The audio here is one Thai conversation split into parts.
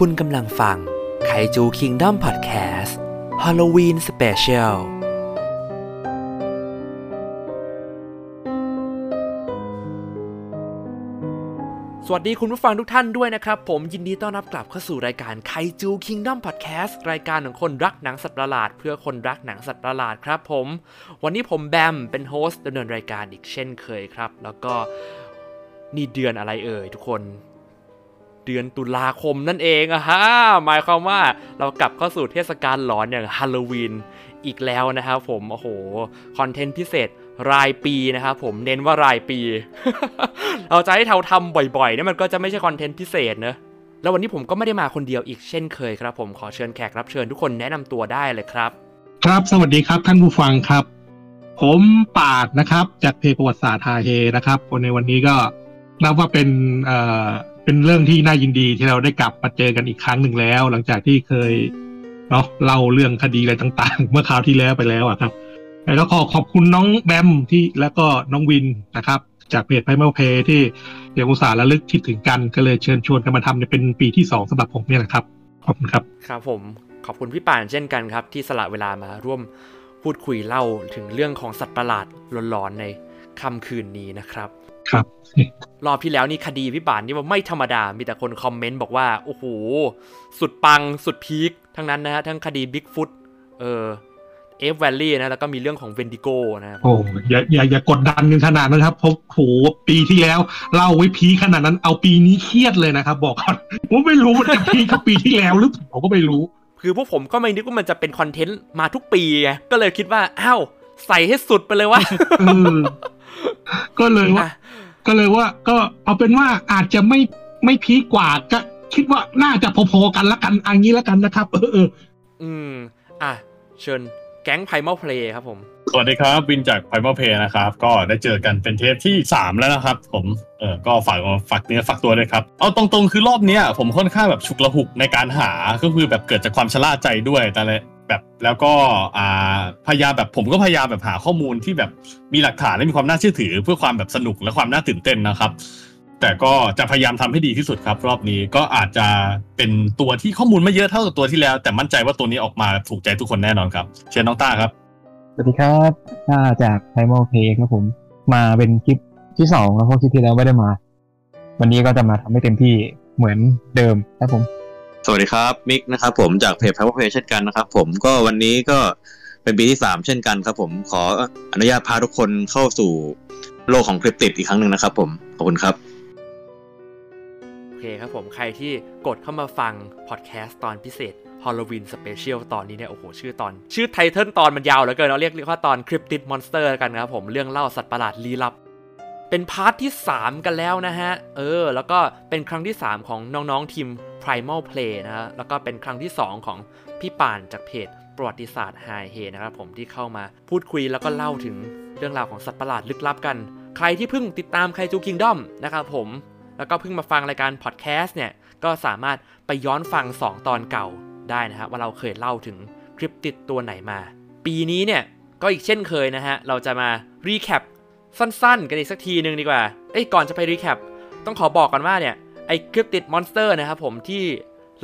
คุณกำลังฟัง Kaiju Kingdom Podcast Halloween Special สวัสดีคุณผู้ฟังทุกท่านด้วยนะครับ ผมยินดีต้อนรับกลับเข้าสู่รายการ Kaiju Kingdom Podcast รายการของคนรักหนังสัตว์ประหลาด เพื่อคนรักหนังสัตว์ประหลาดครับผม วันนี้ผมแบมเป็น host ดำเนินรายการอีกเช่นเคยครับ แล้วก็นี่เดือนอะไรเอ่ยทุกคน เดือนตุลาคมนั่นเองอะฮะหมายความว่าเรากลับเข้าสู่เทศกาลหลอนอย่างฮาโลวีนอีกแล้วนะครับผม โอ้โห คอนเทนต์พิเศษรายปีนะครับผมเน้นว่ารายปี เราจะให้เราทำบ่อยๆเนี่ยมันก็จะไม่ใช่คอนเทนต์พิเศษเนอะแล้ววันนี้ผมก็ไม่ได้มาคนเดียวอีกเช่นเคยครับผมขอเชิญแขกรับเชิญทุกคนแนะนำตัวได้เลยครับ ครับสวัสดีครับท่านผู้ฟังครับ ผมปาดนะครับ จากเพจประวัติศาสตร์ฮาเฮนะครับคนในวันนี้ก็นับว่าเป็นเอ่อ เป็นเรื่องที่น่ายินดีที่เราได้กลับมาเจอกันอีกครั้งหนึ่งแล้ว หลังจากที่เคยเนาะเล่าเรื่องคดีอะไรต่างๆ เมื่อคราวที่แล้วไปแล้วอะครับแล้วก็ขอบคุณน้องแบมที่แล้วก็น้องวินนะครับ จากเพจไพเมลเพที่เดี๋ยวอุตส่าห์ระลึกคิดถึงกันก็เลยเชิญชวนกันมาทำเนี่ยเป็นปีที่สองสำหรับผมเนี่ยแหละครับ ขอบคุณครับ ครับผมขอบคุณพี่ป่านเช่นกันครับ ที่สละเวลามาร่วมพูดคุยเล่าถึงเรื่องของสัตว์ประหลาดหลอนๆในค่ำคืนนี้นะครับ ครับ รอบที่แล้วนี่คดีพี่ป่านนี่ว่าไม่ธรรมดา มีแต่คนคอมเมนต์บอกว่า โอ้โห สุดปังสุดพีคทั้งนั้นนะฮะ ทั้งคดีบิ๊กฟุตเออ Ape Valley นะ แล้วก็มีเรื่องของ Wendigo นะครับโอ้อย่าอย่าอย่ากดดันกันขนาดนั้นครับเพราะโหปีที่แล้วเล่าไว้พีคขนาดนั้นเอาปีนี้เครียดเลยนะครับ บอกก่อนผมไม่รู้มันจะพีคเท่าปีที่แล้วหรือเปล่าก็ไม่รู้ คือพวกผมก็ไม่นึกว่ามันจะเป็นคอนเทนต์มาทุกปีไงก็เลยคิดว่าอ้าวใส่ให้สุดไปเลยว่าเออ ก็เลยว่า ก็เลยว่า ก็เอาเป็นว่าอาจจะไม่ไม่พีคกว่าก็คิดว่าน่าจะพอๆกันละกันอันนี้ละกันนะครับ เออเอออืม อะ เชิญแก๊งไพม l ลเพลย์ครับผม สวัสดีครับ วินจาก Primal Play นะครับ ก็ได้เจอกันเป็นเทปที่ 3 แล้วนะครับ ผมเออก็ฝากฝากเนื้อฝากตัวด้วยครับ เอาตรงๆ คือรอบเนี้ยผมค่อนข้างแบบฉุกละหุกในการหาก็คือแบบเกิดจากความชะล่าใจด้วยแต่ละ แบบแล้วก็อ่าพยายามแบบผมก็พยายามแบบหาข้อมูลที่แบบมีหลักฐานและมีความน่าเชื่อถือ เพื่อความแบบสนุกและความน่าตื่นเต้นนะครับ แต่ก็จะพยายามทำให้ดีที่สุดครับ รอบนี้ก็อาจจะเป็นตัวที่ข้อมูลไม่เยอะเท่ากับตัวที่แล้ว แต่มั่นใจว่าตัวนี้ออกมาถูกใจทุกคนแน่นอนครับเชิญน้องต้าครับสวัสดีครับต้าจาก Primal Play ครับผม มาเป็นคลิปที่สองแล้วเพราะคลิปที่แล้วไม่ได้มา วันนี้ก็จะมาทำให้เต็มที่เหมือนเดิมครับผม สวัสดีครับมิกนะครับผมจากเพจ Power Play เช่นกันนะครับผมก็วันนี้ก็เป็นปีที่ 3 เช่นกันครับผมขออนุญาตพาทุกคนเข้าสู่โลกของคริปติดอีกครั้งหนึ่งนะครับผม ขอบคุณครับ โอเคครับผมใครที่กดเข้ามาฟังพอดแคสต์ตอนพิเศษฮ a ล o วีนสเปเชียลตอนนี้เนี่ย โอ้โห ชื่อตอน ชื่อ title ตอนมันยาวเหลือเกินเราเรียกเรียกว่าตอน Cryptid Monster กันนะครับผมเรื่องเล่าสัตว์ประหลาดลี้ลับเป็น part ที่ 3 กันแล้วนะฮะ เออ แล้วก็เป็นครั้งที่ 3 ของน้องๆทีม Primal Play นะฮะแล้วก็เป็นครั้งที่ 2 ของพี่ป่านจากเพจประวัติศาสตร์ไฮเฮนะครับผมที่เข้ามาพูดคุยแล้วก็เล่าถึงเรื่องราวของสัตว์ประหลาดลึกลับกัน ใครที่เพิ่งติดตาม Kaiju Kingdom นะครับผม แล้วก็เพิ่งมาฟังรายการพอดแคสต์เนี่ย ก็สามารถไปย้อนฟัง 2 ตอนเก่าได้นะฮะว่าเราเคยเล่าถึง Cryptid ตัวไหนมา ปีนี้เนี่ยก็อีกเช่นเคยนะฮะ เราจะมา recap สั้นๆ กันอีกสักทีหนึ่งดีกว่า เอ้ยก่อนจะไป recap ต้องขอบอกก่อนว่าเนี่ย ไอ้ Cryptid Monster นะครับผมที่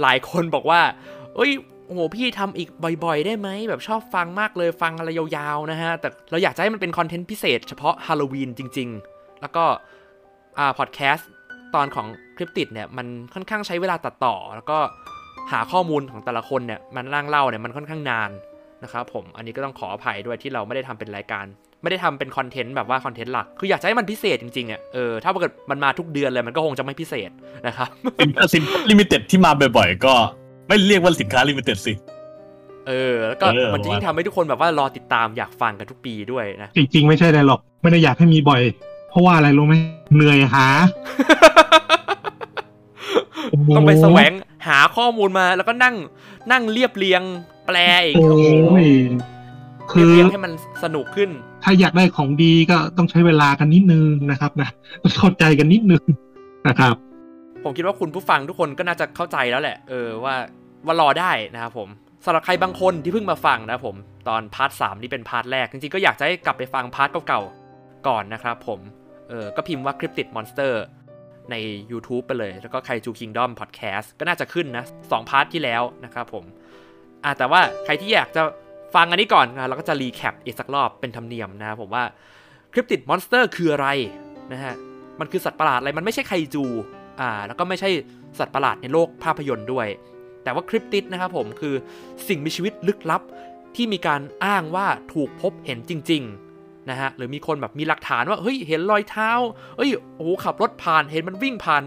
หลายคนบอกว่า เอ้ยโอ้โหพี่ทำอีกบ่อยๆ ได้ไหมแบบชอบฟังมากเลยฟังอะไรยาวๆนะฮะ แต่เราอยากจะให้มันเป็นคอนเทนต์พิเศษเฉพาะฮาโลวีนจริง ๆ แล้วก็อ่าพอดแคสต์ตอนของ Cryptid เนี่ยมันค่อนข้างใช้เวลาตัดต่อ แล้วก็หาข้อมูลของแต่ละคนเนี่ยมันร่างเล่าเนี่ยมันค่อนข้างนานนะครับผมอันนี้ก็ต้องขออภัยด้วยที่เราไม่ได้ทำเป็นรายการ ไม่ได้ทำเป็นคอนเทนต์แบบว่าคอนเทนต์หลัก คืออยากจะให้มันพิเศษจริงๆอะเออถ้าเกิดมันมาทุกเดือนเลยมันก็คงจะไม่พิเศษนะครับสินค้าสิน limited ที่มาบ่อยๆ ก็ไม่เรียกว่าสินค้า limited สิเออแล้วก็เออมันจะยิ่งทำให้ทุกคนแบบว่ารอติดตามอยากฟังกันทุกปีด้วยนะจริงๆไม่ใช่อะไรหรอกไม่ได้อยากให้มีบ่อย เพราะว่าอะไรรู้ไหมเหนื่อยหาต้องไปแสวงหาข้อมูลมาแล้วก็นั่งนั่งเรียบเรียงแปลอีกโอ้โอ้โหยเรีคืยบอเรียงให้มันสนุกขึ้น ถ้าอยากได้ของดีก็ต้องใช้เวลากันนิดนึงนะครับนะต้องเข้าใจกันนิดนึงนะครับ ผมคิดว่าคุณผู้ฟังทุกคนก็น่าจะเข้าใจแล้วแหละ เออว่าว่ารอได้นะครับผมสำหรับใครบางคนที่เพิ่งมาฟังนะผมตอน part สามนี่เป็น part แรก จริงๆ ก็อยากจะให้กลับไปฟัง part เก่าๆ ก่อนนะครับผมเออก็พิมพ์ว่า Cryptid Monster ใน YouTube ไปเลย แล้วก็ Kaiju Kingdom Podcast ก็น่าจะขึ้นนะสอง part ที่แล้วนะครับผมอ่าแต่ว่าใครที่อยากจะ ฟังอันนี้ก่อนนะเราก็จะ recap อีกสักรอบเป็นธรรมเนียมนะผมว่า Cryptid Monster คืออะไรนะฮะมันคือสัตว์ประหลาดอะไรมันไม่ใช่ไคจูอ่าแล้วก็ไม่ใช่สัตว์ประหลาดในโลกภาพยนตร์ด้วย แต่ว่าคริปติดนะครับผมคือสิ่งมีชีวิตลึกลับ ที่มีการอ้างว่าถูกพบเห็นจริงๆนะฮะหรือมีคนแบบมีหลักฐานว่าเฮ้ยเห็นรอยเท้าเอ้ยโอ้โหขับรถผ่านเห็นมันวิ่งผ่าน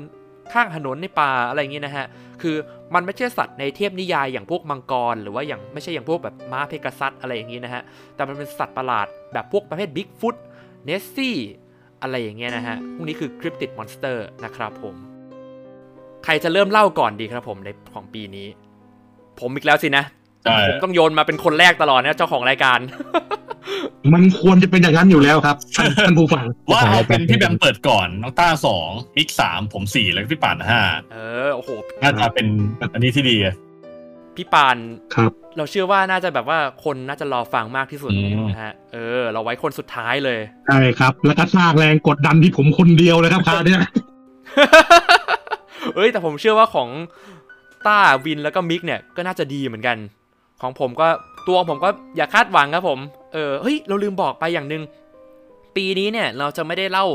ข้างถนนในป่าอะไรอย่างเงี้ยนะฮะคือ มันไม่ใช่สัตว์ในเทพนิยายอย่างพวกมังกร หรือว่าอย่างไม่ใช่อย่างพวกแบบม้าเพกาซัสอะไรอย่างงี้นะฮะ แต่มันเป็นสัตว์ประหลาดแบบพวกประเภทบิ๊กฟุตเนสซี่อะไรอย่างเงี้ยนะฮะ พวกนี้คือ cryptid monster นะครับผม ใครจะเริ่มเล่าก่อนดีครับผมในของ EP นี้ ผมอีกแล้วสินะใช่ผมต้องโยนมาเป็นคนแรกตลอดนะเจ้าของรายการ มันควรจะเป็นอย่างนั้นอยู่แล้วครับท่านท่านผู้ฟังว่าเอาเป็นพี่แบมเปิดก่อนน้องต้าสองมิกสามผมสี่แล้วก็พี่ป่านห้าเออโอ้โหน่าจะเป็นอันนี้ที่ดีอะพี่ปานครับ เราเชื่อว่าน่าจะแบบว่าคนน่าจะรอฟังมากที่สุดอืมนะฮะ เออ เราไว้คนสุดท้ายเลย ใช่ครับ แล้วก็สร้างแรงกดดันที่ผมคนเดียวเลยครับคราวเนี้ยเอ้ย แต่ผมเชื่อว่าของต้าวินแล้วก็มิกเนี่ย ก็น่าจะดีเหมือนกัน ของผมก็ตัวผมก็อย่าคาดหวังครับผม เออเฮ้ยเราลืมบอกไปอย่างหนึ่งปีนี้เนี่ยเราจะไม่ได้เล่า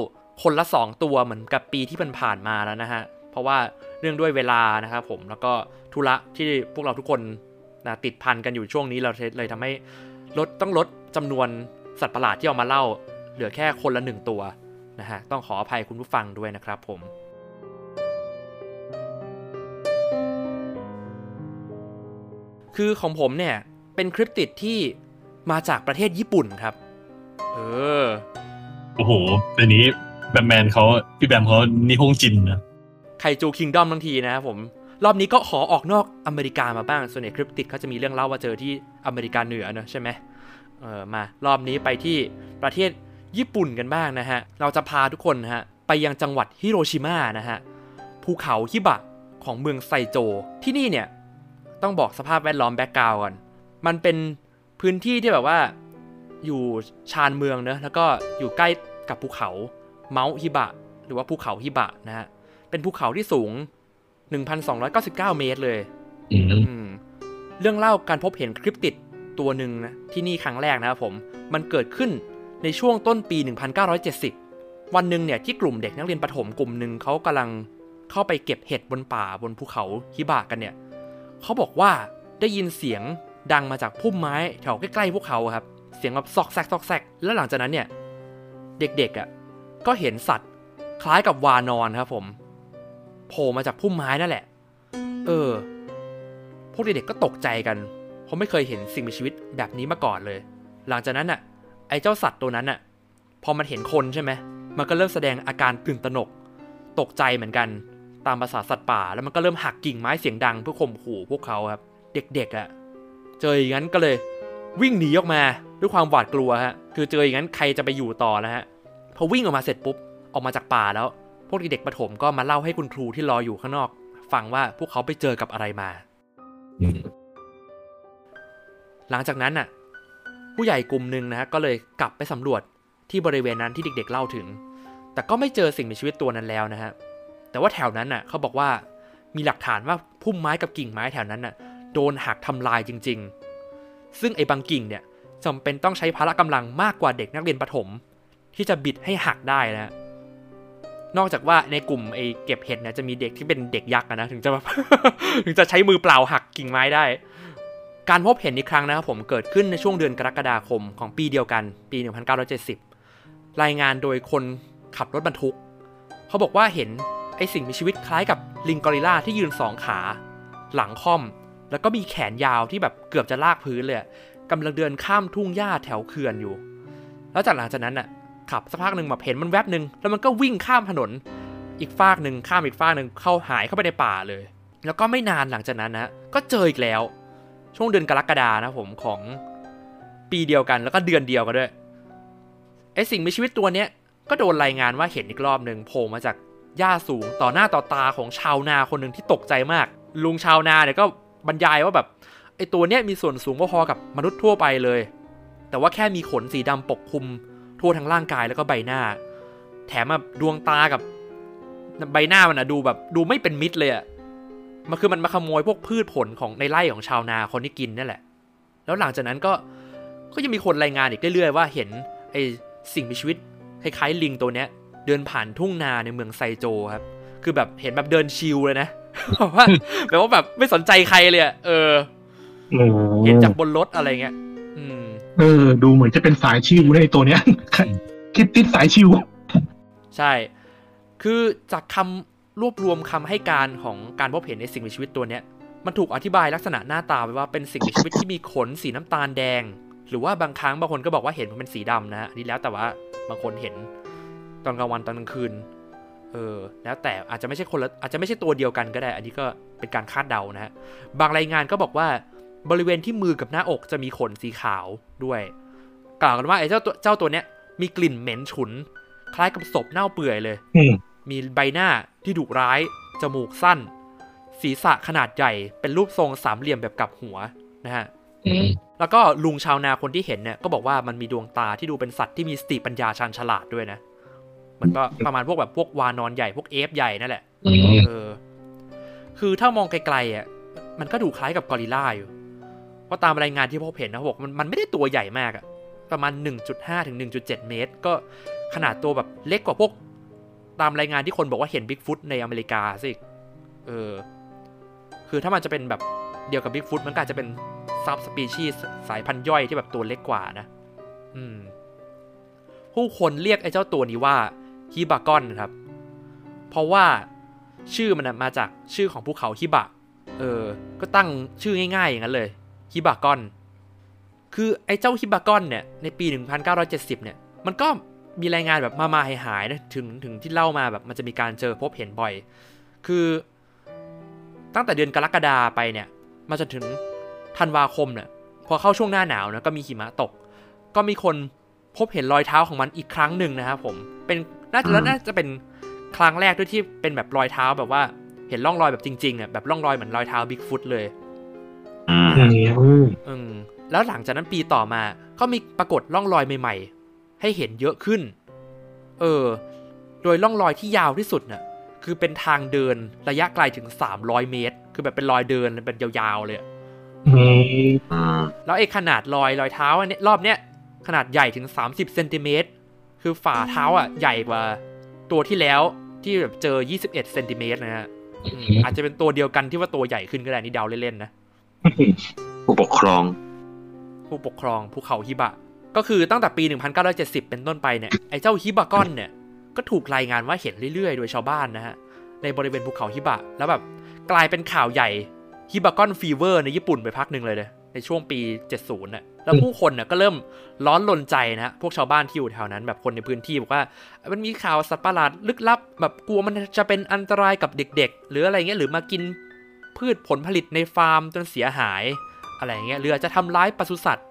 คนละสองตัวเหมือนกับปีที่ผ่านมาแล้วนะฮะ เพราะว่าเรื่องด้วยเวลานะครับผมแล้วก็ธุระที่พวกเราทุกคนนะติดพันกันอยู่ช่วงนี้เราเลยทำให้ลดต้องลดจำนวนสัตว์ประหลาดที่เอามาเล่า เหลือแค่คนละหนึ่งตัวนะฮะต้องขออภัยคุณผู้ฟังด้วยนะครับผมคือของผมเนี่ยเป็นคริปติดที่ มาจากประเทศญี่ปุ่นครับ เออ โอ้โหอันนี้แบมแมนเขาพี่แบมเขานิฮงจินนะไคจูคิงดอมทั้งทีนะครับผม รอบนี้ก็ขอออกนอกอเมริกามาบ้าง ส่วนใหญ่ cryptid เขาจะมีเรื่องเล่าว่าเจอที่อเมริกาเหนือเนอะใช่ไหมเออมารอบนี้ไปที่ประเทศญี่ปุ่นกันบ้างนะฮะ เราจะพาทุกคนนะฮะไปยังจังหวัดฮิโรชิมานะฮะ ภูเขาฮิบะของเมืองไซโจ ที่นี่เนี่ย ต้องบอกสภาพแวดล้อม background ก่อน มันเป็น พื้นที่ที่แบบว่าอยู่ชานเมืองเนอะแล้วก็อยู่ใกล้กับภูเขาเมาส์ฮิบะ หรือว่าภูเขาฮิบะนะฮะเป็นภูเขาที่สูง 1,299 เมตรเลยอืมอืมเรื่องเล่าการพบเห็นคริปติดตัวหนึ่งนะที่นี่ครั้งแรกนะครับผม มันเกิดขึ้นในช่วงต้นปี 1970 วันหนึ่งเนี่ยที่กลุ่มเด็กนักเรียนประถมกลุ่มหนึ่งเขากำลังเข้าไปเก็บเห็ดบนป่าบนภูเขาฮิบะกันเนี่ยเขาบอกว่าได้ยินเสียง ดังมาจากพุ่มไม้แถวใกล้ๆพวกเขาครับ เสียงแบบซอกแซกซอกแซกแล้วหลังจากนั้นเนี่ย เด็กๆอะ่ะก็เห็นสัตว์ คล้ายกับวานอนครับผมโผล่มาจากพุ่มไม้นั่นแหละ เออ พวกเด็กๆก็ตกใจกัน เพราะไม่เคยเห็นสิ่งมีชีวิตแบบนี้มาก่อนเลย หลังจากนั้นอะ ไอ้เจ้าสัตว์ตัวนั้นอะ พอมันเห็นคนใช่ไหม มันก็เริ่มแสดงอาการตื่นตระหนก ตกใจเหมือนกัน ตามภาษาสัตว์ป่า แล้วมันก็เริ่มหักกิ่งไม้เสียงดังเพื่อข่มขู่พวกเขาครับ เด็กๆอะ เจออย่างนั้นก็เลยวิ่งหนีออกมาด้วยความหวาดกลัวฮะคือเจออย่างนั้นใครจะไปอยู่ต่อแล้วฮะพอวิ่งออกมาเสร็จปุ๊บออกมาจากป่าแล้ว พวกเด็กๆประถมก็มาเล่าให้คุณครูที่รออยู่ข้างนอก ฟังว่าพวกเขาไปเจอกับอะไรมา หลังจากนั้นน่ะ ผู้ใหญ่กลุ่มหนึ่งนะฮะก็เลยกลับไปสำรวจที่บริเวณนั้นที่เด็ก ๆเล่าถึง แต่ก็ไม่เจอสิ่งมีชีวิตตัวนั้นแล้วนะฮะแต่ว่าแถวนั้นน่ะเขาบอกว่ามีหลักฐานว่าพุ่มไม้กับกิ่งไม้แถวนั้นน่ะ โดนหักทำลายจริง ๆ ซึ่งไอ้บางกิ่งเนี่ยจำเป็นต้องใช้พละกำลังมากกว่าเด็กนักเรียนประถม ที่จะบิดให้หักได้นะนอกจากว่าในกลุ่มไอ้เก็บเห็ดเนี่ยจะมีเด็กที่เป็นเด็กยักษ์นะถึงจะแบบถึงจะใช้มือเปล่าหักกิ่งไม้ได้ การพบเห็นอีกครั้งนะครับผมเกิดขึ้นในช่วงเดือนกรกฎาคมของปีเดียวกัน ปี 1970 รายงานโดยคนขับรถบรรทุก เขาบอกว่าเห็นไอ้สิ่งมีชีวิตคล้ายกับลิงกอริลลาที่ยืนสองขา หลังค่อม แล้วก็มีแขนยาวที่แบบเกือบจะลากพื้นเลยอะกำลังเดินข้ามทุ่งหญ้าแถวเขื่อนอยู่ แล้วจากหลังจากนั้นน่ะขับสักพักหนึ่งมาเห็นมันแวบหนึ่งแล้วมันก็วิ่งข้ามถนน อีกฟากหนึ่งข้ามอีกฟากหนึ่งเข้าหายเข้าไปในป่าเลย แล้วก็ไม่นานหลังจากนั้นนะก็เจออีกแล้ว ช่วงเดือนกรกฎานะผมของปีเดียวกันแล้วก็เดือนเดียวกันด้วยไอสิ่งมีชีวิตตัวเนี้ยก็โดนรายงานว่าเห็นอีกรอบหนึ่งโผล่มาจากหญ้าสูงต่อหน้าต่อตาของชาวนาคนหนึ่งที่ตกใจมาก ลุงชาวนาเนี่ยก็ บรรยายว่าแบบไอตัวเนี้ยมีส่วนสูงพอๆกับมนุษย์ทั่วไปเลย แต่ว่าแค่มีขนสีดำปกคลุม ทั่วทั้งร่างกายแล้วก็ใบหน้า แถมแบบดวงตากับ ใบหน้ามันอะดูแบบดูไม่เป็นมิตรเลยอะมันคือมันมาขโมยพวกพืชผลของในไร่ของชาวนาคนที่กินนั่นแหละ แล้วหลังจากนั้นก็ก็ยังมีคนรายงานอีกเรื่อยๆว่าเห็นไอสิ่งมีชีวิตคล้ายๆลิงตัวเนี้ย เดินผ่านทุ่งนาในเมืองไซโจครับ คือแบบเห็นแบบเดินชิลเลยนะ แบบว่าแบบว่าแบบไม่สนใจใครเลยอะเออโอ้เห็นจากบนรถอะไรเงี้ยอืมเออ ดูเหมือนจะเป็นสายชิวในตัวเนี้ยคิดติดสายชิว ใช่ คือจากคำรวบรวมคำให้การของการพบเห็นในสิ่งมีชีวิตตัวเนี้ย มันถูกอธิบายลักษณะหน้าตาไว้ว่าเป็นสิ่งมีชีวิตที่มีขนสีน้ำตาลแดง หรือว่าบางครั้งบางคนก็บอกว่าเห็นมันเป็นสีดำนะฮะอันนี่แล้วแต่ว่าบางคนเห็นตอนกลางวันตอนกลางคืน เออแล้วแต่อาจจะไม่ใช่คนละอาจจะไม่ใช่ตัวเดียวกันก็ได้ อันนี้ก็เป็นการคาดเดานะฮะบางรายงานก็บอกว่าบริเวณที่มือกับหน้าอกจะมีขนสีขาวด้วย กล่าวกันว่าไอ้เจ้าตัวเจ้าตัวเนี้ยมีกลิ่นเหม็นฉุน คล้ายกับศพเน่าเปื่อยเลยอืมมีใบหน้าที่ดุร้าย จมูกสั้น ศีรษะขนาดใหญ่ เป็นรูปทรงสามเหลี่ยมแบบกลับหัวนะฮะแล้วก็ลุงชาวนาคนที่เห็นเนี่ยก็บอกว่ามันมีดวงตาที่ดูเป็นสัตว์ที่มีสติปัญญาชาญฉลาดด้วยนะ เหมือนก็ประมาณพวกแบบพวกวานอนใหญ่พวกเอฟใหญ่นั่นแหละเออ คือถ้ามองไกลๆอะมันก็ดูคล้ายกับกอริลลาอยู่เพราะตามรายงานที่พบเห็นนะเขาบอกมันมันไม่ได้ตัวใหญ่มากอะประมาณ 1.5 ถึง 1.7 เมตร ก็ขนาดตัวแบบเล็กกว่าพวก ตามรายงานที่คนบอกว่าเห็นบิ๊กฟุตในอเมริกาสิเออ คือถ้ามันจะเป็นแบบเดียวกับบิ๊กฟุตมันก็อาจจะเป็น subspecies สายพันธุ์ย่อยที่แบบตัวเล็กกว่านะ อืม ผู้คนเรียกไอ้เจ้าตัวนี้ว่า ฮิบากอนครับ เพราะว่าชื่อมันมาจากชื่อของภูเขาฮิบะ เออ ก็ตั้งชื่อง่ายๆอย่างนั้นเลยฮิบากอน คือไอ้เจ้าฮิบากอนเนี่ยในปี 1970 เนี่ย มันก็มีรายงานแบบมามาหายหายนะถึงถึงที่เล่ามาแบบมันจะมีการเจอพบเห็นบ่อย คือตั้งแต่เดือนกรกฎาไปเนี่ยมาจนถึงธันวาคมเนี่ยพอเข้าช่วงหน้าหนาวนะก็มีหิมะตก ก็มีคนพบเห็นรอยเท้าของมันอีกครั้งหนึ่งนะครับผมเป็น น่าจะแล้วน่าจะเป็นครั้งแรกด้วยที่เป็นแบบรอยเท้าแบบว่า เห็นร่องรอยแบบจริงๆอะแบบร่องรอยเหมือนรอยเท้าบิ๊กฟุตเลยอืมอย่างเงี้ยอืมอืมแล้วหลังจากนั้นปีต่อมาก็มีปรากฏร่องรอยใหม่ ๆ ให้เห็นเยอะขึ้น เออ โดยร่องรอยที่ยาวที่สุดน่ะ คือเป็นทางเดินระยะไกลถึง300เมตร คือแบบเป็นรอยเดินเป็นยาวๆเลยอะอืมอืมแล้วไอ้ขนาดรอยรอยเท้าอันเนี้ยรอบเนี้ยขนาดใหญ่ถึง30เซนติเมตร คือฝ่าเท้าอะใหญ่กว่าตัวที่แล้วที่แบบเจอ 21เซนติเมตรนะฮะอืมอาจจะเป็นตัวเดียวกันที่ว่าตัวใหญ่ขึ้นก็ได้นี่เดาเล่นๆนะผู้ปกครอง ผู้ปกครองภูเขาฮิบะ ก็คือตั้งแต่ปี 1970 เป็นต้นไปเนี่ยไอ้เจ้าฮิบะก้อนเนี่ย ก็ถูกรายงานว่าเห็นเรื่อยๆ โดยชาวบ้านนะฮะ ในบริเวณภูเขาฮิบะ แล้วแบบกลายเป็นข่าวใหญ่ฮิบะก้อนฟีเวอร์ในญี่ปุ่นไปพักหนึ่งเลยเลยในช่วงปี 70น่ะ แล้วผู้คนน่ะก็เริ่มร้อนรนใจนะฮะพวกชาวบ้านที่อยู่แถวนั้นแบบคนในพื้นที่บอกว่า มันมีข่าวสัตว์ประหลาดลึกลับ แบบกลัวมันจะเป็นอันตรายกับเด็ก ๆ หรืออะไรเงี้ยหรือมากินพืชผลผลิตในฟาร์มจนเสียหายอะไรเงี้ยหรืออาจจะทำร้ายปศุสัตว์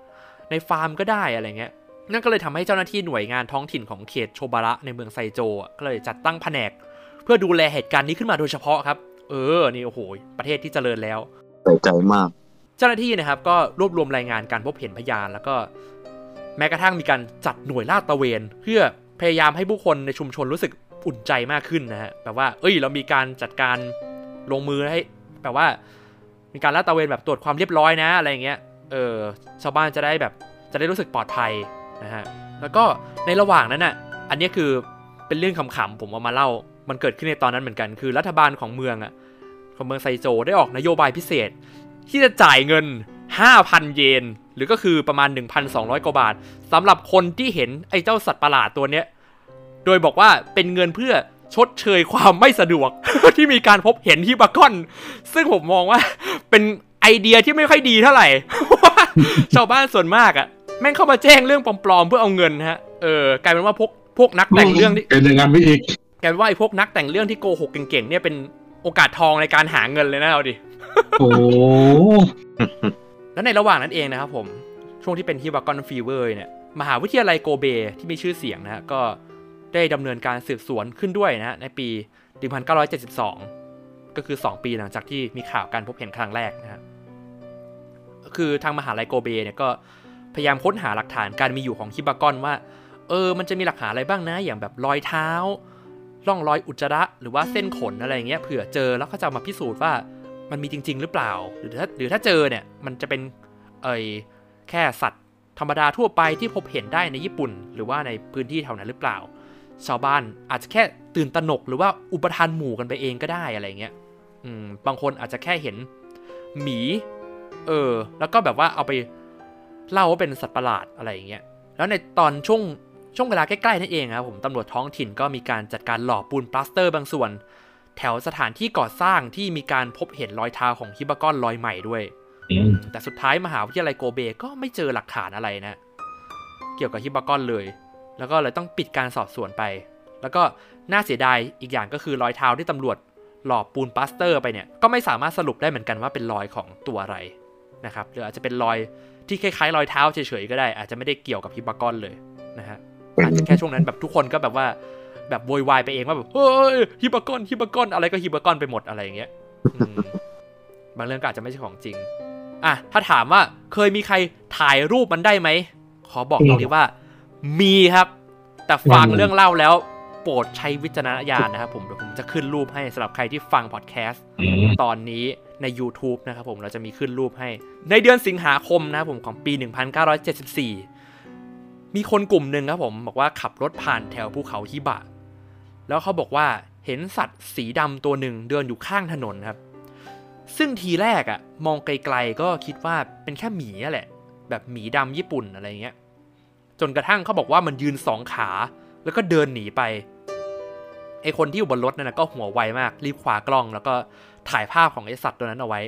ในฟาร์มก็ได้อะไรเงี้ยนั่นก็เลยทำให้เจ้าหน้าที่หน่วยงานท้องถิ่นของเขตโชบาระในเมืองไซโจอะก็เลยจัดตั้งแผนก เพื่อดูแลเหตุการณ์นี้ขึ้นมาโดยเฉพาะครับ เออ นี่โอ้โห ประเทศที่เจริญแล้วใส่ใจมาก เจ้าหน้าที่นะครับก็รวบรวมรายงานการพบเห็นพยาน แล้วก็แม้กระทั่งมีการจัดหน่วยลาดตระเวน เพื่อพยายามให้ผู้คนในชุมชนรู้สึกอุ่นใจมากขึ้นนะฮะแบบว่า เอ้ย เรามีการจัดการลงมือให้แบบว่า มีการลาดตระเวนแบบตรวจความเรียบร้อยนะอะไรอย่างเงี้ยเออชาวบ้านจะได้แบบจะได้รู้สึกปลอดภัยนะฮะแล้วก็ในระหว่างนั้นน่ะอันนี้คือเป็นเรื่องขำๆผมเอามาเล่า มันเกิดขึ้นในตอนนั้นเหมือนกัน คือรัฐบาลของเมืองอะของเมืองไซโจได้ออกนโยบายพิเศษ ที่จะจ่ายเงิน 5,000 เยน หรือก็คือประมาณ 1,200 กว่าบาทสำหรับคนที่เห็นไอ้เจ้าสัตว์ประหลาดตัวเนี้ย โดยบอกว่าเป็นเงินเพื่อชดเชยความไม่สะดวก ที่มีการพบเห็นที่บากอน ซึ่งผมมองว่าเป็นไอเดียที่ไม่ค่อยดีเท่าไหร่เพราะว่าชาวบ้านส่วนมากอะแม่งเข้ามาแจ้งเรื่องปลอมๆเพื่อเอาเงินฮะเออกลายเป็นว่าพวกพวกนักแต่งเรื่องที่เป็นอย่างนั้นไปอีกกลายเป็นว่าไอ้พวกนักแต่งเรื่องที่โกหกเก่งๆเนี่ยเป็น โอกาสทองในการหาเงินเลยนะเอาดิโอ้แล้วในระหว่างนั้นเองนะครับผมช่วงที่เป็นฮิบากอนฟีเวอร์เนี่ยมหาวิทยาลัยโกเบที่มีชื่อเสียงนะฮะก็ได้ดำเนินการสืบสวนขึ้นด้วยนะฮะในปี 1972 ก็คือ 2 ปีหลังจากที่มีข่าวการพบเห็นครั้งแรกนะฮะคือทางมหาลัยโกเบเนี่ยก็พยายามค้นหาหลักฐานการมีอยู่ของฮิบากอนว่า เออ มันจะมีหลักฐานอะไรบ้างนะ อย่างแบบรอยเท้า ร่องรอยอุจจาระหรือว่าเส้นขนอะไรอย่างเงี้ยเผื่อเจอแล้วก็จะมาพิสูจน์ว่ามันมีจริง ๆ หรือเปล่า หรือถ้าหรือถ้าเจอเนี่ยมันจะเป็นเอยแค่สัตว์ธรรมดาทั่วไปที่พบเห็นได้ในญี่ปุ่น หรือว่าในพื้นที่แถวนั้นหรือเปล่า ชาวบ้านอาจจะแค่ตื่นตระหนก หรือว่าอุปทานหมู่กันไปเองก็ได้อะไรเงี้ยอืมบางคนอาจจะแค่เห็นหมี เออ แล้วก็แบบว่าเอาไปเล่าว่าเป็นสัตว์ประหลาดอะไรอย่างเงี้ยแล้วในตอนช่วง ช่วงเวลาใกล้ๆนั่นเองครับผมตำรวจท้องถิ่นก็มีการจัดการหล่อปูนปลาสเตอร์บางส่วน แถวสถานที่ก่อสร้างที่มีการพบเห็นรอยเท้าของฮิบากอนรอยใหม่ด้วยอืมแต่สุดท้ายมหาวิทยาลัยโกเบก็ไม่เจอหลักฐานอะไรนะ เกี่ยวกับฮิบากอนเลย แล้วก็เลยต้องปิดการสอบสวนไป แล้วก็น่าเสียดายอีกอย่างก็คือรอยเท้าที่ตำรวจหลอบปูนปลาสเตอร์ไปเนี่ยก็ไม่สามารถสรุปได้เหมือนกันว่าเป็นรอยของตัวอะไรนะครับหรืออาจจะเป็นรอยที่คล้ายๆรอยเท้าเฉยๆก็ได้ อาจจะไม่ได้เกี่ยวกับฮิบากอนเลยนะฮะ อาจจะแค่ช่วงนั้นแบบทุกคนก็แบบว่า แบบโวยวายไปเองว่าแบบเฮ้ยฮิบากอนฮิบากอนอะไรก็ฮิบากอนไปหมดอะไรอย่างเงี้ยอืมบางเรื่องก็อาจจะไม่ใช่ของจริงอะถ้าถามว่าเคยมีใครถ่ายรูปมันได้ไหมขอบอกตรงนี้ว่า มีครับ แต่ฟังเรื่องเล่าแล้วโปรดใช้วิจารณญาณนะครับผมเดี๋ยวผมจะขึ้นรูปให้สำหรับใครที่ฟังพอดแคสต์อืมตอนนี้ใน YouTube นะครับผมเราจะมีขึ้นรูปให้ ในเดือนสิงหาคมนะครับผมของปี 1974 มีคนกลุ่มหนึ่งครับผมบอกว่าขับรถผ่านแถวภูเขาฮิบะ แล้วเขาบอกว่าเห็นสัตว์สีดำตัวหนึ่งเดินอยู่ข้างถนนครับ ซึ่งทีแรกอะมองไกลๆก็คิดว่าเป็นแค่หมีนั่แหละ แบบหมีดำญี่ปุ่นอะไรเงี้ย จนกระทั่งเขาบอกว่ามันยืนสองขา แล้วก็เดินหนีไปไอคนที่อยู่บนรถนั่นนะก็หัวไวมาก รีบคว้ากล้อง แล้วก็ถ่ายภาพของไอสัตว์ตัวนั้นเอาไว้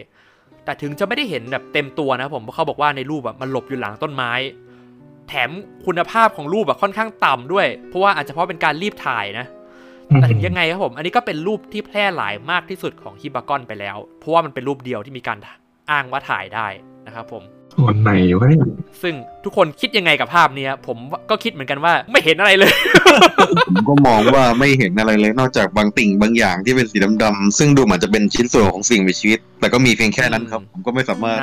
แต่ถึงจะไม่ได้เห็นแบบเต็มตัวนะผมเพราะเขาบอกว่าในรูปแบบมันหลบอยู่หลังต้นไม้ แถมคุณภาพของรูปแบบค่อนข้างต่ำด้วย เพราะว่าอาจจะเพราะเป็นการรีบถ่ายนะ แต่ถึงยังไงครับผม อันนี้ก็เป็นรูปที่แพร่หลายมากที่สุดของฮิบากอนไปแล้ว เพราะว่ามันเป็นรูปเดียวที่มีการอ้างว่าถ่ายได้นะครับผมส่วนไหนวะเนี่ยซึ่งทุกคนคิดยังไงกับภาพเนี้ยผมก็คิดเหมือนกันว่าไม่เห็นอะไรเลย ผมก็มองว่าไม่เห็นอะไรเลยนอกจากบางติ่งบางอย่างที่เป็นสีดำๆซึ่งดูเหมือนจะเป็นชิ้นส่วนของสิ่งมีชีวิต แต่ก็มีเพียงแค่นั้นครับ ผมก็ไม่สามารถ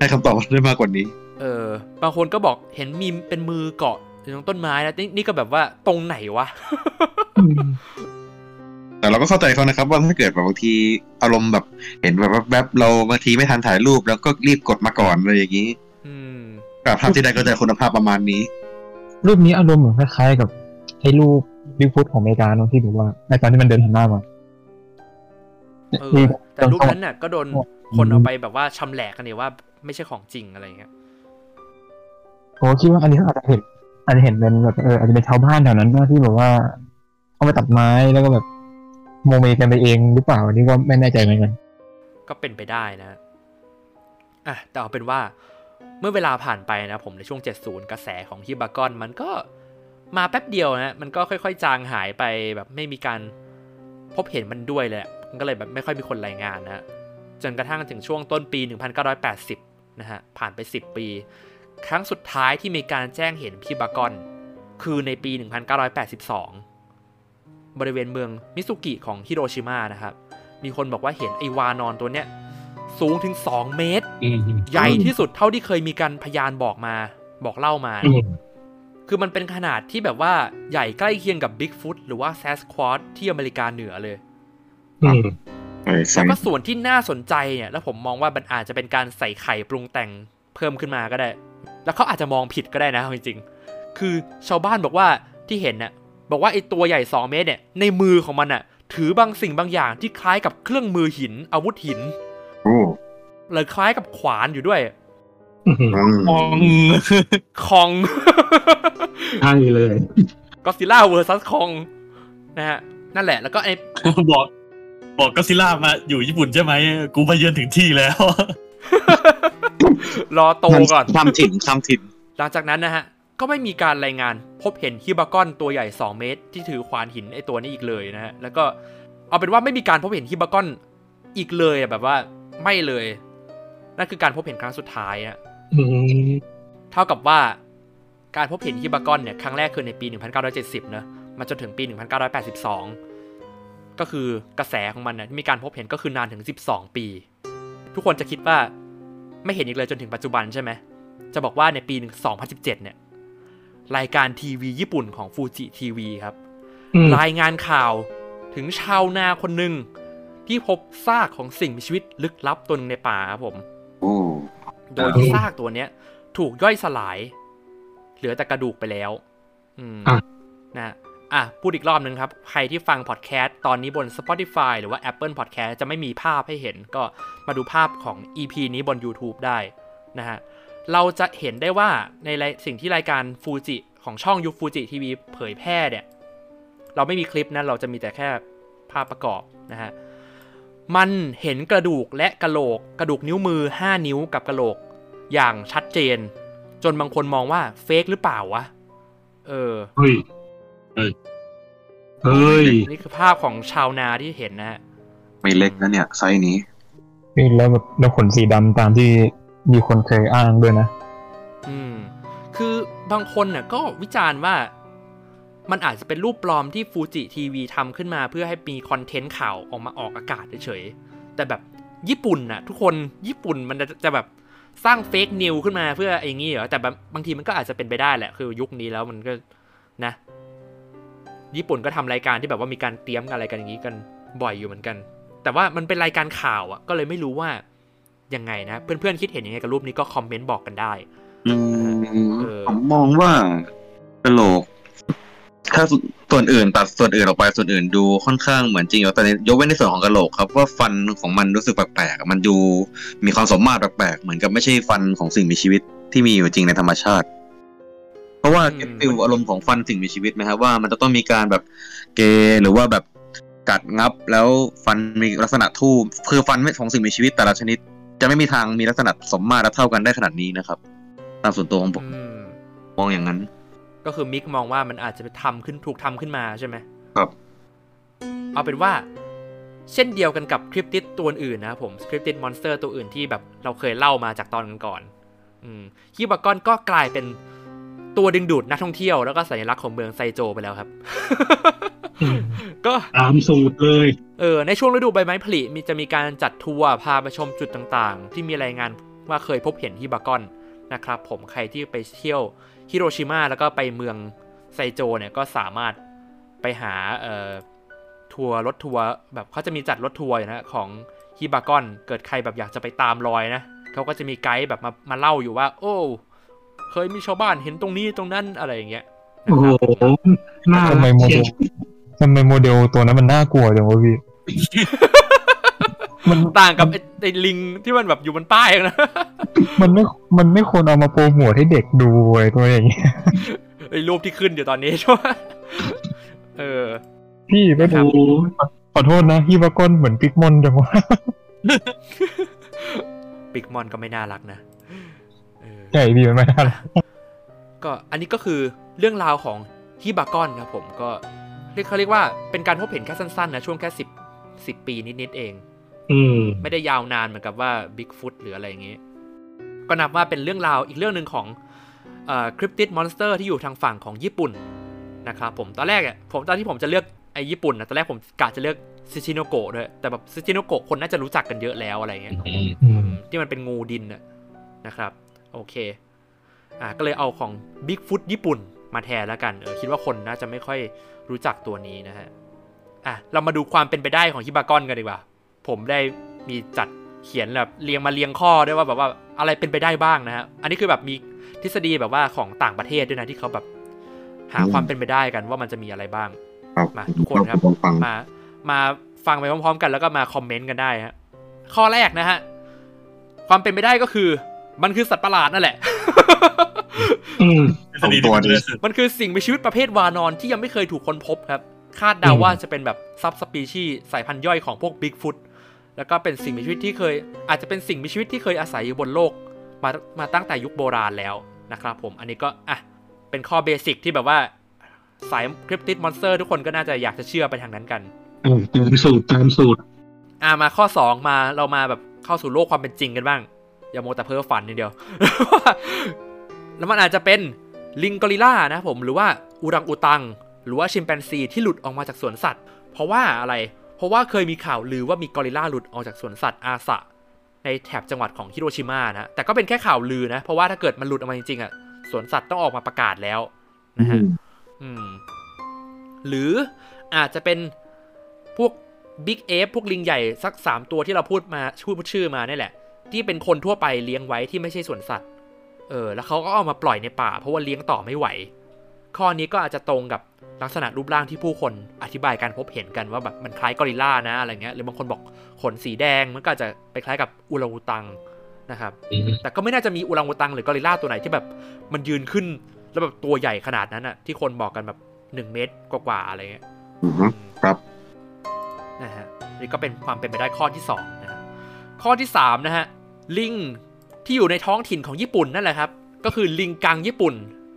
ใช่ให้คำตอบได้มากกว่านี้ เออ บางคนก็บอกเห็นมีเป็นมือเกาะอยู่ตรงต้นไม้นะนี่นี่ก็แบบว่าตรงไหนวะ แต่เราก็เข้าใจเขานะครับ ว่าถ้าเกิดแบบบางทีอารมณ์แบบ เห็นแบบแวบๆเราบางทีไม่ทันถ่ายรูป แล้วก็รีบกดมาก่อนอะไรอย่างนี้อืมกับภาพที่ได้ก็จะคุณภาพประมาณนี้ รูปนี้อารมณ์เหมือนคล้ายๆกับไอ้รูปบิ๊กฟุตของอเมริกาเนอะที่แบบว่าในตอนที่มันเดินหันหน้ามาเออที่แต่รูปนั้นน่ะ ก็โดนคนเอาไปแบบว่าชำแหละกันเนี่ยว่า ไม่ใช่ของจริงอะไรเงี้ยผมก็คิดว่าอันนี้เขาอาจจะเห็นอาจจะเห็นเป็นแบบเอออาจจะเป็นชาวบ้านแถวนั้นว่าที่แบบว่าเขาไปตัดไม้แล้วก็แบบโมเมกันไปเองหรือเปล่าอันนี้ก็ไม่แน่ใจเหมือนกันก็เป็นไปได้นะอะแต่เอาเป็นว่าเมื่อเวลาผ่านไปนะผมในช่วง 70 กระแสของฮิบากอนมันก็มาแป๊บเดียวนะมันก็ค่อยๆ จางหายไปแบบไม่มีการพบเห็นมันด้วยเลยอะมันก็เลยแบบไม่ค่อยมีคนรายงานนะจนกระทั่งถึงช่วงต้นปี 1980 นะฮะผ่านไป 10 ปี ครั้งสุดท้ายที่มีการแจ้งเห็นฮิบากอนคือในปี 1982 บริเวณเมืองมิซุกิของฮิโรชิมานะครับ มีคนบอกว่าเห็นไอวานอนตัวเนี้ยสูงถึง 2 เมตรอืมใหญ่ที่สุดเท่าที่เคยมีการพยานบอกมา บอกเล่ามาอืมคือมันเป็นขนาดที่แบบว่าใหญ่ใกล้เคียงกับ Bigfoot หรือว่า Sasquatch ที่อเมริกาเหนือเลยอืมใช่ใช่ แล้วก็ส่วนที่น่าสนใจเนี่ยแล้วผมมองว่ามันอาจจะเป็นการใส่ไข่ปรุงแต่งเพิ่มขึ้นมาก็ได้ แล้วเขาอาจจะมองผิดก็ได้นะเอาจริงๆ คือชาวบ้านบอกว่าที่เห็นน่ะบอกว่าไอ้ตัวใหญ่ 2 เมตรเนี่ยในมือของมันน่ะ ถือบางสิ่งบางอย่างที่คล้ายกับเครื่องมือหินอาวุธหินโอ้หรือคล้ายกับขวานอยู่ด้วยอืมอืมมองคองใช่เลยGodzilla versus Kong นะฮะนั่นแหละแล้วก็ไอ้บอก บอกก็ซิล่ามาอยู่ญี่ปุ่นใช่ไหมกูมาเยือนถึงที่แล้ว รอโตก่อนความถิ่นความถิ่น หลังจากนั้นนะฮะ ก็ไม่มีการรายงานพบเห็นฮิบากอนตัวใหญ่ 2 เมตร ที่ถือขวานหินไอตัวนี้อีกเลยนะฮะ แล้วก็เอาเป็นว่าไม่มีการพบเห็นฮิบากอนอีกเลยอะแบบว่าไม่เลย นั่นคือการพบเห็นครั้งสุดท้ายอะอืมเท่ากับว่าการพบเห็นฮิบากอนเนี่ยครั้งแรกคือในปี 1970 นะมาจนถึงปี 1982 ก็คือกระแสของมันเนี่ยที่มีการพบเห็นก็คือนานถึง 12 ปี ทุกคนจะคิดว่าไม่เห็นอีกเลยจนถึงปัจจุบันใช่ไหม จะบอกว่าในปี 2017 เนี่ย รายการทีวีญี่ปุ่นของฟูจิทีวีครับอืมรายงานข่าวถึงชาวนาคนหนึ่งที่พบซากของสิ่งมีชีวิตลึกลับตัวหนึงในป่าครับผมโอ้โดยที่ซากตัวเนี้ย ถูกย่อยสลาย เหลือแต่กระดูกไปแล้ว อืมอะนะ อะพูดอีกรอบหนึ่งครับ ใครที่ฟังพอดแคสต์ตอนนี้บน Spotify หรือว่า Apple Podcast จะไม่มีภาพให้เห็น ก็มาดูภาพของ EP นี้บน YouTube ได้นะฮะเราจะเห็นได้ว่าในสิ่งที่รายการฟูจิของช่องยูฟูจิทีวีเผยแพร่เนี่ย เราไม่มีคลิปนะเราจะมีแต่แค่ภาพประกอบนะฮะมันเห็นกระดูกและกระโหลก กระดูกนิ้วมือ 5 นิ้วกับกระโหลกอย่างชัดเจน จนบางคนมองว่าเฟกหรือเปล่าวะเออ เฮ้ยเฮ้ยเฮ้ย นี่คือภาพของชาวนาที่เห็นนะฮะไม่เล็กนะเนี่ยไซส์นี้นี่แล้วแบบแล้วขนสีดำตามที่มีคนเคยอ้างด้วยนะ อืม คือบางคนน่ะ ก็วิจารณ์ว่ามันอาจจะเป็นรูปปลอมที่ฟูจิทีวีทำขึ้นมาเพื่อให้มีคอนเทนต์ข่าวออกมาออกอากาศเฉยๆ แต่แบบญี่ปุ่นน่ะ ทุกคนญี่ปุ่นมันจะจะแบบสร้างเฟกนิวขึ้นมาเพื่ออย่างงี้เหรอ แต่แบบบางทีมันก็อาจจะเป็นไปได้แหละ คือยุคนี้แล้วมันก็นะ ญี่ปุ่นก็ทำรายการที่แบบว่ามีการเตรียมอะไรกันอย่างนี้กันบ่อยอยู่เหมือนกัน แต่ว่ามันเป็นรายการข่าวอะ ก็เลยไม่รู้ว่ายังไงนะ เพื่อนๆคิดเห็นยังไงกับรูปนี้ก็คอมเมนต์บอกกันได้อืมเออผมมองว่ากระโหลก ถ้าส่วนอื่นตัดส่วนอื่นออกไปส่วนอื่นดูค่อนข้างเหมือนจริงอยู่แต่ในยกเว้นในส่วนของกระโหลกครับว่าฟันของมันรู้สึกแปลกๆมันดูมีความสมมาตรแปลกๆเหมือนกับไม่ใช่ฟันของสิ่งมีชีวิตที่มีอยู่จริงในธรรมชาติ เพราะว่าอืม get feel อารมณ์ของฟันสิ่งมีชีวิตไหมครับว่ามันจะต้องมีการแบบเกยหรือว่าแบบกัดงับแล้วฟันมีลักษณะทู่คือฟันของสิ่งมีชีวิตแต่ละชนิด จะไม่มีทางมีลักษณะสมมาตรและเท่ากันได้ขนาดนี้นะครับ ตามส่วนตัวของผมอืมมองอย่างนั้น ก็คือมิกมองว่ามันอาจจะไปทำขึ้นถูกทำขึ้นมาใช่ไหมครับ เอาเป็นว่า เช่นเดียวกันกับ cryptid ตัวอื่นนะครับผม cryptid monster ตัวอื่นที่แบบเราเคยเล่ามาจากตอนก่อนๆอืมฮิบากอนก็กลายเป็น ตัวดึงดูดนักท่องเที่ยวแล้วก็สัญลักษณ์ของเมืองไซโจไปแล้วครับ ก็ตามสูตรเลย เออ ในช่วงฤดูใบไม้ผลิมีจะมีการจัดทัวร์พาไปชมจุดต่างๆ ที่มีรายงานว่าเคยพบเห็นฮิบากอนนะครับ ผมใครที่ไปเที่ยวฮิโรชิมาแล้วก็ไปเมืองไซโจเนี่ยก็สามารถไปหาเอ่อทัวร์รถทัวร์แบบเขาจะมีจัดรถทัวร์อยู่นะของฮิบากอน เกิดใครแบบอยากจะไปตามรอยนะเขาก็จะมีไกด์แบบมามาเล่าอยู่ว่า โอ้ เคยมีชาวบ้านเห็นตรงนี้ตรงนั้นอะไรอย่างเงี้ยนะโอ้คโหรับน่าทำไมรักโมเชีเดยลทำไมโมเดลตัวนั้นมันน่ากลัวจังวะพี่มันต่างกับไอ้ไอ้ลิงที่มันแบบอยู่บนป้ายนะ มันไม่ มันไม่ควรเอามาโปรโมทให้เด็กดูไอ้ตัวอย่างเงี้ยไอ้รูปที่ขึ้นอยู่ตอนนี้ใช่ไหมเออ พี่ไม่ครัดูบขอโทษนะฮิบากอนเหมือนปิกมอนจังวะปิกมอนก็ไม่น่ารักนะเออ ใช่พี่มันไม่ได้ละก็อันนี้ก็คือเรื่องราวของฮิบากอนครับผมก็เรียกเขาเรียกว่าเป็นการพบเห็นแค่สั้นๆนะช่วงแค่สิบสิบปีนิดๆเอง อืมไม่ได้ยาวนานเหมือนกับว่าบิ๊กฟุตหรืออะไรอย่างงี้ ก็นับว่าเป็นเรื่องราวอีกเรื่องหนึ่งของ cryptid monster ที่อยู่ทางฝั่งของญี่ปุ่นนะครับผมตอนแรกอะผมตอนที่ผมจะเลือกไอ้ญี่ปุ่นนะตอนแรกผมกะจะเลือกสึจิโนโกะด้วยแต่แบบสึจิโนโกะคนน่าจะรู้จักกันเยอะแล้วอะไรเงี้ยอืมที่มันเป็นงูดินน่ะนะครับ โอเคอ่าก็เลยเอาของบิ๊กฟุตญี่ปุ่นมาแทนแล้วกันเออคิดว่าคนน่าจะไม่ค่อยรู้จักตัวนี้นะฮะอะเรามาดูความเป็นไปได้ของฮิบากอนกันดีกว่า ผมได้มีจัดเขียนแบบเรียงมาเรียงข้อด้วยว่าแบบว่าอะไรเป็นไปได้บ้างนะฮะอันนี้คือแบบมีทฤษฎีแบบว่าของต่างประเทศด้วยนะที่เขาแบบ หาอืมความเป็นไปได้กันว่ามันจะมีอะไรบ้างครับมาทุกคนครับผมฟังมามาฟังไปพร้อมๆ กันแล้วก็มาคอมเมนต์กันได้ฮะข้อแรกนะฮะความเป็นไปได้ก็คือ มันคือสัตว์ประหลาดนั่นแหละอืมทฤษฎีที่มันเลยสุดมันคือสิ่งมีชีวิตประเภทวานอนที่ยังไม่เคยถูกค้นพบครับ คาดเดาอืมว่าจะเป็นแบบ subspecies สายพันธุ์ย่อยของพวกบิ๊กฟุตแล้วก็เป็นสิ่งมีชีวิตที่เคย อาจจะเป็นสิ่งมีชีวิตที่เคยอาศัยอยู่บนโลก มามาตั้งแต่ยุคโบราณแล้วนะครับผมอันนี้ก็อะเป็นข้อ basic ที่แบบว่า สาย cryptid monster ทุกคนก็น่าจะอยากจะเชื่อไปทางนั้นกันเออตามสูตรตามสูตร อ่ามาข้อ2มาเรามาแบบเข้าสู่โลกความเป็นจริงกันบ้าง อย่ามัวแต่เพ้อฝันนิดเดียว แล้วมันอาจจะเป็นลิงกอริลล่านะผมหรือว่าอูรังอูตัง หรือว่าชิมแปนซีที่หลุดออกมาจากสวนสัตว์ เพราะว่าอะไร เพราะว่าเคยมีข่าวลือว่ามีกอริลล่าหลุดออกจากสวนสัตว์อาสะในแถบจังหวัดของฮิโรชิมานะ แต่ก็เป็นแค่ข่าวลือนะ เพราะว่าถ้าเกิดมันหลุดออกมาจริงๆอะสวนสัตว์ต้องออกมาประกาศแล้วนะฮะอืม หรืออาจจะเป็นพวกบิ๊กเอฟพวกลิงใหญ่สักสามตัวที่เราพูดมาพูดชื่อมานี่แหละ ที่เป็นคนทั่วไปเลี้ยงไว้ที่ไม่ใช่สวนสัตว์ เออ แล้วเขาก็เอามาปล่อยในป่า เพราะว่าเลี้ยงต่อไม่ไหว ข้อนี้ก็อาจจะตรงกับลักษณะรูปร่างที่ผู้คนอธิบายการพบเห็นกันว่าแบบมันคล้ายกอริลลานะอะไรเงี้ย หรือบางคนบอกขนสีแดงมันก็อาจจะไปคล้ายกับอูรังอุตังนะครับ แต่ก็ไม่น่าจะมีอูรังอุตังหรือกอริลลาตัวไหนที่แบบมันยืนขึ้นแล้วแบบตัวใหญ่ขนาดนั้นอะที่คนบอกกันแบบหนึ่งเมตรกว่าๆอะไรเงี้ยอือฮึครับนะฮะนี่ก็เป็นความเป็นไปได้ข้อที่สองนะฮะข้อที่สามนะฮะ ลิงที่อยู่ในท้องถิ่นของญี่ปุ่นนั่นแหละครับ ก็คือลิงกังญี่ปุ่น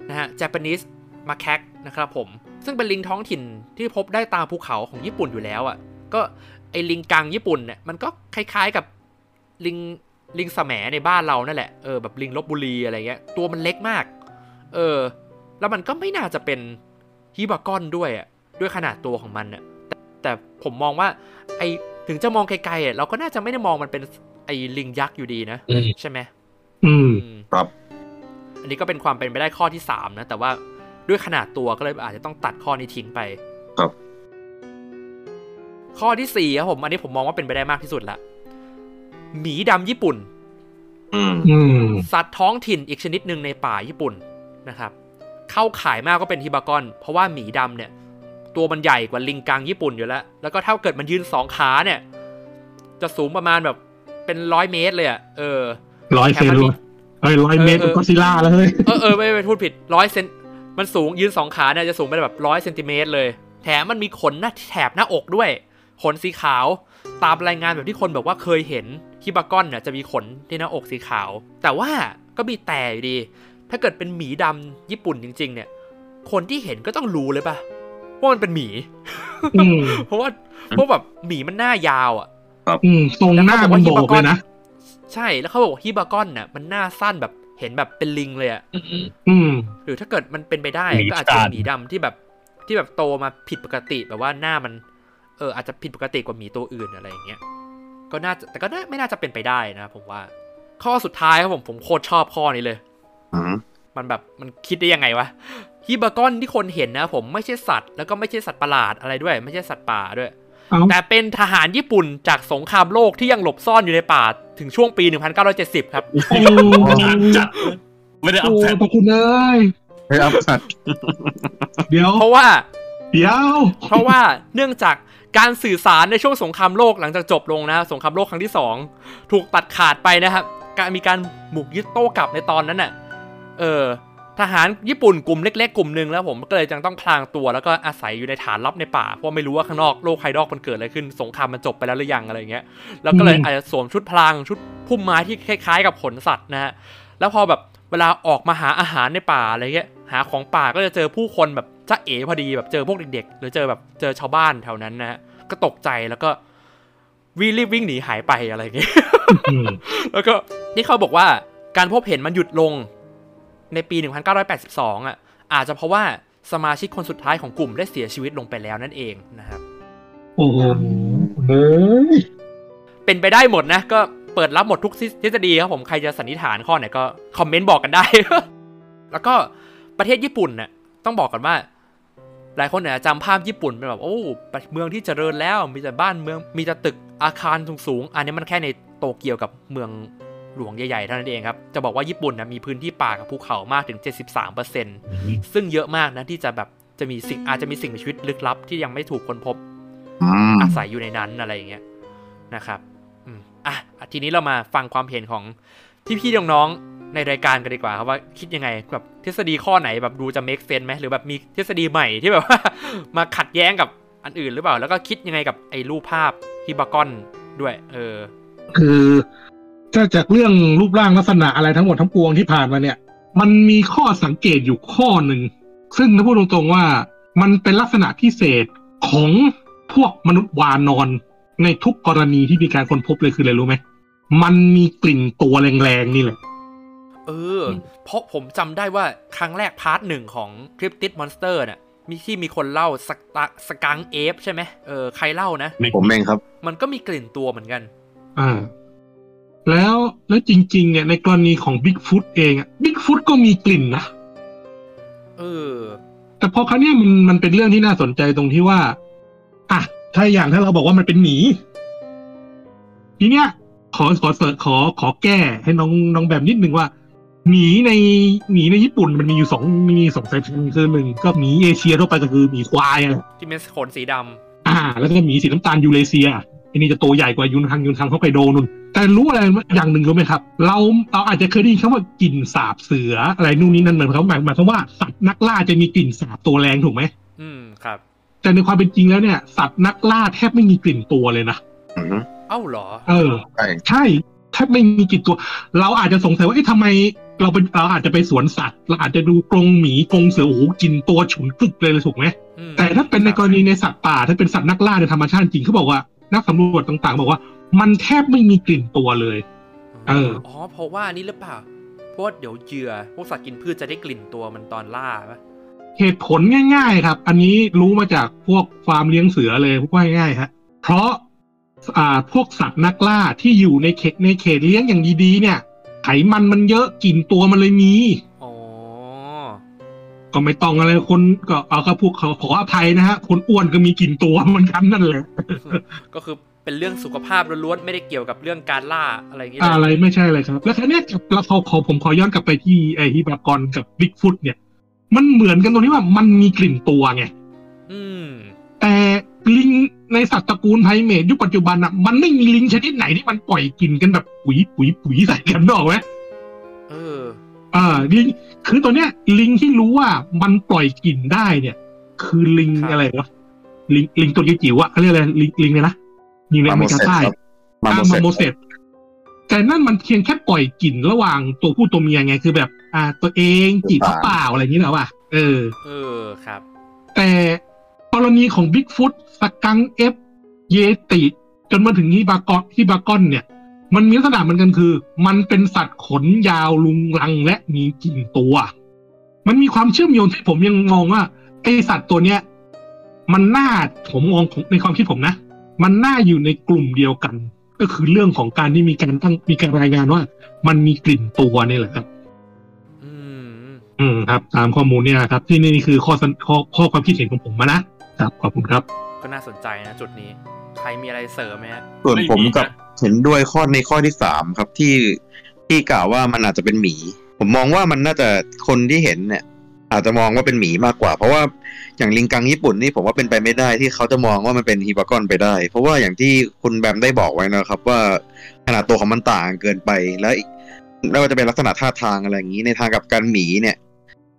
นะฮะ Japanese macaque นะครับผม ซึ่งเป็นลิงท้องถิ่นที่พบได้ตามภูเขาของญี่ปุ่นอยู่แล้วอะ่ะ ก็ไอลิงกังญี่ปุ่นเนี่ยมันก็คล้ายๆกับลิงลิงสแหมในบ้านเรานั่นแหละ เออแบบลิงลบบุรีอะไรเงี้ย ตัวมันเล็กมาก เออ แล้วมันก็ไม่น่าจะเป็นฮิบากอนด้วยอะ่ะ ด้วยขนาดตัวของมันอะแต่แต่ผมมองว่าไอถึงจะมองไกลๆอะเราก็น่าจะไม่ได้มองมันเป็น ไอลิงยักษ์อยู่ดีนะอืมใช่ไหมอืมอืมครับ อันนี้ก็เป็นความเป็นไปได้ข้อที่สามนะ แต่ว่าด้วยขนาดตัวก็เลยอาจจะต้องตัดข้อนี้ทิ้งไป ครับ ข้อที่สี่ครับผม อันนี้ผมมองว่าเป็นไปได้มากที่สุดละหมีดำญี่ปุ่นอืมอืมสัตว์ท้องถิ่นอีกชนิดหนึ่งในป่าญี่ปุ่นนะครับ เข้าขายมากก็เป็นฮิบากอน เพราะว่าหมีดำเนี่ย ตัวมันใหญ่กว่าลิงกังญี่ปุ่นอยู่แล้ว แล้วก็ถ้าเกิดมันยืนสองขาเนี่ย จะสูงประมาณแบบ เป็นร้อยเมตรเลยอะเออร้อยเซนเลยเฮ้ยร้อยเมตรเออเออก็ซิล่าแล้วเฮ้ยเออเออไม่ไม่พูดผิดร้อยเซนมันสูงยืนสองขาเนี่ยจะสูงไปแบบร้อยเซนติเมตรเลย แถมมันมีขนหน้าแถบหน้าอกด้วย ขนสีขาวตามรายงานแบบที่คนแบบว่าเคยเห็นฮิบากอนเนี่ยจะมีขนที่หน้าอกสีขาว แต่ว่าก็มีแต่อยู่ดี ถ้าเกิดเป็นหมีดำญี่ปุ่นจริง ๆ เนี่ย คนที่เห็นก็ต้องรู้เลยปะว่ามันเป็นหมีอืมเพราะว่าเพราะแบบหมีมันหน้ายาวอะ อืมทรงหน้ามันโบกเลยนะใช่แล้วเขาบอกว่าฮิบากอนน่ะ มันหน้าสั้นแบบเห็นแบบเป็นลิงเลยอะอืมหรือถ้าเกิดมันเป็นไปได้หมีก็อาจจะเป็นจานหมีดำที่แบบที่แบบโตมาผิดปกติแบบว่าหน้ามัน เอออาจจะผิดปกติกว่าหมีตัวอื่นอะไรอย่างเงี้ยก็น่าจะแต่ก็น่าไม่น่าจะเป็นไปได้นะผมว่า ข้อสุดท้ายครับผมผมโคตรชอบข้อนี้เลยอืมมันแบบมันคิดได้ยังไงวะฮิบากอนที่คนเห็นนะผมไม่ใช่สัตว์แล้วก็ไม่ใช่สัตว์ประหลาดอะไรด้วย ไม่ใช่สัตว์ป่าด้วยเอา แต่เป็นทหารญี่ปุ่นจากสงครามโลกที่ยังหลบซ่อนอยู่ในป่า ถึงช่วงปี 1970 ครับโอ้จัดจัดไม่ได้อัพโหแพทพระคุณเอ้ยเฮ้ยอัพสัตว์เดี๋ยวเพราะว่า เดี๋ยว เพราะว่าเนื่องจากการสื่อสารในช่วงสงครามโลกหลังจากจบลงนะสงครามโลกครั้งที่สองถูกตัดขาดไปนะครับ การมีการบุกยึดโต้กลับในตอนนั้นน่ะ เออ ทหารญี่ปุ่นกลุ่มเล็กๆกลุ่มหนึ่งแล้วผมก็เลยจังต้องพลางตัวแล้วก็อาศัยอยู่ในฐานลับในป่าเพราะไม่รู้ว่าข้างนอกโลกภายนอกมันเกิดอะไรขึ้นสงครามมันจบไปแล้วหรือยังอะไรอย่างเงี้ยแล้วก็เลยอาจจะสวมชุดพลางชุดพุ่มไม้ที่คล้ายๆ กับขนสัตว์นะฮะแล้วพอแบบเวลาออกมาหาอาหารในป่าอะไรเงี้ยหาของป่าก็จะเจอผู้คนแบบจ้าเอ๋พอดีแบบเจอพวกเด็กๆ หรือเจอแบบเจอชาวบ้านแถวนั้นนะฮะก็ตกใจแล้วก็วิ่งรีบวิ่งหนีหายไปอะไรอย่างเงี้ยอืมแล้วก็นี่เขาบอกว่าการพบเห็นมันหยุดลง ในปี 1982 อะ อาจจะเพราะว่าสมาชิกคนสุดท้ายของกลุ่มได้เสียชีวิตลงไปแล้วนั่นเองนะครับ โอ้โหเฮ้ยเป็นไปได้หมดนะ ก็เปิดรับหมดทุกทฤษฎีครับผม ใครจะสันนิษฐานข้อไหนก็คอมเมนต์บอกกันได้ แล้วก็ประเทศญี่ปุ่นน่ะต้องบอกกันว่า หลายคนเนี่ยจำภาพญี่ปุ่นเป็นแบบโอ้เมืองที่เจริญแล้วมีแต่บ้านเมืองมีแต่ตึกอาคารสูงๆอันนี้มันแค่ในโตเกียวกับเมือง หลวงใหญ่ๆเท่านั้นเองครับ จะบอกว่าญี่ปุ่นนะมีพื้นที่ป่ากับภูเขามากถึง 73%ซึ่งเยอะมากนะที่จะแบบจะมีสิ่งอาจจะมีสิ่งมีชีวิตลึกลับ ที่ยังไม่ถูกค้นพบอืมอาศัยอยู่ในนั้นอะไรอย่างเงี้ยนะครับอืมอะทีนี้เรามาฟังความเห็นของพี่ๆน้องๆในรายการกันดีกว่าครับว่าคิดยังไงแบบทฤษฎีข้อไหนแบบดูจะ make sense ไหมหรือแบบมีทฤษฎีใหม่ที่แบบว่ามาขัดแย้งกับอันอื่นหรือเปล่า แล้วก็คิดยังไงกับไอ้รูปภาพฮิบากอนด้วย เออ คือ ถ้าจากเรื่องรูปร่างลักษณะอะไรทั้งหมดทั้งปวงที่ผ่านมาเนี่ย มันมีข้อสังเกตอยู่ข้อหนึ่ง ซึ่งถ้าพูดตรงๆว่ามันเป็นลักษณะพิเศษของพวกมนุษย์วานอน ในทุกกรณีที่มีการค้นพบเลยคืออะไรรู้ไหมมันมีกลิ่นตัวแรงๆนี่แหละ เออ เพราะผมจำได้ว่าครั้งแรกพาร์ทหนึ่งของ Cryptid Monster น่ะมีที่มีคนเล่าสกะสกังเอฟใช่ไหมเออใครเล่านะ ผมเองครับ มันก็มีกลิ่นตัวเหมือนกัน อ่า แล้วแล้วจริง ๆ เนี่ยในกรณีของบิ๊กฟุตเองอะบิ๊กฟุตก็มีกลิ่นนะเออ แต่พอครั้งเนี้ยมันมันเป็นเรื่องที่น่าสนใจตรงที่ว่าอะถ้าอย่างถ้าเราบอกว่ามันเป็นหมีทีเนี้ยขอขอ search ขอขอแก้ให้น้องน้องแบบนิดนึงว่าหมีในหมีในญี่ปุ่นมันมีอยู่สองมีสองสายพันธุ์คือหนึ่งก็หมีเอเชียทั่วไปก็คือหมีควายอะไรที่เป็นขนสีดำอ่า แล้วก็หมีสีน้ำตาลยูเรเซีย อันนี้จะตัวใหญ่กว่ายุนทังยุนทังฮอกไกโดนุ่น แต่รู้อะไรอย่างหนึ่งรู้ไหมครับ เราเราอาจจะเคยได้ยินคำว่ากลิ่นสาบเสืออะไรนู่นนี่นั่นเหมือนเขาหมายหมายความว่าสัตว์นักล่าจะมีกลิ่นสาบตัวแรงถูกไหมอืมครับ แต่ในความเป็นจริงแล้วเนี่ย สัตว์นักล่าแทบไม่มีกลิ่นตัวเลยนะอือฮึเอ้าเหรอ เออใช่ใช่แทบไม่มีกลิ่นตัว เราอาจจะสงสัยว่าเอ๊ะทำไมเราเป็นเราอาจจะไปสวนสัตว์เราอาจจะดูกรงหมีกรงเสือโอ้โหกลิ่นตัวฉุนกึกเลยเลยถูกไหมอืมแต่ถ้าเป็นในกรณีในสัตว์ป่าถ้าเป็นสัตว์นักล่าในธรรมชาติจริงเขาบอกว่า นักสำรวจต่างๆ บอกว่า มันแทบไม่มีกลิ่นตัวเลย เอออ๋อเพราะว่านี่หรือเปล่าเพราะว่าเดี๋ยวเหยื่อพวกสัตว์กินพืชจะได้กลิ่นตัวมันตอนล่าปะเหตุผลง่าย ๆ ครับ อันนี้รู้มาจากพวกฟาร์มเลี้ยงเสือเลยพวกง่ายๆฮะ เพราะอ่าพวกสัตว์นักล่าที่อยู่ในเขตในเขตเลี้ยงอย่างดีๆเนี่ย ไขมันมันเยอะกลิ่นตัวมันเลยมีอ๋อ ก็ไม่ต้องอะไรคนก็เอาครับพวกเขาขออภัยนะฮะคนอ้วนก็มีกลิ่นตัวเหมือนกันนั่นแหละก็คือเป็นเรื่องสุขภาพล้วนๆไม่ได้เกี่ยวกับเรื่องการล่าอะไรอย่างเงี้ยเลยอะไรไม่ใช่เลยครับ แล้วทีเนี้ยเราขอขอผมขอย้อนกลับไปที่ไอฮิบากอนกับบิ๊กฟุตเนี่ย มันเหมือนกันตรงที่ว่ามันมีกลิ่นตัวไงอืม แต่ลิงในสัตว์ตระกูลไพรเมทยุคปัจจุบันอะมันไม่มีลิงชนิดไหนที่มันปล่อยกลิ่นกันแบบปุ๋ยปุ๋ยปุ๋ยใส่กันนกออกไหมเอออ่าลิง คือตัวเนี้ย ลิงที่รู้ว่ามันปล่อยกลิ่นได้เนี่ย คือลิงครับอะไรวะลิงลิงตัวจิ๋วๆอะเขาเรียกอะไรลิงลิงเลยนะลิงในอมาเมโมริกาเสสใต้ครับมาอ่าโมเสมาสโมเสสแต่นั่นมันเพียงแค่ปล่อยกลิ่นระหว่างตัวผู้ตัวเมียไงคือแบบ อ่า ตัวเองจีบหรือเปล่าอะไรอย่างนี้เหรอวะเออ เออครับ แต่กรณีของบิ๊กฟุตสกังเอฟเยติ จนมาถึงฮิบากอนฮิบากอนเนี่ย มันมีลักษณะเหมือนกันคือ มันเป็นสัตว์ขนยาวลุงลังและมีกลิ่นตัว มันมีความเชื่อมโยงที่ผมยังงงว่าไอสัตว์ตัวเนี้ย มันน่าผมมองของในความคิดผมนะ มันน่าอยู่ในกลุ่มเดียวกัน ก็คือเรื่องของการที่มีการตั้งมีการรายงานว่า มันมีกลิ่นตัวนี่แหละครับ อืมอืมครับ ตามข้อมูลเนี่ยนะครับ ที่นี่คือข้อเสนข้อข้อความคิดเห็นของผมมานะครับขอบคุณครับ ก็น่าสนใจนะจุดนี้ ใครมีอะไรเสริมไหมฮะส่วนไม่ผมมีกับนะเห็นด้วยข้อในข้อที่สามครับที่ที่กล่าวว่ามันอาจจะเป็นหมี ผมมองว่ามันน่าจะคนที่เห็นเนี่ย อาจจะมองว่าเป็นหมีมากกว่า เพราะว่าอย่างลิงกังญี่ปุ่นนี่ผมว่าเป็นไปไม่ได้ที่เขาจะมองว่ามันเป็นฮิบากอนไปได้ เพราะว่าอย่างที่คุณแบมได้บอกไว้นะครับ ว่าขนาดตัวของมันต่างเกินไปแล้วอีกไม่ว่าจะเป็นลักษณะท่าทางอะไรอย่างนี้ ในทางกับการหมีเนี่ย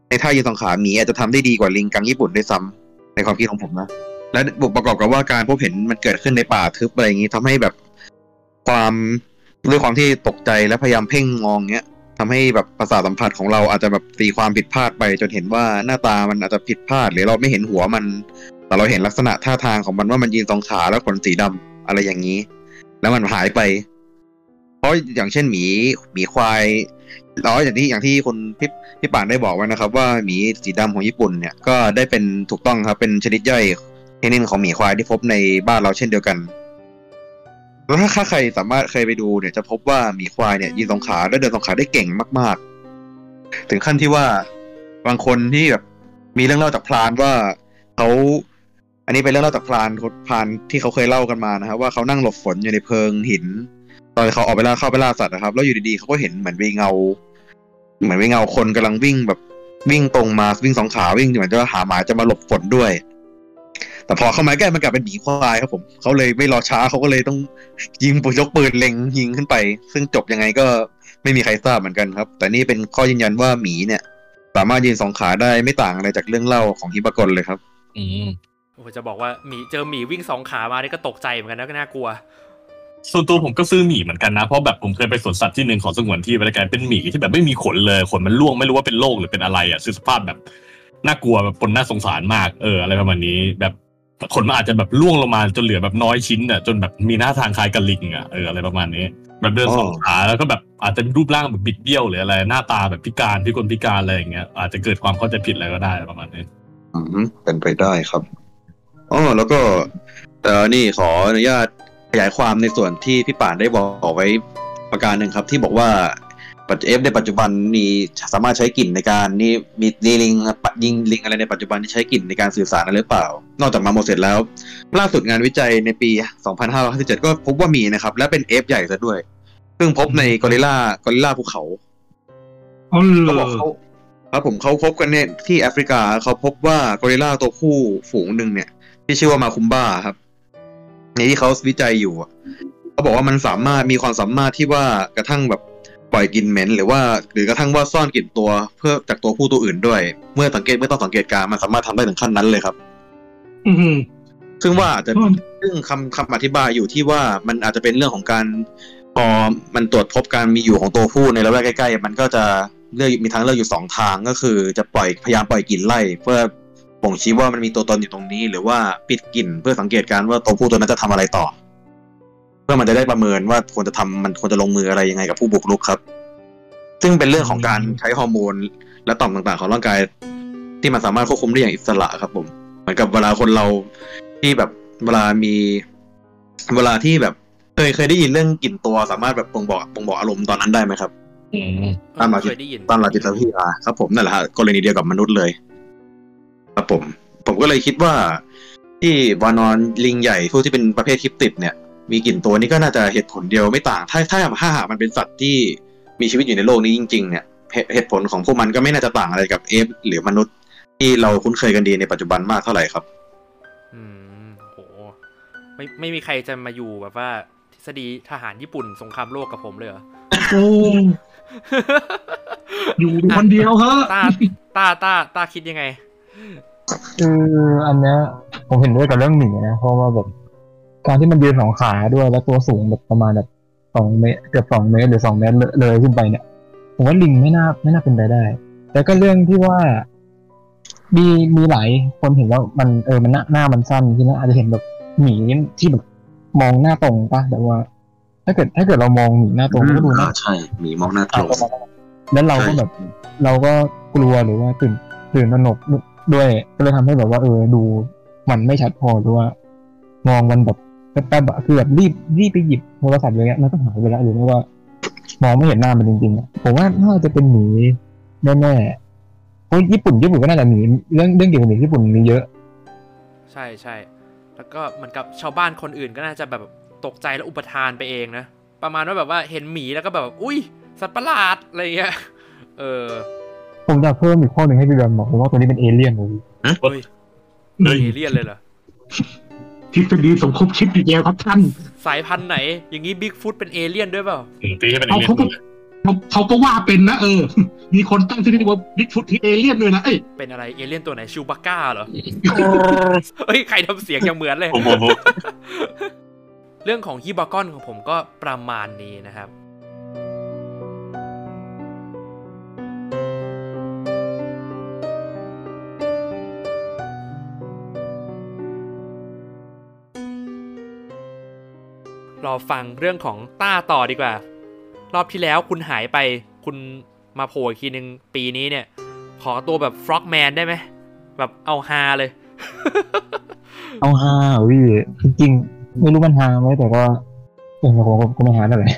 ในท่ายืนสองขาหมีอาจจะทำได้ดีกว่าลิงกังญี่ปุ่นด้วยซ้ำในความคิดของผมนะ และบวกประกอบกับว่าการพบเห็นมันเกิดขึ้นในป่าทึบอะไรอย่างนี้ทำให้แบบความด้วยความที่ตกใจและพยายามเพ่งมองเงี้ยทำให้แบบประสาทสัมผัสของเราอาจจะแบบตีความผิดพลาดไป จนเห็นว่าหน้าตามันอาจจะผิดพลาด หรือเราไม่เห็นหัวมัน แต่เราเห็นลักษณะท่าทางของมันว่ามันยืนสองขาแล้วขนสีดำอะไรอย่างนี้ แล้วมันหายไป เพราะอย่างเช่นหมีหมีควายแล้วอย่างที่อย่างที่คุณพี่พี่ป่านได้บอกไว้นะครับ ว่าหมีสีดำของญี่ปุ่นเนี่ยก็ได้เป็นถูกต้องครับเป็นชนิดย่อย ชนินของหมีควายที่พบในบ้านเราเช่นเดียวกัน แล้วถ้าใครสามารถเคยไปดูเนี่ยจะพบว่าหมีควายเนี่ยยืนสองขาและเดินสองขาได้เก่งมาก ๆ ถึงขั้นที่ว่าบางคนที่แบบมีเรื่องเล่าจากพรานว่าเขาอันนี้เป็นเรื่องเล่าจากพรานพรานที่เขาเคยเล่ากันมานะครับว่าเขานั่งหลบฝนอยู่ในเพิงหิน ตอนเขาออกไปล่าเข้าไปล่าสัตว์นะครับ แล้วอยู่ดีๆเขาก็เห็นเหมือนมีเงา เหมือนมีเงาคนกำลังวิ่งแบบวิ่งตรงมาวิ่งสองขาวิ่งเหมือนจะหาหมาจะมาหลบฝนด้วย แต่พอเข้ามาใกล้มันกลับเป็นหมีควายครับผมเขาเลยไม่รอช้าเขาก็เลยต้องยิงปืนยกปืนเล็งยิงขึ้นไป ซึ่งจบยังไงก็ไม่มีใครทราบเหมือนกันครับ แต่นี่เป็นข้อยืนยันว่าหมีเนี่ย สามารถยืนสองขาได้ไม่ต่างอะไรจากเรื่องเล่าของฮิบากอนเลยครับ อืมโอ้โหจะบอกว่าหมีเจอหมีวิ่งสองขามานี่ก็ตกใจเหมือนกันนะก็น่ากลัว ส่วนตัวผมก็ซื้อหมีเหมือนกันนะเพราะแบบผมเคยไปสวนสัตว์ที่หนึ่งของสงวนที่บริการเป็นหมีที่แบบไม่มีขนเลยขนมันร่วงไม่รู้ว่าเป็นโรคหรือเป็นอะไรอะคือสภาพแบบน่ากลัวแบบคนน่าสงสารมากเอออะไรประมาณนี้ แบบ ขนมันอาจจะแบบร่วงลงมาจนเหลือแบบน้อยชิ้นอะจนแบบมีหน้าทางคล้ายกับลิงอะเอออะไรประมาณนี้แบบเดินสองขาแล้วก็แบบอาจจะรูปร่างแบบบิดเบี้ยวหรืออะไรหน้าตาแบบพิการพิกลพิการอะไรอย่างเงี้ยอาจจะเกิดความเข้าใจผิดอะไรก็ได้ประมาณนี้อืมเป็นไปได้ครับอ๋อแล้วก็เออนี่ขออนุญาตขยายความในส่วนที่พี่ป่านได้บอกไว้ประการหนึ่งครับ ที่บอกว่า ปัจจุเอฟในปัจจุบันนี่สามารถใช้กลิ่นในการนี่มีลิงยิงลิงอะไรในปัจจุบันที่ใช้กลิ่นในการสื่อสารอะหรือเปล่า นอกจากมาโมเสร็จแล้ว ล่าสุดงานวิจัยในปี 2557 ก็พบว่ามีนะครับ และเป็นเอฟใหญ่ซะด้วย ซึ่งพบในกอริลลากอริลลาภูเขาเขาบอกเขาครับผมเขาพบกันเนี่ยที่แอฟริกาเขาพบว่ากอริลลาตัวผู้ฝูงหนึ่งเนี่ย ที่ชื่อว่ามาคุมบ้าครับในที่เขาวิจัยอยู่เขาบอกว่ามันสามารถมีความสามารถที่ว่ากระทั่งแบบ ปล่อยกลิ่นเหม็นหรือว่าหรือกระทั่งว่าซ่อนกลิ่นตัวเพื่อจากตัวผู้ตัวอื่นด้วย เมื่อสังเกตเมื่อต้องสังเกตการณ์มันสามารถทำได้ถึงขั้นนั้นเลยครับ อือหือซึ่งว่าอาจจะอืมซึ่งคำคำอธิบายอยู่ที่ว่ามันอาจจะเป็นเรื่องของการพอมันตรวจพบการมีอยู่ของตัวผู้ในระแวกใกล้ ๆ มันก็จะเลือกมีทางเลือกอยู่สองทางก็คือ จะปล่อยพยายามปล่อยกลิ่นไล่ เพื่อบ่งชี้ว่ามันมีตัวตนอยู่ตรงนี้ หรือว่าปิดกลิ่นเพื่อสังเกตการณ์ว่าตัวผู้ตัวนั้นจะทำอะไรต่อ เพื่อมันจะได้ประเมินว่าควรจะทำมันควรจะลงมืออะไรยังไงกับผู้บุกรุกครับ ซึ่งเป็นเรื่องของการใช้ฮอร์โมน และต่อมต่างๆ ของร่างกาย ที่มันสามารถควบคุมได้อย่างอิสระครับ ผม เหมือนกับเวลาคนเราที่แบบเวลามีเวลาที่แบบเคยเคยได้ยินเรื่องกลิ่นตัวสามารถแบบบ่งบอกบ่งบอกอารมณ์ตอนนั้นได้ไหมครับตามหลักเคยได้ยินตามหลักจิตวิทยาครับผมนั่นแหละฮะกรณีเดียวกับมนุษย์เลย ครับผม ผมก็เลยคิดว่า ที่วานอนลิงใหญ่พวกที่เป็นประเภทคลิปติดเนี่ย มีกลิ่นตัวนี้ก็น่าจะเหตุผลเดียวไม่ต่าง ถ้าถ้าถ้าหากมันเป็นสัตว์ที่มีชีวิตอยู่ในโลกนี้จริง ๆ เนี่ยเหตุเหตุผลของพวกมันก็ไม่น่าจะต่างอะไรกับเอฟหรือมนุษย์ที่เราคุ้นเคยกันดีในปัจจุบันมากเท่าไหร่ครับ อืมโหไม่ไม่มีใครจะมาอยู่แบบว่า ทฤษฎีทหารญี่ปุ่นสงครามโลกกับผมเลยเหรอโอ้อยู่คนเดียวเหอะต้าต้าต้าต้าคิดยังไง คืออันเนี้ยผมเห็นด้วยกับเรื่องหมีนะเพราะว่าแบบ การที่มันยืนสองขาด้วยแล้วตัวสูงแบบประมาณแบบสองเมตรเกือบสองเมตรหรือสองเมตรเลยเลยขึ้นไปเนี่ย ผมว่าลิงไม่น่าไม่น่าเป็นไปได้ แต่ก็เรื่องที่ว่า มีมีหลายคนเห็นว่ามันเออมันหน้าหน้ามันสั้นที่น่าอาจจะเห็นแบบหมีที่แบบมองหน้าตรงปะแต่ว่า ถ้าเกิดถ้าเกิดเรามองหมีหน้าตรงก็ดูน่าใช่มีมองหน้าตรงแล้วเราก็แบบ เราก็กลัวหรือว่าตื่นตื่นตระหนกด้วยก็เลยทำให้แบบว่า เออดูมันไม่ชัดพอหรือว่ามองมันแบบ แป๊บๆอะคือแบบรีบรีบไปหยิบโทรศัพท์เลยเงี้ยมันก็หายไปแล้วหรือไม่ว่ามองไม่เห็นหน้ามันจริงๆอะผมว่าน่าจะเป็นหมีแน่ๆเพราะญี่ปุ่นญี่ปุ่นก็น่าจะหมีเรื่องเรื่องเกี่ยวกับหมีญี่ปุ่นมีเยอะ ใช่ใช่แล้วก็เหมือนกับชาวบ้านคนอื่นก็น่าจะแบบตกใจและอุปทานไปเองนะประมาณว่าแบบว่าเห็นหมีแล้วก็แบบอุ้ยสัตว์ประหลาดอะไรเงี้ยเออ ผมจะเพิ่มอีกข้อหนึ่งให้พี่แบมบอกผมว่าตัวนี้เป็นเอเลี่ยนเลยเฮ้ยเฮ้ยเอเลี่ยนเลยเหรอ ทฤษฎีสมคบคิดอีกแล้วครับท่าน สายพันธุ์ไหน อย่างนี้บิ๊กฟุตเป็นเอเลี่ยนด้วยเปล่าอืมตีให้เป็นเอเอาเลี่ยเขาก็นเขาเขาก็ว่าเป็นนะเออ มีคนตั้งชื่อว่าบิ๊กฟุตที่เอเลี่ยนด้วยนะเอ้ยเป็นอะไรเอเลี่ยนตัวไหน Chewbacca เหรอเฮ้ยใครทำเสียงอย่างเหมือนเลยผมผมผมเรื่องของฮิบากอนของผมก็ประมาณนี้นะครับ รอฟังเรื่องของต้าต่อดีกว่า รอบที่แล้วคุณหายไป คุณมาโผล่อีกทีนึงปีนี้เนี่ย ขอตัวแบบฟล็อกแมนได้ไหม แบบเอาฮาเลย เอาฮาวิจริงๆไม่รู้มันฮาไหมแต่ก็เออผมก็ไม่ฮาเท่าไหร่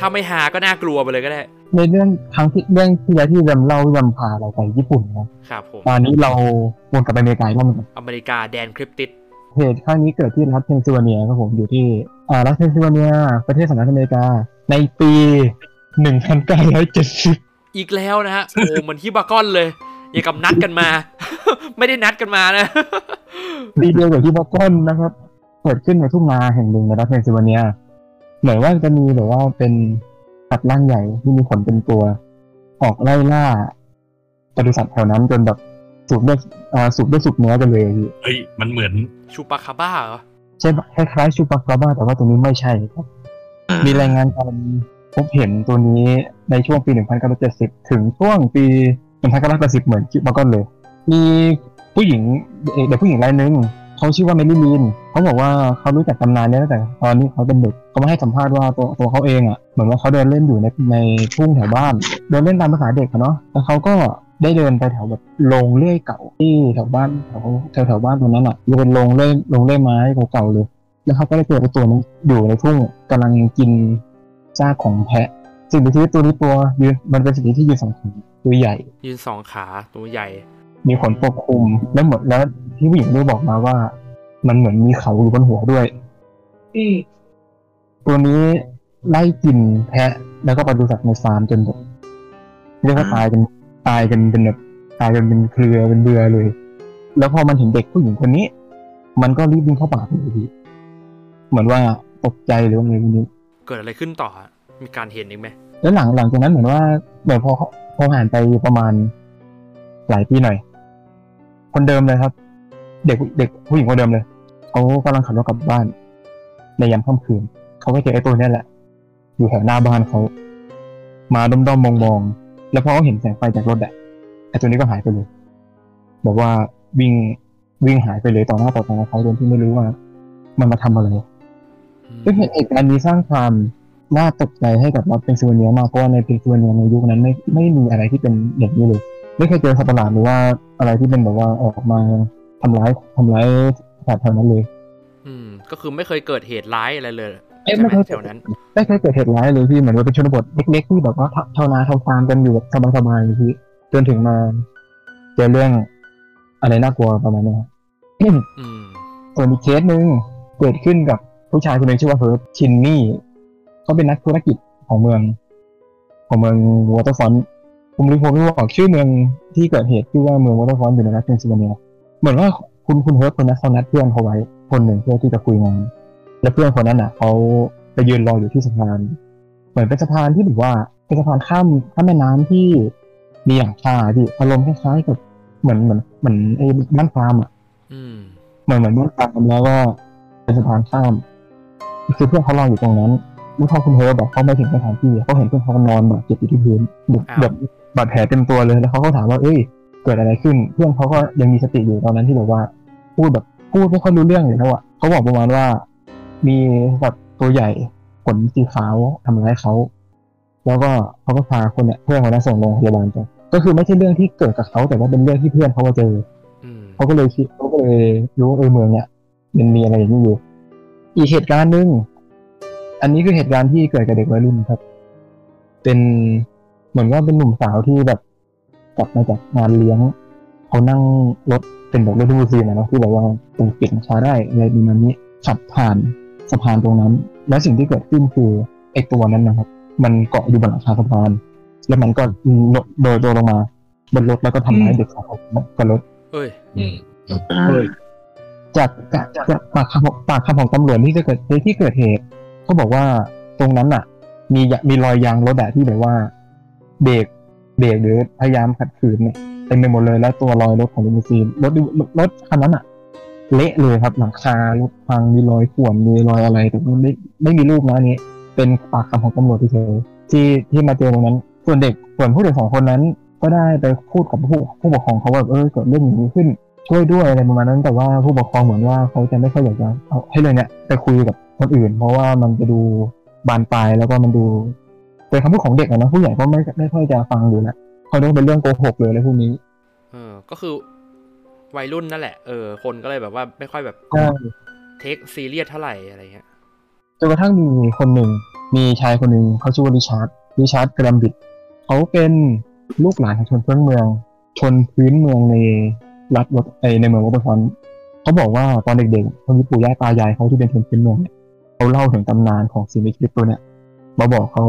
ถ้าไม่ฮาก็น่ากลัวไปเลยก็ได้ ในเรื่องครั้งที่เรื่องที่แล้วที่แรมเล่าที่แรมพาเราไปญี่ปุ่นนะครับผมตอนนี้เราวนกลับไปอเมริกาอีกรอบหนึงอเมริกาแดน cryptid เหตุครั้งนี้เกิดที่รัฐเพนซิลเวเนียครับผมอยู่ที่อ่ารัฐเพนซิลเวเนีย ประเทศสหรัฐอเมริกา ในปี1970อีกแล้วนะฮะโอ้เหมือนฮิบากอนเลย อย่างกับนัดกันมา ไม่ได้นัดกันมานะปีเดียวกับที่บอสตันนะครับเกิดขึ้นในทุ่งนาแห่งหนึ่งในรัฐเพนซิลเวเนียเหมือนว่าจะมีแบบว่าเป็นสัตว์ร่างใหญ่ที่มีขนเป็นตัว ออกไล่ล่าปศุสัตว์แถวนั้นจนแบบ สูบเลือดอ่าสูบเลือดสูบเนื้อกันเลยพี่เฮ้ยมันเหมือนชูปาคาบ้าเหรอใช่ปะคล้ายๆชูปากาบ้า แต่ว่าตัวนี้ไม่ใช่ครับ มีรายงานการพบเห็นตัวนี้ในช่วงปี 1970 ถึงช่วงปี 1980 เหมือนคิดมาก่อนเลย มีผู้หญิงเอ่อเด็กผู้หญิงรายหนึ่งเขาชื่อว่าเมลี่ลีนเขาบอกว่าเขารู้จักตำนานเนี้ตั้งแต่ตอนนี้เขาเป็นเด็กเขามาให้สัมภาษณ์ว่าตัวตัวเขาเองอะเหมือนว่าเขาเดินเล่นอยู่ในในทุ่งแถวบ้าน เดินเล่นตามภาษาเด็กอะเนาะแล้วเขาก็ ได้เดินไปแถวแบบโรงเลื่อยเก่าที่แถวบ้านแถวแถวแถวบ้านตรงนั้นอะจะเป็นโรงเลื่อยโรงเลื่อยไม้เก่าๆเลยแล้วเขาก็ได้เจอไอ้ตัวนี้อยู่ในทุ่งกำลังกินซากของแพะสิ่งมีชีวิตตัวนี้ตัวยืนมันเป็นสิ่งที่ยืนสองขาตัวใหญ่ ยืนสองขาตัวใหญ่ มีขนปกคลุมแล้วเหมือนแล้วที่ผู้หญิงได้บอกมาว่า มันเหมือนมีเขาอยู่บนหัวด้วยตัวนี้ไล่กินแพะ แล้วก็ปศุสัตว์ในฟาร์มจนแบบเรียกว่าตายกัน ตายกันเป็นแบบตายกันเป็นเครือเป็นเบือเลย แล้วพอมันเห็นเด็กผู้หญิงคนนี้ มันก็รีบวิ่งเข้าป่าเลยทีเหมือนว่าตกใจหรือว่าอะไรพวกนี้ เกิดอะไรขึ้นต่อฮะมีการเห็นอีกไหมแล้วหลังหลังจากนั้นเหมือนว่าเหมือนพอพอผ่านไปประมาณหลายปีหน่อย คนเดิมเลยครับ เด็กเด็กผู้หญิงคนเดิมเลยเขากำลังขับรถกลับบ้าน ในยามค่ำคืนเขาก็เจอไอ้ตัวเนี้ยแหละ อยู่แถวหน้าบ้านเขามาด้อมๆมองๆ แล้วพอเขาเห็นแสงไฟจากรถอะไอ้ตัวนี้ก็หายไปเลยแบบว่าวิ่งวิ่งหายไปเลยต่อหน้าต่อตาเขาโดยที่ไม่รู้ว่า มันมาทำอะไรอืมซึ่งเหตุการณ์นี้สร้างความน่าตกใจให้กับเราเป็นซูเวเนียมากเพราะว่าในเป็นซูเวเนียในยุคนั้นไม่ไม่มีอะไรที่เป็นอย่างนี้เลย ไม่เคยเจอสัตว์ประหลาดหรือว่าอะไรที่เป็นแบบว่าออกมาทำร้ายทำร้ายสัตว์แถวนั้นเลย อืม ก็คือไม่เคยเกิดเหตุร้ายอะไรเลย เอ้ยใช่ไหมไม่เคยแถวนั้นไม่เคยเกิดเหตุร้ายเลยพี่เหมือนว่าเป็นชนบทเล็กๆที่แบบว่าชาวนาทำฟาร์มกันอยู่แบบสบายๆเลยพี่จนถึงมาเจอเรื่องอะไรน่ากลัวประมาณนี้ครับอืมส่วนอีกเคสหนึ่งเกิดขึ้นกับผู้ชายคนหนึ่งชื่อว่าเฮิร์บชินนี่เขาเป็นนักธุรกิจของเมือง ของเมือง Waterford ผมรู้ผมรู้บอกชื่อเมืองที่เกิดเหตุชื่อว่าเมือง Waterford อยู่ในรัฐเพนซิลเวเนียเหมือนว่าคุณคุณเฮิร์บคนนั้นเขานัดเพื่อนเขาไว้คนหนึ่งเพื่อที่จะคุยงาน และเพื่อนคนนั้นอะเขาไปยืนรออยู่ที่สะพาน เหมือนเป็นสะพานที่แบบว่าเป็นสะพานข้ามข้ามแม่น้ำที่มีหลังคาที่อารมณ์คล้ายๆกับเหมือนเหมือนเหมือนไอ้บ้านฟาร์มอะอืมเหมือนเหมือนบ้านฟาร์มแล้วก็เป็นสะพานข้ามคือเพื่อนเขารออยู่ตรงนั้นเมื่อเขาคุณเฮอแบบเขาไม่ถึงสถานที่เขาเห็นเพื่อนเขานอนบาดเจ็บอยู่ที่พื้นแบบอ้าวแบบบาดแผลเต็มตัวเลยแล้วเขาก็ถามว่าเอ้ย เกิดอะไรขึ้น เพื่อนเขาก็ยังมีสติอยู่ตอนนั้นที่แบบว่า พูดแบบพูดไม่ค่อยรู้เรื่องเลยแล้วอะเขาบอกประมาณว่า มีแบบตัวใหญ่ขนสีขาวทำร้ายเขาแล้วก็เขาก็พาคนเนี่ยเพื่อนเขาเนี่ยส่งโรงพยาบาลไปก็คือไม่ใช่เรื่องที่เกิดกับเขาแต่ว่าเป็นเรื่องที่เพื่อนเขามาเจออืมเขาก็เลยคิดเขาก็เลยรู้ว่าเออเมืองเนี่ยมันมีอะไรอย่างนี้อยู่ อีกเหตุการณ์หนึ่งอันนี้คือเหตุการณ์ที่เกิดกับเด็กวัยรุ่นครับ เป็นเหมือนว่าเป็นหนุ่มสาวที่แบบกลับมาจากงานเลี้ยงเขานั่งรถเป็นแบบรถลิมูซีนนะเนาะที่แบบว่าปูปิดราคาได้อะไรประมาณนี้ขับผ่าน สะพานตรงนั้น แล้วสิ่งที่เกิดขึ้นคือไอ้ตัวนั้นนะครับ มันเกาะอยู่บนหลังคาสะพาน แล้วมันก็โดดตัวลงมา บนรถแล้วก็ทำร้ายเด็กสองคนบนรถเอ้ยจากจากจากปากคำของปากคำของตำรวจที่จะเกิดในที่เกิดเหตุเขาบอกว่าตรงนั้นอะ มียะมีรอยยางรถอะที่แบบว่า เบรกเบรกหรือพยายามขัดขืนเนี่ยเต็มไปหมดเลยแล้วตัวรอยรถของลิมูซีนรถรถคันนั้นอะ เละเลยครับหลังคารถพังมีรอยข่วนมีรอยอะไรแต่ไม่ไม่มีรูปนะอันนี้ เป็นปากคำของตำรวจที่เฉยที่ที่มาเจอตรงนั้น ส่วนเด็กส่วนผู้เด็กสองคนนั้น ก็ได้ไปพูดกับผู้ผู้ปกครองเขาว่าเออเกิดเรื่องอย่างนี้ขึ้นช่วยด้วยอะไรประมาณนั้น แต่ว่าผู้ปกครองเหมือนว่าเขาจะไม่ค่อยอยากจะเอาให้เรื่องเนี้ยไปคุยกับคนอื่น เพราะว่ามันจะดูบานปลายแล้วก็มันดูเป็นคำพูดของเด็กนะผู้ใหญ่ก็ไม่ไม่ค่อยจะฟังอยู่แล้วเขาต้องเป็นเรื่องโกหกเลยอะไรพวกนี้เออก็คือ วัยรุ่นนั่นแหละ เออ คนก็เลยแบบว่าไม่ค่อยแบบใช่เทคซีเรียสเท่าไหร่อะไรเงี้ยจนกระทั่งมีคนหนึ่ง มีชายคนหนึ่งเขาชื่อว่าริชาร์ดริชาร์ดกรัมบิดเขาเป็นลูกหลานของชนพื้นเมือง ชนพื้นเมืองในรัฐวอตไอในเมือง Waterford เขาบอกว่าตอนเด็กๆเขามีปู่ย่าตายายเขาที่เป็นชนพื้นเมืองเนี่ยเขาเล่าถึงตำนานของสิ่งมีชีวิตตัวเนี่ยมาบอกเขา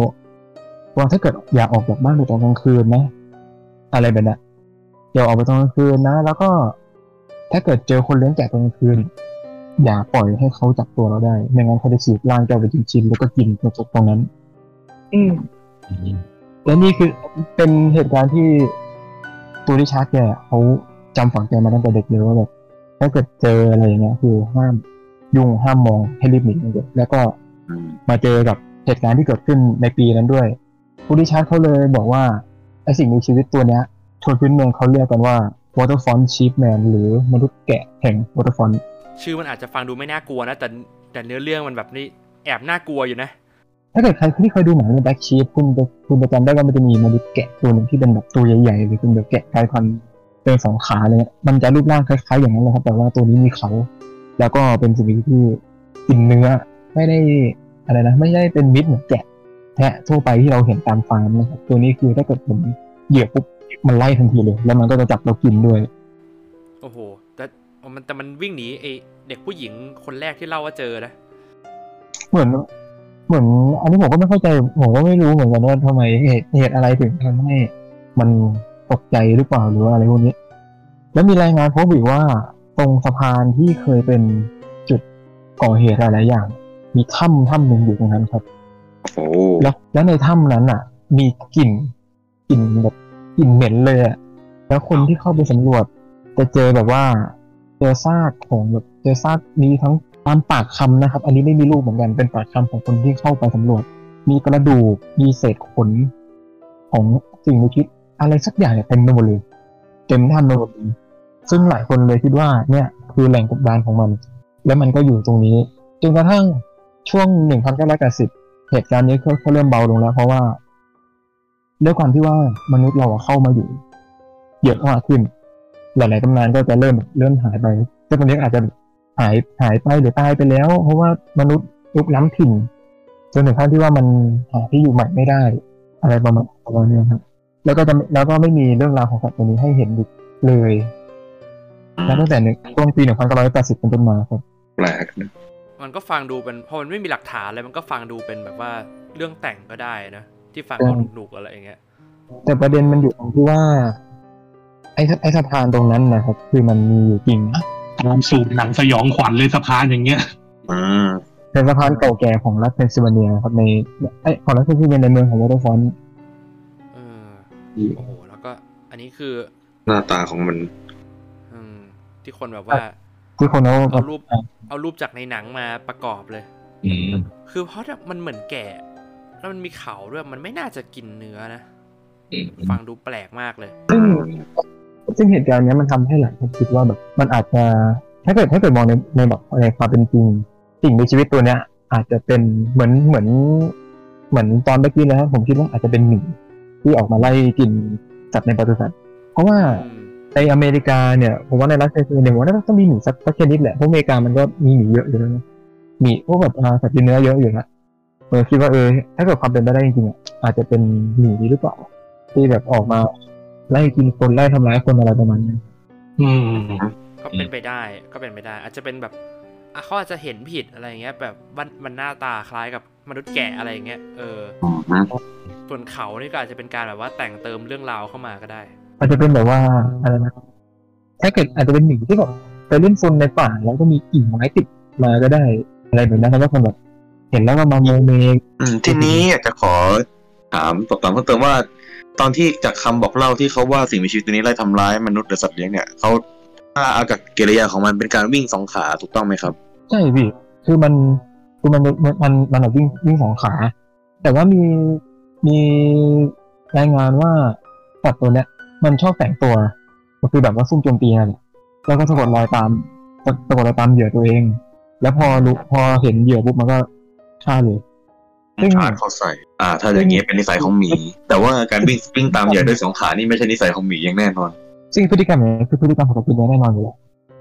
ว่าถ้าเกิดอย่าออกจากบ้านในตอนกลางคืนนะ อะไรแบบนั้นอย่าออกไปตอนกลางคืนนะ แล้วก็ ถ้าเกิดเจอคนเลี้ยงแกะตอนกลางคืน อย่าปล่อยให้เขาจับตัวเราได้ ไม่งั้นเขาจะฉีกร่างเจ้าไปชิ้นๆแล้วก็กินจบตรงนั้น อืมและนี่คือเป็นเหตุการณ์ที่ตัวริชาร์ดแกเขาจำฝังใจมาตั้งแต่เด็กเลยว่าแบบถ้าเกิดเจออะไรอย่างเงี้ยคือห้ามยุ่งห้ามมองให้รีบหนีเลยแล้วก็มาเจอกับเหตุการณ์ที่เกิดขึ้นในปีนั้นด้วยผู้ริชาร์ดเขาเลยบอกว่าไอสิ่งมีชีวิตตัวเนี้ยชนพื้นเมืองเขาเรียกกันว่า Waterford Sheepman หรือมนุษย์แกะแห่ง waterfront ชื่อมันอาจจะฟังดูไม่น่ากลัวนะ แต่แต่เนื้อเรื่องมันแบบนี้แอบน่ากลัวอยู่นะ ถ้าเกิดใครที่เคยดูหนังเรื่อง Black Sheep คุณจะคุณจะจำได้ว่ามันจะมีมนุษย์แกะตัวหนึ่งที่เป็นแบบตัวใหญ่ๆหรือเป็นแบบแกะกลายพันธุ์เป็นสองขาอะไรเงี้ยมันจะรูปร่างคล้ายๆอย่างนั้นเลยครับ แต่ว่าตัวนี้มีเขา แล้วก็เป็นสิ่งมีชีวิตที่กินเนื้อไม่ได้อะไรนะไม่ได้เป็นมิตรเหมือนแกะแพะทั่วไปที่เราเห็นตามฟาร์มนะครับตัวนี้คือถ้าเกิดผมเหยียบปุ๊บ มันไล่ทันทีเลย แล้วมันก็จะจับเรากินด้วย โอ้โห แต่มันแต่มันวิ่งหนีไอเด็กผู้หญิงคนแรกที่เล่าว่าเจอนะ เหมือน เหมือน อันนี้ผมก็ไม่เข้าใจ ผมก็ไม่รู้เหมือนกันว่าทำไมเหตุเหตุอะไรถึงทำให้มันตกใจหรือเปล่าหรือว่าอะไรพวกนี้ แล้วมีรายงานพบอีกว่าตรงสะพานที่เคยเป็นจุดก่อเหตุหลายๆอย่าง มีถ้ำถ้ำหนึ่งอยู่ตรงนั้นครับโอ้แล้วแล้วในถ้ำนั้นอะ มีกลิ่นกลิ่นแบบ กลิ่นเหม็นเลยอะแล้วคนที่เข้าไปสำรวจ จะเจอแบบว่า เจอซากของแบบเจอซากมีทั้งตามปากคำนะครับ อันนี้ไม่มีรูปเหมือนกันเป็นปากคำของคนที่เข้าไปสำรวจ มีกระดูกมีเศษขนของสิ่งมีชีวิตอะไรสักอย่างเนี่ยเต็มไปหมดเลยเต็มถ้ำไปหมดเลยซึ่งหลายคนเลยคิดว่าเนี่ยคือแหล่งกบดานของมัน แล้วมันก็อยู่ตรงนี้จนกระทั่งช่วง 1980 เหตุการณ์นี้เขาเขาเริ่มเบาลงแล้ว เพราะว่า ด้วยความที่ว่ามนุษย์เราอะเข้ามาอยู่เยอะมากขึ้น หลายๆตำนานก็จะเริ่มเริ่มหายไปแต่ตอนนี้อาจจะหายหายไปหรือตายไปแล้ว เพราะว่ามนุษย์ลุกล้ำถิ่นจนถึงขั้นที่ว่ามันหาที่อยู่ใหม่ไม่ได้ อะไรประมาณประมาณนี้ครับ แล้วก็จะแล้วก็ไม่มีเรื่องราวของสัตว์ตัวนี้ให้เห็นอีกเลย แล้วตั้งแต่หนึ่งช่วงปี1980เป็นต้นมาครับแปลกนะมันก็ฟังดูเป็นพอมันไม่มีหลักฐานเลยมันก็ฟังดูเป็นแบบว่าเรื่องแต่งก็ได้นะ ที่ฟังเอาหนุกๆอะไรอย่างเงี้ย แต่ประเด็นมันอยู่ตรงที่ว่า ไอ้ไอ้สะพานตรงนั้นนะครับ คือมันมีอยู่จริงนะตามสูตรหนังสยองขวัญเลยสะพานอย่างเงี้ยอืมเป็นสะพานเก่าแก่ของรัฐเพนซิลเวเนียครับในไอยของรัฐเพนซิลเวเนียในเมืองของวอเตอร์ฟอนต์เออโอ้โหแล้วก็ อันนี้คือ หน้าตาของมันอืมที่คนแบบว่า ที่คนเขาแบเอาบรูป เอารูปจากในหนังมาประกอบเลยอืมคือเพราะมันเหมือนแก่ แล้วมันมีเขาด้วยมันไม่น่าจะกินเนื้อนะอืมฟังดูแปลกมากเลย ซึ่งซึ่งเหตุการณ์เนี้ยมันทำให้หลายคนคิดว่าแบบ มันอาจจะถ้าเกิดถ้าเกิดมองในในแบบในความเป็นจริงสิ่งมีชีวิตตัวเนี้ย อาจจะเป็นเหมือนเหมือน เหมือนตอนเมื่อกี้แล้วผมคิดว่าอาจจะเป็นหมีที่ออกมาไล่กินสัตว์ในปศุสัตว์เพราะว่าอืมในอเมริกาเนี่ยผมว่าในรัฐเพนซิลเวเนียผมว่าน่าจะต้องมีหมีสักสักชนิดแหละเพราะอเมริกามันก็มีหมีเยอะอยู่แล้วนะหมีพวกแบบอ่าสัตว์กินเนื้อเยอะอยู่แล้ว เออคิดว่าเออถ้าเกิดความเป็นไปได้จริงๆอะอาจจะเป็นหมีหรือเปล่า ที่แบบออกมาไล่กินคนไล่ทำร้ายคนอะไรประมาณนี้อืมก็เป็นไปได้ ก็เป็นไปได้ อาจจะเป็นแบบอะเขาอาจจะเห็นผิดอะไรเงี้ย แบบมันมันหน้าตาคล้ายกับมนุษย์แกะอะไรเงี้ยเออส่วนเขานี่ก็อาจจะเป็นการแบบว่าแต่งเติมเรื่องราวเข้ามาก็ได้ อาจจะเป็นแบบว่าอะไรนะถ้าเกิดอาจจะเป็นหมีที่แบบไปเล่นโซนในป่าแล้วก็มีกิ่งไม้ติดมาก็ได้อะไรแบบนั้นแล้วก็คนแบบ เห็นแล้วก็มาโมเมอืมทีนี้อยากจะขอถามตอบถามเพิ่มเติมว่า ตอนที่จากคำบอกเล่าที่เขาว่าสิ่งมีชีวิตตัวนี้ไล่ทำร้ายมนุษย์หรือสัตว์เลี้ยงเนี่ยเขาถ้าเอากับกิริยาของมันเป็นการวิ่งสองขาถูกต้องไหมครับใช่พี่คือมันคือมันมันมันมันแบบวิ่งวิ่งสองขา แต่ว่ามีมีรายงานว่าสัตว์ตัวเนี้ยมันชอบแฝงตัวก็คือแบบว่าซุ่มโจมตีนั่นแหละแล้วก็สะกดรอยตามสะสะกดรอยตามเหยื่อตัวเอง แล้วพอรู้พอเห็นเหยื่อปุ๊บมันก็ ฆ่าเลยซึ่งชาร์จเข้าใส่ อ่า ถ้าอย่างนี้เป็นนิสัยของหมี แต่ว่าการวิ่งวิ่งตามเหยื่อด้วยสองขานี่ไม่ใช่นิสัยของหมีอย่างแน่นอน ซึ่งพฤติกรรมอย่างนี้คือพฤติกรรมของตัวกินแน่นอนอยู่แล้ว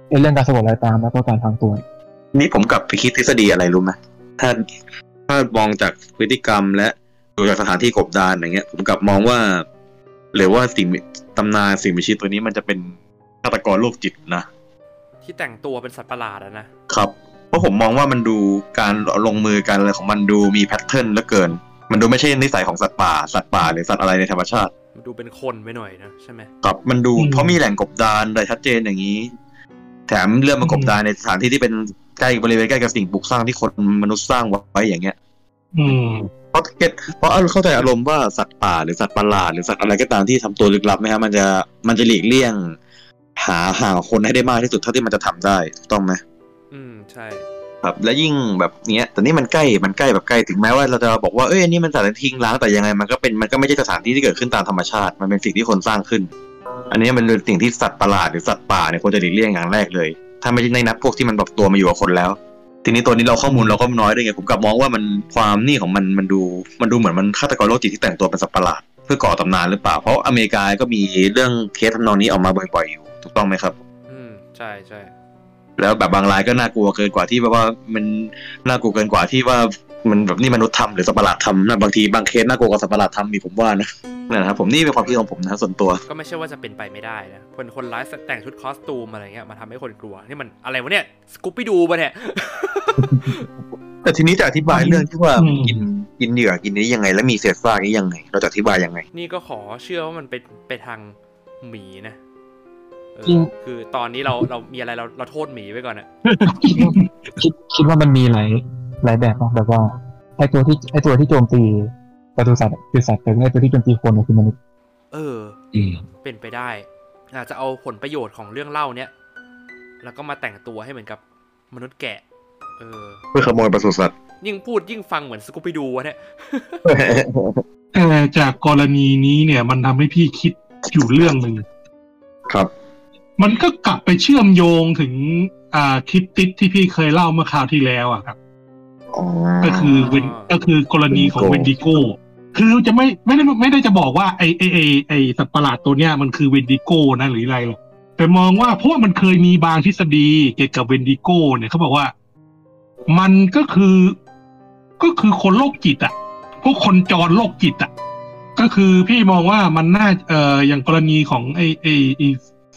ไอ้เรื่องการสะกดรอยตามแล้วก็การทางตัว นี่ผมกลับไปคิดทฤษฎีอะไรรู้ไหมถ้าถ้ามองจากพฤติกรรมและดูจากสถานที่กบดานอย่างเงี้ย ผมกลับมองว่า หรือว่าสิ่งมีตำนานสิ่งมีชีวิตตัวนี้มันจะเป็นฆาตกรโรคจิตนะที่แต่งตัวเป็นสัตว์ประหลาดอะนะครับ เพราะผมมองว่ามันดูการลงมือการอะไรของมันดูมี pattern เหลือเกิน มันดูไม่ใช่นิสัยของสัตว์ป่าสัตว์ป่าหรือสัตว์อะไรในธรรมชาติมันดูเป็นคนไปหน่อยนะใช่ไหมครับมันดูอืมเพราะมีแหล่งกบดานโดยชัดเจนอย่างนี้ แถมเรื่องมากบดานในสถานที่ที่เป็นใกล้บริเวณใกล้กับสิ่งปลูกสร้างที่คนมนุษย์สร้างไว้อย่างเงี้ย อืมเพราะ get เพราะเข้าใจอารมณ์ว่าสัตว์ป่าหรือสัตว์ประหลาดหรือสัตว์อะไรก็ตามที่ทำตัวลึกลับไหมครับมันจะมันจะหลีกเลี่ยง หาหาคนให้ได้มากที่สุดเท่าที่มันจะทำได้ถูกต้องไหม อืมใช่ครับและยิ่งแบบเนี้ยแต่นี่มันใกล้มันใกล้แบบใกล้ถึงแม้ว่าเราจะบอกว่าเอ้ยอันนี้มันสถานที่ทิ้งร้างแต่ยังไงมันก็เป็นมันก็ไม่ใช่สถานที่ที่เกิดขึ้นตามธรรมชาติ มันเป็นสิ่งที่คนสร้างขึ้น อันนี้มันเป็นสิ่งที่สัตว์ประหลาดหรือสัตว์ป่าเนี่ยควรจะหลีกเลี่ยงอย่างแรกเลย ถ้าไม่ใช่ในนับพวกที่มันปรับตัวมาอยู่กับคนแล้ว ทีนี้ตัวนี้เราข้อมูลเราก็น้อยด้วยไงผมกลับมองว่ามันความนี่ของมันมันดูมันดูเหมือนมันฆาตกรโรคจิตที่แต่งตัวเป็นสัตว์ประหลาดเพื่อก่อตำนานหรือเปล่าเพราะอเมริกาก็มีเรื่องเคสทำนองนี้ออกมาบ่อยๆอยู่ถูกต้องไหมครับ อืมใช่ใช่ แล้วแบบบางรายก็น่ากลัวเกินกว่าที่แบบว่ามันน่ากลัวเกินกว่าที่ว่ามันแบบนี่มนุษย์ทำหรือสัตว์ประหลาดทำนะบางทีบางเคสน่ากลัวกว่าสัตว์ประหลาดทำมีผมว่านะนั่นแหละครับผมนี่เป็นความคิดของผมนะส่วนตัว ก็ไม่ใช่ว่าจะเป็นไปไม่ได้นะคนคนร้ายแต่งชุดคอสตูมอะไรเงี้ยมาทำให้คนกลัวนี่มันอะไรวะเนี่ยสกูปปี้ดูปะเนี่ยแต่ทีนี้จะอธิบายเรื่องที่ว่าอืมกินกินเหยื่อกินนี้ยังไง แล้วมีเศษซากนี้ยังไง เราจะอธิบายยังไง นี่ก็ขอเชื่อว่ามันเป็นไปทางหมีนะเออ จริง คือตอนนี้เราเรามีอะไรเราเราโทษหมีไว้ก่อนอะคิดคิดว่ามันมีหลายหลายแบบเนอะแบบว่าไอตัวที่ไอตัวที่โจมตีปศุสัตว์อะคือสัตว์แต่ไอตัวที่โจมตีคนอะคือมนุษย์เอออืมเป็นไปได้ อาจจะเอาผลประโยชน์ของเรื่องเล่าเนี้ยแล้วก็มาแต่งตัวให้เหมือนกับมนุษย์แกะ เออเพื่อขโมยปศุสัตว์ยิ่งพูดยิ่งฟังเหมือน Scooby-Doo วะเนี่ยแต่จากกรณีนี้เนี่ย มันทำให้พี่คิดอยู่เรื่องหนึ่งครับ มันก็กลับไปเชื่อมโยงถึง อ่า cryptid ที่พี่เคยเล่าเมื่อคราวที่แล้วอะครับอ๋อก็คือเวนก็คือกรณีของเวนดิโกคือจะไม่ไม่ได้ไม่ได้จะบอกว่าไอไอไอไอสัตว์ประหลาดตัวเนี้ยมันคือเวนดิโกนะหรืออะไรหรอกแต่มองว่าเพราะว่ามันเคยมีบางทฤษฎีเกี่ยวกับเวนดิโกเนี่ยเขาบอกว่า มันก็คือก็คือคนโรคจิตอะพวกคนจรโรคจิตอะก็คือพี่มองว่ามันน่าเอ่ออย่างกรณีของไอไอไอ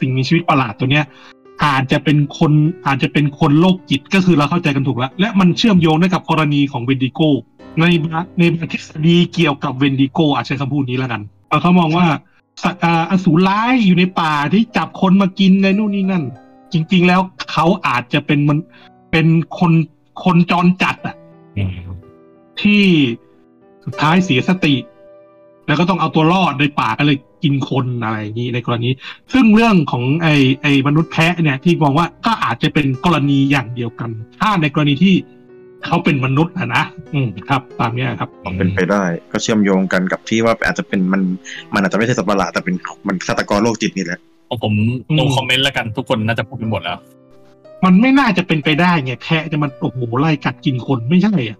สิ่งมีชีวิตประหลาดตัวเนี้ยอาจจะเป็นคนอาจจะเป็นคนโรคจิตก็คือเราเข้าใจกันถูกแล้ว และมันเชื่อมโยงได้กับกรณีของเวนดิโกในบางในบางทฤษฎีเกี่ยวกับเวนดิโกอาจใช้คำพูดนี้แล้วกันเอาเขามองว่าสัตว์อ่าอสูรร้ายอยู่ในป่าที่จับคนมากินในนู่นนี่นั่น จริง ๆ แล้วเขาอาจจะเป็นมันเป็นคนคนจรจัดอะอืมที่สุดท้ายเสียสติ แล้วก็ต้องเอาตัวรอดในป่าก็เลย กินคนอะไรอย่างนี้ในกรณี ซึ่งเรื่องของไอ้ไอ้มนุษย์แพะเนี่ยที่มองว่าก็อาจจะเป็นกรณีอย่างเดียวกัน ถ้าในกรณีที่เขาเป็นมนุษย์นะนะอืมครับ ตามเนี้ยครับเป็นไปได้ ก็เชื่อมโยงกันกับที่ว่าอาจจะเป็นมันมันอาจจะไม่ใช่สัตว์ประหลาดแต่เป็นมันฆาตกรโรคจิตนี่แหละของผมอืมลงคอมเมนต์แล้วกันทุกคนน่าจะพูดกันหมดแล้ว มันไม่น่าจะเป็นไปได้ไงแพะจะมันโอ้โหไล่กัดกินคนไม่ใช่อะ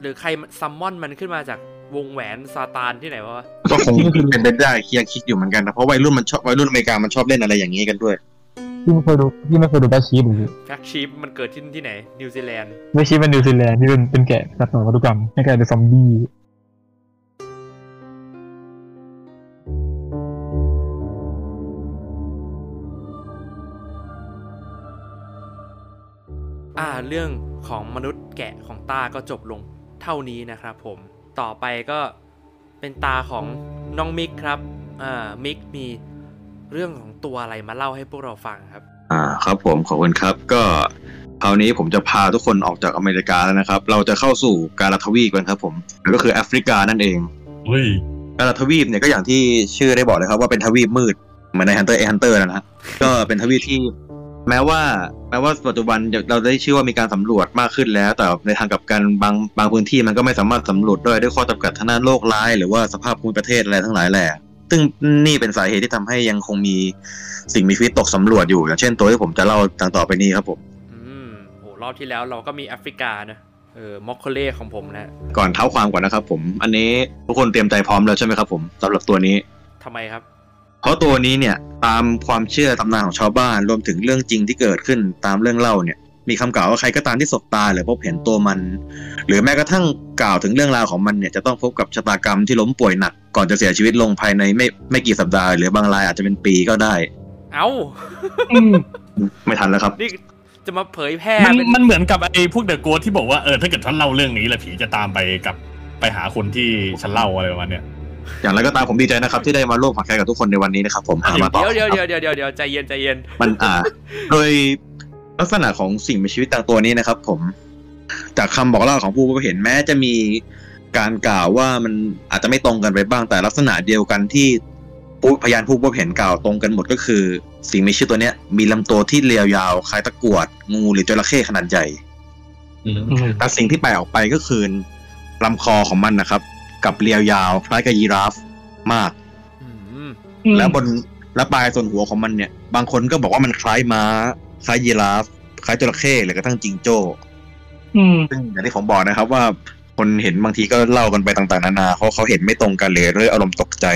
หรือใครซัมมอนมันขึ้นมาจาก วงแหวนซาตานที่ไหนวะก็คงเป็นไปได้เคียงคิดอยู่เหมือนกันนะเพราะวัยรุ่นมันชอบวัยรุ่นอเมริกามันชอบเล่นอะไรอย่างนี้กันด้วยพี่ไม่เคยดูพี่ไม่เคยดูแบชชีฟหรือแฟกชีฟมันเกิดที่ที่ไหนนิวซีแลนด์แบชชีฟเป็นนิวซีแลนด์ที่เป็นเป็นแกะรับหน่วยวัตถุกรรมไม่กลายเป็นซอมบี้อ่าเรื่องของมนุษย์แกะของต้าก็จบลงเท่านี้นะครับผม ต่อไปก็เป็นตาของน้องมิกครับอ่ามิกมีเรื่องของตัวอะไรมาเล่าให้พวกเราฟังครับ อ่าครับผมขอบคุณครับก็คราวนี้ผมจะพาทุกคนออกจากอเมริกาแล้วนะครับ เราจะเข้าสู่การละทวีปกันครับผมก็คือแอฟริกานั่นเองเฮ้ยการละทวีปเนี่ยก็อย่างที่ชื่อได้บอกเลยครับว่าเป็นทวีปมืดเหมือนใน Hunter x Hunter นะฮะก็เป็นทวีปที่ แม้ว่าแม้ว่าปัจจุบันเราได้ชื่อว่ามีการสำรวจมากขึ้นแล้ว แต่ในทางกลับกันบางบางพื้นที่มันก็ไม่สามารถสำรวจด้วยด้วยข้อจำกัดทางด้านโลกร้าย หรือว่าสภาพภูมิประเทศอะไรทั้งหลายแหละซึ่งนี่เป็นสาเหตุที่ทำให้ยังคงมีสิ่งมีชีวิตตกสำรวจอยู่ อย่างเช่นตัวที่ผมจะเล่าต่างต่อไปนี้ครับผมอืมโหรอบที่แล้วเราก็มีแอฟริกานะเออมอคโคเล่ของผมนะก่อนเท้าความก่อนนะครับผม อันนี้ทุกคนเตรียมใจพร้อมแล้วใช่ไหมครับผมสำหรับตัวนี้ทำไมครับ เพราะตัวนี้เนี่ยตามความเชื่อตำนานของชาวบ้านรวมถึงเรื่องจริงที่เกิดขึ้นตามเรื่องเล่าเนี่ยมีคำกล่าวว่าใครก็ตามที่สบตาหรือพบเห็นตัวมัน หรือแม้กระทั่งกล่าวถึงเรื่องราวของมันเนี่ยจะต้องพบกับชะตากรรมที่ล้มป่วยหนัก ก่อนจะเสียชีวิตลงภายในไม่ไม่กี่สัปดาห์หรือบางรายอาจจะเป็นปีก็ได้ เอ้าอืมไม่ทันแล้วครับนี่จะมาเผยแพร่มันเป็นมันเหมือนกับไอ้พวกเดอะโกที่บอกว่าเออถ้าเกิดท่านเล่าเรื่องนี้แล้วผีจะตามไปกับไปหาคนที่ฉันเล่าอะไรประมาณเนี้ย อย่างไรก็ตามผมดีใจนะครับ ที่ได้มาร่วมผักแคกับทุกคนในวันนี้นะครับ ผมหามาต่อเดี๋ยวเดี๋ยวเดี๋ยวเดี๋ยวเดี๋ยวใจเย็นใจเย็นมันอ่า โดยลักษณะของสิ่งมีชีวิตต่างตัวนี้นะครับ ผม จากคำบอกเล่าของผู้พบเห็นแม้จะมีการกล่าวว่ามันอาจจะไม่ตรงกันไปบ้างแต่ลักษณะเดียวกันที่ผู้พยานผู้พบเห็นกล่าวตรงกันหมดก็คือ สิ่งมีชีวิตตัวเนี้ย มีลำตัวที่เรียวยาวคล้ายตะกรวดงูหรือจระเข้ขนาดใหญ่อืมแต่สิ่งที่แปลกออกไปก็คือลำคอของมันนะครับ กับเรียวยาวคล้ายกับยีราฟมากอืมแล้วบนและปลายส่วนหัวของมันเนี่ย บางคนก็บอกว่ามันคล้ายม้า คล้ายยีราฟ คล้ายจระเข้หรือกระทั่งจิงโจ้อืมซึ่งอย่างที่ผมบอกนะครับว่าคนเห็นบางทีก็เล่ากันไปต่างๆนานาเพราะเขาเห็นไม่ตรงกันเลยเลยอารมณ์ตกใจ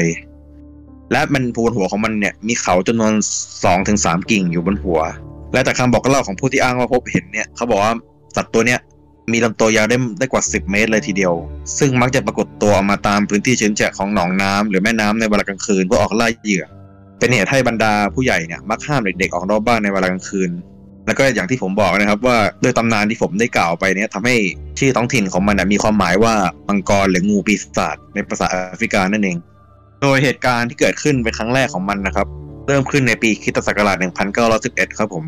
และมันบนหัวของมันเนี่ย มีเขาจำนวนสองถึงสามกิ่งอยู่บนหัว และจากคำบอกเล่าของผู้ที่อ้างว่าพบเห็นเนี่ยเขาบอกว่าสัตว์ตัวเนี้ย มีลำตัวยาวได้ได้กว่า 10 เมตรเลยทีเดียว ซึ่งมักจะปรากฏตัวออกมาตามพื้นที่ชื้นแฉะของหนองน้ำหรือแม่น้ำในเวลากลางคืนเพื่อออกล่าเหยื่อ เป็นเหตุให้บรรดาผู้ใหญ่เนี่ยมักห้ามเด็กๆออกนอกบ้านในเวลากลางคืน แล้วก็อย่างที่ผมบอกนะครับว่าโดยตำนานที่ผมได้กล่าวไปเนี่ยทำให้ชื่อท้องถิ่นของมันนะมีความหมายว่ามังกรหรืองูปีศาจในภาษาแอฟริกานั่นเอง โดยเหตุการณ์ที่เกิดขึ้นเป็นครั้งแรกของมันนะครับ เริ่มขึ้นในปีคิตศักราช1911 ครับผม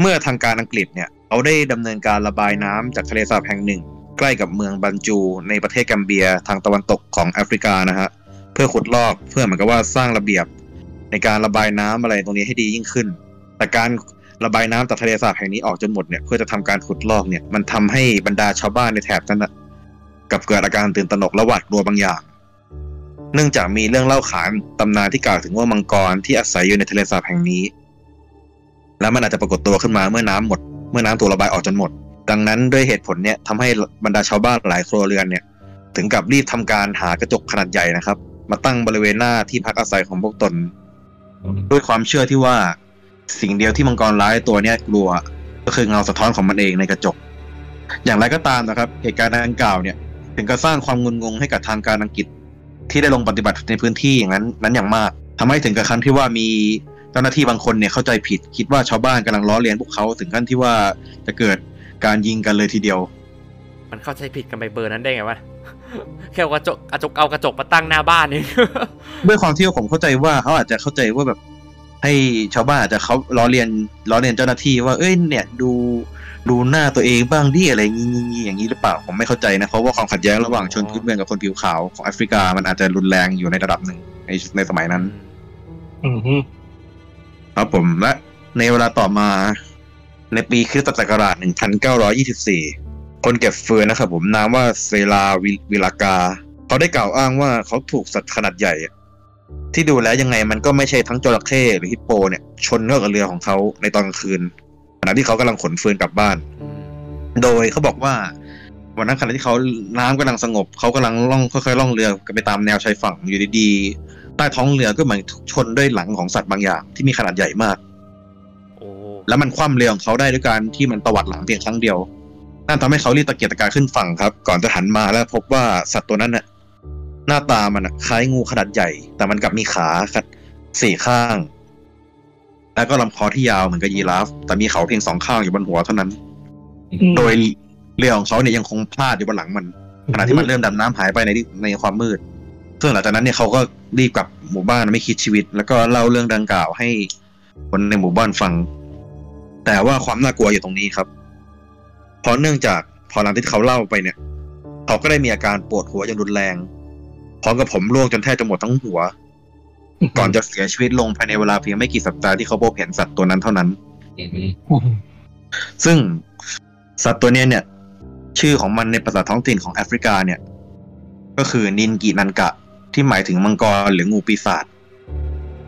เมื่อทางการอังกฤษเนี่ย เขาได้ดำเนินการระบายน้ำจากทะเลสาบแห่งหนึ่ง ใกล้กับเมืองบันจู ในประเทศแกัมเบียทางตะวันตกของแอฟริกานะฮะเพื่อขุดลอกเพื่อเหมือนกับว่าสร้างระเบียบ ในการระบายน้ำอะไรตรงนี้ให้ดียิ่งขึ้น แต่การระบายน้ำจากทะเลสาบแห่งนี้ออกจนหมดเนี่ยเพื่อจะทำการขุดลอกเนี่ยมันทำให้บรรดาชาวบ้านในแถบนั้นนะกับเกิดอาการตื่นตระหนกและหวาดกลัวบางอย่าง เนื่องจากมีเรื่องเล่าขานตำนานที่กล่าวถึงว่ามังกรที่อาศัยอยู่ในทะเลสาบแห่งนี้ แล้วมันอาจจะปรากฏตัวขึ้นมาเมื่อน้ำหมด เมื่อน้ำถูกระบายออกจนหมด ดังนั้นด้วยเหตุผลเนี่ยทำให้บรรดาชาวบ้านหลายครัวเรือนเนี่ย ถึงกับรีบทำการหากระจกขนาดใหญ่นะครับ มาตั้งบริเวณหน้าที่พักอาศัยของพวกตน ด้วยความเชื่อที่ว่าสิ่งเดียวที่มังกรร้ายตัวเนี้ยกลัว ก็คือเงาสะท้อนของมันเองในกระจก อย่างไรก็ตามนะครับ เหตุการณ์ดังกล่าวเนี่ย ถึงกับสร้างความงุนงงให้กับทางการอังกฤษ ที่ได้ลงปฏิบัติในพื้นที่อย่างนั้นนั้นอย่างมากทำให้ถึงกับขั้นที่ว่ามี เจ้าหน้าที่บางคนเนี่ยเข้าใจผิด คิดว่าชาวบ้านกำลังล้อเลียนพวกเขาถึงขั้นที่ว่าจะเกิดการยิงกันเลยทีเดียว มันเข้าใจผิดกันไปเบอร์นั้นได้ไงวะแค่เอากระจกกระจกเอากระจกมาตั้งหน้าบ้านนี่ด้วยความที่ผมเข้าใจว่าเขาอาจจะเข้าใจว่าแบบ ให้ชาวบ้านอาจจะเขาล้อเลียนล้อเลียนเจ้าหน้าที่ว่าเอ้ยเนี่ยดูดูหน้าตัวเองบ้างดิอะไรงี้งี้อย่างนี้หรือเปล่าผมไม่เข้าใจนะเพราะว่าความขัดแย้งระหว่างชนพื้นเมืองกับคนผิวขาวของแอฟริกามันอาจจะรุนแรงอยู่ในระดับหนึ่งในในสมัยนั้น อืมฮึ ครับผมและในเวลาต่อมาในปีคริสตศักราช 1924 คนเก็บเฟือนนะครับผมนามว่าเซลาวิวิลากา เขาได้กล่าวอ้างว่าเขาถูกสัตว์ขนาดใหญ่ ที่ดูแล้วยังไงมันก็ไม่ใช่ทั้งจระเข้หรือฮิปโปเนี่ยชนเข้ากับเรือของเขาในตอนกลางคืนขณะที่เขากำลังขนเฟือนกลับบ้าน โดยเขาบอกว่าวันนั้นขณะที่เขาน้ำกำลังสงบ เขากำลังล่องค่อยๆล่องเรือกันไปตามแนวชายฝั่งอยู่ดีๆ ใต้ท้องเรือก็เหมือนถูกชนด้วยหลังของสัตว์บางอย่างที่มีขนาดใหญ่มากโอ้แล้วมันคว่ำเรือของเขาได้ด้วยการที่มันตวัดหลังเพียงครั้งเดียว นั่นทำให้เขารีบตะเกียกตะกายขึ้นฝั่งครับ ก่อนจะหันมาแล้วพบว่าสัตว์ตัวนั้นน่ะหน้าตามันน่ะคล้ายงูขนาดใหญ่ แต่มันกลับมีขาครับสี่ข้าง แล้วก็ลำคอที่ยาวเหมือนกับยีราฟ แต่มีเขาเพียงสองข้างอยู่บนหัวเท่านั้น โดยเรือของเขาเนี่ยยังคงพลาดอยู่บนหลังมันขณะที่มันเริ่มดำน้ำหายไปในที่ในความมืด ซึ่งหลังจากนั้นเนี่ยเขาก็รีบกลับหมู่บ้านไม่คิดชีวิต แล้วก็เล่าเรื่องดังกล่าวให้คนในหมู่บ้านฟัง แต่ว่าความน่ากลัวอยู่ตรงนี้ครับ เพราะเนื่องจากพอหลังที่เขาเล่าไปเนี่ย เขาก็ได้มีอาการปวดหัวอย่างรุนแรง พร้อมกับผมร่วงจนแทบจะหมดทั้งหัว ก่อนจะเสียชีวิตลงภายในเวลาเพียงไม่กี่สัปดาห์ที่เขาพบเห็นสัตว์ตัวนั้นเท่านั้น ซึ่งสัตว์ตัวนี้เนี่ย ชื่อของมันในภาษาท้องถิ่นของแอฟริกาเนี่ย ก็คือนินกินันกะ ที่หมายถึงมังกรหรืองูปีศาจ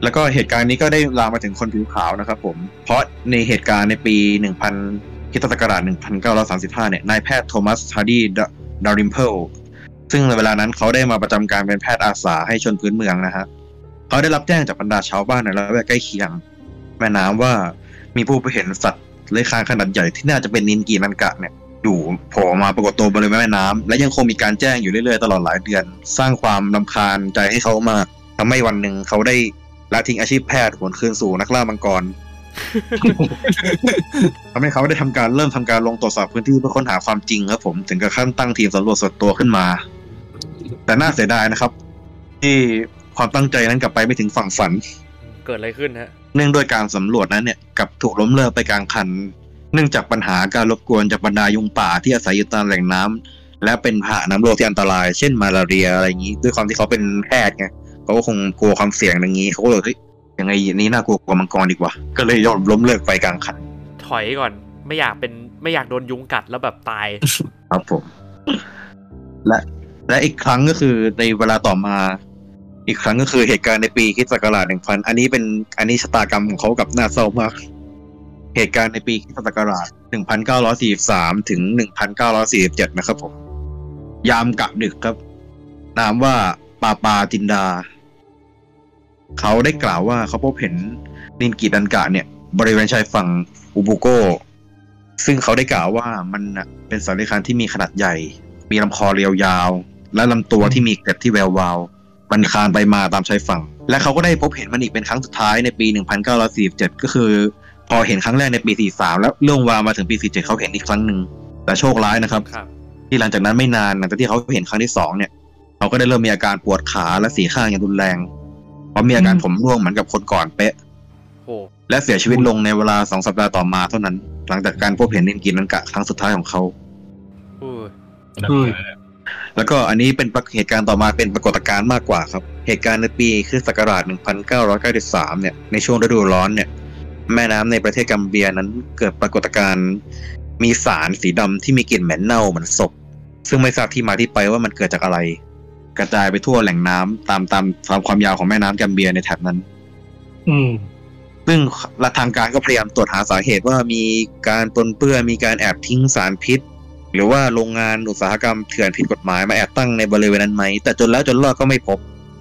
แล้วก็เหตุการณ์นี้ก็ได้ลามมาถึงคนผิวขาวนะครับผม เพราะในเหตุการณ์ในปี 1000คริสต์ศักราช1935 เนี่ย นายแพทย์โทมัสฮาร์ดีดาริมเพลซึ่งในเวลานั้นเขาได้มาประจำการเป็นแพทย์อาสาให้ชนพื้นเมืองนะฮะ เขาได้รับแจ้งจากบรรดาชาวบ้านในละแวกใกล้เคียง แม่น้ำว่ามีผู้พบเห็นสัตว์เลื้อยคลานขนาดใหญ่ที่น่าจะเป็นนินกีนันกะเนี่ย อยู่โผล่มาปรากฏตัวบริเวณแม่น้ำและยังคงมีการแจ้งอยู่เรื่อยๆตลอดหลายเดือน สร้างความรำคาญใจให้เขามากทำให้วันหนึ่งเขาได้ละทิ้งอาชีพแพทย์หวนคืนสู่นักล่ามังกรทำให้เขาได้ทำการเริ่มทำการลงตรวจสอบพื้นที่เพื่อค้นหาความจริงครับผมถึงกับขั้นตั้งทีมสำรวจส่วนตัวขึ้นมา แต่น่าเสียดายนะครับ ที่ความตั้งใจนั้นกลับไปไม่ถึงฝั่งฝัน เกิดอะไรขึ้นฮะ เนื่องด้วยการสำรวจนั้นเนี่ยกลับถูกล้มเลิกไปกลางคัน เนื่องจากปัญหาการรบกวนจากบรรดายุงป่าที่อาศัยอยู่ตามแหล่งน้ำและเป็นพาหะน้ำโรคที่อันตราย เช่นมาลาเรียอะไรอย่างนี้ ด้วยความที่เขาเป็นแพทย์ไงเขาก็คงกลัวความเสี่ยงอย่างนี้เขาก็เลยเฮ้ยยังไงนี้น่ากลัวกว่ามังกรดีกว่า ก็เลยยอมล้มเลิกไปกลางคัน ถอยก่อนไม่อยากเป็นไม่อยากโดนยุงกัดแล้วแบบตาย ครับผม และและอีกครั้งก็คือในเวลาต่อมา อีกครั้งก็คือเหตุการณ์ในปีคริสต์ศักราช1000อันนี้เป็นอันนี้ชะตากรรมของเขากับน่าเศร้ามาก เหตุการณ์ในปีคศักราช1943 ถึง 1947 นะครับผม ยามกะดึกครับ นามว่าปาปาจินดา เขาได้กล่าวว่าเขาพบเห็นนินกิดันกะเนี่ย บริเวณชายฝั่งอุบุโก ซึ่งเขาได้กล่าวว่ามันเป็นสัตว์เลื้อยคลานที่มีขนาดใหญ่ มีลำคอเรียวยาว และลำตัวที่มีเกล็ดที่แวววาวมันคลานไปมาตามชายฝั่ง และเขาก็ได้พบเห็นมันอีกเป็นครั้งสุดท้ายในปี 1947 ก็คือ พอเห็นครั้งแรกในปี 43 แล้วเรื่องวาวมาถึงปี 47 เขาเห็นอีกครั้งหนึ่งแต่โชคร้ายนะครับครับ ที่หลังจากนั้นไม่นานหลังจากที่เขาเห็นครั้งที่สองเนี่ยเขาก็ได้เริ่มมีอาการปวดขาและสีข้างอย่างรุนแรงเพราะมีอาการอืมผมร่วงเหมือนกับคนก่อนเป๊ะโอ้และเสียชีวิตลงในเวลาสองสัปดาห์ต่อมาเท่านั้น หลังจากการพบเห็นนินกินนังกะครั้งสุดท้ายของเขาโอ้ยเฮ้ยแล้วก็อันนี้เป็นปรากเหตุการณ์ต่อมาเป็นปรากฏการณ์มากกว่าครับ เหตุการณ์ในปีคริสต์ศักราช1993เนี่ยในช่วงฤดูร้อนเนี่ย แม่น้ำในประเทศกัมเบียนั้นเกิดปรากฏการณ์มีสารสีดำที่มีกลิ่นเหม็นเน่าเหมือนศพ ซึ่งไม่ทราบที่มาที่ไปว่ามันเกิดจากอะไร กระจายไปทั่วแหล่งน้ำตามตามตามความยาวของแม่น้ำกัมเบียในแถบนั้น อืมซึ่งรัฐทางการก็พยายามตรวจหาสาเหตุว่ามีการปนเปื้อนมีการแอบทิ้งสารพิษ หรือว่าโรงงานอุตสาหกรรมเถื่อนผิดกฎหมายมาแอบตั้งในบริเวณนั้นไหมแต่จนแล้วจนรอดก็ไม่พบ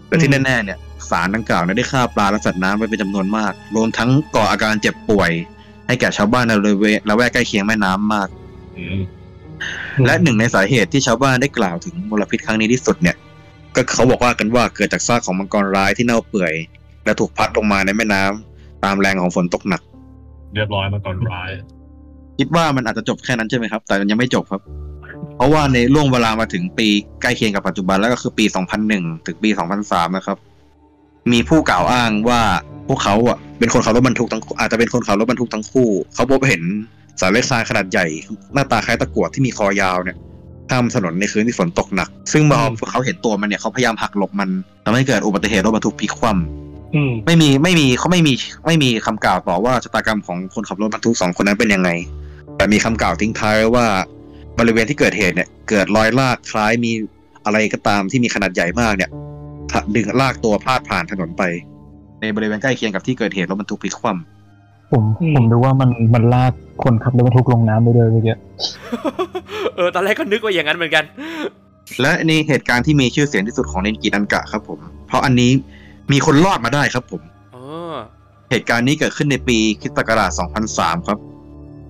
แต่ที่อืมแน่ๆเนี่ย สารดังกล่าวเนี่ยได้ฆ่าปลาและสัตว์น้ำไปเป็นจำนวนมาก รวมทั้งก่ออาการเจ็บป่วย ให้แก่ชาวบ้านในบริเวณละแวกใกล้เคียงแม่น้ำมากอืมและหนึ่งในสาเหตุที่ชาวบ้านได้กล่าวถึงมลพิษครั้งนี้ที่สุดเนี่ย ก็เขาบอกว่ากันว่าเกิดจากซากของมังกรร้ายที่เน่าเปื่อย และถูกพัดลงมาในแม่น้ำตามแรงของฝนตกหนัก เรียบร้อยมาก่อนร้าย คิดว่ามันอาจจะจบแค่นั้นใช่ไหมครับ แต่มันยังไม่จบครับ เพราะว่าในล่วงเวลามาถึงปีใกล้เคียงกับปัจจุบันแล้วก็คือปี 2001 ถึงปี 2003 นะครับ มีผู้กล่าวอ้างว่าพวกเขาอะเป็นคนขับรถบรรทุกทั้งอาจจะเป็นคนขับรถบรรทุกทั้งคู่ เขาพบเห็นสารเล็กทรายขนาดใหญ่ หน้าตาคล้ายตะกรวดที่มีคอยาวเนี่ยข้ามถนนในคืนที่ฝนตกหนัก ซึ่งพออืมพวกเขาเห็นตัวมันเนี่ยเขาพยายามหักหลบมันทำให้เกิดอุบัติเหตุรถบรรทุกพลิกคว่ำอืมไม่มีไม่มีเขาไม่มีไม่มีคำกล่าวต่อว่าชะตากรรมของคนขับรถบรรทุกสองคนนั้นเป็นยังไง แต่มีคำกล่าวทิ้งท้ายไว้ว่าบริเวณที่เกิดเหตุเนี่ย เกิดรอยลากคล้ายมีอะไรก็ตามที่มีขนาดใหญ่มากเนี่ยถ ดึงลากตัวพาดผ่านถนนไป ในบริเวณใกล้เคียงกับที่เกิดเหตุรถบรรทุกพลิกคว่ผมอืมผมดูว่ามันมันลากคนขับรถบรรทุกลงน้ำไปด้วยเมื่อกี้เออตอนแรกก็นึกว่าอย่างนั้นเหมือนกันำและนี่เหตุการณ์ที่มีชื่อเสียงที่สุดของเนนกินันกะครับผม เพราะอันนี้มีคนรอดมาได้ครับผมอ๋อเหตุการณ์นี้เกิดขึ้นในปีคริสตศักราช2003 ครับ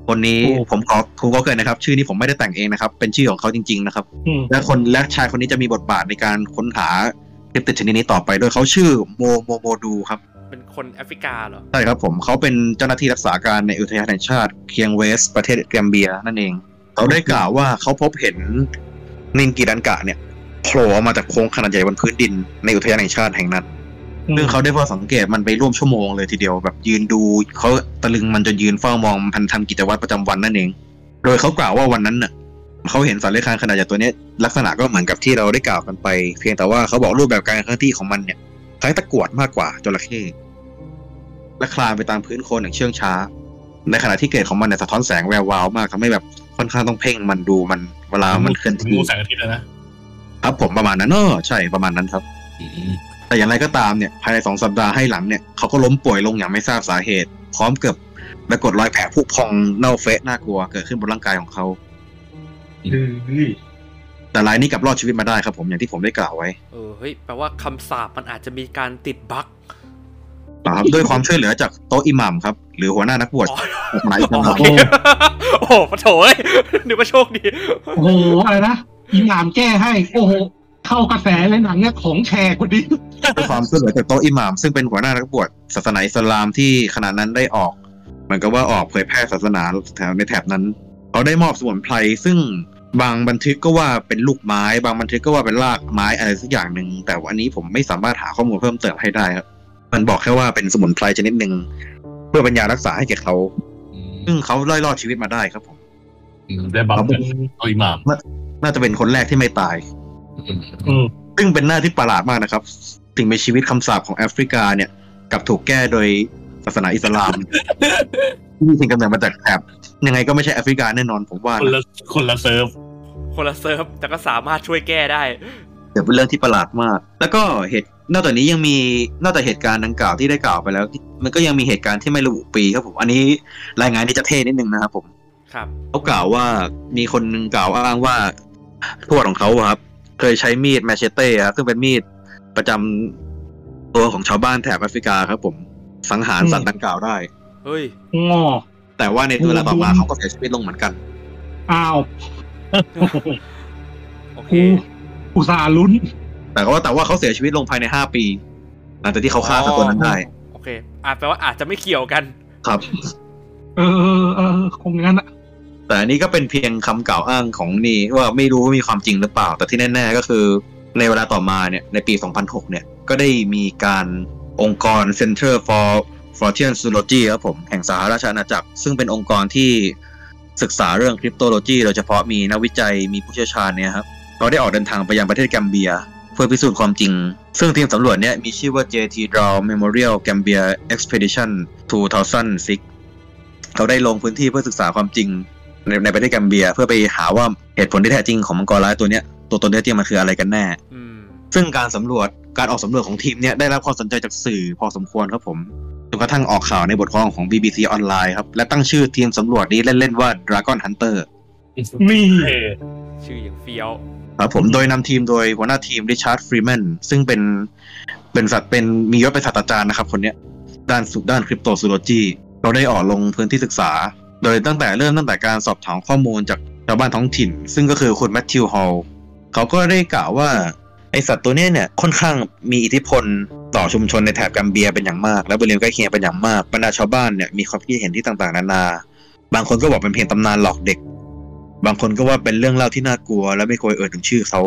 คนนี้โอ้ผมขอคุณก็เกินนะครับ ชื่อนี้ผมไม่ได้แต่งเองนะครับ เป็นชื่อของเขาจริง ๆ นะครับอืมและคนและชายคนนี้จะมีบทบาทในการค้นหา คริปติดชนิดนี้ต่อไปโดยเขาชื่อโมโมโมดูครับ เป็นคนแอฟริกาเหรอ ใช่ครับผมเขาเป็นเจ้าหน้าที่รักษาการในอุทยานแห่งชาติเคียงเวส ประเทศแกมเบียนั่นเอง เขาได้กล่าวว่าเขาพบเห็นนินกิดันกะเนี่ยโผล่ออกมาจากโค้งขนาดใหญ่บนพื้นดินในอุทยานแห่งชาติแห่งนั้นซึ่งเขาได้เฝ้าสังเกตมันไปร่วมชั่วโมงเลยทีเดียวแบบยืนดูเขาตะลึงมันจนยืนเฝ้ามองพันทำกิจวัตรประจำวันนั่นเอง โดยเขากล่าวว่าวันนั้นน่ะ เขาเห็นสัตว์เลื้อยคลานขนาดใหญ่ตัวเนี้ยลักษณะก็เหมือนกับที่เราได้กล่าวกันไป เพียงแต่ว่าเขาบอกรูปแบบการเคลื่อนที่ของมันเนี่ยคล้ายตะกรวดมากกว่าจระเข้และคลานไปตามพื้นโคลนอย่างเชื่องช้า ในขณะที่เกศของมันเนี่ยสะท้อนแสงแวววาวมากทำให้แบบค่อนข้างต้องเพ่งมันดูมันเวลามันเคลื่อนที่รู้แสงอาทิตย์เลยนะครับผมประมาณนั้นเออใช่ประมาณนั้นครับแต่อย่างไรก็ตามเนี่ยภายในสองสัปดาห์ให้หลังเนี่ยเขาก็ล้มป่วยลงอย่างไม่ทราบสาเหตุ พร้อมกับปรากฏรอยแผลผุพองเน่าเฟะน่ากลัวเกิดขึ้นบนร่างกายของเขา แต่รายนี้กลับรอดชีวิตมาได้ครับผมอย่างที่ผมได้กล่าวไว้ เออเฮ้ยแปลว่าคำสาปมันอาจจะมีการติดบั๊กนะครับด้วยความช่วยเหลือจากโต๊ะอิหมัมครับ หรือหัวหน้านักบวชอ๋อศาสนาอิสลามโอเคโอ้โหปะโถเอ้ยนึกว่าโชคดี โอ้โหอะไรนะอิหม่ามแก้ให้ โอ้โหเข้ากระแสเลยหนังเนี่ยของแชร์คนนี้ด้วยความช่วยเหลือจากโต๊ะอิหมัมซึ่งเป็นหัวหน้านักบวชศาสนาอิสลามที่ขณะนั้นได้ออก เหมือนกับว่าออกเผยแพร่ศาสนาแถวในแถบนั้น เขาได้มอบสมุนไพรซึ่ง บางบันทึกก็ว่าเป็นลูกไม้ บางบันทึกก็ว่าเป็นรากไม้อะไรสักอย่างหนึ่งแต่วันนี้ผมไม่สามารถหาข้อมูลเพิ่มเติมให้ได้ครับ มันบอกแค่ว่าเป็นสมุนไพรชนิดหนึ่งเพื่อเป็นยารักษาให้แก่เขาซึ่งเขารอดรอดชีวิตมาได้ครับผมได้ buff เขาเป็นเป็นตัวอิหม่ามน่าจะเป็นคนแรกที่ไม่ตายอืมซึ่งเป็นน่าที่ประหลาดมากนะครับสิ่งมีชีวิตคำสาปของแอฟริกาเนี่ย กลับถูกแก้โดยศาสนาอิสลาม ที่มีถิ่นกำเนิดมาจากแถบยังไงก็ไม่ใช่แอฟริกาแน่นอนผมว่าคนนะละคนละเซิร์ฟคนละเซิร์ฟแต่ก็สามารถช่วยแก้ได้เดี๋ยวเป็นเรื่องที่ประหลาดมาก แล้วก็เหตุนอกจากนี้ยังมีนอกจากเหตุการณ์ดังกล่าวที่ได้กล่าวไปแล้ว มันก็ยังมีเหตุการณ์ที่ไม่ระบุปีครับผมอันนี้รายงานนี้จะเท่นิดนึงนะครับผมครับเขากล่าวว่ามีคนหนึ่งกล่าวอ้างว่าทวดของเขาอะครับ เคยใช้มีดแมชเชเต้ครับซึ่งเป็นมีดประจำตัวของชาวบ้านแถบแอฟริกาครับผมสังหารสัตว์ดังกล่าวได้ เฮ้ยงอแต่ว่าในเวลาต่อมาเขาก็เสียชีวิตลงเหมือนกัน อ้าว โอเคกูอุตส่าห์ลุ้น แต่ว่าแต่ว่าเขาเสียชีวิตลงภายในห้าปี หลังจากที่เขาฆ่าสัตว์ตัวนั้นได้ โอเค อาจแปลว่าอาจจะไม่เกี่ยวกัน ครับ เออเออเออคงงั้นอะแต่อันนี้ก็เป็นเพียงคำกล่าวอ้างของนี่ว่าไม่รู้ว่ามีความจริงหรือเปล่า แต่ที่แน่ ๆ ก็คือ ในเวลาต่อมาเนี่ยในปี 2006 เนี่ย ก็ได้มีการองค์กร Center for Fortean Zoology ครับผมแห่งสหราชอาณาจักร ซึ่งเป็นองค์กรที่ศึกษาเรื่องคริปโตโลจีโดยเฉพาะมีนักวิจัยมีผู้เชี่ยวชาญเนี่ยครับเขาได้ออกเดินทางไปยังประเทศแกมเบีย เพื่อพิสูจน์ความจริง ซึ่งทีมสำรวจเนี่ยมีชื่อว่า JT Draw Memorial Gambia Expedition 2006 เขาได้ลงพื้นที่เพื่อศึกษาความจริงในในประเทศแกมเบีย เพื่อไปหาว่าเหตุผลที่แท้จริงของมังกรร้ายตัวเนี้ยตัวตนที่แท้จริงมันคืออะไรกันแน่อืมซึ่งการสำรวจการออกสำรวจของทีมเนี่ยได้รับความสนใจจากสื่อพอสมควรครับผมจ นกระทั่งออกข่าวในบทความของ BBC ออนไลน์ครับ และตั้งชื่อทีมสำรวจนี้เล่น ๆ ว่า Dragon Hunter นี่เออชื่ออย่างเฟี้ยวครับผมโดยนำทีมโดยหัวหน้าทีมริชาร์ดฟรีแมนซึ่งเป็นเป็นสัตว์เป็นมียศเป็นศาสตราจารย์นะครับ คนเนี้ยด้านสุด้าน cryptozoology เราได้ออกลงพื้นที่ศึกษา โดยตั้งแต่เริ่มตั้งแต่การสอบถามข้อมูลจากชาวบ้านท้องถิ่น ซึ่งก็คือคุณแมทธิวฮอลเขาก็ได้กล่าวว่า ไอสัตว์ตัวนี้เนี่ยค่อนข้างมีอิทธิพลต่อชุมชนในแถบกัมเบียเป็นอย่างมาก และบริเวณใกล้เคียงเป็นอย่างมากบรรดาชาวบ้านเนี่ยมีความคิดเห็นที่ต่างๆ นานา บางคนก็บอกเป็นเพียงตำนานหลอกเด็ก บางคนก็ว่าเป็นเรื่องเล่าที่น่ากลัว และไม่ควรเอ่ยถึงชื่อเขา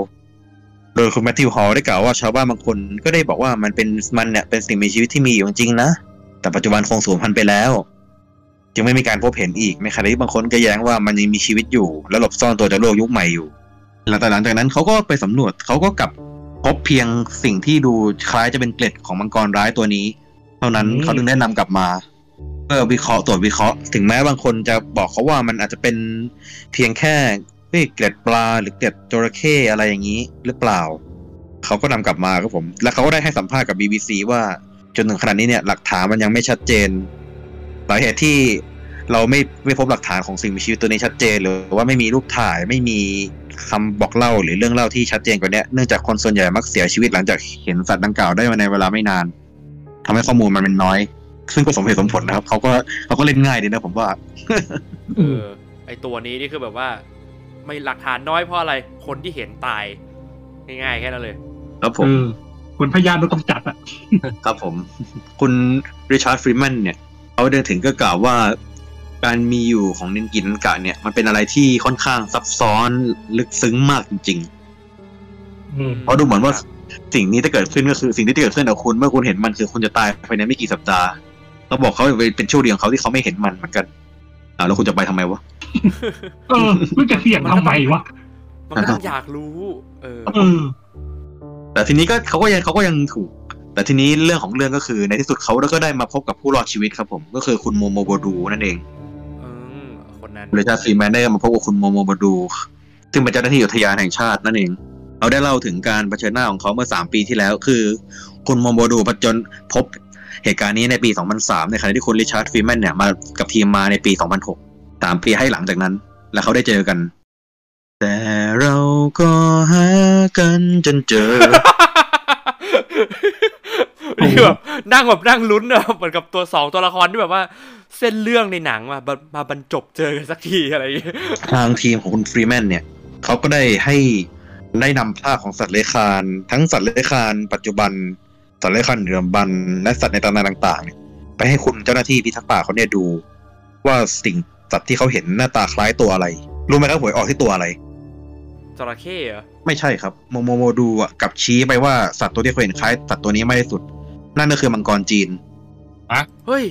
โดยคุณแมทธิวฮอลได้กล่าวว่าชาวบ้านบางคนก็ได้บอกว่ามันเป็นมันเนี่ยเป็นสิ่งมีชีวิตที่มีอยู่จริงนะ แต่ปัจจุบันคงสูญพันธุ์ไปแล้วจึงไม่มีการพบเห็นอีกในขณะที่บางคนก็แย้งว่ามันยังมีชีวิตอยู่ และหลบซ่อนตัวจากโลกยุคใหม่อยู่หลังจากนั้นเขาก็ไปสำรวจเขาก็กลับ พบเพียงสิ่งที่ดูคล้ายจะเป็นเกล็ดของมังกรร้ายตัวนี้ เท่านั้นเขาถึงแนะนำกลับมาเพื่อวิเคราะห์ตรวจวิเคราะห์ถึงแม้บางคนจะบอกเขาว่ามันอาจจะเป็นเพียงแค่เฮ้ยเกล็ดปลาหรือเกล็ดจระเข้อะไรอย่างนี้หรือเปล่า เขาก็นำกลับมาครับผม และเขาก็ได้ให้สัมภาษณ์กับ BBC ว่าจนถึงขนาดนี้เนี่ยหลักฐานมันยังไม่ชัดเจนสาเหตุที่ เราไม่ไม่พบหลักฐานของสิ่งมีชีวิตตัวนี้ชัดเจนหรือว่าไม่มีรูปถ่ายไม่มีคำบอกเล่าหรือเรื่องเล่าที่ชัดเจนกว่านี้เนื่องจากคนส่วนใหญ่มักเสียชีวิตหลังจากเห็นสัตว์ดังกล่าวได้มาในเวลาไม่นานทำให้ข้อมูลมันเป็นน้อย ซึ่งก็สมเหตุสมผลนะครับเขาก็เขาก็เล่นง่ายดีนะผมว่าเออไอตัวนี้นี่คือแบบว่า ไม่หลักฐานน้อยเพราะอะไรคนที่เห็นตายง่ายๆแค่นั้นเลย ครับผเอมอคนพยานเราต้องจัดอะครับผม คุณริชาร์ดฟรีแมนเนี่ยเขาเดินถึงก็กล่าวว่า การมีอยู่ของนินกินกะเนี่ยมันเป็นอะไรที่ค่อนข้างซับซ้อนลึกซึ้งมากจริงอืมๆเพราะดูเหมือนว่าสิ่งนี้ถ้าเกิดขึ้นก็คือสิ่งที่จะเกิดขึ้นกับคุณเมื่อคุณเห็นมันคือคุณจะตายภายในไม่กี่สัปดาห์เราบอกเขาเป็นช่วงเดียวของเขาที่เขาไม่เห็นมันเหมือนกันอ่าแล้วคุณจะไปทำไมวะเออมึงจะเสี่ยงทำไมวะมันก็ต้องอยากรู้เออเออแต่ทีนี้ก็เขาก็ยังเขาก็ยังถูก แต่ทีนี้เรื่องของเรื่องก็คือในที่สุดเขาก็ได้มาพบกับผู้รอดชีวิตครับผม ก็คือคุณโมโมโบดูนั่นเองอืมคนนั้น เรชาร์ดฟรีแมนได้มาพบกับคุณโมโมโบดู ซึ่งเป็นเจ้าหน้าที่อุทยานแห่งชาตินั่นเองเขาได้เล่าถึงการเผชิญหน้าของเขาเมื่อ 3 ปีที่แล้ว คือ คุณโมโมดูผจญพบเหตุการณ์นี้ในปี 2003 ในขณะที่คุณริชาร์ดฟรีแมนเนี่ยมากับทีมมาในปี 2006 3 ปีให้หลังจากนั้น แล้วเขาได้เจอกัน แต่เราก็หากันจนเจอ นี่แบบนั่งแบบนั่งลุ้นอะเหมือนกับตัวสองตัวละครที่แบบว่า เส้นเรื่องในหนังมามามาบรรจบเจอกันสักทีอะไรอย่างเงี้ยทางทีมของคุณฟรีแมนเนี่ยเขาก็ได้ให้ได้นำภาพของสัตว์เลื้อยคลานทั้งสัตว์เลื้อยคลานปัจจุบันสัตว์เลื้อยคลานเหนือบันและสัตว์ในตำนานต่างๆเนี่ยไปให้คุณเจ้าหน้าที่พิทักษ์ป่าเขาเนี่ยดู ว่าสิ่งสัตว์ที่เขาเห็นหน้าตาคล้ายตัวอะไร รู้ไหมครับหวยออกที่ตัวอะไรจระเข้เหรอไม่ใช่ครับ โมโมโมดูอะกับชี้ไปว่าสัตว์ตัวที่เขาเห็นคล้ายสัตว์ตัวนี้มากที่สุด นั่นก็คือมังกรจีนเฮ้ย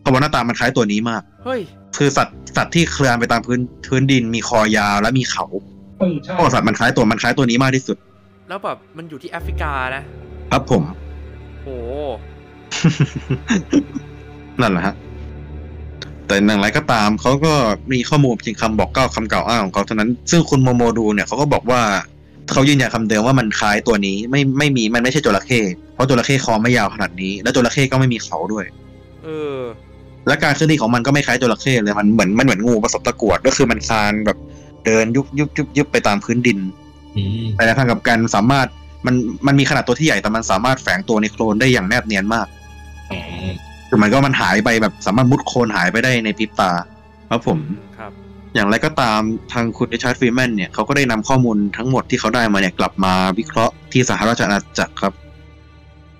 เพราะว่าหน้าตามันคล้ายตัวนี้มาก เฮ้ย คือสัตว์สัตว์ที่เคลื่อนไปตามพื้นพื้นดินมีคอยาวและมีเขาเออใช่เพราะว่าสัตว์มันคล้ายตัวมันคล้ายตัวนี้มากที่สุด แล้วแบบมันอยู่ที่แอฟริกานะ ครับผม โอ้นั่นแหละฮะ แต่อย่างไรก็ตามเขาก็มีข้อมูลเพียงคำบอกเก้าคำกล่าวอ้างของเขาเท่านั้น ซึ่งคุณโมโมดูเนี่ยเขาก็บอกว่า เขายืนยันคำเดิมว่ามันคล้ายตัวนี้ไม่ไม่มีมันไม่ใช่จระเข้เพราะจระเข้คอไม่ยาวขนาดนี้ และจระเข้ก็ไม่มีเขาด้วย เออ และการเคลื่อนที่ของมันก็ไม่คล้ายจระเข้เลยมันเหมือนมันเหมือนงูประสบตะกรวดก็คือมันคลานแบบเดินยุบยุบยุบยุบไปตามพื้นดินอืมแต่ในทางกลับกันสามารถมันมันมีขนาดตัวที่ใหญ่แต่มันสามารถแฝงตัวในโคลนได้อย่างแนบเนียนมากอืมคือมันก็มันหายไปแบบสามารถมุดโคลนหายไปได้ในพริบตาครับผมครับ อย่างไรก็ตามทางคุณริชาร์ดฟรีแมนเนี่ยเขาก็ได้นำข้อมูลทั้งหมดที่เขาได้มาเนี่ยกลับมาวิเคราะห์ที่สหราชอาณาจักรครับ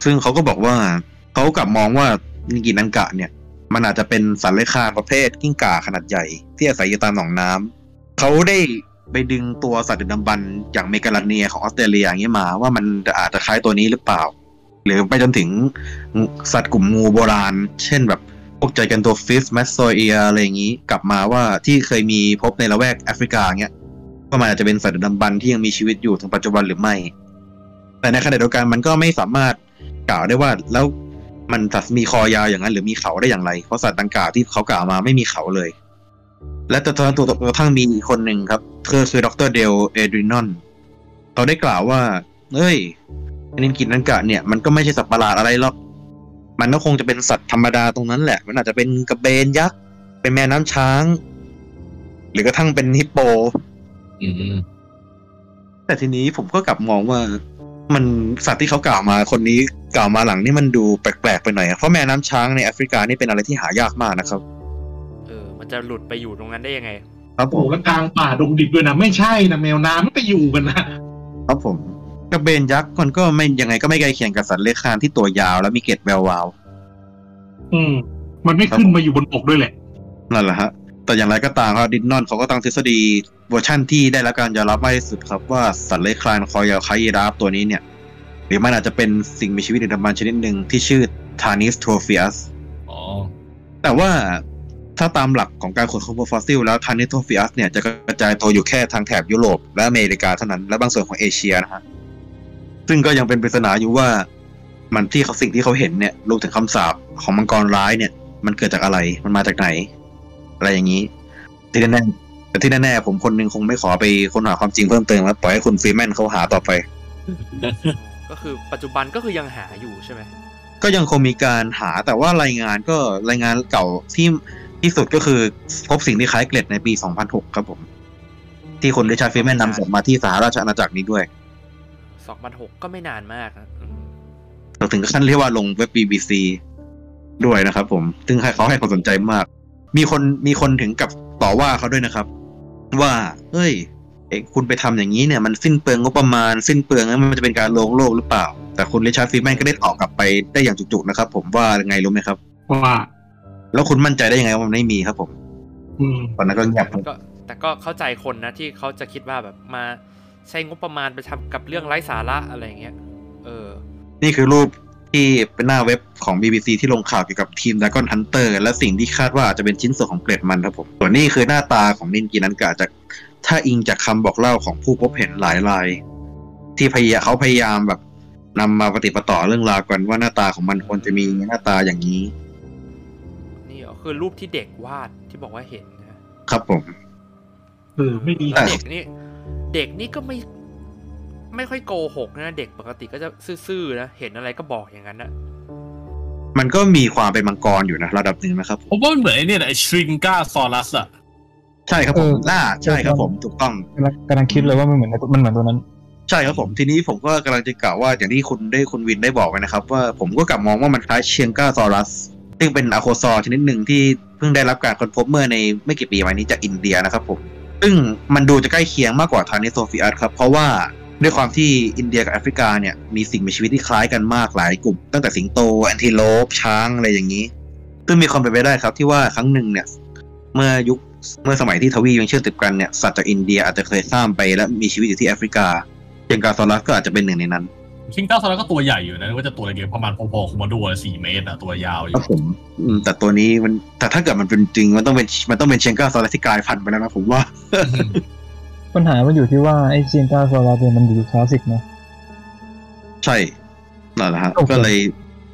ซึ่งเขาก็บอกว่าเขากลับมองว่านิกินังกะเนี่ย มันอาจจะเป็นสัตว์เลื้อยคลานประเภทกิ้งก่าขนาดใหญ่ ที่อาศัยอยู่ตามหนองน้ำเขาได้ไปดึงตัวสัตว์ดึกดำบรรพ์อย่าง Megalania ของออสเตรเลียอย่างนี้มาว่ามันอาจจะคล้ายตัวนี้หรือเปล่า หรือไปจนถึงสัตว์กลุ่มงูโบราณ เช่นแบบ พวก Gigantophis Madtsoia อะไรอย่างนี้ กลับมาว่าที่เคยมีพบในละแวกแอฟริกาเงี้ยว่ามันอาจจะเป็นสัตว์ดึกดำบรรพ์ที่ยังมีชีวิตอยู่ถึงปัจจุบันหรือไม่ แต่ในขณะเดียวกันมันก็ไม่สามารถกล่าวได้ว่าแล้วมันสัตว์มีคอยาวอย่างนั้น หรือมีเขาได้อย่างไร เพราะสัตว์ดังกล่าวที่เขากล่าวมาไม่มีเขาเลย และตัวตัวตัวกระทั่งมีอีกคนหนึ่งครับคือคือดรเดลเอดรินอนเขาได้กล่าวว่าเอ้ยนินกินนันกะเนี่ยมันก็ไม่ใช่สัตว์ประหลาดอะไรหรอก มันก็คงจะเป็นสัตว์ธรรมดาตรงนั้นแหละ มันอาจจะเป็นกระเบนยักษ์ เป็นแม่น้ำช้าง หรือกระทั่งเป็นฮิปโป อืมแต่ทีนี้ผมก็กลับมองว่า มันสัตว์ที่เขากล่าวมาคนนี้กล่าวมาหลังนี่มันดูแปลกๆไปหน่อยอะเพราะแม่น้ำช้างในแอฟริกานี่เป็นอะไรที่หายากมากนะครับ เออ มันจะหลุดไปอยู่ตรงนั้นได้ยังไง ครับผโอ้โหมแล้วกลางป่าดงดิบด้วยนะไม่ใช่นะแมวน้ำไม่ไปอยู่กันนะครับผม กระเบนยักษ์มันก็ไม่ยังไงก็ไม่ใกล้เคียงกับสัตว์เลื้อยคลานที่ตัวยาวและมีเกล็ดแวววาวอืมมันไม่ขึ้นมาอยู่บนบกด้วยแหละนั่นแหละฮะ แต่อย่างไรก็ตามครับดินนอนเขาก็ตั้งทฤษฎีเวอร์ชั่นที่ได้รับการยอมรับมากที่สุดครับว่าสัตว์เลื้อยคลานคอยาวคล้ายยีราฟตัวนี้เนี่ยหรือมันอาจจะเป็นสิ่งมีชีวิตดึกดำบรรพ์ชนิดหนึ่งที่ชื่อTanystropheus อ๋อแต่ว่าถ้าตามหลักของการขุดค้นพบฟอสซิลแล้ว Tanystropheus เนี่ยจะกระจายตัวอยู่แค่ทางแถบยุโรปและอเมริกาเท่านั้น และบางส่วนของเอเชียนะฮะ ซึ่งก็ยังเป็นปริศนาอยู่ว่า มันที่เขาสิ่งที่เขาเห็นเนี่ยรวมถึงคำสาปของมังกรร้ายเนี่ย มันเกิดจากอะไรมันมาจากไหน อะไรอย่างนี้ ที่แน่ๆแต่ที่แน่ๆผมคนหนึ่งคงไม่ขอไปค้นหาความจริงเพิ่มเติมแล้วปล่อยให้คุณฟรีแมนเขาหาต่อไป ก็คือปัจจุบันก็คือยังหาอยู่ใช่ไหมก็ยังคงมีการหาแต่ว่ารายงานก็รายงานเก่าที่ที่สุดก็คือพบสิ่งที่คล้ายเกล็ดในปี 2006 ครับผม ที่คนริชาร์ดฟรีแมนนำส่งมาที่สหราชอาณาจักรนี้ด้วย 2006ก็ไม่นานมากนะอืมเราถึงขั้นเรียกว่าลงเว็บ BBC ด้วยนะครับผม ซึ่งให้เขาให้ความสนใจมาก มีคนมีคนถึงกับต่อว่าเขาด้วยนะครับ ว่าเฮ้ยเอ๊ะคุณไปทำอย่างนี้เนี่ยมันสิ้นเปลืองงบประมาณ สิ้นเปลืองแล้วมันจะเป็นการลวงโลกหรือเปล่า แต่คุณริชาร์ดฟรีแมนก็ได้ตอบกลับไปได้อย่างจุกๆนะครับ ผมว่ายังไงรู้ไหมครับ ว่า แล้วคุณมั่นใจได้ยังไงว่ามันไม่มีครับผมอืมตอนนั้นก็เงียบก็แต่ก็เข้าใจคนนะที่เขาจะคิดว่าแบบมา ใช้งบประมาณไปทำกับเรื่องไร้สาระอะไรอย่างเงี้ย เออ นี่คือรูปที่เป็นหน้าเว็บของ BBC ที่ลงข่าวเกี่ยวกับทีม Dragon Hunter และสิ่งที่คาดว่าอาจจะเป็นชิ้นส่วนของเกล็ดมันครับผม ส่วนนี้คือหน้าตาของนินกินันกะจากถ้าอิงจากคำบอกเล่าของผู้พบเห็นหลายราย ที่พยายามเขาพยายามแบบนำมาปฏิปต่อเรื่องราวกันว่าหน้าตาของมันควรจะมีหน้าตาอย่างนี้ นี่เหรอคือรูปที่เด็กวาดที่บอกว่าเห็นนะครับผมเออไม่มีแต่เด็กนี่ เด็กนี่ก็ไม่ไม่ค่อยโกหกนะเด็กปกติก็จะซื่อๆนะเห็นอะไรก็บอกอย่างนั้นนะมันก็มีความเป็นมังกรอยู่นะระดับหนึ่งนะครับผมว่ามันเหมือนไอ้เนี่ยนะไอ้ชริงกาซอรัสอะใช่ครับผมเออน่าใช่ครับผมถูกต้องกำลังกำลังคิดเลยว่ามันเหมือนมันเหมือนตัวนั้น ใช่ครับผมทีนี้ผมก็กำลังจะกล่าวว่าอย่างที่คุณได้คุณวินได้บอกไว้นะครับ ว่าผมก็กลับมองว่ามันคล้าย Shringasaurus ซึ่งเป็น archosaur ชนิดหนึ่งที่เพิ่งได้รับการค้นพบเมื่อในไม่กี่ปีมานี้จากอินเดียนะครับผม ซึ่งมันดูจะใกล้เคียงมากกว่า Tanystropheus ครับเพราะว่าด้วยความที่อินเดียกับแอฟริกาเนี่ยมีสิ่งมีชีวิตที่คล้ายกันมากหลายกลุ่ม ตั้งแต่สิงโต antelope ช้างอะไรอย่างนี้ซึ่งมีความเป็นไปได้ครับที่ว่าครั้งหนึ่งเนี่ย เมื่อยุคเมื่อสมัยที่ทวียังเชื่อมติดกันเนี่ยสัตว์จากอินเดียอาจจะเคยข้ามไปและมีชีวิตอยู่ที่แอฟริกาเชียงกาซอรัสก็อาจจะเป็นหนึ่งในนั้น ชิงกาซอรัสก็ตัวใหญ่อยู่นะนึกว่าจะตัวเล็กๆประมาณพอๆคุมาโดะสี่เมตรอะตัวยาวอครัยู่บผมอืมแต่ตัวนี้มันแต่ถ้าเกิดมันเป็นจริงมันต้องเป็นมันต้องเป็นเชียงก้าซอรัสที่กลายพันธุ์ไปแล้วนะผมว่า ปัญหามันอยู่ที่ว่าไอเซียนกาโซลาเนี่ยมันอยู่คลาสสิกนะใช่นั่นแหละฮะโอเคก็เลย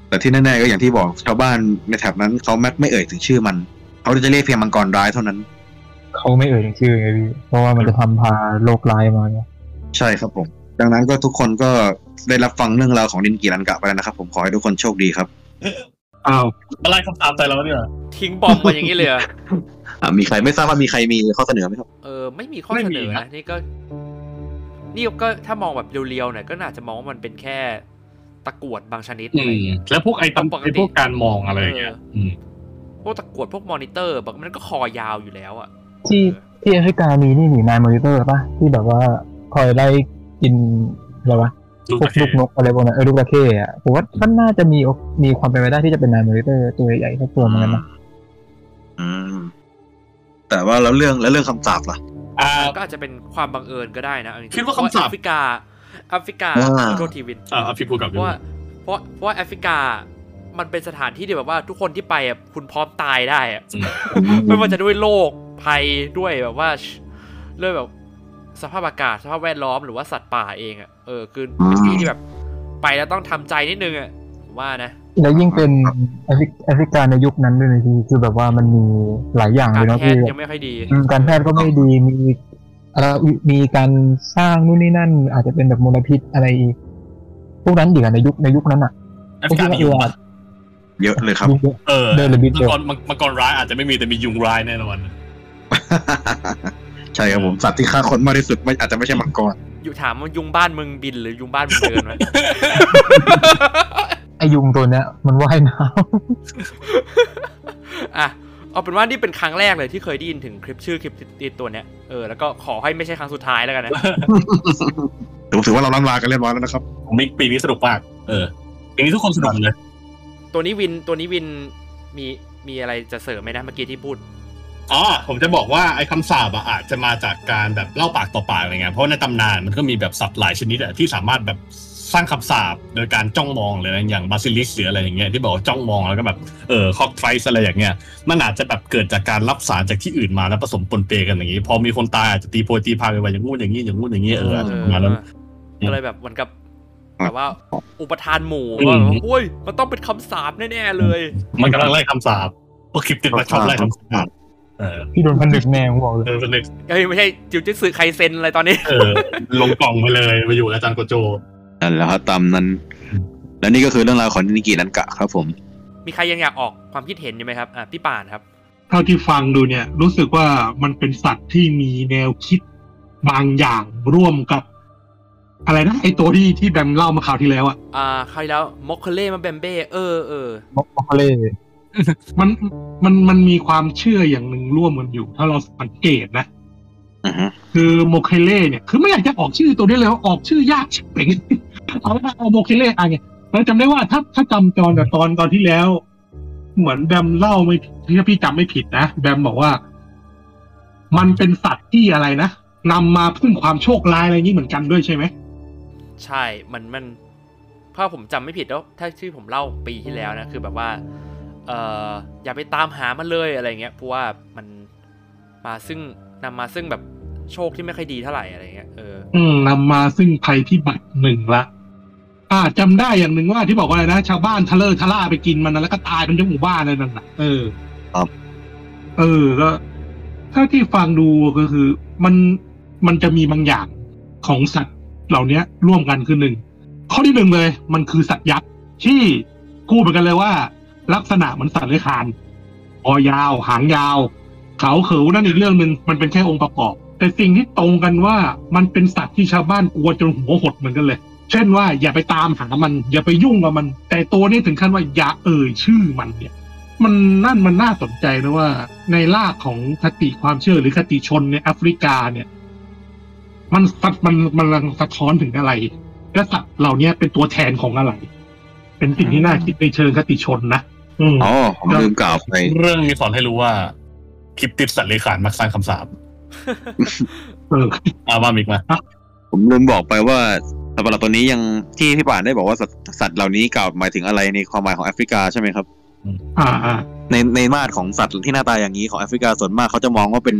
แต่ที่แน่ๆก็อย่างที่บอกชาวบ้านในแถบนั้นเขาแม้ไม่เอ่ยถึงชื่อมันเขาจะเรียกเพียงมังกรร้ายเท่านั้นเขาไม่เอ่ยถึงชื่อไงพี่เพราะว่ามันจะทำพาโลกร้ายมาเนี่ยใช่ครับผม ดังนั้นก็ทุกคนก็ ได้รับฟังเรื่องราวของดินกีรันกะไปแล้วนะครับ ผมขอให้ทุกคนโชคดีครับอ้าวอะไรคำถามใจเราเนี่ยทิ้งบอมมาอย่างนี้เลยเหรออ่ามีใครไม่ทราบว่ามีใครมีข้อเสนอไหมครับเออไม่มีข้อเสนอนะนี่ก็ นี่ก็ถ้ามองแบบเรียวๆหน่อยก็น่าจะมองว่ามันเป็นแค่ตะกรวดบางชนิดอือะไรมเงี้ยแล้วพวกไอ้ตำปกติไอ้พวกการมองอะไรอย่างเงี้ยเอออืมพวกตะกรวดพวกมอนิเตอร์บางมันก็คอยาวอยู่แล้วอะที่ที่แอฟริกามีนี่นี่นายมอนิเตอร์ป่ะที่แบบว่าคอยไล่กินอะไรวะ ลูกพวตะกเคลูกนกอะไรพวกนั้นเออลูกตะเข้อะผมว่ามันน่าจะมีโอมีความเป็นไปได้ที่จะเป็นนายมอนิเตอร์ตัวใหญ่ๆสักตัวเหมือนกันนะอืมแต่ว่าแล้วเรื่องแล้วเรื่องคำสาปล่ะอ่าก็อาจจะเป็นความบังเอิญก็ได้นะเอจริงๆคิดว่าคำสาปเพระแอฟริกาแอฟริกาอ่าขอโทษทีวินอ่าเอาพี่พูดกับเพพี่ราะพูว่าดเพราะเพราะว่าแอฟริกามันเป็นสถานที่ที่แบบว่าทุกคนที่ไปอะคุณพร้อมตายได้อะไม่ว่าจะด้วยโรคภัยด้วยแบบว่าเรื่องแบบสภาพอากาศสภาพแวดล้อมหรือว่าสัตว์ป่าเองอะ เออคือเป็นที่ที่แบบ ไปแล้วต้องทำใจนิดนึงอะผมว่านะแล้วยิ่งเป็นแอฟริแอฟริกาในยุคนั้นด้วยนะพี่คือแบบว่ามันมีหลายอย่างกาเลรยเนาะแพพี่ทย์ยังไม่ค่อยดีอืมการแพทย์ก็ไม่ดีมีอะไรมีการสร้างนู่นนี่นั่น อาจจะเป็นแบบมลพิษอะไรอีกพวกนั้นอีกอะในยุคในยุคนั้นอะแอฟริกามียุงปะเยอะเลยครับยุคเยอะเออเดินเลยบิดมัเดีงยวกรมังมังกรร้ายอาจจะไม่มีแต่มียุงร้ายแน่นอนใช่ครับผมสัตว์ที่ฆ่าคนมากที่สุดไม่อาจจะไม่ใช่มังกร อยู่ถามว่ายุงบ้านมึงบินหรือยุงบ้านมึงเดินไหมไอยุงตัวเนี้ยมันว่ายน้อะเอาเป็นว่านี่เป็นครั้งแรกเลยที่เคยได้ยินถึงคลิปชื่อคลิปติดตัวเนี้ยเออแล้วก็ขอให้ไม่ใช่ครั้งสุดท้ายแล้วกันนะผมถือว่าเราล้ำลากันเรียบร้อยแล้วนะครับผมมิกปีนี้สนุกมากเออปีนี้ทุกคนสนุกหมดเลย ตัวนี้วินตัวนี้วินมีมีอะไรจะเสริมไหมนะเมื่อกี้ที่พูด อ๋อผมจะบอกว่าไอ้คำสาปอะอาจจะมาจากการแบบเล่าปากต่อปากอะไรเงี้ยเพราะในตำนานมันก็มีแบบสัตว์หลายชนิดอะที่สามารถแบบสร้างคำสาปโดยการจ้องมองเลยนะอย่างบาซิลิสหรืออะไรอย่างเงี้ยที่บอกว่าจ้องมองแล้วก็แบบเออคอกไทรส์อะไรอย่างเงี้ยมันอาจจะแบบเกิดจากการรับสารจากที่อื่นมาแล้วผสมปนเปกันอย่างงี้ พอมีคนตายอาจจะตีโพยตีพายไปว่าอย่างงู้นอย่างงี้อย่างงู้นอย่างงี้เอออาจจะประมาณนั้นก็เลยแบบเหมือนกับแบบว่าอุปทานหมู่อืมว่าแบบว่าโอ้ยมันต้องเป็นคำสาปแน่ๆเลย มันกำลังไล่คำสาปพวกคลิปติดมาชอบไล่คำสาปเออำ พี่โดนพันดึกแน่ผมบอกเลยเออเป็นเด็กเอ้ยไม่ใช่จิวจิสึไคเซนอะไรตอนนี้ เออ ลงกล่องไปเลยไปอยู่กับอาจารย์โกโจนั่นแหละครับตามนั้น และนี่ก็คือเรื่องราวของนิกินันกะครับผม มีใครยังอยากออกความคิดเห็นอยู่ไหมครับอะพี่ป่านครับ เท่าที่ฟังดูเนี่ย รู้สึกว่ามันเป็นสัตว์ที่มีแนวคิดบางอย่างร่วมกับ อะไรนะไอตัวที่ที่แบมเล่ามาข่าวที่แล้วอะอ่าใครแล้วมอกเคเล่มาแบมเบ้เออเออมอกเล่ มันมันมันมีความเชื่ออย่างหนึ่งร่วมกันอยู่ ถ้าเราสังเกตนะอือฮึคือโมเคเล่เนี่ย คือไม่อยากจะออกชื่อตัวนี้เลยว่าออกชื่อยากชิบเป่งเอาละเอาโมเคเล่อะไงเราจำได้ว่าถ้าถ้าจำตอนกับตอนตอนที่แล้ว เหมือนแบมเล่าไม่ถ้าพี่จำไม่ผิดนะแบมบอกว่า มันเป็นสัตว์ที่อะไรนะนำมาพึ่งความโชคร้ายอะไรอย่างนี้เหมือนกันด้วยใช่ไหมใช่มันมันถ้าผมจำไม่ผิดแล้วถ้าที่ผมเล่าปีที่แล้วนะคือแบบว่า เอออย่าไปตามหามันเลยอะไรเงี้ยเพราะว่ามันมาซึ่งนำมาซึ่งแบบโชคที่ไม่ค่อยดีเท่าไหร่อะไรเงี้ยเอออืมนำมาซึ่งภัยพิบัติหนึ่งละ อ่าจำได้อย่างหนึ่งว่าที่บอกว่าอะไรนะชาวบ้านทะเลอร์ทะล่าไปกินมันนะแล้วก็ตายเป็นทั้งหมู่บ้านเลยนั่นน่ะเออครับเออก็ถ้าที่ฟังดูก็คือ มันมันจะมีบางอย่างของสัตว์เหล่านี้ร่วมกันคือหนึ่งข้อที่หนึ่งเลย มันคือสัตว์ยักษ์ที่พูดเหมือนกันเลยว่า ลักษณะเหมันสัตว์เลื้อยคลานคอยาว หางยาว เขาเขิวนั่นอีกเรื่องหนึ่งมันเป็นแค่องค์ประกอบ แต่สิ่งที่ตรงกันว่ามันเป็นสัตว์ที่ชาวบ้านกลัวจนหัวหดเหมือนกันเลย เช่นว่าอย่าไปตามหามัน อย่าไปยุ่งกับมัน แต่ตัวนี้ถึงขั้นว่าอย่าเอ่ยชื่อมันเนี่ย มันนั่นมันน่าสนใจนะว่า ในรากของคติความเชื่อหรือคติชนในแอฟริกาเนี่ย มันสัตว์มันมันกำลังสะท้อนถึงอะไรและสัตว์เหล่านี้เป็นตัวแทนของอะไร เป็นสิ่งที่น่าคิดในเชิงคติชนนะ อืมอ๋อผมลืมกล่าวไป เรื่องนี้สอนให้รู้ว่าคลิปติดสัตว์เลื้อยคลานมักสร้างคำสาปเอออาว่ามิกมาผมลืมบอกไปว่าสัตว์ประหลาดตัวนี้ยังที่พี่ป่านได้บอกว่าสัตว์สัตว์เหล่านี้กล่าวหมายถึงอะไรในความหมายของแอฟริกาใช่ไหมครับอ่าอ่าในในมาตรของสัตว์ที่หน้าตาอย่างนี้ของแอฟริกาส่วนมากเขาจะมองว่าเป็น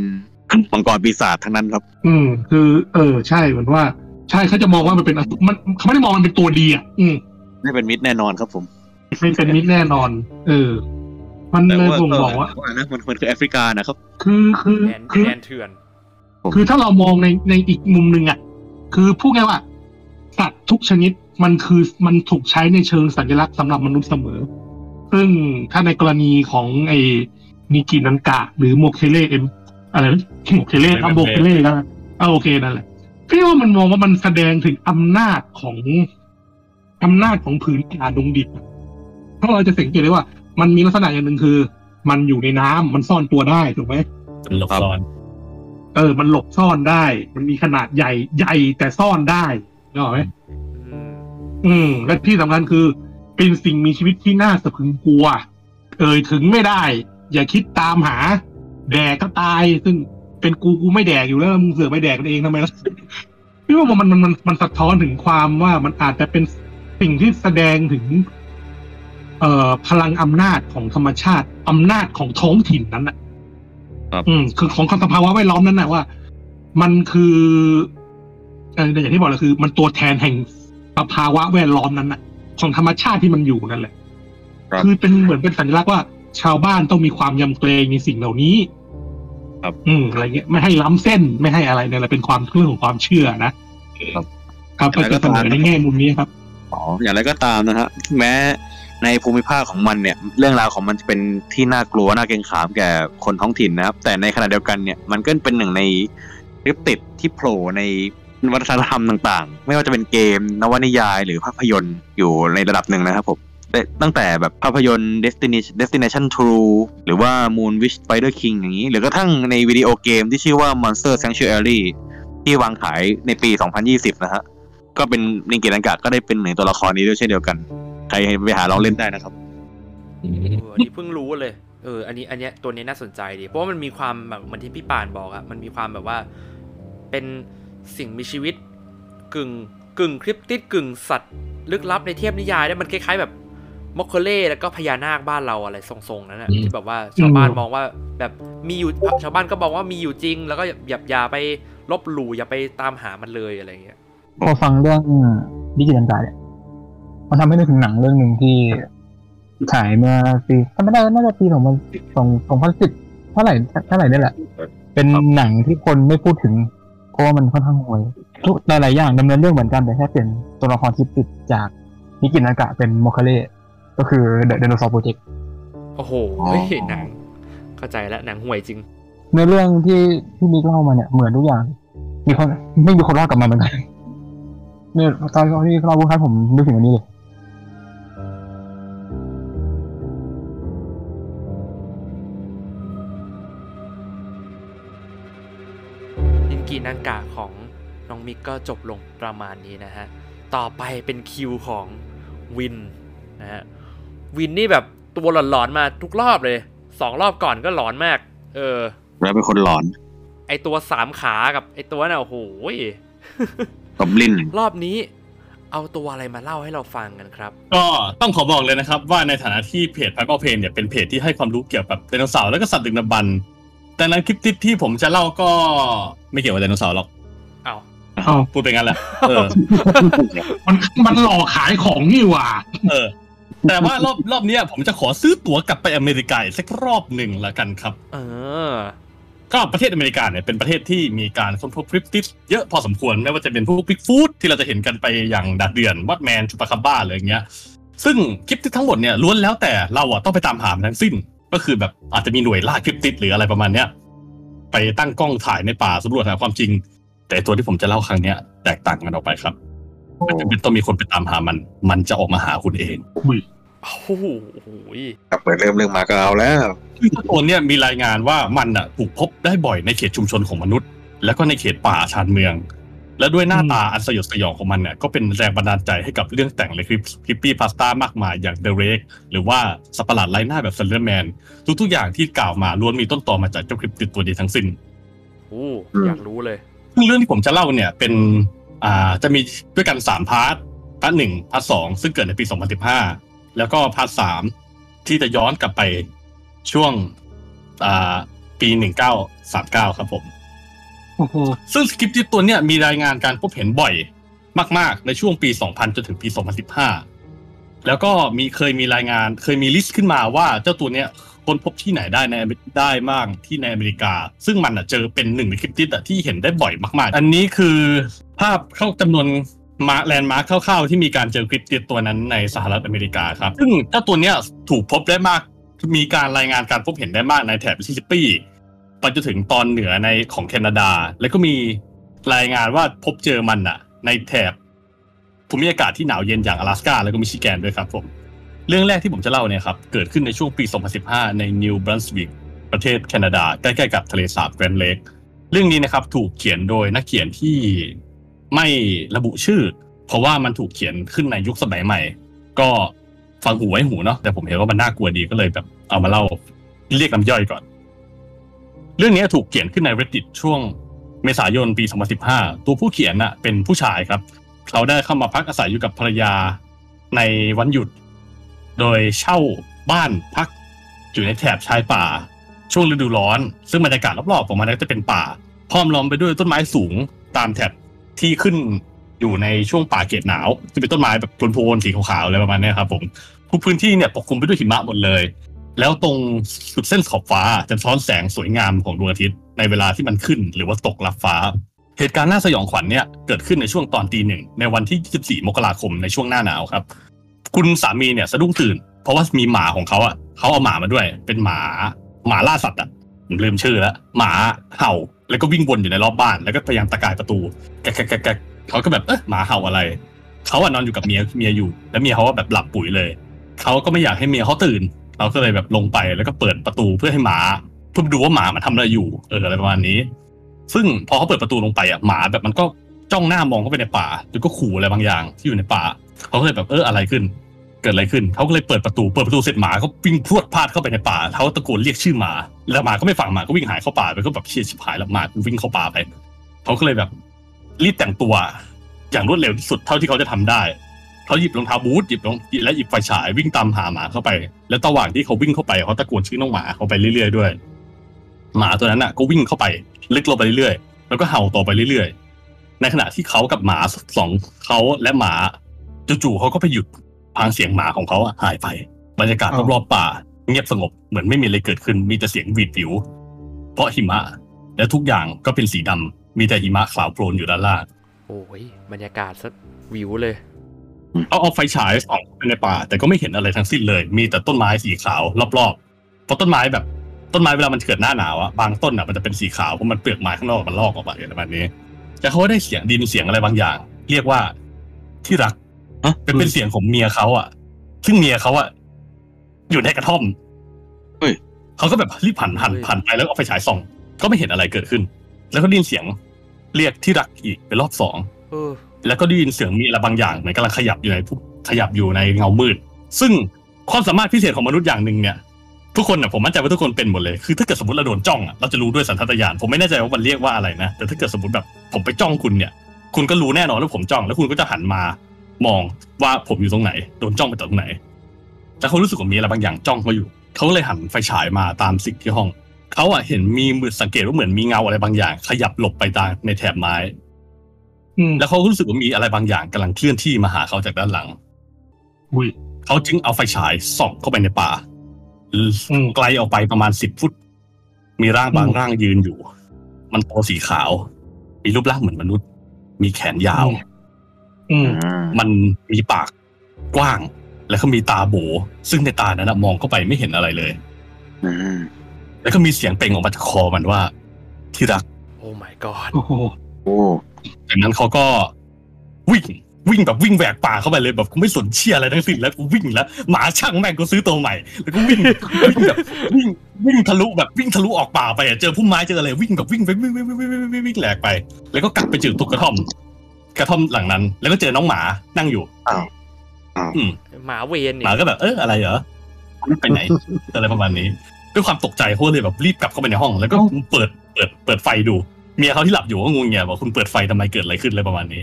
มังกรปีศาจทั้งนั้นครับ อืม คือ เออ ใช่เหมือนว่า ใช่เขาจะมองว่ามันเป็นอสุมันเขาไม่ได้มองมันเป็นตัวดีอะ อืมไม่เป็นมิตรแน่นอนครับผม ไม่เป็นมิตรแน่นอน เออ มันแต่เลยว่าบ่งบอกว่าแต่ว่านะมันมันคือแอฟริกานะครับ คือคือแดนคือแดนเถื่อนคือถ้าเรามองในในอีกมุมหนึ่งอะ คือพูดง่ายว่าสัตว์ทุกชนิดมันคือมันถูกใช้ในเชิงสัญลักษณ์สำหรับมนุษย์เสมอ ซึ่งถ้าในกรณีของไอ้นิกินันกะ หรือโมเคเล่เอ็มอะไรนะโมเคเล่อะโมเคเล่ก็เอาโอเคนั่นแหละพี่ว่ามันมองว่ามันแสดงถึงอำนาจของอำนาจของผืนป่าดงดิบ อะเพราะเราจะสังเกตได้ว่า มันมีลักษณะอย่างหนึ่งคือ มันอยู่ในน้ำมันซ่อนตัวได้ถูกไหมหลบซ่อน เออ มันหลบซ่อนได้ มันมีขนาดใหญ่ใหญ่แต่ซ่อนได้นึกออกไหมอืมอืม และที่สำคัญคือ เป็นสิ่งมีชีวิตที่น่าสะพรึงกลัว เอ่ยถึงไม่ได้ อย่าคิดตามหา แดกก็ตาย ซึ่งเป็นกูกูไม่แดกอยู่แล้วมึงเสือกไปแดกกันเองทำไมล่ะพี่ว่ามันมันมันมันสะท้อนถึงความว่ามันอาจจะเป็นสิ่งที่แสดงถึง เอ่อพลังอำนาจของธรรมชาติอำนาจของท้องถิ่นนั้นน่ะครับอืมคือของสภาวะแวดล้อมนั้นน่ะว่า มันคือเอออย่างที่บอกเลยคือ มันตัวแทนแห่งสภาวะแวดล้อมนั้นน่ะ ของธรรมชาติที่มันอยู่นั่นแหละครับคือเป็นเหมือนเป็นสัญลักษณ์ว่า ชาวบ้านต้องมีความยำเกรงในสิ่งเหล่านี้ ครับ อืมอะไรเงี้ยไม่ให้ล้ำเส้นไม่ให้อะไรเนี่ยแหละเป็นความเรื่องของความเชื่อนะครับ ครับก็จะเสนอในแง่มุมนี้ครับอ๋ออย่างไรก็ตามนะฮะแม้ ในภูมิภาคของมันเนี่ยเรื่องราวของมันจะเป็นที่น่ากลัวน่าเกรงขามแก่คนท้องถิ่นนะครับ แต่ในขณะเดียวกันเนี่ยมันก็เป็นหนึ่งในคลิปติดที่โผล่ในวัฒนธรรมต่าง ๆ ไม่ว่าจะเป็นเกม นวนิยายหรือภาพยนตร์อยู่ในระดับหนึ่งนะครับผมตั้งแต่แบบภาพยนตร์ Destination Destination True หรือว่า Moon Wish Spider King อย่างนี้ หรือกระทั่งในวิดีโอเกมที่ชื่อว่า Monster Sanctuary ที่วางขายในปี 2020 นะฮะ ก็เป็นนิงเกินังกะก็ได้เป็นหนึ่งตัวละครนี้ด้วยเช่นเดียวกัน ใครไปหาลองเล่นได้นะครับเอออันนี้เพิ่งรู้เลย เออ อันนี้ อันเนี้ยตัวนี้น่าสนใจดี เพราะว่ามันมีความแบบเหมือนที่พี่ป่านบอกอะมันมีความแบบว่า เป็นสิ่งมีชีวิต กึ่ง กึ่งคริปติดกึ่งสัตว์ ลึกลับในเทพนิยายได้มันคล้ายๆแบบมอคเคเล่แล้วก็พญานาคบ้านเราอะไรทรงๆนั้นนะอืมที่แบบว่าชาวบ้านอืมมองว่าแบบมีอยู่ชาวบ้านก็บอกว่ามีอยู่จริง แล้วก็อย่าอย่าอย่าไปลบหลู่อย่าไปตามหามันเลยอะไรอย่างเงี้ยพอฟังเรื่องดิจิทัลการเนี่ย มันทำให้นึกถึงหนังเรื่องหนึ่งที่ฉายเมื่อปีถ้าไม่ได้น่าจะปีสองพันสองสองพันสิบเท่าไหร่เท่าไหร่นี่แหละ เป็นหนังที่คนไม่พูดถึง เพราะว่ามันค่อนข้างห่วยทุกหลายๆอย่างดำเนินเรื่องเหมือนกันแต่แค่เปลี่ยนตัวละครที่ติดจากนิกินากะเป็นโมคาเล่ก็คือ The Dinosaur Projectโอ้โหเฮ้ยหนัง เข้าใจแล้วหนังห่วยจริงในเรื่องที่ที่มิกเล่ามาเนี่ยเหมือนทุกอย่าง มีคนไม่มีคนรอดกลับมาเหมือนกันเนี่ยตอนที่เราพูดครับผมนึกถึงอันนี้เลย นินกีนังกะของน้องมิกก็จบลงประมาณนี้นะฮะ ต่อไปเป็นคิวของวินนะฮะ วินนี่แบบตัวหลอนๆมาทุกรอบเลยสองรอบก่อนก็หลอนมาก เออ แล้วเป็นคนหลอน ไอตัวสามขากับไอตัวน่ะโอ้โหยกอบลินรอบนี้ เอาตัวอะไรมาเล่าให้เราฟังกันครับ ก็ต้องขอบอกเลยนะครับ ว่าในฐานะที่เพจพักก็เพนเนี่ยเป็นเพจที่ให้ความรู้เกี่ยวกับไดโนเสาร์และก็สัตว์ดึกดำบรรพ์แต่นั้นคลิปติดที่ผมจะเล่าก็ ไม่เกี่ยวกับไดโนเสาร์หรอกเอาอ้าวพูดไปงั้นแหละเออ มันมันหลอกขายของนี่หว่า เออ แต่ว่ารอบรอบเนี้ยผมจะขอซื้อตั๋วกลับไปอเมริกาอีกสักรอบหนึ่งละกันครับ เออ ก็ประเทศอเมริกาเนี่ยเป็นประเทศที่มีการค้นพบคริปติสเยอะพอสมควรไม่ว่าจะเป็นพวกบิ๊กฟูดที่เราจะเห็นกันไปอย่างดัดเดือนวัดแมนชุปาคาบ้าอะไรอย่างเงี้ย ซึ่งคลิปติสทั้งหมดเนี่ยล้วนแล้วแต่เราอะต้องไปตามหามันทั้งสิ้น ก็คือแบบอาจจะมีหน่วยล่าคลิปติสหรืออะไรประมาณเนี้ย ไปตั้งกล้องถ่ายในป่าสำรวจหาความจริง แต่ตัวที่ผมจะเล่าครั้งเนี้ยแตกต่างกันออกไปครับมันจะเป็นต้องมีคนไปตามหามัน มันจะออกมาหาคุณเองโอ้โหยครับเปิดเริ่มเรื่องมาก็เอาแล้วซึ่งเจ้าตัวเนี่ยมีรายงานว่ามันอะถูกพบได้บ่อยในเขตชุมชนของมนุษย์ แล้วก็ในเขตป่าชานเมือง และด้วยหน้าตาอันสยดสยองของมันเนี่ยก็เป็นแรงบันดาลใจให้กับเรื่องแต่งใน creep creepypasta มากมายอย่าง The Rake หรือว่าสัตว์ประหลาดไร้หน้าแบบ Slender Man ทุกๆอย่างที่กล่าวมาล้วนมีต้นตอมาจากเจ้า cryptid ตัวนี้ทั้งสิ้นโอ้อืมอยากรู้เลยซึ่งเรื่องที่ผมจะเล่าเนี่ยเป็นอ่าจะมีด้วยกันสาม part part หนึ่ง part สองซึ่งเกิดในปี 2015 แล้วก็ part สามที่จะย้อนกลับไปช่วงอ่าปี 1939 ครับผมโอ้โห ซึ่ง cryptid ตัวเนี้ยมีรายงานการพบเห็นบ่อยมาก ๆ ในช่วงปี 2000 จนถึงปี 2015 แล้วก็มีเคยมีรายงานเคยมี list ขึ้นมาว่าเจ้าตัวเนี้ยค้นพบที่ไหนได้ในได้มากที่ในอเมริกา ซึ่งมันอะเจอเป็นหนึ่งใน cryptid อะที่เห็นได้บ่อยมากๆ อันนี้คือภาพเข้าจำนวนมา landmark คร่าวๆ ที่มีการเจอ cryptid ตัวนั้นในสหรัฐอเมริกาครับ ซึ่งเจ้าตัวเนี้ยถูกพบได้มาก มีการรายงานการพบเห็นได้มากในแถบมิสซิสซิปปี ไปจนถึงตอนเหนือในของแคนาดา แล้วก็มีรายงานว่าพบเจอมันอะในแถบภูมิอากาศที่หนาวเย็นอย่าง阿拉斯กาแล้วก็มิชิแกนด้วยครับผม เรื่องแรกที่ผมจะเล่าเนี่ยครับ เกิดขึ้นในช่วงปี 2015 ในนิวบรันสวิกประเทศแคนาดา ใกล้ๆกับทะเลสาบแกรนด์เลกเรื่องนี้นะครับถูกเขียนโดยนักเขียนที่ไม่ระบุชื่อ เพราะว่ามันถูกเขียนขึ้นในยุคสมัยใหม่ ก็ฟังหูไว้หูเนาะแต่ผมเห็นว่ามันน่ากลัวดีก็เลยแบบเอามาเล่าเรียกน้ำย่อยก่อน เรื่องนี้ถูกเขียนขึ้นใน reddit ช่วงเมษายนปี 2015 ตัวผู้เขียนน่ะเป็นผู้ชายครับ เขาได้เข้ามาพักอาศัยอยู่กับภรรยาในวันหยุด โดยเช่าบ้านพักอยู่ในแถบชายป่า ช่วงฤดูร้อน ซึ่งบรรยากาศรอบๆของมันจะเป็นป่าห้อมล้อมไปด้วยต้นไม้สูงตามแถบที่ขึ้นอยู่ในช่วงป่าเกตหนาวจะเป็นต้นไม้แบบโพลนๆสีขาวๆอะไรประมาณนี้ครับผมทุกพื้นที่เนี่ยปกคลุมไปด้วยหิมะหมดเลย แล้วตรงสุดเส้นขอบฟ้าจะซ้อนแสงสวยงามของดวงอาทิตย์ในเวลาที่มันขึ้นหรือว่าตกลับฟ้า เหตุการณ์น่าสยองขวัญเนี่ยเกิดขึ้นในช่วงตอนตีหนึ่งในวันที่ 24 มกราคมในช่วงหน้าหนาวครับ คุณสามีเนี่ยสะดุ้งตื่น เพราะว่ามีหมาของเขาอะเขาเอาหมามาด้วย เป็นหมาหมาล่าสัตว์อะผมลืมชื่อแล้วหมาเห่าแล้วก็วิ่งวนอยู่ในรอบบ้านแล้วก็พยายามตะกายประตูแกะแกะแกเขาก็แบบเอ๊ะหมาเห่าอะไรเขาอะนอนอยู่กับเมียเมียอยู่ แล้วเมียเขาก็แบบหลับปุ๋ยเลยเขาก็ไม่อยากให้เมียเขาตื่น เขาก็เลยแบบลงไปแล้วก็เปิดประตูเพื่อให้หมา เพื่อดูว่าหมามันทำอะไรอยู่ เอออะไรประมาณนี้ ซึ่งพอเขาเปิดประตูลงไปอะหมาแบบมันก็จ้องหน้ามองเข้าไปในป่าแล้วก็ขู่อะไรบางอย่างที่อยู่ในป่าเขาก็เลยแบบเอออะไรขึ้น เกิดอะไรขึ้นเขาก็เลยเปิดประตูเปิดประตูเสร็จหมาก็วิ่งพรวดพลาดเข้าไปในป่าเขาตะโกนเรียกชื่อหมา แล้วหมาก็ไม่ฟังหมาก็วิ่งหายเข้าป่าไปก็แบบเชียชิบหายแล้วหมาก็วิ่งเข้าป่าไปเขาก็เลยแบบรีบแต่งตัว อย่างรวดเร็วที่สุดเท่าที่เขาจะทำได้ เขาหยิบรองเท้าบูทหยิบรองและหยิบไฟฉายวิ่งตามหาหมาเข้าไป แล้วระหว่างที่เขาวิ่งเข้าไปเขาตะโกนชื่อน้องหมาเขาไปเรื่อยๆด้วย หมาตัวนั้นน่ะ ก็วิ่งเข้าไปลึกลงไปเรื่อยๆแล้วก็เห่าต่อไปเรื่อยๆ ในขณะที่เขากับหมาสองเขาและหมาจู่ๆเขาก็ไปหยุดพางเสียงหมาของเขาหายไป บรรยากาศรอบๆป่า เงียบสงบเหมือนไม่มีอะไรเกิดขึ้น มีแต่เสียงหวีดวิว เพราะหิมะ และทุกอย่างก็เป็นสีดำมีแต่หิมะขาวโพลนอยู่ด้านล่างโอ้ยบรรยากาศสะวิวเลย เอาเอาไฟฉายส่องไปในป่า แต่ก็ไม่เห็นอะไรทั้งสิ้นเลย มีแต่ต้นไม้สีขาวรอบๆเพราะต้นไม้แบบต้นไม้เวลามันเกิดหน้าหนาวอะบางต้นอะมันจะเป็นสีขาวเพราะมันเปลือกไม้ข้างนอกมันลอกออกมาอะไรแบบนี้แต่เขาก็ได้เสียงดินเสียงอะไรบางอย่าง เรียกว่าที่รักฮะเป็นเป็นเสียงของเมียเขาอะซึ่งเมียเขาอะอยู่ในกระท่อมเฮ้ยเขาก็แบบรีบผ่านผ่านเฮ้ยผ่านไปแล้วก็เอาไฟฉายส่อง ก็ไม่เห็นอะไรเกิดขึ้น แล้วก็ได้ยินเสียง เรียกที่รักอีกเป็นรอบสองเออ แล้วก็ได้ยินเสียงมีอะไรบางอย่างเหมือนกำลังขยับอยู่ในผู้ขยับอยู่ในเงามืด ซึ่งความสามารถพิเศษของมนุษย์อย่างหนึ่งเนี่ย ทุกคนเนี่ยผมมั่นใจว่าทุกคนเป็นหมดเลย คือถ้าเกิดสมมติเราโดนจ้องอะเราจะรู้ด้วยสัญชาตญาณผมไม่แน่ใจว่ามันเรียกว่าอะไรนะ แต่ถ้าเกิดสมมติแบบผมไปจ้องคุณเนี่ย คุณก็รู้แน่นอนว่าผมจ้อง แล้วคุณก็จะหันมามองว่าผมอยู่ตรงไหน โดนจ้องไปตรงไหน แต่เขารู้สึกว่ามีอะไรบางอย่างจ้องเขาอยู่ เขาก็เลยหันไฟฉายมาตามสิ่งที่ห้อง เขาอะเห็นมีมือสังเกตว่าเหมือนมีเงาอะไรบางอย่าง ขยับหลบไปตามในแถบไม้ แล้วเขาก็รู้สึกว่ามีอะไรบางอย่างกำลังเคลื่อนที่มาหาเขาจากด้านหลังอุ้ยเขาจึงเอาไฟฉายส่องเข้าไปในป่าอืมไกลออกไปประมาณสิบฟุต มีร่างบางอืมร่างยืนอยู่ มันตัวสีขาว มีรูปร่างเหมือนมนุษย์ มีแขนยาวอืมมันมีปากกว้าง แล้วก็มีตาโบ ซึ่งในตานั้นนะมองเข้าไปไม่เห็นอะไรเลยอืมแล้วก็มีเสียงเปล่งออกมาจากคอมันว่า ที่รัก โอ้ my god โอ้โหโอ้ จากนั้นเขาก็วิ่งวิ่งแบบวิ่งแหวกป่าเข้าไปเลยแบบกูไม่สนเชียอะไรทั้งสิ้นแล้วกูวิ่งแล้วหมาช่างแม่งกูซื้อตัวใหม่ แล้วก็วิ่งวิ่งแบบวิ่งวิ่งทะลุแบบวิ่งทะลุออกป่าไปอะเจอพุ่มไม้เจออะไรวิ่งแบบวิ่งไปวิ่งวิ่งวิ่งวิ่งวิ่งวิ่งวิ่งแหลกไป แล้วก็กลับไปเจอตุกกระท่อม กระท่อมหลังนั้น แล้วก็เจอน้องหมานั่งอยู่อ้าวอ้าวอืมหมาเวนหนี่มาก็แบบเอออะไรเหรอไปไหนอะไรประมาณนี้ ด้วยความตกใจเขาเลยแบบรีบกลับเข้าไปในห้อง แล้วก็เปิดเปิดเปิดไฟดู เมียเขาที่หลับอยู่ก็งงเงียบอกคุณเปิดไฟทำไมเกิดอะไรขึ้นอะไรประมาณนี้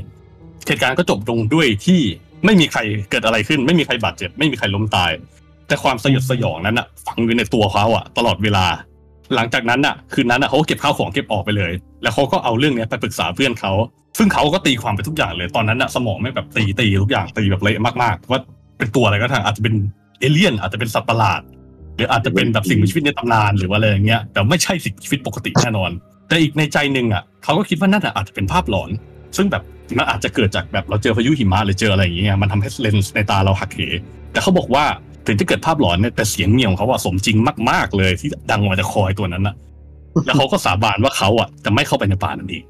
เหตุการณ์ก็จบลงด้วยที่ไม่มีใครเกิดอะไรขึ้น ไม่มีใครบาดเจ็บ ไม่มีใครล้มตาย แต่ความสยดสยองนั้นอะฝังอยู่ในตัวเขาอะตลอดเวลา หลังจากนั้นอะคืนนั้นอะเขาก็เก็บข้าวของเก็บออกไปเลย แล้วเขาก็เอาเรื่องนี้ไปปรึกษาเพื่อนเขาซึ่งเขาก็ตีความไปทุกอย่างเลยตอนนั้นอะสมองไม่แบบตีตีทุกอย่างตีแบบเละมากๆว่าเป็นตัวอะไรก็ทางอาจจะเป็นเอเลี่ยน อาจจะเป็นสัตว์ประหลาด หรืออาจจะเป็นแบบสิ่งมีชีวิตในตำนานหรือว่าอะไรอย่างเงี้ยแต่ไม่ใช่สิ่งมีชีวิตปกติแน่นอน แต่อีกในใจหนึ่งอะเขาก็คิดว่านั่นอะอาจจะเป็นภาพหลอน ซึ่งแบบมันอาจจะเกิดจากแบบเราเจอพายุหิมะหรือเจออะไรอย่างเงี้ยมันทำให้เลนส์ในตาเราหักเหแต่เขาบอกว่าถึงจะเกิดภาพหลอนเนี่ยแต่เสียงเมียของเขาอะสมจริงมาก ๆ เลยที่ดังออกมาจากคอไอ้ตัวนั้นอะแล้วเขาก็สาบานว่าเขาอะจะไม่เข้าไปในป่านั้นอีก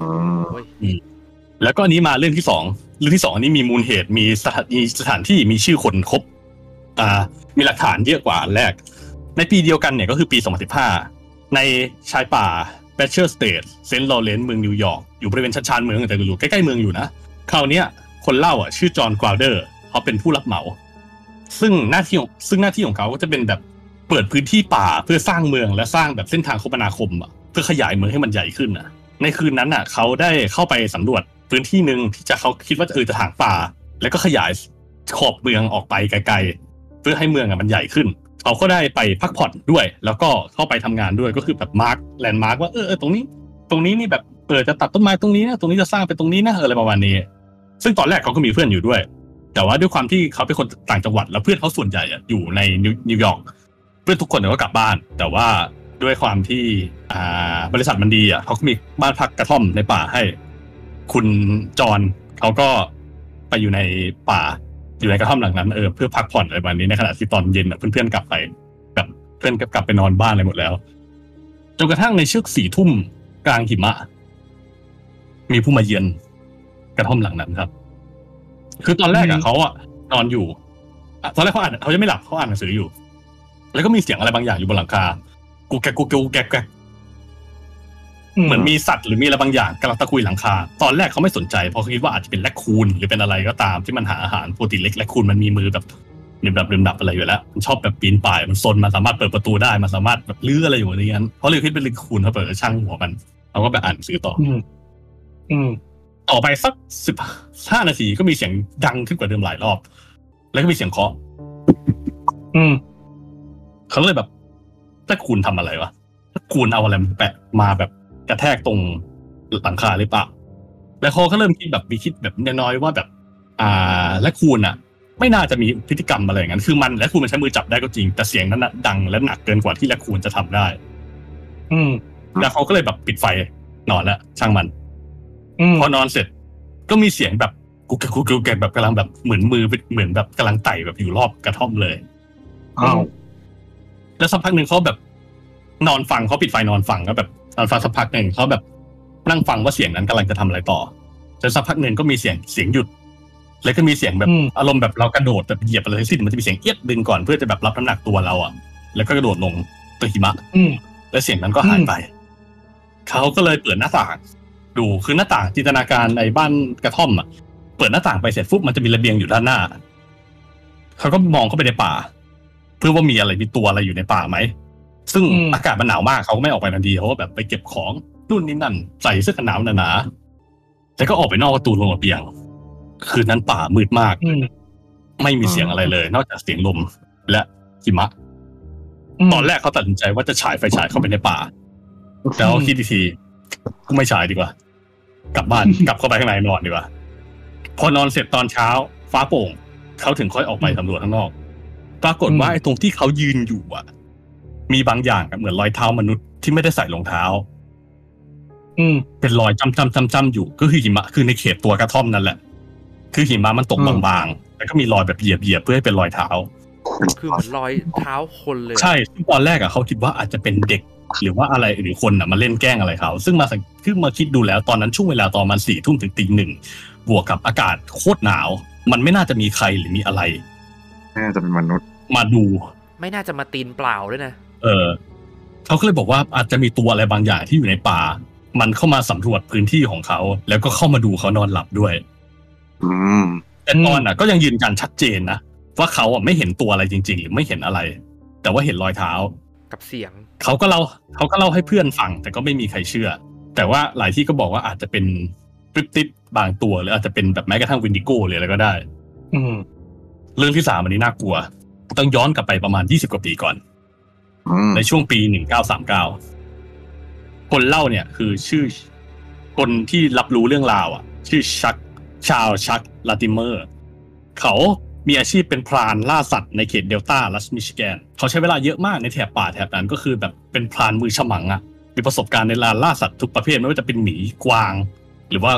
อ๋อโอ้ยแล้วก็อันนี้มาเรื่องที่สองเรื่องที่สองอันนี้มีมูลเหตุมีสถานมีสถานที่มีชื่อคนครบ อ่า มีหลักฐานเยอะกว่าอันแรก ในปีเดียวกันเนี่ยก็คือปี2015 ในชายป่า Brasher State เซนต์ลอเรนซ์เมืองนิวยอร์กอยู่บริเวณชานๆเมืองแต่อยู่ใกล้ๆเมืองอยู่นะคราวนี้คนเล่าอะชื่อจอห์นกราวเดอร์เขาเป็นผู้รับเหมา ซึ่งหน้าที่ของซึ่งหน้าที่ของเขาก็จะเป็นแบบเปิดพื้นที่ป่าเพื่อสร้างเมืองและสร้างแบบเส้นทางคมนาคมอะเพื่อขยายเมืองให้มันใหญ่ขึ้นอะ ในคืนนั้นอะ เขาได้เข้าไปสำรวจพื้นที่หนึ่งที่จะเขาคิดว่าเออจะถางป่า แล้วก็ขยายขอบเมืองออกไปไกลๆเพื่อให้เมืองอะมันใหญ่ขึ้น เขาก็ได้ไปพักผ่อนด้วย แล้วก็เข้าไปทำงานด้วยก็คือแบบมาร์กแลนด์มาร์กว่าเออเออตรงนี้ ตรงนี้นี่แบบเออจะตัดต้นไม้ตรงนี้นะตรงนี้จะสร้างเป็นตรงนี้นะอะไรประมาณนี้ ซึ่งตอนแรกเขาก็มีเพื่อนอยู่ด้วย แต่ว่าด้วยความที่เขาเป็นคนต่างจังหวัด แล้วเพื่อนเขาส่วนใหญ่อยู่ในนิวยอร์กเพื่อนทุกคนเนี่ยก็กลับบ้าน แต่ว่าด้วยความที่อ่าบริษัทมันดีอะเขาก็มีบ้านพักกระท่อมในป่าให้ คุณจรเขาก็ไปอยู่ในป่า อยู่ในกระท่อมหลังนั้นเออเพื่อพักผ่อนอะไรประมาณนี้ในขณะที่ตอนเย็นอะเพื่อนๆกลับไปแบบเพื่อนกลับไปนอนบ้านอะไรหมดแล้วจนกระทั่งในเชือกสี่ทุ่มกลางหิมะ มีผู้มาเยือนกระท่อมหลังนั้นครับ คือตอนแรกอือะมเขาอะนอนอยู่อะตอนแรกเขาอ่านเขาจะไม่หลับเขาอ่านหนังสืออยู่ แล้วก็มีเสียงอะไรบางอย่างอยู่บนหลังคากูแกกกูแกกูแกกแกก เหมือนมีสัตว์หรือมีอะไรบางอย่างกำลังตะกุยหลังคา ตอนแรกเขาไม่สนใจเพราะเขาคิดว่าอาจจะเป็นแรคคูนหรือเป็นอะไรก็ตามที่มันหาอาหารปกติเล็กแรคคูนมันมีมือแบบเดิมดับเดิมดับอะไรอยู่แล้วมันชอบแบบปีนป่ายมันซนมันสามารถเปิดประตูได้มันสามารถแบบลื้ออะไรอยู่ในนั้นเพราะเลยคิดเป็นแรคคูนเขาเปิดช่างหัวมันเขาก็ไปอ่านหนังสือต่ออืมอืมต่อไปสักสิบห้านาทีก็มีเสียงดังขึ้นกว่าเดิมหลายรอบ แล้วก็มีเสียงเคาะอืมเขาเลยแบบถ้าคุณทำอะไรวะถ้าคุณเอาอะไรมาแปะมาแบบ กระแทกตรงหลังคาหรือเปล่า แล้วเขาก็เริ่มคิดแบบมีคิดแบบน้อยๆว่าแบบ อ่า และคุณอะ ไม่น่าจะมีพฤติกรรมอะไรอย่างนั้น คือมันและคุณมันใช้มือจับได้ก็จริง แต่เสียงนั้นน่ะดังและหนักเกินกว่าที่และคุณจะทำได้ อืม แล้วเขาก็เลยแบบปิดไฟนอนแล้วช่างมันอืมพอนอนเสร็จ ก็มีเสียงแบบกุกกกกุกกกแบบกำลังแบบเหมือนมือเหมือนแบบกำลังไต่แบบอยู่รอบกระท่อมเลยอ้าวแล้วสักพักหนึ่งเขาแบบ นอนฟังเขาปิดไฟนอนฟังก็แบบน อนฟังสักพักหนึ่งเขาแบบนั่งฟังว่าเสียงนั้นกำลังจะทำอะไรต่อจนสักพักหนึ่งก็มีเสียงเสียงหยุด แล้วก็มีเสียงแบบอืมอารมณ์แบบเรากระโดดแบบเหยียบอะไรทั้งสิ้นมันจะมีเสียงเอียดดึงก่อนเพื่อจะแบบรับน้ำหนักตัวเราอะ แล้วก็กระโดดลงตัวหิมะอืมแล้วเสียงนั้นก็หายไปเขาก็เลยเปิดหน้าต่าง ดูคือหน้าต่างจินตนาการในบ้านกระท่อมอะ เปิดหน้าต่างไปเสร็จปุ๊บมันจะมีระเบียงอยู่ด้านหน้าเขาก็มองเข้าไปในป่า เพื่อว่ามีอะไรมีตัวอะไรอยู่ในป่าไหม ซึ่งอืมอากาศมันหนาวมากเขาก็ไม่ออกไปทันทีเขาก็แบบไปเก็บของนู่นนี่นั่น ใส่เสื้อกันหนาวหนาๆแล้วก็ออกไปนอกประตูลงระเบียง คืนนั้นป่ามืดมากอืมไม่มีเสียงอะไรเลย นอกจากเสียงลมและหิมะตอนแรกเขาตัดสินใจว่าจะฉายไฟฉายเข้าไปในป่าแล้วคิดอีกทีก็ไม่ฉายดีกว่า กลับบ้านกลับเข้าไปข้างในนอนดีกว่า พอนอนเสร็จตอนเช้า ฟ้าโปร่งเขาถึงค่อยออกไปสำรวจข้างนอก ปรากฏว่าอืมไอ้ตรงที่เขายืนอยู่อะ มีบางอย่างอะเหมือนรอยเท้ามนุษย์ที่ไม่ได้ใส่รองเท้า อืม เป็นรอยจำจำจำจำอยู่ ก็คือหิมะคือในเขตตัวกระท่อมนั่นแหละ คือหิมะมันตกอืมบางๆแล้วก็มีรอยแบบเหยียบเหยียบๆเพื่อให้เป็นรอยเท้า คือเหมือนรอยเท้าคนเลย ใช่ซึ่งตอนแรกอะเขาคิดว่าอาจจะเป็นเด็ก หรือว่าอะไรหรือคนอะมาเล่นแกล้งอะไรเขา ซึ่งมาสังคือมาคิดดูแล้วตอนนั้นช่วงเวลาตอนมันสี่ทุ่มถึงตีหนึ่งบวกกับอากาศโคตรหนาว มันไม่น่าจะมีใครหรือมีอะไรน่าจะเป็นมนุษย์ มาดู ไม่น่าจะมาตีนเปล่าด้วยนะ เออเขาก็เลยบอกว่าอาจจะมีตัวอะไรบางอย่างที่อยู่ในป่า มันเข้ามาสำรวจพื้นที่ของเขา แล้วก็เข้ามาดูเขานอนหลับด้วย อืมแต่ตอนอะ ก็ยังยืนยันชัดเจนนะว่าเขาอะไม่เห็นตัวอะไรจริง ๆ หรือไม่เห็นอะไร แต่ว่าเห็นรอยเท้า กับเสียง เขาก็เล่าเขาก็เล่าให้เพื่อนฟัง แต่ก็ไม่มีใครเชื่อ แต่ว่าหลายที่ก็บอกว่าอาจจะเป็น cryptid บางตัวหรืออาจจะเป็นแบบแม้กระทั่ง Wendigo หรืออะไรก็ได้ อืม เรื่องที่สามอันนี้น่ากลัว ต้องย้อนกลับไปประมาณ20กว่าปีก่อนอืม ในช่วงปี 1939 คนเล่าเนี่ยคือชื่อคนที่รับรู้เรื่องราวอะ ชื่อชักชาวชักลาติเมอร์ เขามีอาชีพเป็นพรานล่าสัตว์ในเขตเดลต้ารัฐมิชิแกน เขาใช้เวลาเยอะมากในแถบป่าแถบนั้นก็คือแบบเป็นพรานมือฉมังอะ มีประสบการณ์ในลานล่าสัตว์ทุกประเภทไม่ว่าจะเป็นหมีกวาง หรือว่า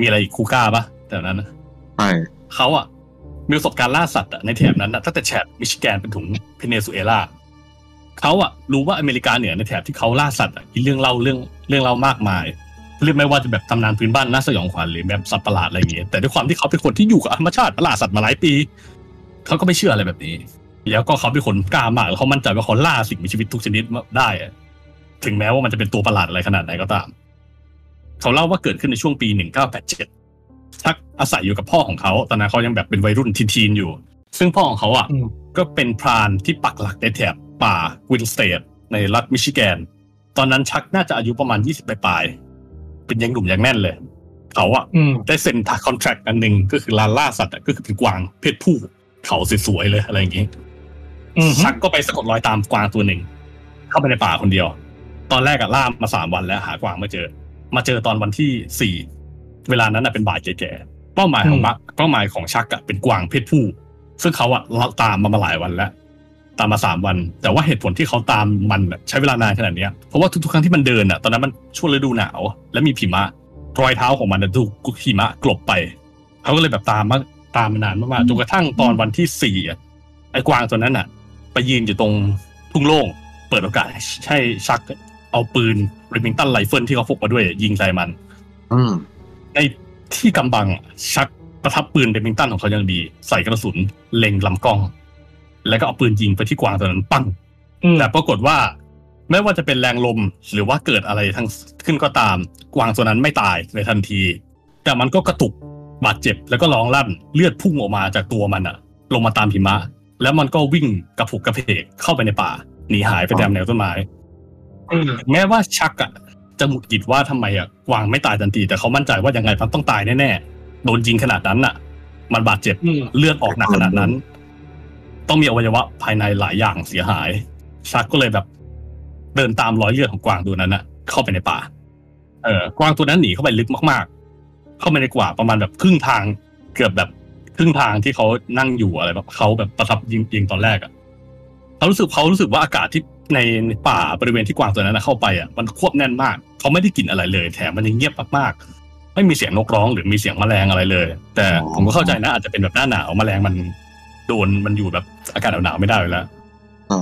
มีอะไรอีกคูก้าปะแต่นั้นนะใช่เขาอะมีประสบการณ์ล่าสัตว์อะในแถบนั้นอะตั้งแต่แถบมิชิแกนไปถึงเพเนซุเอลา เขาอะรู้ว่าอเมริกาเหนือในแถบที่เขาล่าสัตว์อะมีเรื่องเล่าเรื่องเรื่องเล่ามากมาย เรื่องไม่ว่าจะแบบตำนานพื้นบ้านน่าสยองขวัญหรือแบบสัตว์ประหลาดอะไรอย่างเงี้ยแต่ด้วยความที่เขาเป็นคนที่อยู่กับธรรมชาติประหลาดสัตว์มาหลายปีเขาก็ไม่เชื่ออะไรแบบนี้ แล้วก็เขาเป็นคนกล้ามากแล้วเขามั่นใจว่าเขาล่าสิ่งมีชีวิตทุกชนิดมาได้อะถึงแม้ว่ามันจะเป็นตัวประหลาดอะไรขนาดไหนก็ตาม เขาเล่าว่าเกิดขึ้นในช่วงปี 1987ชักอาศัยอยู่กับพ่อของเขาตอนนั้นเขายังแบบเป็นวัยรุ่น teen ๆอยู่ ซึ่งพ่อของเขาอะอืมก็เป็นพรานที่ปักหลักในแถบ ป่าวินสเตทในรัฐมิชิแกน ตอนนั้นชักน่าจะอายุประมาณ20ปลายๆเป็นยังหนุ่มยังแน่นเลย เขาอะอืมได้เซ็น contract อันหนึ่งก็คืองานล่าสัตว์อะก็คือเป็นกวางเพศผู้ เขาสวยๆเลยอะไรอย่างงี้อืมชักก็ไปสะกดรอยตามกวางตัวหนึ่ง เข้าไปในป่าคนเดียว ตอนแรกอะล่ามาสามวันแล้วหากวางไม่เจอ มาเจอตอนวันที่สี่เวลานั้นอะเป็นบ่ายแก่ๆเป้าหมายของมักเป้าหมายของชักอะเป็นกวางเพศผู้ ซึ่งเขาอะตามมามาหลายวันแล้ว ตามมาสามวัน แต่ว่าเหตุผลที่เขาตามมันอะใช้เวลานานขนาดเนี้ยเพราะว่าทุกๆครั้งที่มันเดินอะตอนนั้นมันช่วงฤดูหนาวและมีหิมะรอยเท้าของมันอะถูกหิมะกลบไป เขาก็เลยแบบตามมาตามมานานมากๆจนกระทั่งตอนวันที่สี่อะไอ้กวางตัวนั้นอะไปยืนอยู่ตรงทุ่งโล่งเปิดโอกาสให้ชักเอาปืน Remington rifle ที่เขาพกมาด้วยยิงใส่มัน อืมในที่กำบังอะชักประทับปืน Remington ของเขาอย่างดี ใส่กระสุนเล็งลำกล้อง แล้วก็เอาปืนยิงไปที่กวางตัวนั้นปั้งอืมแต่ปรากฏว่า ไม่ว่าจะเป็นแรงลมหรือว่าเกิดอะไรทั้งขึ้นก็ตาม กวางตัวนั้นไม่ตายในทันที แต่มันก็กระตุกบาดเจ็บแล้วก็ร้องลั่นเลือดพุ่งออกมาจากตัวมันอะลงมาตามหิมะ แล้วมันก็วิ่งกระผุกกระเพกเข้าไปในป่าหนีหายไปตามแนวต้นไม้อืมแม้ว่าชักอะจะหงุดหงิดว่าทำไมอะกวางไม่ตายทันที แต่เขามั่นใจว่ายังไงมันต้องตายแน่ๆโดนยิงขนาดนั้นอะมันบาดเจ็บอืมเลือดออกหนักขนาดนั้น ต้องมีอวัยวะภายในหลายอย่างเสียหายชักก็เลยแบบ เดินตามรอยเลือดของกวางตัวนั้นอะเข้าไปในป่า เออกวางตัวนั้นหนีเข้าไปลึกมากๆ เข้าไปในกว่าประมาณแบบครึ่งทางเกือบแบบครึ่งทางที่เขานั่งอยู่อะไรแบบเขาแบบประทับยิงยิงตอนแรกอะเขารู้สึกเขารู้สึกว่าอากาศที่ในป่าบริเวณที่กวางตัวนั้นนะเข้าไปอะมันควบแน่นมาก เขาไม่ได้กลิ่นอะไรเลย แถมมันยังเงียบมากๆไม่มีเสียงนกร้องหรือมีเสียงแมลงอะไรเลย แต่ผมก็เข้าใจนะอาจจะเป็นแบบหน้าหนาวแมลงมัน โดนมันอยู่แบบอากาศหนาวๆไม่ได้อยู่แล้วใช่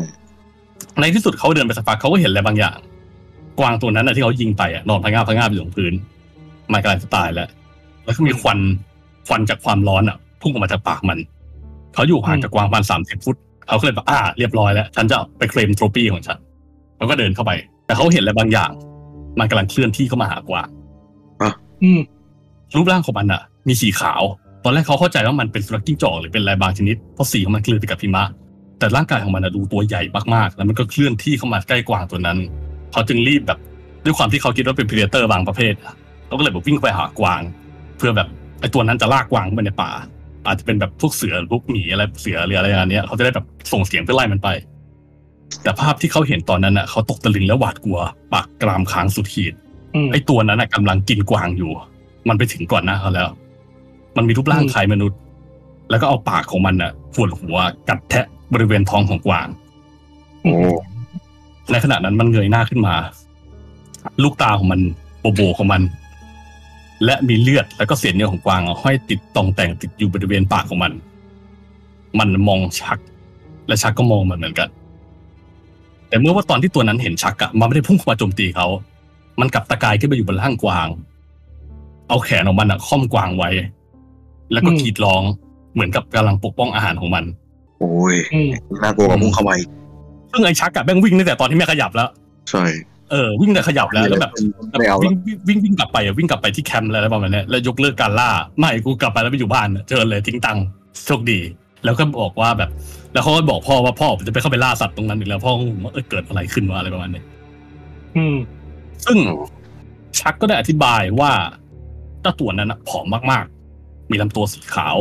ในที่สุดเขาเดินไปสักพักเขาก็เห็นอะไรบางอย่าง กวางตัวนั้นนะที่เขายิงไปอะนอนพังงาบพังงาบอยู่ตรงพื้นมันกำลังจะตายแล้ว แล้วก็มีควันควันจากความร้อนอะพุ่งออกมาจากปากมัน เขาอยู่ห่างจากกวางประมาณสามสิบฟุต เขาก็เลยแบบอ่าเรียบร้อยแล้ว ฉันจะไปเคลมโทรฟี่ของฉันเขาก็เดินเข้าไป แต่เขาเห็นอะไรบางอย่าง มันกำลังเคลื่อนที่เข้ามาหากวางอืมรูปร่างของมันอะ มีสีขาว ตอนแรกเขาเข้าใจว่ามันเป็นสุนัขจิ้งจอกหรือเป็นอะไรบางชนิดเพราะสีของมันเคลื่อนไปกับพิมะ แต่ร่างกายของมันอะดูตัวใหญ่มากๆ แล้วมันก็เคลื่อนที่เข้ามาใกล้กวางตัวนั้น เขาจึงรีบแบบด้วยความที่เขาคิดว่าเป็นพ r เ d เตอร์บางประเภทอะเขาก็เลยแบบวิ่งไปหากวาง เพื่อแบบไอ้ตัวนั้นจะลากกวางเข้าไปในป่า อาจจะเป็นแบบพวกเสือพวกหมีอะไรเสือหรืออะไรอย่างเนี้ยเขาจะได้แบบส่งเสียงเพื่อไล่มันไป แต่ภาพที่เขาเห็นตอนนั้นอะเขาตกตะลึงและหวาดกลัว ปากกรามค้างสุดขีดอืมไอ้ตัวนั้นน่ะกำลังกินกวางอยู่ มันไปถึงก่อนหน้าเขาแล้ว มันมีรูปร่างอืมคล้ายมนุษย์ แล้วก็เอาปากของมันน่ะขวนหัวกัดแทะบริเวณท้องของกวางโอ้ในขณะนั้นมันเงยหน้าขึ้นมา ลูกตาของมันโบโบของมัน และมีเลือดแล้วก็เศษเนื้อของกวางอะห้อยติดตองแต่งติดอยู่บริเวณปากของมัน มันมองชัก และชักก็มองมันเหมือนกัน แต่เมื่อว่าตอนที่ตัวนั้นเห็นชักอะมันไม่ได้พุ่งเข้ามาโจมตีเขา มันกลับตะกายขึ้นไปอยู่บนร่างกวาง เอาแขนของมันอะค่อมกวางไว้ แล้วก็อืมกรีดร้องเหมือนกับกำลังปกป้องอาหารของมัน โอ้ยอืมน่ากลัวกว่าพุ่งเข้ามาอีกซึ่งไอ้ชักอะแม่งวิ่งตั้งแต่ตอนที่แม่งขยับแล้ว ใช่เออวิ่งแต่ขยับแล้วแล้วแบบไม่เอาวิ่ละงวิ่งวิ่งกลับไปอะวิ่งกลับไปที่แคมป์อะไรประมาณเนี้ยแล้วยกเลิกการล่าไม่กูกลับไปแล้วไปอยู่บ้านเจอเลยทิ้งตังค์โชคดี แล้วก็บอกว่าแบบ แล้วเขาก็บอกพ่อว่าพ่อผมจะไปเข้าไปล่าสัตว์ตรงนั้นอีกแล้วพ่อก็งงว่าเออเกิดอะไรขึ้นวะอะไรประมาณนี้อืม ซึ่งชักก็ได้อธิบายว่าเจ้าตัวนั้นนะผอมมากๆ มีลำตัวสีขาว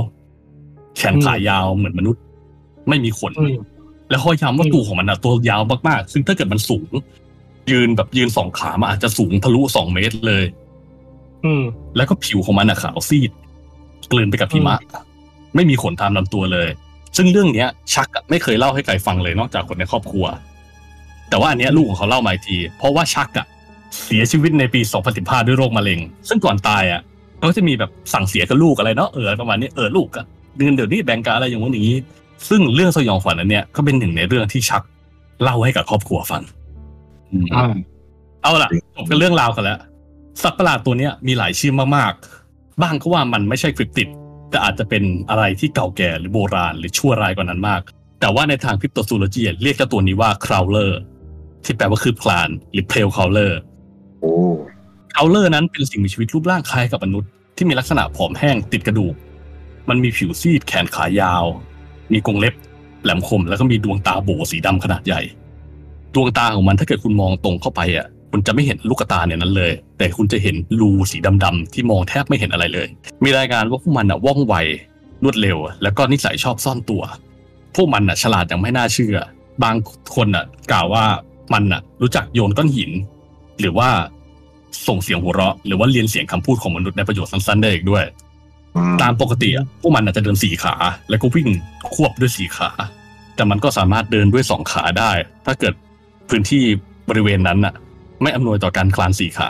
แขนขายาวเหมือนมนุษย์ ไม่มีขนอืมแล้วเขาย้ำว่าอืมตัวของมันอะตัวยาวมากๆ ซึ่งถ้าเกิดมันสูง ยืนแบบยืนสองขามันอาจจะสูงทะลุสองเมตรเลย อืมแล้วก็ผิวของมันอะขาวซีดกลืนไปกับหิมะไม่มีขนตามลำตัวเลย ซึ่งเรื่องเนี้ย ชักอะไม่เคยเล่าให้ใครฟังเลยนอกจากคนในครอบครัว แต่ว่าอันเนี้ยลูกของเขาเล่ามาอีกที เพราะว่าชักอะเสียชีวิตในปี 2015 ด้วยโรคมะเร็ง ซึ่งก่อนตายอะ เขาจะมีแบบสั่งเสียกับลูกอะไรเนาะเออประมาณนี้เออลูกอะเดือนเดี๋ยวนี้แบ่งกันอะไรอย่างนู้นอย่างนี้ ซึ่งเรื่องสยองขวัญอันเนี้ยก็เป็นหนึ่งในเรื่องที่ชักเล่าให้กับครอบครัวฟังอืมอ่าเอาล่ะจบกันเรื่องราวกันแล้วสัตว์ประหลาดตัวเนี้ยมีหลายชื่อมากๆ บ้างก็ว่ามันไม่ใช่ cryptid แต่อาจจะเป็นอะไรที่เก่าแก่หรือโบราณหรือชั่วร้ายกว่านั้นมาก แต่ว่าในทาง cryptozoology เรียกเจ้าตัวนี้ว่า crawler ที่แปลว่าคือคลานหรือ pale crawler โอ้ crawler นั้นเป็นสิ่งมีชีวิตรูปร่างคล้ายกับมนุษย์ที่มีลักษณะผอมแห้งติดกระดูก มันมีผิวซีดแขนขายาว มีกรงเล็บ แหลมคมแล้วก็มีดวงตาโบสีดำขนาดใหญ่ ดวงตาของมันถ้าเกิดคุณมองตรงเข้าไปอะคุณจะไม่เห็นลูกตาเนี่ยนั้นเลย แต่คุณจะเห็นรูสีดำๆที่มองแทบไม่เห็นอะไรเลย มีรายงานว่าพวกมันอะว่องไวรวดเร็ว แล้วก็นิสัยชอบซ่อนตัว พวกมันอะฉลาดอย่างไม่น่าเชื่อ บางคนอะกล่าวว่ามันอะรู้จักโยนก้อนหิน หรือว่า ส่งเสียงหัวเราะหรือว่าเรียนเสียงคำพูดของมนุษย์ในประโยชน์สั้นๆได้อีกด้วย ตามปกติอะพวกมันอาจจะเดินสี่ขา แล้วก็วิ่งควบด้วยสี่ขา แต่มันก็สามารถเดินด้วยสองขาได้ ถ้าเกิดพื้นที่บริเวณนั้นน่ะ ไม่อำนวยต่อการคลานสี่ขา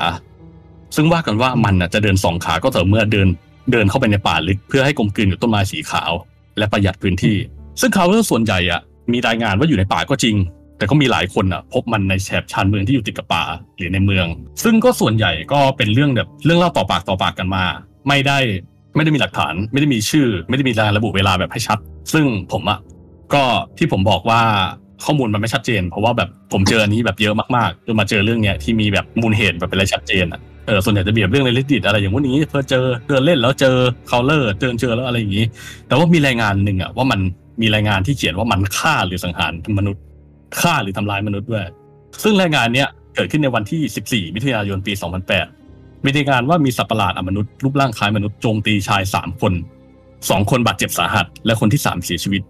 ซึ่งว่ากันว่ามันน่ะจะเดินสองขาก็ต่อเมื่อเดินเดินเข้าไปในป่าลึกเพื่อให้กลมกลืนกับต้นไม้สีขาว และประหยัดพื้นที่ ซึ่งเขาเรื่องส่วนใหญ่อะมีรายงานว่าอยู่ในป่าก็จริง แต่ก็มีหลายคนอะพบมันในแถบชานเมืองที่อยู่ติดกับป่าหรือในเมือง ซึ่งก็ส่วนใหญ่ก็เป็นเรื่องแบบเรื่องเล่าต่อปากต่อปากกันมา ไม่ได้ไม่ได้มีหลักฐาน ไม่ได้มีชื่อ ไม่ได้มีรายระบุเวลาแบบให้ชัด ซึ่งผมอะก็ที่ผมบอกว่าข้อมูลมันไม่ชัดเจน เพราะว่าแบบผมเจออันนี้แบบเยอะมากๆจนมาเจอเรื่องเนี้ยที่มีแบบมูลเหตุแบบเป็นอะไรชัดเจนอะเออส่วนใหญ่จะเบียบเรื่องในลิดิตอะไรอย่างว่านี้เพื่อเจอเดินเล่นแล้วเจอเคาเลอร์เดินเจอแล้วอะไรอย่างนี้ แต่ว่ามีรายงานหนึ่งอะว่ามันมีรายงานที่เขียนว่ามันฆ่าหรือสังหารมนุษย์ ฆ่าหรือทำร้ายมนุษย์ด้วย ซึ่งรายงานเนี้ยเกิดขึ้นในวันที่ 14 มิถุนายนปี 2008 มีรายงานว่ามีสัตว์ประหลาดอมนุษย์รูปร่างคล้ายมนุษย์โจมตีชาย 3 คน 2 คนบาดเจ็บสาหัส และคนที่ 3 เสียชีวิต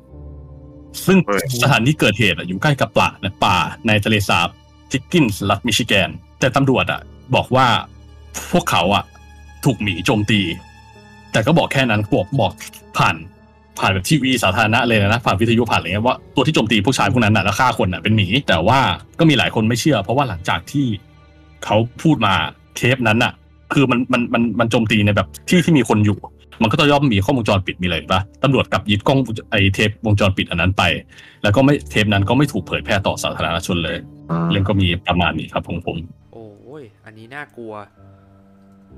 ซึ่งสถานที่เกิดเหตุอะอยู่ใกล้กับป่าในป่าในทะเลสาบทิกกินส์รัฐมิชิแกน แต่ตำรวจอะบอกว่าพวกเขาอะถูกหมีโจมตี แต่ก็บอกแค่นั้นบอกบอกผ่าน ผ่านแบบทีวีสาธารณะเลยนะผ่านวิทยุผ่านอะไรเงี้ยว่าตัวที่โจมตีผู้ชายพวกนั้นน่ะแล้วฆ่าคนน่ะเป็นหมี แต่ว่าก็มีหลายคนไม่เชื่อ เพราะว่าหลังจากที่เขาพูดมาเทปนั้นน่ะ คือมันมันมันมันโจมตีในแบบที่ที่มีคนอยู่ มันก็ต้องย่อมมีข้อวงจรปิดมีอะไรปะตำรวจกลับยึดกล้องไอเทปวงจรปิดอันนั้นไป แล้วก็ไม่เทปนั้นก็ไม่ถูกเผยแพร่ต่อสาธารณชนเลย เรื่องก็มีประมาณนี้ครับของผม โอ้ยอันนี้น่ากลัว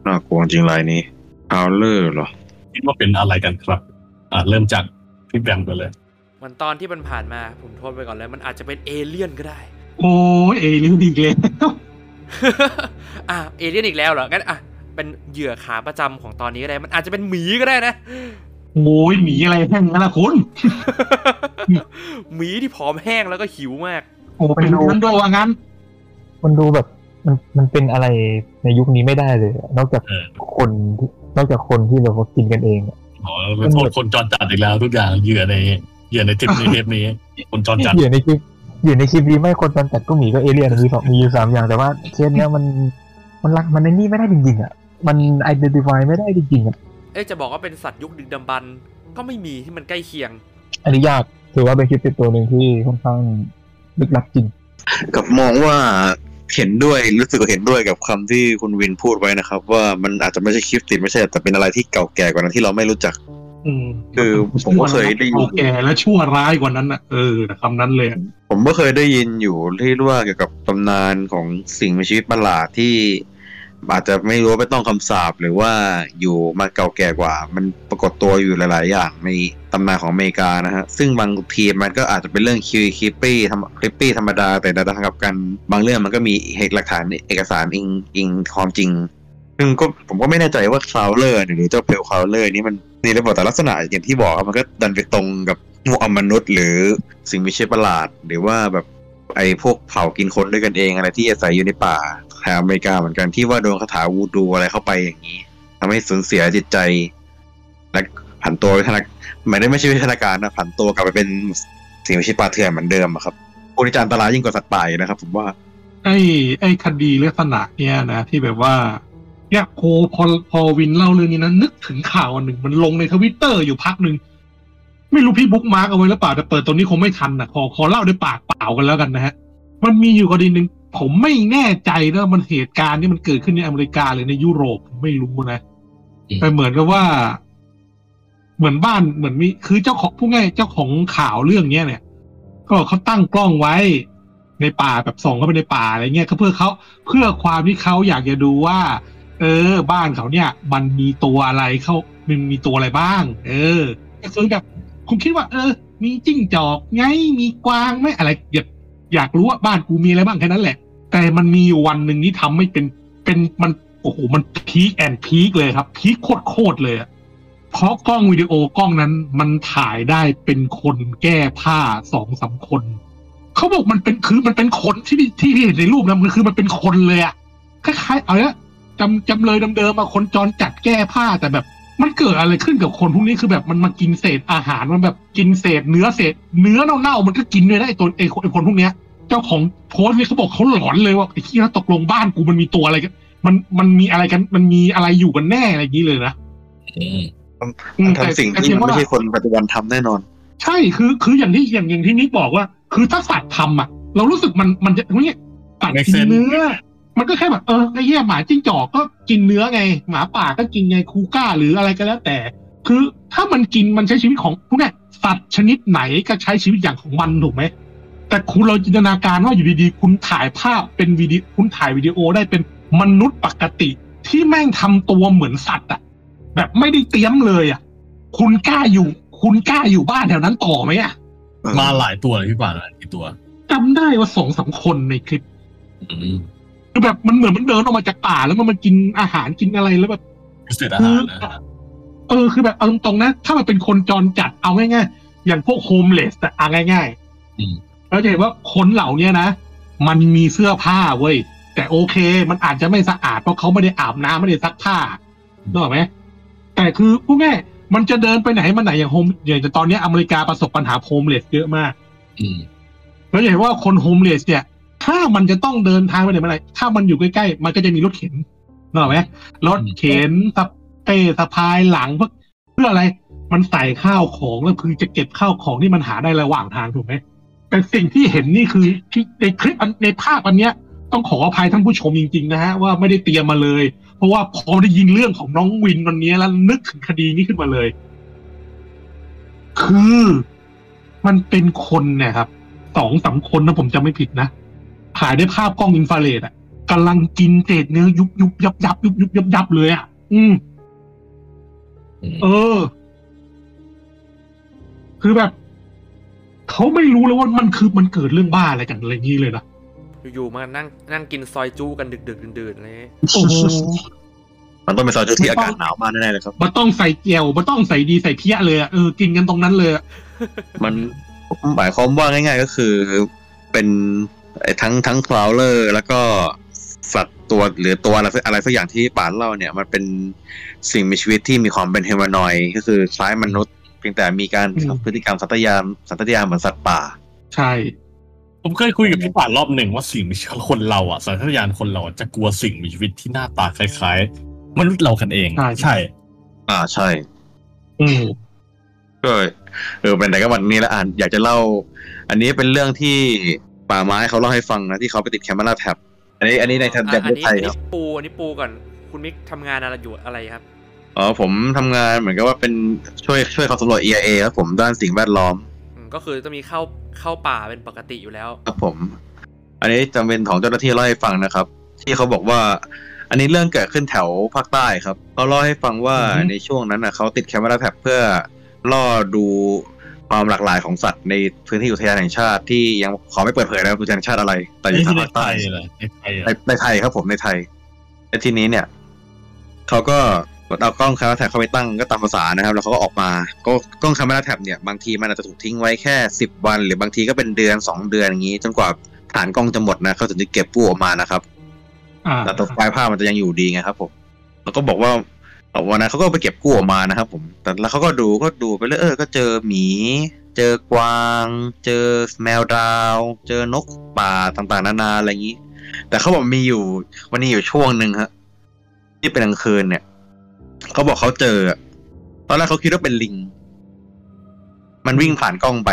น่ากลัวจริงรายนี้ crawler เหรอคิดว่าเป็นอะไรกันครับ อ่าเริ่มจากพี่แบงค์กันเลย มันตอนที่มันผ่านมาผมโทษไปก่อนเลย มันอาจจะเป็นเอเลี่ยนก็ได้ โอ้ยเอเลี่ยนเลยอะเอเลี่ยนอีกแล้วเหรองั้นอะเป็นเหยื่อขาประจำของตอนนี้ก็ได้ มันอาจจะเป็นหมีก็ได้นะโอ้ยหมีอะไรแห้งนั่นละคุณหมีที่ผอมแห้งแล้วก็หิวมาก โอ้เป็นนั้นด้วยว่างั้น มันดูแบบมันมันเป็นอะไรในยุคนี้ไม่ได้เลยอะนอกจากเออคนที่นอกจากคนที่แบบว่ากินกันเองอะ อ๋อโทษคนจรจัดอีกแล้ว ทุกอย่างเหยื่อในเหยื่อในทริปในเทปนี้ คนจรจัดอยู่ในคลิปอยู่ในคลิปนี้ไม่คนจนแต่ก็หมีก็เอเลี่ยนมีสองมีอยู่สามอย่างแต่ว่าเคสเนี้ยมันมันรักมันในนี่ไม่ได้จริงๆอะมัน identify ไม่ได้จริงๆอะเอ๊ะจะบอกว่าเป็นสัตว์ยุคดึกดำบรรพ์ก็ไม่มีที่มันใกล้เคียง อันนี้ยากถือว่าเป็นคลิปติดตัวหนึ่งที่ค่อนข้างลึกลับจริง กับมองว่า เห็นด้วยรู้สึกว่าเห็นด้วยกับคำที่คุณวินพูดไว้นะครับ ว่ามันอาจจะไม่ใช่คลิปติดไม่ใช่แต่เป็นอะไรที่เก่าแก่กว่านั้นที่เราไม่รู้จักอืมคือผมก็เคยได้ยินโอแก่และชั่วร้ายกว่านั้นอะเออคำนั้นเลยอะผมก็เคยได้ยินอยู่ที่ว่าเกี่ยวกับตำนานของสิ่งมีชีวิตประหลาดที่ อาจจะไม่รู้ไม่ต้องคำสาปหรือว่าอยู่มาเก่าแก่กว่า มันปรากฏตัวอยู่หลาย ๆ อย่างในตำนานของอเมริกานะฮะ ซึ่งบางทีมันก็อาจจะเป็นเรื่อง creepy creepy ทำ creepy ธรรมดา แต่ในทางกลับกันบางเรื่องมันก็มีเหตุหลักฐานเอกสารอิงอิงความจริง ซึ่งก็ผมก็ไม่แน่ใจว่า crawler หรือเจ้า pale crawler นี่มันนี่ระบบแต่ลักษณะอย่างที่บอกครับมันก็ดันไปตรงกับพวกอมนุษย์ หรือสิ่งมีชีวิตประหลาด หรือว่าแบบไอ้พวกเผ่ากินคนด้วยกันเองอะไรที่อาศัยอยู่ในป่า แถบอเมริกาเหมือนกันที่ว่าโดนคาถาวูดูอะไรเข้าไปอย่างนี้ทำให้สูญเสียจิตใจและผันตัววิทยาไม่ได้ไม่ใช่วิทยาการนะผันตัวกลับไปเป็นสิ่งมีชีวิตป่าเถื่อนเหมือนเดิมอะครับโอนิจารอันตรายยิ่งกว่าสัตว์ป่าอีกนะครับ ผมว่า ไอ้ไอ้คดีลักษณะเนี่ยนะที่แบบว่าเนี่ยโคพอพอวินเล่าเรื่องนี้นะนึกถึงข่าวอันหนึ่งมันลงในทวิตเตอร์อยู่พักหนึ่งไม่รู้พี่ bookmark เอาไว้หรือเปล่าแต่เปิดตรงนี้คงไม่ทันนะขอขอเล่าด้วยปากเปล่ากันแล้วกันนะฮะมันมีอยู่กรณีหนึ่ง ผมไม่แน่ใจนะมันเหตุการณ์นี่มันเกิดขึ้นในอเมริกาหรือในยุโรปผมไม่รู้นะอืมแต่เหมือนกับว่า เหมือนบ้านเหมือนมีคือเจ้าของผู้ง่ายเจ้าของข่าวเรื่องเนี้ยเนี่ย ก็เขาตั้งกล้องไว้ในป่าแบบส่องเข้าไปในป่าอะไรเงี้ยก็เพื่อเขาเพื่อความที่เขาอยากจะดูว่าไอเออ บ้านเขาเนี่ย มันมีตัวอะไรเข้ามันมีตัวอะไรบ้าง เออก็คือแบบคุณคิดว่า เออ มีจิ้งจอกไงมีกวางไหมอะไรอยาก อยากรู้ว่าบ้านกูมีอะไรบ้างแค่นั้นแหละ แต่มันมีอยู่วันหนึ่งที่ทำไม่เป็นเป็นมันโอ้โหมัน peak and peak เลยครับ peak โคตรเลยอะเพราะกล้องวิดีโอกล้องนั้นมันถ่ายได้เป็นคนแก้ผ้าสองสามคนเขาบอกมันเป็นคือมันเป็นคนที่ที่ที่เห็นในรูปนะมันคือมันเป็นคนเลยอะคล้ายๆเอาละจำจำเลยเดิมๆมาคนจรจัดแก้ผ้าแต่แบบ มันเกิดอะไรขึ้นกับคนพวกนี้คือแบบมันมากินเศษอาหารมันแบบกินเศษเนื้อเศษ เนื้อเน่าๆมันก็กินเลยนะไอ้ตัวไอ้คนไอ้คนพวกเนี้ย เจ้าของโพสต์เนี่ยเขาบอกเขาหลอนเลยว่าไอ้ที่ตกลงบ้านกูมันมีตัวอะไรกันมันมันมีอะไรกัน มันมีอะไรอยู่กันแน่อะไรอย่างนี้เลยนะอืมอืมทำสิ่งแต่ที่แต่มันไม่ว่าใช่คนปัจจุบันทำแน่นอน ใช่คือคืออย่างที่อย่างอย่างที่นิกบอกว่า คือถ้าสัตว์ทำอะ เรารู้สึกมันมันจะเนี่ยสัตว์ Make กิน sense เนื้อ มันก็แค่แบบเออไอ้เหี้ยหมาจิ้งจอกก็กินเนื้อไง หมาป่าก็กินไงคูก้าหรืออะไรก็แล้วแต่ คือถ้ามันกินมันใช้ชีวิตของพวกเนี้ยสัตว์ชนิดไหนก็ใช้ชีวิตอย่างของมันถูกไหมแต่คุณเราจินตนาการว่าอยู่ดีๆ คุณถ่ายภาพเป็นวิดีคุณถ่ายวิดีโอได้เป็นมนุษย์ปกติที่แม่งทำตัวเหมือนสัตว์อะแบบไม่ได้เตรียมเลยอะคุณกล้าอยู่ คุณกล้าอยู่บ้านแถวนั้นต่อไหมอะมาหลายตัวเลยพี่ป่านหลายตัวจำได้ว่าสองสามคนในคลิปอืม คือแบบมันเหมือนมันเดินออกมาจากป่าแล้วมันมากินอาหารกินอะไรแล้วแบบพิเศษอาหารนะเออคือแบบเอาตรงๆนะ ถ้ามันเป็นคนจรจัดเอาง่ายๆ อย่างพวก homeless แต่เอาง่ายอืมๆเราจะเห็นว่าคนเหล่าเนี้ยนะ มันมีเสื้อผ้าเว้ย แต่โอเค มันอาจจะไม่สะอาดเพราะเขาไม่ได้อาบน้ำไม่ได้ซักผ้านึกออกไหมแต่คือพูดง่ายมันจะเดินไปไหนมาไหนอย่าง home อย่างตอนเนี้ยอเมริกาประสบปัญหา homeless เยอะมากอืมเราจะเห็นว่าคนโฮมเลสเนี่ย ถ้ามันจะต้องเดินทางไปไหนมาไหนถ้ามันอยู่ใกล้ๆ มันก็จะมีรถเข็นนึกออกไหมรถเข็นสเป้สะพายหลังเพื่อเพื่ออะไร มันใส่ข้าวของแล้วคือจะเก็บข้าวของที่มันหาได้ระหว่างทางถูกไหมแต่สิ่งที่เห็นนี่คือในคลิปในภาพอันเนี้ย ต้องขออภัยท่านผู้ชมจริงๆนะฮะว่าไม่ได้เตรียมมาเลย เพราะว่าพอได้ยินเรื่องของน้องวินวันนี้แล้วนึกถึงคดีนี้ขึ้นมาเลย คือมันเป็นคนเนี่ยครับสองสามคนนะผมจำไม่ผิดนะ ถ่ายด้วยภาพกล้องอินฟราเรดอะกำลังกินเศษเนื้อยุบยุบยับยับยุบยุบยับยับเลยอะอืมอืม เออ คือแบบเขาไม่รู้เลยว่ามันคือมันเกิดเรื่องบ้าอะไรกันอะไรอย่างนี้เลยนะอยู่ๆมานั่งนั่งกินซอยจู้กันดึกๆดื่นๆอะไรเงี้ยโอ้โหมันต้องเป็นซอยจุดที่อากาศหนาวมากแน่ๆเลยครับ มันต้องใส่เกียวมันต้องใส่ดีใส่เพี้ยเลยอะเออกินกันตรงนั้นเลยอะมันหมายความว่าง่าย ๆ ก็คือเป็นไอ้ ทั้งทั้งคลาวเลอร์แล้วก็สัตว์ตัวหรือตัวอะไรสักอะไรสักอย่างที่ป่านเล่าเนี่ย มันเป็นสิ่งมีชีวิตที่มีความเป็นเฮมานอยด์ก็คือคล้ายมนุษย์เพียงแต่มีการทำพฤติกรรมสัตยามสัตยามเหมือนสัตว์ป่า ใช่ ผมเคยคุยกับพี่ป่านรอบหนึ่งว่าสิ่งมีชีวิตคนเราอะสัญชาตญาณคนเราอะจะกลัวสิ่งมีชีวิตที่หน้าตาคล้าย ๆ มนุษย์เรากันเองใช่ อ่าใช่ อืมก็เออเป็นไหนก็วันนี้แล้วอ่านอยากจะเล่า อันนี้เป็นเรื่องที่ ป่าไม้เขาเล่าให้ฟังนะที่เขาไปติดแคมเปญแท็บอันนี้อันนี้ในแท็บอะปอันระเทศนี้ไทอัยนคนี้รับปูอันนี้ปูก่อนคุณมิกทำงานอะไรอยู่อะไรครับอ๋อผมทำงานเหมือนกับว่าเป็นช่วยช่วยเขาสำรวจ EIA ครับผมด้านสิ่งแวดล้อมอืมก็คือจะมีเข้าเข้าป่าเป็นปกติอยู่แล้ว ครับผม อันนี้จำเป็นของเจ้าหน้าที่เล่าให้ฟังนะครับ ที่เขาบอกว่า อันนี้เรื่องเกิดขึ้นแถวภาคใต้ครับเขาเล่าให้ฟังว่าอือฮึในช่วงนั้นนะเขาติดแคมเปญแท็บเพื่อล่อดู ความหลากหลายของสัตว์ในพื้นที่อุทยานแห่งชาติที่ยังขอไม่เปิดเผยนะอุทยานแห่งชาติอะไร แต่อยู่นี่ทาที่งในภาคไทใต้ยเลยในไทยในอะในไทยครับผมในไทยและทีนี้เนี่ยเขาก็เอากล้องคาร์แท็บเข้าไปตั้งก็ตามภาษานะครับ แล้วเขาก็ออกมาก็กล้องคาร์แท็บเนี่ยบางทีมันอาจจะถูกทิ้งไว้แค่สิบวัน หรือบางทีก็เป็นเดือนสองเดือนอย่างนี้ จนกว่าฐานกล้องจะหมดนะเขาถึงจะเก็บกู้ออกมานะครับอ่าแต่ตัวไฟล์ภาพมันจะยังอยู่ดีไงครับผมแล้วก็บอกว่า วันนั้นเขาก็ไปเก็บกู้ออกมานะครับผม แต่แล้วเขาก็ดูก็ดูไปเรื่อยเออก็เจอหมี เจอกวาง เจอแมวดาว เจอนกป่าต่างๆ นานาอะไรอย่างนี้ แต่เขาบอกมีอยู่วันนี้อยู่ช่วงหนึ่งฮะที่เป็นกลางคืนเนี่ยเขาบอกเขาเจออะตอนแรกเขาคิดว่าเป็นลิง มันวิ่งผ่านกล้องไป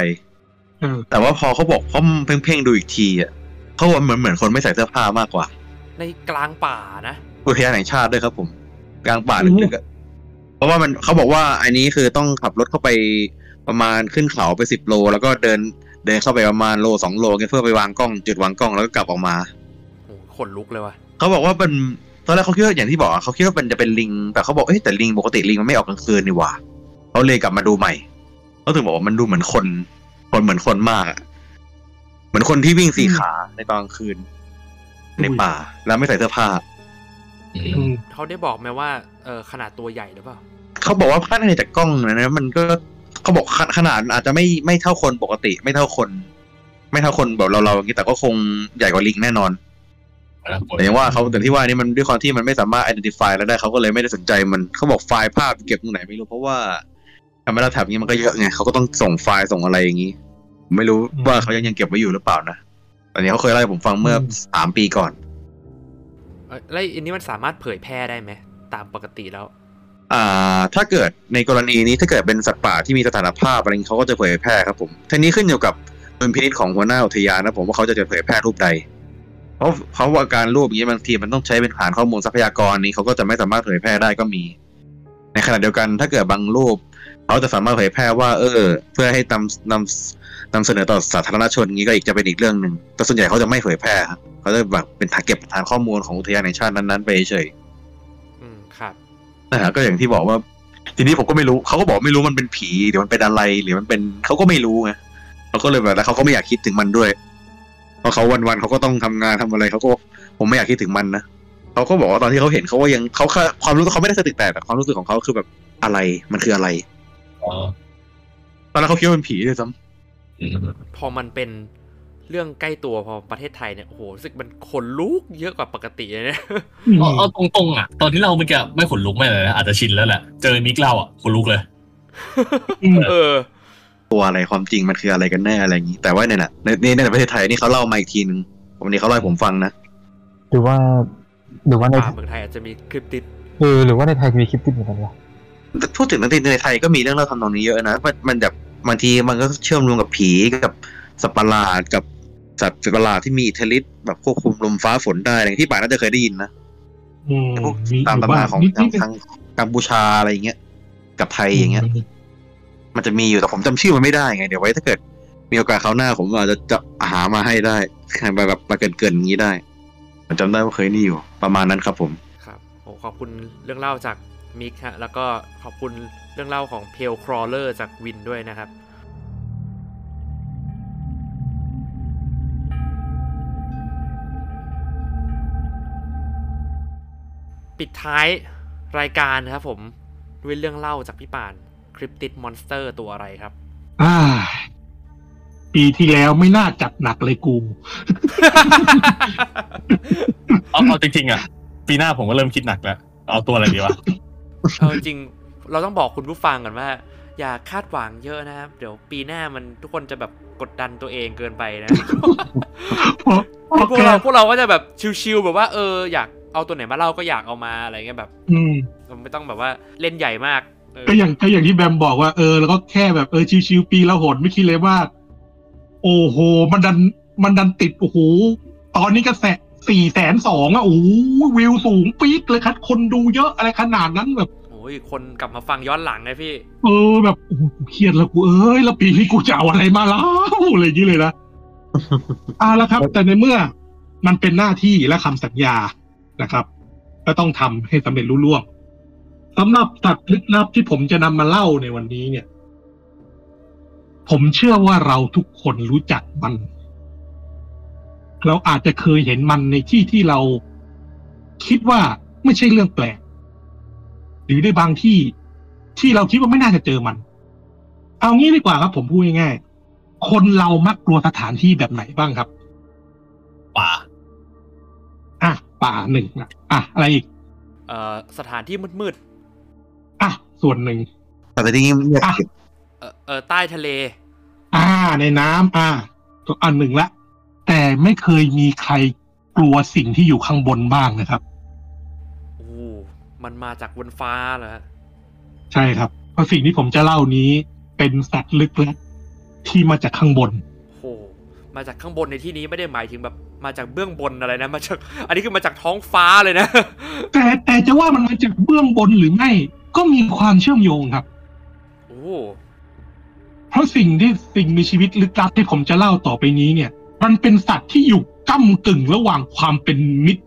เออแต่ว่าพอเขาบอกเขาเพ่งๆดูอีกทีอะเขาบอกเหมือนเหมือนคนไม่ใส่เสื้อผ้ามากกว่า ในกลางป่านะอุทยานแห่งชาติด้วยครับผม กลางป่าลึกๆอะเพราะว่ามันเขาบอกว่าอันนี้คือต้องขับรถเข้าไปประมาณขึ้นเขาไปสิบโล แล้วก็เดินเดินเข้าไปประมาณโลสองโลเพื่อไปวางกล้องจุดวางกล้องแล้วก็กลับออกมาโอ้โหขนลุกเลยว่ะเขาบอกว่าเป็นตอนแรกเขาคิดว่าอย่างที่บอกอะเขาคิดว่ามันจะเป็นลิง แต่เขาบอกเอ้ยแต่ลิงปกติลิงมันไม่ออกกลางคืนนี่หว่าเขาเลยกลับมาดูใหม่เขาถึงบอกว่ามันดูเหมือนคน คนเหมือนคนมากอะเหมือนคนที่วิ่งสี่ขาในตอนกลางคืน ในป่า แล้วไม่ใส่เสื้อผ้าอืม เขาได้บอกไหมว่าเออขนาดตัวใหญ่หรือเปล่าเขาบอกว่าภาพในจากกล้องนะนะมันก็เขาบอกขขนาดอาจจะไม่ไม่เท่าคนปกติ ไม่เท่าคน ไม่เท่าคนแบบเราเราอย่างนี้แต่ก็คงใหญ่กว่าลิงแน่นอนแต่อย่างว่าเขาแต่ที่ว่านี่มันด้วยความที่มันไม่สามารถ identify แล้วได้เขาก็เลยไม่ได้สนใจมันเขาบอกไฟล์ภาพเก็บตรงไหนไม่รู้เพราะว่าทำไมเราแถบนี้มันก็เยอะไงเขาก็ต้องส่งไฟล์ส่งอะไรอย่างนี้ผมไม่รู้ว่าเขายังยังเก็บไว้อยู่หรือเปล่านะตอนนี้เขาเคยเล่าให้ผมฟังเมื่อสามปีก่อนเออ แล้วอันนี้มันสามารถเผยแพร่ได้ไหมตามปกติแล้ว อ่า ถ้าเกิดในกรณีนี้ถ้าเกิดเป็นสัตว์ป่าที่มีสถานภาพอะไรนี้เขาก็จะเผยแพร่ครับผมทีนี้ขึ้นอยู่กับดุลพินิจของหัวหน้าอุทยานนะผมว่าเขาจะเผยแพร่รูปใด เพราะเพราะว่าการรูปอย่างนี้บางทีมันต้องใช้เป็นฐานข้อมูลทรัพยากรนี้เขาก็จะไม่สามารถเผยแพร่ได้ก็มี ในขณะเดียวกันถ้าเกิดบางรูป เขาจะสามารถเผยแพร่ว่า เออ เพื่อให้นำนำ นำเสนอต่อสาธารณชนอย่างนี้ก็อีกจะเป็นอีกเรื่องหนึ่งแต่ส่วนใหญ่เขาจะไม่เผยแพร่ครับเขาจะแบบเป็นฐานเก็บฐานข้อมูลของอุทยานแห่งชาตินั้นๆไปเฉยอืมครับนะฮะก็อย่างที่บอกว่า ทีนี้ผมก็ไม่รู้เขาก็บอกไม่รู้มันเป็นผีหรือมันเป็นอะไรหรือมันเป็นเขาก็ไม่รู้ไงเขาก็เลยแบบแล้วเขาก็ไม่อยากคิดถึงมันด้วยเพราะเขาวันๆเขาก็ต้องทำงานทำอะไรเขาก็ผมไม่อยากคิดถึงมันนะเขาก็บอกว่าตอนที่เขาเห็นเขาก็ยังเขาแค่ความรู้สึกเขาไม่ได้สติแตกแต่ความรู้สึกของเขาคือแบบอะไรมันคืออะไรอ๋อตอนแรกเขาคิดว่าเป็นผีด้วยซ้ พอมันเป็นเรื่องใกล้ตัวพอประเทศไทยเนี่ยโอ้โหรู้สึกมันขนลุกเยอะกว่าปกติเลยเนี่ยเอาเอาตรงๆอะ ตอนที่เราเมื่อกี้ไม่ขนลุกไม่เลยนะอาจจะชินแล้วแหละเจอมิกเล่าอะขนลุกเลยเออำตัวอะไรความจริงมันคืออะไรกันแน่อะไรอย่างนี้ แต่ว่าเนี่ยแหละในในในประเทศไทยนี่เขาเล่ามาอีกทีนึงวันนี้เขาเล่าให้ผมฟังนะหรือว่า หรือว่าในป่าเมืองไทยอาจจะมีคลิปติดเออหรือว่าในไทยจะมีคลิปติดเหมือนกันวะพูดถึงนักดนตรีในไทยก็มีเรื่องเล่าทำนองนี้เยอะนะมันมันแบบ บางทีมันก็เชื่อมโยงกับผีกับสัตว์ประหลาดกับสัตว์ประหลาดที่มีอิทธิฤทธิ์แบบควบคุมลมฟ้าฝนได้อะไรที่ป่าน่าจะเคยได้ยินนะอืมพวกมีตามอยู่ตำบ้าราของนิดทางๆทางกัมพูชาอะไรอย่างเงี้ย กับไทยอย่างเงี้ย มันจะมีอยู่แต่ผมจำชื่อมันไม่ได้ไง เดี๋ยวไว้ถ้าเกิด มีโอกาสคราวหน้าผมอาจจะจะหามาให้ได้แบบแบบมาเกินเกินๆอย่างนี้ได้ผมจำได้ว่าเคยนี่อยู่ ประมาณนั้นครับผม ครับโอ้ขอบคุณเรื่องเล่าจากมิกฮะ แล้วก็ขอบคุณเรื่องเล่าของเพลครอเลอร์จากวินด้วยนะครับปิดท้ายรายการนะครับผมด้วยเรื่องเล่าจากพี่ป่านCryptid Monster ตัวอะไรครับ อ่า ปีที่แล้วไม่น่าจัดหนักเลยกู เอาเอาจริงๆอะ ปีหน้าผมก็เริ่มคิดหนักแล้ว เอาตัวอะไรดีวะ เอาจริงๆ เราต้องบอกคุณผู้ฟังก่อนว่า อย่าคาดหวังเยอะนะครับ เดี๋ยวปีหน้ามันทุกคนจะแบบกดดันตัวเองเกินไปนะโอพวเคกเราพวกเราก็จะแบบชิวๆแบบว่าเอออยากเอาตัวไหนมาเล่าก็อยากเอามาอะไรเงี้ยแบบ อืมไม่ต้องแบบว่าเล่นใหญ่มากเออก็อย่างก็อย่างที่แบมบอกว่าเออแล้วก็แค่แบบเออชิวๆปีละหนไม่คิดเลยว่า โอ้โห มันดันมันดันติดโอ้โหตอนนี้กระแสสี่แสนสองอะโอ้โหวิวสูงปี๊ดเลยครับคนดูเยอะอะไรขนาดนั้นแบบโอ้ยคนกลับมาฟังย้อนหลังไงพี่ เออแบบโอ้โหกูเครียดแล้วกูเอ้ยแล้วปีนี้กูจะเอาอะไรมาเล่าอะไรอย่างนี้เลยนะอ่าแล้วครับ แต่ในเมื่อมันเป็นหน้าที่และคำสัญญานะครับ ก็ต้องทำให้สำเร็จรุ่ล่วงสำหรับสัตว์ลึกลับที่ผมจะนำมาเล่าในวันนี้เนี่ย ผมเชื่อว่าเราทุกคนรู้จักมัน เราอาจจะเคยเห็นมันในที่ที่เราคิดว่าไม่ใช่เรื่องแปลก หรือในบางที่ที่เราคิดว่าไม่น่าจะเจอมัน เอางี้ดีกว่าครับ ผมพูดง่ายๆคนเรามักกลัวสถานที่แบบไหนบ้างครับ ป่า อะ ป่าหนึ่งนะอะ อะไรอีก เอ่อ สถานที่มืดอะ ส่วนหนึ่งแต่ที่เงียบอะๆเออเออใต้ทะเล อ่า ในน้ำอ่าตัวอันหนึ่งละแต่ไม่เคยมีใครกลัวสิ่งที่อยู่ข้างบนบ้างนะครับโอ้ มันมาจากบนฟ้าเหรอฮะใช่ครับ เพราะสิ่งที่ผมจะเล่านี้เป็นสัตว์ลึกลับที่มาจากข้างบนโอ้มาจากข้างบนในที่นี้ไม่ได้หมายถึงแบบมาจากเบื้องบนอะไรนะมาจากอันนี้คือมาจากท้องฟ้าเลยนะ แต่แต่จะว่ามันมาจากเบื้องบนหรือไม่ ก็มีความเชื่อมโยงครับ โอ้เพราะสิ่งที่สิ่งมีชีวิตลึกลับที่ผมจะเล่าต่อไปนี้เนี่ย มันเป็นสัตว์ที่อยู่ก้ำกึ่งระหว่างความเป็นมิตร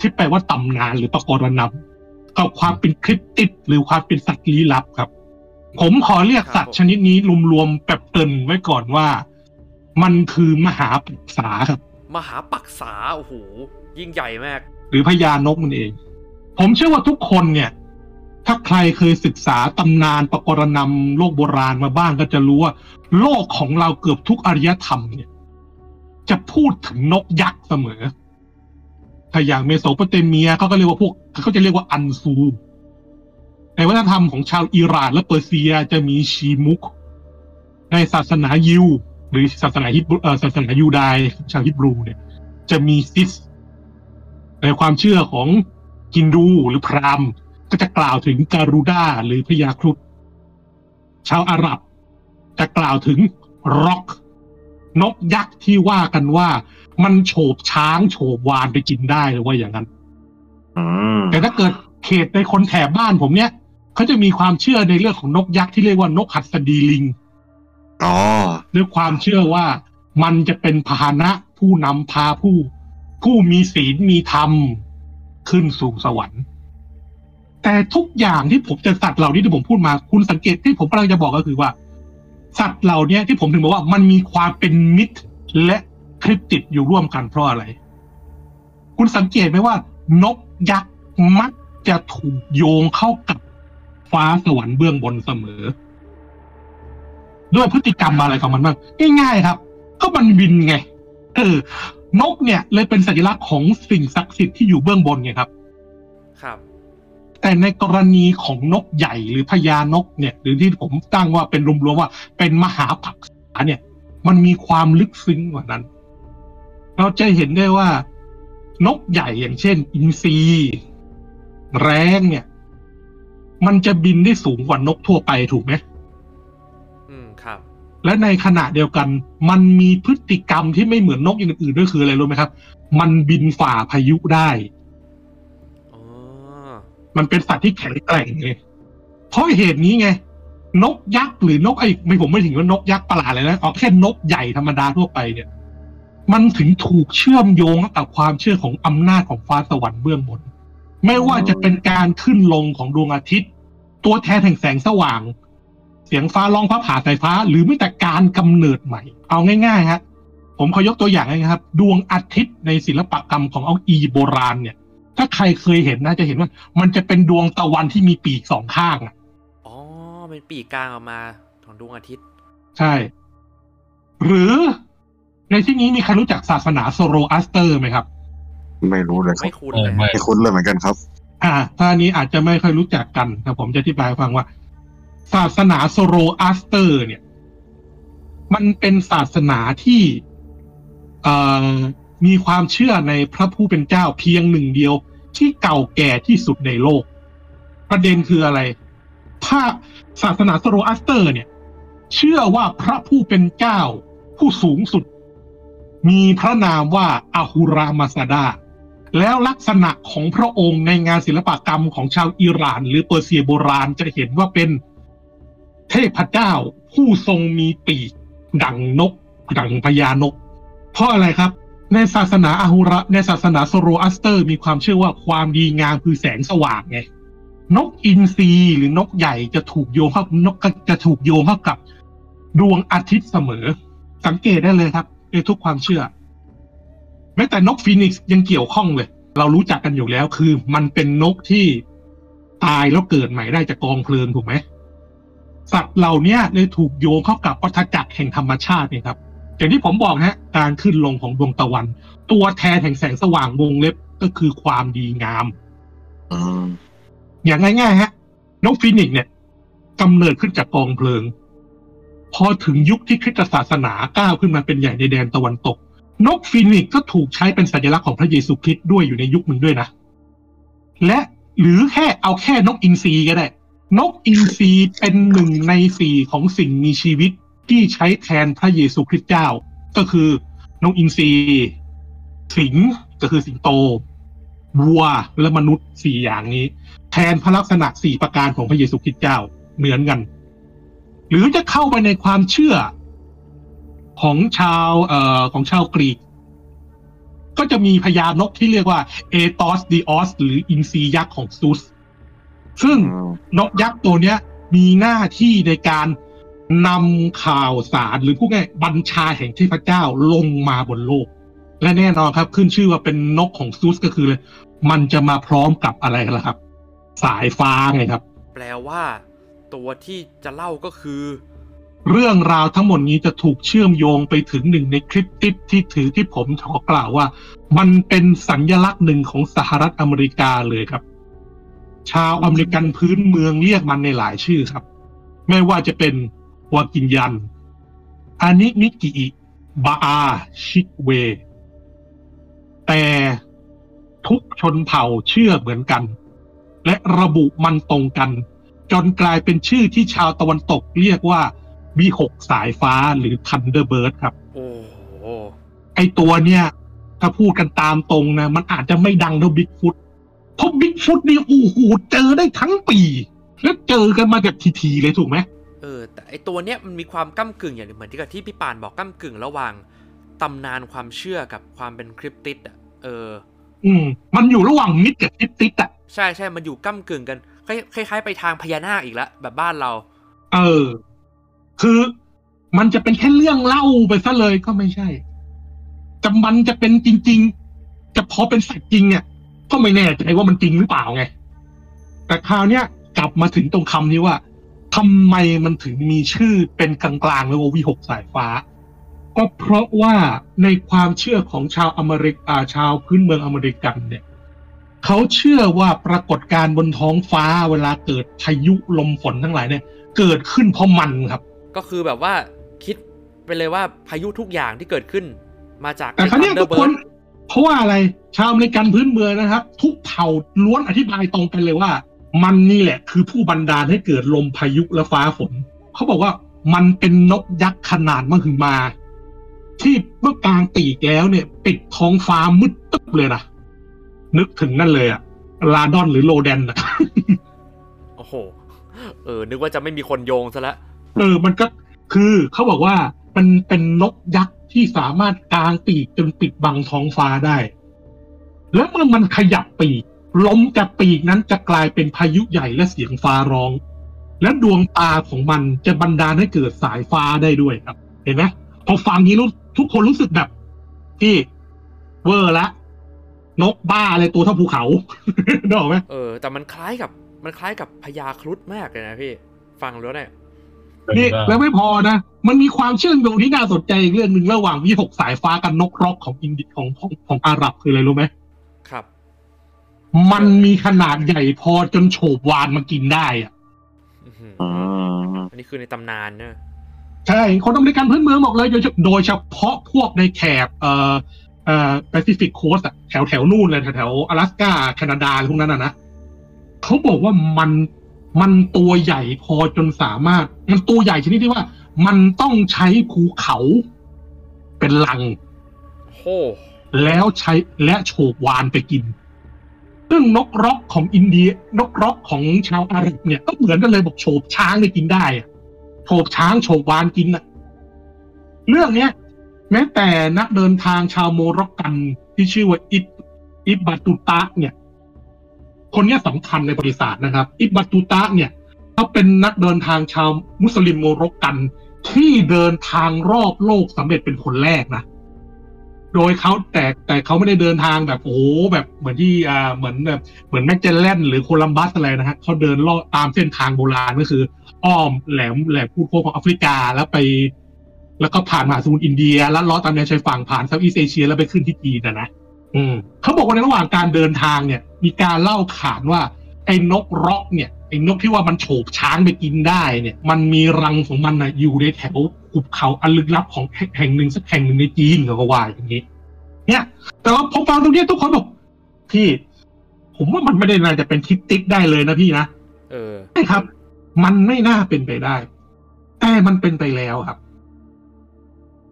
ที่แปลว่าตำนานหรือปรากรณำ กับความเป็นคริปติดหรือความเป็นสัตว์ลี้ลับครับ ผมขอเรียกสัตว์ชนิดนี้รวมๆแบบเตินไว้ก่อนว่า มันคือมหาปรึกษาครับ มหาปักษาโอ้โหยิ่งใหญ่มาก หรือพญานกมันเอง ผมเชื่อว่าทุกคนเนี่ย ถ้าใครเคยศึกษาตำนานปรากรณำโลกโบราณมาบ้างก็จะรู้ว่า โลกของเราเกือบทุกอารยธรรมเนี่ย จะพูดถึงนกยักษ์เสมอ ถ้าอย่างเมโสโปเตเมียเขาก็เรียกว่าพวกเขาจะเรียกว่าอันซู ในวัฒนธรรมของชาวอิหร่านและเปอร์เซียจะมีชีมุก ในศาสนายิว หรือศาสนาฮิบรูเอ่อศาสนายูดายชาวฮิบรูเนี่ย จะมีซิส ในความเชื่อของฮินดูหรือพราหมณ์ ก็จะกล่าวถึงการูด้าหรือพญาครุฑชาวอาหรับจะกล่าวถึงร็อก นกยักษ์ที่ว่ากันว่า มันโฉบช้างโฉบวานไปกินได้หรือว่าอย่างนั้นอืมแต่ถ้าเกิดเขตในคนแถบบ้านผมเนี่ยเขาจะมีความเชื่อในเรื่องของนกยักษ์ที่เรียกว่านกหัสดีลิงอ๋อด้วยความเชื่อว่ามันจะเป็นพาหนะผู้นำพาผู้ ผู้มีศีลมีธรรม ขึ้นสู่สวรรค์แต่ทุกอย่างที่ผมจะสัตว์เหล่านี้ที่ผมพูดมาคุณสังเกตที่ผมกำลังจะบอกก็คือว่า สัตว์เหล่านี้ที่ผมถึงบอกว่ามันมีความเป็นมิตรและ คลิปติดอยู่ร่วมกันเพราะอะไร คุณสังเกตไหมว่า นกยักษ์มักจะถูกโยงเข้ากับฟ้าสวรรค์เบื้องบนเสมอ ด้วยพฤติกรรมอะไรของมันบ้างง่ายๆครับ ก็มันบินไง เออ นกเนี่ย เลยเป็นสัญลักษณ์ของสิ่งศักดิ์สิทธิ์ที่อยู่เบื้องบนไงครับ ครับ แต่ในกรณีของนกใหญ่หรือพญานกเนี่ย หรือที่ผมตั้งว่าเป็นรวมๆว่า เป็นมหาผักษาเนี่ย มันมีความลึกซึ้งกว่านั้น เราจะเห็นได้ว่า นกใหญ่อย่างเช่น อินทรีแร้งเนี่ย มันจะบินได้สูงกว่านกทั่วไปถูกไหมอืมครับ และในขณะเดียวกัน มันมีพฤติกรรมที่ไม่เหมือนนกอย่างอื่นด้วยคืออะไรรู้ไหมครับ มันบินฝ่าพายุได้อ๋อมันเป็นสัตว์ที่แข็งแกร่งไงเพราะเหตุนี้ไง นกยักษ์หรือนกไอ้ไม่ผมไม่ถึงว่านกยักษ์ประหลาดเลยนะเอาแค่นกใหญ่ธรรมดาทั่วไปเนี่ย มันถึงถูกเชื่อมโยงกับความเชื่อของอำนาจของฟ้าสวรรค์เบื้องบน ไม่ว่าจะเป็นการขึ้นลงของดวงอาทิตย์ ตัวแทนแห่งแสงสว่าง เสียงฟ้าร้องฟ้าผ่าสายฟ้า หรือไม่แต่การกำเนิดใหม่ เอาง่ายๆฮะผมขอยกตัวอย่างนะครับ ดวงอาทิตย์ในศิลปกรรมของเอาอีโบราณเนี่ย ถ้าใครเคยเห็นน่าจะเห็นว่า มันจะเป็นดวงตะวันที่มีปีกสองข้างอะอ๋อเป็นปีกกลางออกมาของดวงอาทิตย์ ใช่ หรือ ในที่นี้มีใครรู้จักศาสนาโซโรอัสเตอร์ไหมครับ ไม่รู้เลยครัไม่บคุ้นเออเลยไม่ไม่คุ้นเลยเหมือนกันครับ อ่า ถ้าอันนี้อาจจะไม่ค่อยรู้จักกันแต่ผมจะอธิบายให้ฟังว่า ศาสนาโซโรอัสเตอร์ เนี่ย มันเป็นศาสนาที่เอ่อมีความเชื่อในพระผู้เป็นเจ้าเพียงหนึ่งเดียว ที่เก่าแก่ที่สุดในโลก ประเด็นคืออะไร ถ้าศาสนาโซโรอัสเตอร์ เนี่ย เชื่อว่าพระผู้เป็นเจ้าผู้สูงสุด มีพระนามว่าอาหุรามาซาดา แล้วลักษณะของพระองค์ในงานศิลปกรรมของชาวอิหร่าน หรือเปอร์เซียโบราณจะเห็นว่าเป็นเทพเจ้าผู้ทรงมีปีก ดังนก ดังพญานก เพราะอะไรครับ ในศาสนาอาหุระ ในศาสนาโซโรอัสเตอร์ มีความเชื่อว่าความดีงามคือแสงสว่างไงนกอินทรีหรือนกใหญ่จะถูกโยงเข้านกจะถูกโยงเข้ากับ ดวงอาทิตย์เสมอ สังเกตได้เลยครับ ในทุกความเชื่อ แม้แต่นกฟีนิกซ์ยังเกี่ยวข้องเลย เรารู้จักกันอยู่แล้วคือ มันเป็นนกที่ตายแล้วเกิดใหม่ได้จากกองเพลิงถูกไหมสัตว์เหล่านี้เลยถูกโยงเข้ากับวัฏจักรแห่งธรรมชาติเนี่ยครับ อย่างที่ผมบอกนะฮะ การขึ้นลงของดวงตะวัน ตัวแทนแห่งแสงสว่างวงเล็บก็คือความดีงามอืมอย่างง่ายๆฮะนกฟีนิกซ์เนี่ยกำเนิดขึ้นจากกองเพลิง พอถึงยุคที่คริสตศาสนาก้าวขึ้นมาเป็นใหญ่ในแดนตะวันตก นกฟีนิกซ์ก็ถูกใช้เป็นสัญลักษณ์ของพระเยซูคริสต์ด้วยอยู่ในยุคหนึ่งด้วยนะ และหรือแค่เอาแค่นกอินทรีก็ได้ นกอินทรีเป็นหนึ่งในสี่ของสิ่งมีชีวิตที่ใช้แทนพระเยซูคริสต์เจ้า ก็คือนกอินทรีสิงก็คือสิงโต วัวและมนุษย์สี่อย่างนี้ แทนพระลักษณะสี่ประการของพระเยซูคริสต์เจ้าเหมือนกัน หรือจะเข้าไปในความเชื่อของชาวเอ่อของชาวกรีกกก็จะมีพญานกที่เรียกว่าเอตอสดีออสหรืออินซียักษ์ของซูส ซึ่งนกยักษ์ตัวเนี้ย มีหน้าที่ในการนำข่าวสารหรือพูดง่ายๆบัญชาแห่งเทพเจ้าลงมาบนโลก และแน่นอนครับ ขึ้นชื่อว่าเป็นนกของซูสก็คือเลยมันจะมาพร้อมกับอะไรกันล่ะครับ สายฟ้าไงครับ แปลว่า ตัวที่จะเล่าก็คือ เรื่องราวทั้งหมดนี้จะถูกเชื่อมโยงไปถึงหนึ่งในคลิปติปที่ถือที่ผมขอกล่าวว่า มันเป็นสัญลักษณ์หนึ่งของสหรัฐอเมริกาเลยครับ ชาวอเมริกันพื้นเมืองเรียกมันในหลายชื่อครับ ไม่ว่าจะเป็นวากินยันอานิมิกิอิบาอาชิกเว แต่ทุกชนเผ่าเชื่อเหมือนกัน และระบุมันตรงกัน จนกลายเป็นชื่อที่ชาวตะวันตกเรียกว่าวีหกสายฟ้าหรือ Thunderbird ครับ โอ้โหไอตัวเนี่ยถ้าพูดกันตามตรงนะ มันอาจจะไม่ดังเท่าบิ๊กฟุตเพราะบิ๊กฟุตนี่โอ้โหเจอได้ทั้งปี แล้วเจอกันมาแบบทีๆเลยถูกไหมเออ แต่ไอตัวเนี้ยมันมีความก้ากึ่งอย่างเหมือนที่กับที่พี่ปานบอกก้ากึ่งระหว่างตำนานความเชื่อกับความเป็นคริปติดอะเออ อืม มันอยู่ระหว่างมิดกับทิปติดอะใช่ใช่มันอยู่ก้ากึ่งกัน คล้ายๆไปทางพญานาคอีกแล้วแบบบ้านเรา เออ คือมันจะเป็นแค่เรื่องเล่าไปซะเลยก็ไม่ใช่จะมันจะเป็นจริง ๆ จะพอเป็นสัตว์จริงเนี่ยก็ไม่แน่ใจว่ามันจริงหรือเปล่าไง แต่คราวเนี้ยกลับมาถึงตรงคำนี้ว่าทำไมมันถึงมีชื่อเป็นกลางๆเลยว่าวีหกสายฟ้า ก็เพราะว่าในความเชื่อของชาวอเมริกาชาวพื้นเมืองอเมริกันเนี่ย เขาเชื่อว่าปรากฏการณ์บนท้องฟ้าเวลาเกิดพายุลมฝนทั้งหลายเนี่ย เกิดขึ้นเพราะมันครับ ก็คือแบบว่าคิดไปเลยว่าพายุทุกอย่างที่เกิดขึ้น มาจากแต่ครั้นี้ทุกคน Thunderbird เพราะว่าอะไรชาวอเมริกันพื้นเมืองนะครับ ทุกเผ่าล้วนอธิบายตรงกันเลยว่า มันนี่แหละ คือผู้บันดาลให้เกิดลมพายุและฟ้าฝนเขาบอกว่ามันเป็นนกยักษ์ขนาดมหึมา ที่เมื่อกลางปีกแล้วเนี่ย ปิดท้องฟ้ามืดตึ๊บเลยนะ นึกถึงนั่นเลยอะลาดอนหรือโลแดนอะโอ้โห เออ นึกว่าจะไม่มีคนโยงซะแล้วเออ มันก็คือเขาบอกว่ามันเป็นนกยักษ์ที่สามารถกางปีกจนปิดบังท้องฟ้าได้ แล้วเมื่อมันขยับปีกล้มจากปีกนั้นจะกลายเป็นพายุใหญ่และเสียงฟ้าร้อง และดวงตาของมันจะบันดาลให้เกิดสายฟ้าได้ด้วยครับ เห็นไหมพอฟังนี้รู้ทุกคนรู้สึกแบบที่เวอร์ละ นกบ้าอะไรตัวเท่าภูเขาได้หรอกไหมเออ แต่มันคล้ายกับ มันคล้ายกับพญาครุฑมากเลยนะพี่ ฟังแล้วเนี่ยนี่แล้วไม่พอนะ มันมีความเชื่อมโยงที่น่าสนใจอีกเรื่องหนึ่งระหว่างวิหกสายฟ้ากับนกร็อกของอินเดียของของของอาหรับคืออะไรรู้ไหมครับ มันมีขนาดใหญ่พอจนโฉบวานมากินได้อะอื้อหืออ๋ออันนี้คือในตำนานเนอะใช่คนอเมริกันพื้นเมืองบอกเลย โดยเฉโดยเฉพาะพวกในแถบเอ่อเอ่อ Pacific Coast อะแถวแถวนู่นเลยแถวแถวอลาสกาแคนาดาอะไรพวกนั้นอะนะเขาบอกว่ามันมันตัวใหญ่พอจนสามารถ มันตัวใหญ่ชนิดที่ว่า มันต้องใช้ภูเขาเป็นรังโหแล้วใช้และโฉบวาฬไปกิน ซึ่งนกร็อกของอินเดีย นกร็อกของชาวอาหรับเนี่ยก็เหมือนกันเลยบอกโฉบช้างเนี่ยกินได้อะโฉบช้างโฉบวาฬกินอะเรื่องเนี้ย แม้แต่นักเดินทางชาว Moroccan ที่ชื่อว่าอิบอิบบัตุตะเนี่ย คนนี้สำคัญในประวัติศาสตร์นะครับ อิบบัตุตะเนี่ยเขาเป็นนักเดินทางชาวมุสลิม Moroccan ที่เดินทางรอบโลกสำเร็จเป็นคนแรกนะโดยเขาแต่แต่เขาไม่ได้เดินทางแบบโอ้แบบเหมือนที่อ่าเหมือนแบบเหมือนแมกเจลแลนหรือโคลัมบัสอะไรนะฮะเขาเดินลอดตามเส้นทางโบราณก็คือ อ้อมแหลมแหลมพูดโคของแอฟริกาแล้วไป แล้วก็ผ่านมหาสมุทรอินเดียแล้วลอดตามแนวชายฝั่งผ่านเซาท์อีสเอเชียแล้วไปขึ้นที่จีนนะนะอืมเขาบอกว่าในระหว่างการเดินทางเนี่ย มีการเล่าขานว่า ไอ้นกร็อกเนี่ยไอ้นกที่ว่ามันโฉบช้างไปกินได้เนี่ย มันมีรังของมันนะอยู่ในแถวหุบเขาอันลึกลับของแห่งหนึ่งสักแห่งหนึ่งในจีนเขาก็ว่าอย่างนี้ เนี่ย แต่ว่าพอฟังตรงเนี้ยทุกคนบอกพี่ ผมว่ามันไม่ได้น่าจะเป็นทิกติ๊กได้เลยนะพี่นะเออใช่ครับ มันไม่น่าเป็นไปได้ แต่มันเป็นไปแล้วครับ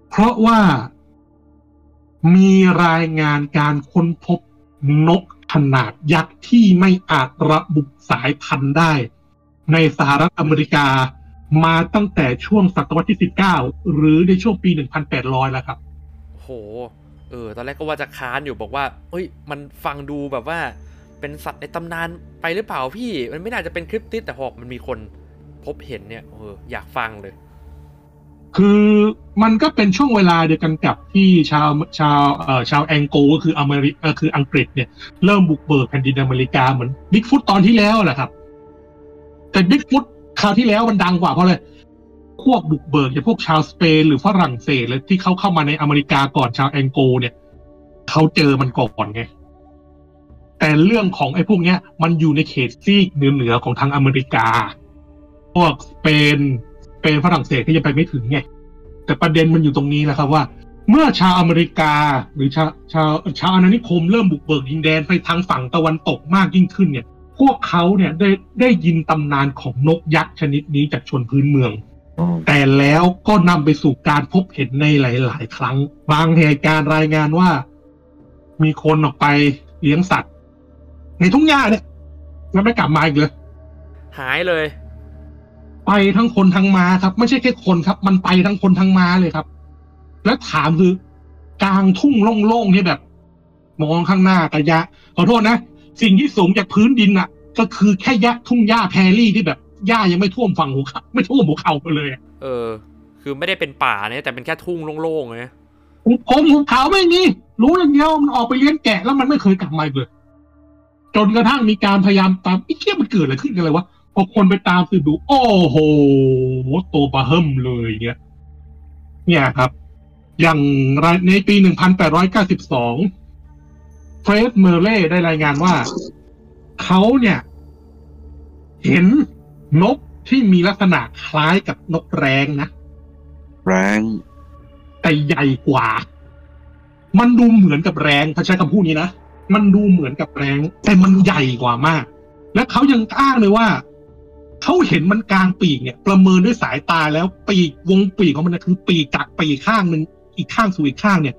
เพราะว่ามีรายงานการค้นพบนกขนาดยักษ์ที่ไม่อาจระบุสายพันธุ์ได้ ในสหรัฐอเมริกามาตั้งแต่ช่วงศตวรรษที่ 19 หรือในช่วงปี 1,800 แล้วครับโห เออ ตอนแรกก็ว่าจะค้านอยู่บอกว่า เอ้ย มันฟังดูแบบว่า เป็นสัตว์ในตำนานไปหรือเปล่าพี่ มันไม่น่าจะเป็นคลิปติดแต่พอมันมีคนพบเห็นเนี่ย เออ อยากฟังเลย คือมันก็เป็นช่วงเวลาเดียวกันกับที่ชาวชาวเอ่อชาวแองโกก็คืออเมริกเอ่อคืออังกฤษเนี่ยเริ่มบุกเบิกแผ่นดินอเมริกาเหมือนบิ๊กฟุตตอนที่แล้วแหละครับ แต่บิ๊กฟุตคราวที่แล้วมันดังกว่าเพราะอะไรพวกบุกเบิกอย่างพวกชาวสเปนหรือฝรั่งเศสเลยที่เขาเข้ามาในอเมริกาก่อนชาวแองโกเนี่ยเขาเจอมันก่อนไงแต่เรื่องของไอ้พวกเนี้ย มันอยู่ในเขตซีกเหนือเหนือของทางอเมริกา พวกสเปน เปนฝรั่งเศสก็ยังไปไม่ถึงไงแต่ประเด็นมันอยู่ตรงนี้แหละครับว่า เมื่อชาวอเมริกา หรือชาวชาวชาวอาณานิคมเริ่มบุกเบิกดินแดนไปทางฝั่งตะวันตกมากยิ่งขึ้นเนี่ย พวกเขาเนี่ยได้ได้ยินตำนานของนกยักษ์ชนิดนี้จากชนพื้นเมือง แต่แล้วก็นำไปสู่การพบเห็นในหลาย ๆ ครั้ง บางเหตุการณ์รายงานว่า มีคนออกไปเลี้ยงสัตว์ ในทุ่งหญ้าเนี่ยแล้วไม่กลับมาอีกเลย หายเลย ไปทั้งคนทั้งม้าครับ ไม่ใช่แค่คนครับ มันไปทั้งคนทั้งม้าเลยครับ แล้วถามคือกลางทุ่งโล่งๆที่แบบ มองข้างหน้ากระยะขอโทษนะสิ่งที่สูงจากพื้นดินอะ ก็คือแค่ยะทุ่งหญ้าแพรรี่ที่แบบหญ้ายังไม่ท่วมฝั่งหัวเขาไม่ท่วมหัวเข่าไปเลยอะเออ คือไม่ได้เป็นป่าเนี่ยแต่เป็นแค่ทุ่งโล่งๆเลยนะผมหัวเขาไม่มีรู้อย่างเดียวมันออกไปเลี้ยงแกะแล้วมันไม่เคยกลับมาอีกเลยจนกระทั่งมีการพยายามตามไอ้เชี่ยมันเกิดอะไรขึ้นกันเลยวะ พอคนไปตามสืบดู โอ้โหตัวปลาเฮิมเลยเนี่ย เนี่ยครับ อย่างในปี 1892 เฟรดเมอร์เล่ได้รายงานว่า เขาเนี่ย เห็นนกที่มีลักษณะคล้ายกับนกแร้งนะ แรงแต่ใหญ่กว่า มันดูเหมือนกับแรงถ้าใช้คำพูดนี้นะ มันดูเหมือนกับแรง แต่มันใหญ่กว่ามาก และเขายังอ้างเลยว่า เขาเห็นมันกลางปีกเนี่ย ประเมินด้วยสายตาแล้วปีกวงปีกของมันนะคือ ปีกจากปีกข้างหนึ่งอีกข้างสู่อีกข้างเนี่ย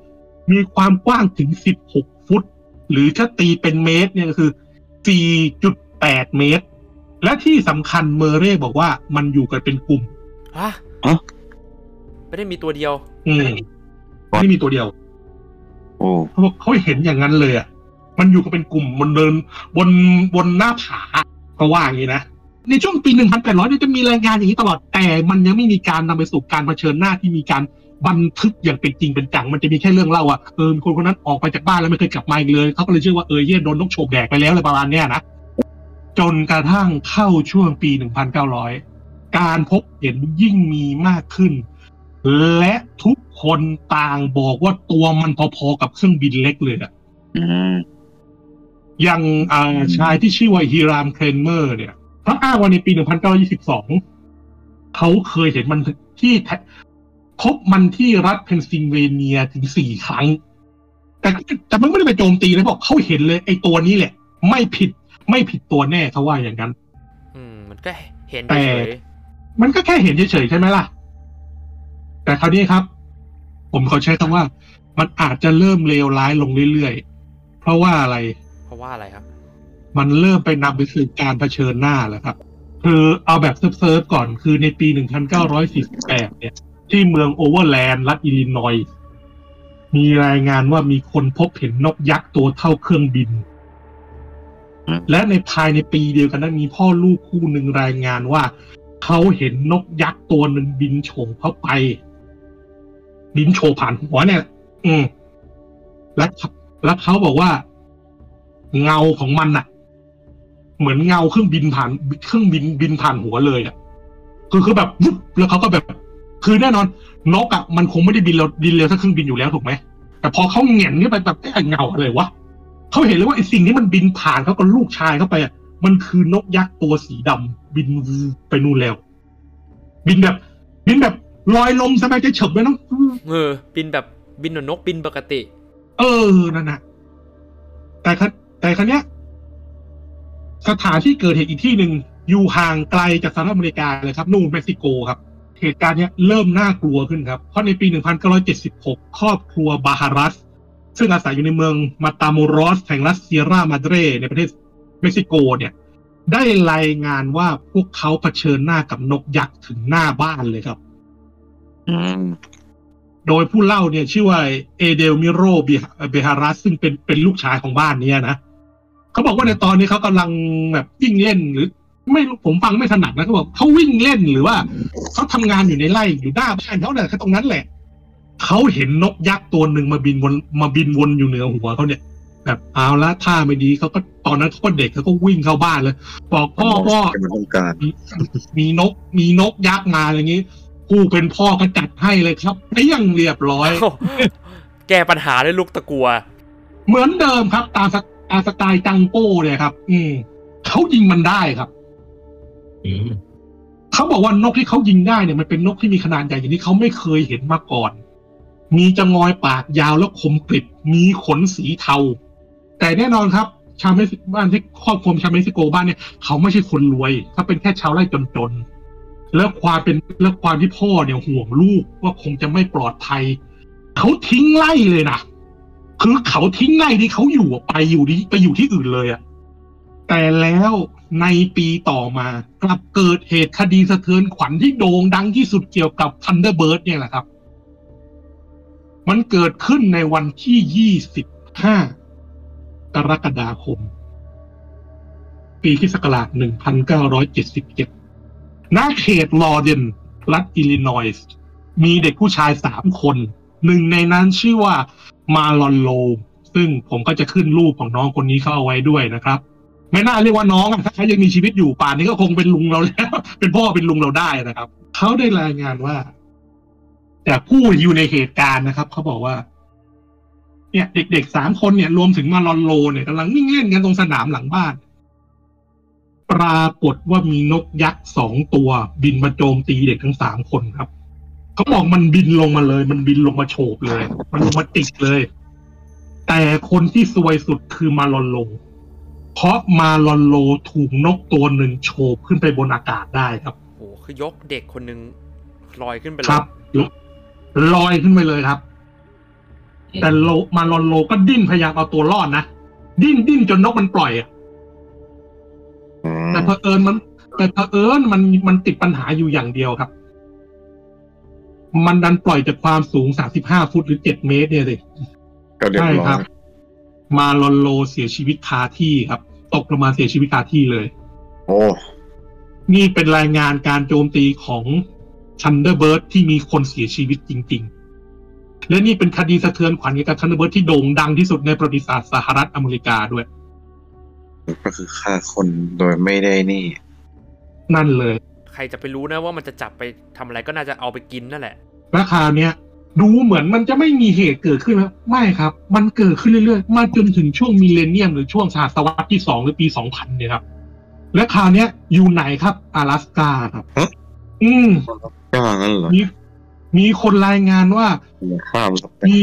มีความกว้างถึง16ฟุต หรือถ้าตีเป็นเมตรเนี่ยก็คือ4.8เมตร และที่สำคัญเมอร์เร่บอกว่ามันอยู่กันเป็นกลุ่มฮะฮะไม่ได้มีตัวเดียว อืมไม่มีตัวเดียว โอ้เขาบอกเขาเห็นอย่างนั้นเลยอะมันอยู่กันเป็นกลุ่มบนเดินบนบนหน้าผาก็ว่าอย่างนี้นะ ในช่วงปี 1800เนี่ยจะมีรายงานอย่างนี้ตลอดแต่มันยังไม่มีการนำไปสู่การเผชิญหน้าที่มีการบันทึกอย่างเป็นจริงเป็นจัง มันจะมีแค่เรื่องเล่าอะเออมีคนคนนั้นออกไปจากบ้านแล้วไม่เคยกลับมาอีกเลยเขาก็เลยเชื่อว่าเออเย่โดนนกโฉบแดกไปแล้วอะไรประมาณเนี้ยนะจนกระทั่งเข้าช่วงปี 1900 การพบเห็นยิ่งมีมากขึ้น และทุกคนต่างบอกว่าตัวมันพอๆกับเครื่องบินเล็กเลยอะอืมอย่างอ่าชายที่ชื่อว่าฮีรามเครนเมอร์เนี่ย เขาอ้างว่าในปี 1922 เขาเคยเห็นมันที่แทพบมันที่รัฐเพนซิลเวเนียถึงสี่ครั้ง แต่แต่มันไม่ได้ไปโจมตีเลยบอกเขาเห็นเลยไอ้ตัวนี้แหละ ไม่ผิดไม่ผิดตัวแน่เขาว่าอย่างนั้น อืม มันก็เห็นแต่เฉยมันก็แค่เห็นเฉยๆใช่ไหมล่ะ แต่คราวนี้ครับ ผมเขาใช้คำว่า มันอาจจะเริ่มเลวร้ายลงเรื่อยๆ เพราะว่าอะไรๆเพราะว่าอะไรครับ มันเริ่มไปนำไปสู่การเผชิญหน้าแล้วครับ คือเอาแบบเซิร์ฟๆก่อนคือในปี 1948 เนี่ย ที่เมืองโอเวอร์แลนด์รัฐอิลลินอยมีรายงานว่ามีคนพบเห็นนกยักษ์ตัวเท่าเครื่องบิน และในภายในปีเดียวกันนั้นมีพ่อลูกคู่หนึ่งรายงานว่า เขาเห็นนกยักษ์ตัวหนึ่งบินโฉงเข้าไป บินโฉผ่านหัวเนี่ย อืมและแล้วเขาบอกว่า เงาของมันน่ะ เหมือนเงาเครื่องบินผ่านเครื่องบินบินผ่านหัวเลยอะคือคือแบบวุบแล้วเขาก็แบบ คือแน่นอนนกอะมันคงไม่ได้บินเร็วบินเร็วถ้าเครื่องบินอยู่แล้วถูกไหมแต่พอเขาเหงียนขึ้นไปแบบไอ้เงาอะไรวะเขาเห็นเลยว่าไอ้สิ่งที่มันบินผ่านเขากับลูกชายเข้าไปอะมันคือนกยักษ์ตัวสีดำบินวูไปนู่นแล้ว บินแบบ บินแบบลอยลมสบายใจเฉบเลยเนาะเออ บินแบบบินเหมือนนกบินปกติ เออนั่นนะแต่ครัแต่ครั้เนี้ย สถานที่เกิดเหตุอีกที่หนึ่งอยู่ห่างไกลจากสหรัฐอเมริกาเลยครับนู่นเม็กซิโกครับ เหตุการณ์นี้เริ่มน่ากลัวขึ้นครับ เพราะในปี 1976 ครอบครัวบาฮารัส ซึ่งอาศัยอยู่ในเมืองมาตาโมรอสแห่งรัสเซียรามาเดรในประเทศเม็กซิโกเนี่ย ได้รายงานว่าพวกเขาเผชิญหน้ากับนกยักษ์ถึงหน้าบ้านเลยครับอืมโดยผู้เล่าเนี่ยชื่อว่าเอเดลมิโรเบฮารัสซึ่งเป็นเป็นลูกชายของบ้านเนี้ยนะ เขาบอกว่าในตอนนี้เขากำลังแบบวิ่งเล่นหรือ ไม่รู้ผมฟังไม่ถนัดนะเขาบอกเขาวิ่งเล่นหรือว่าเขาทำงานอยู่ในไร่อยู่หน้าบ้านเขาเนี่ยแค่ตรงนั้นแหละเขาเห็นนกยักษ์ตัวหนึ่งมาบินวนมาบินวนอยู่เหนือหัวเขาเนี่ยแบบเอาละท่าไม่ดีเขาก็ตอนนั้นเขาก็เด็กเขาก็วิ่งเข้าบ้านเลย บอกพ่อพ่อเป็นมันต้องการมีมีนกมีนกยักษ์มาอะไรอย่างนี้ผู้เป็นพ่อก็จัดให้เลยครับไอ้ยังเรียบร้อย แก้ปัญหาด้วยลูกตะกัว เหมือนเดิมครับ ตาม สตามสไตล์จังโป้เลยครับ อืมเขายิงมันได้ครับอืมเขาบอกว่านกที่เขายิงได้เนี่ยมันเป็นนกที่มีขนาดใหญ่อย่างที่เขาไม่เคยเห็นมาก่อน มีจะงอยปากยาวแล้วคมกริบ มีขนสีเทา แต่แน่นอนครับ ชาวเม็กซิบ้านที่ครอบครัวชาวเม็กซิโกบ้านเนี่ยเขาไม่ใช่คนรวยเขาเป็นแค่ชาวไร่จนๆแล้วความเป็นแล้วความที่พ่อเนี่ยห่วงลูกว่าคงจะไม่ปลอดภัยเขาทิ้งไร่เลยนะ คือเขาทิ้งไร่ที่เขาอยู่ไปอยู่ที่ไปอยู่ที่อื่นเลยอะแต่แล้วในปีต่อมากลับเกิดเหตุคดีสะเทือนขวัญที่โด่งดังที่สุดเกี่ยวกับ Thunderbird เนี่ยแหละครับ มันเกิดขึ้นในวันที่ 25 กรกฎาคม ปีคริสต์ศักราช1977ณเขตลอเดน รัฐอิลลินอยส์ มีเด็กผู้ชายสามคน หนึ่งในนั้นชื่อว่า มาลอนโล ซึ่งผมก็จะขึ้นรูปของน้องคนนี้เข้าเอาไว้ด้วยนะครับ ไม่น่าเรียกว่าน้องอะถ้าเขายังมีชีวิตอยู่ป่านนี้ก็คงเป็นลุงเราแล้ว เป็นพ่อเป็นลุงเราได้นะครับ เขาได้รายงานว่า แต่ผู้อยู่ในเหตุการณ์นะครับเขาบอกว่า เนี่ย เด็กๆสามคนเนี่ยรวมถึงมาลอนโลเนี่ยกำลังวิ่งเล่นกันตรงสนามหลังบ้านปรากฏว่ามีนกยักษ์สองตัว บินมาโจมตีเด็กทั้งสามคนครับ เขาบอกมันบินลงมาเลย มันบินลงมาโฉบเลย มันลงมาติดเลย แต่คนที่ซวยสุดคือมาลอนโล เพราะมาลอนโลถูกนกตัวหนึ่งโฉบขึ้นไปบนอากาศได้ครับโอ้โหคือยกเด็กคนหนึ่งลอยขึ้นไปเลยครับลอยขึ้นไปเลยครับ แต่โลมาลอนโลก็ดิ้นพยายามเอาตัวรอดนะดิ้นดิ้นจนนกมันปล่อยอะอืมแต่เผอิญมัน แต่เผอิญมันมันติดปัญหาอยู่อย่างเดียวครับ มันดันปล่อยจากความสูง35ฟุตหรือ7เมตรเนี่ยสิก็เรียบใช่ร้อครัยบมาลอนโลเสียชีวิตคาที่ครับ ตกลงมาเสียชีวิตคาที่เลย โอ้นี่เป็นรายงานการโจมตีของ Thunderbird ที่มีคนเสียชีวิตจริง ๆ และนี่เป็นคดีสะเทือนขวัญเกี่ยวกับ Thunderbird ที่โด่งดังที่สุดในประวัติศาสตร์สหรัฐอเมริกาด้วย ก็คือฆ่าคนโดยไม่ได้นี่ นั่นเลย ใครจะไปรู้นะว่ามันจะจับไปทำอะไรก็น่าจะเอาไปกินนั่นแหละราคราวเนี้ยดูเหมือนมันจะไม่มีเหตุเกิดขึ้นแล้วไม่ครับ มันเกิดขึ้นเรื่อยๆ มาจนถึงช่วงมิเลเนียมหรือช่วงศตวรรษที่สองหรือปีสองพันเนี่ยครับ และคราวเนี้ยอยู่ไหนครับ阿拉สกาครับฮะอืมก็งั้นเหรอมีมีคนรายงานว่าข้ามสเปมี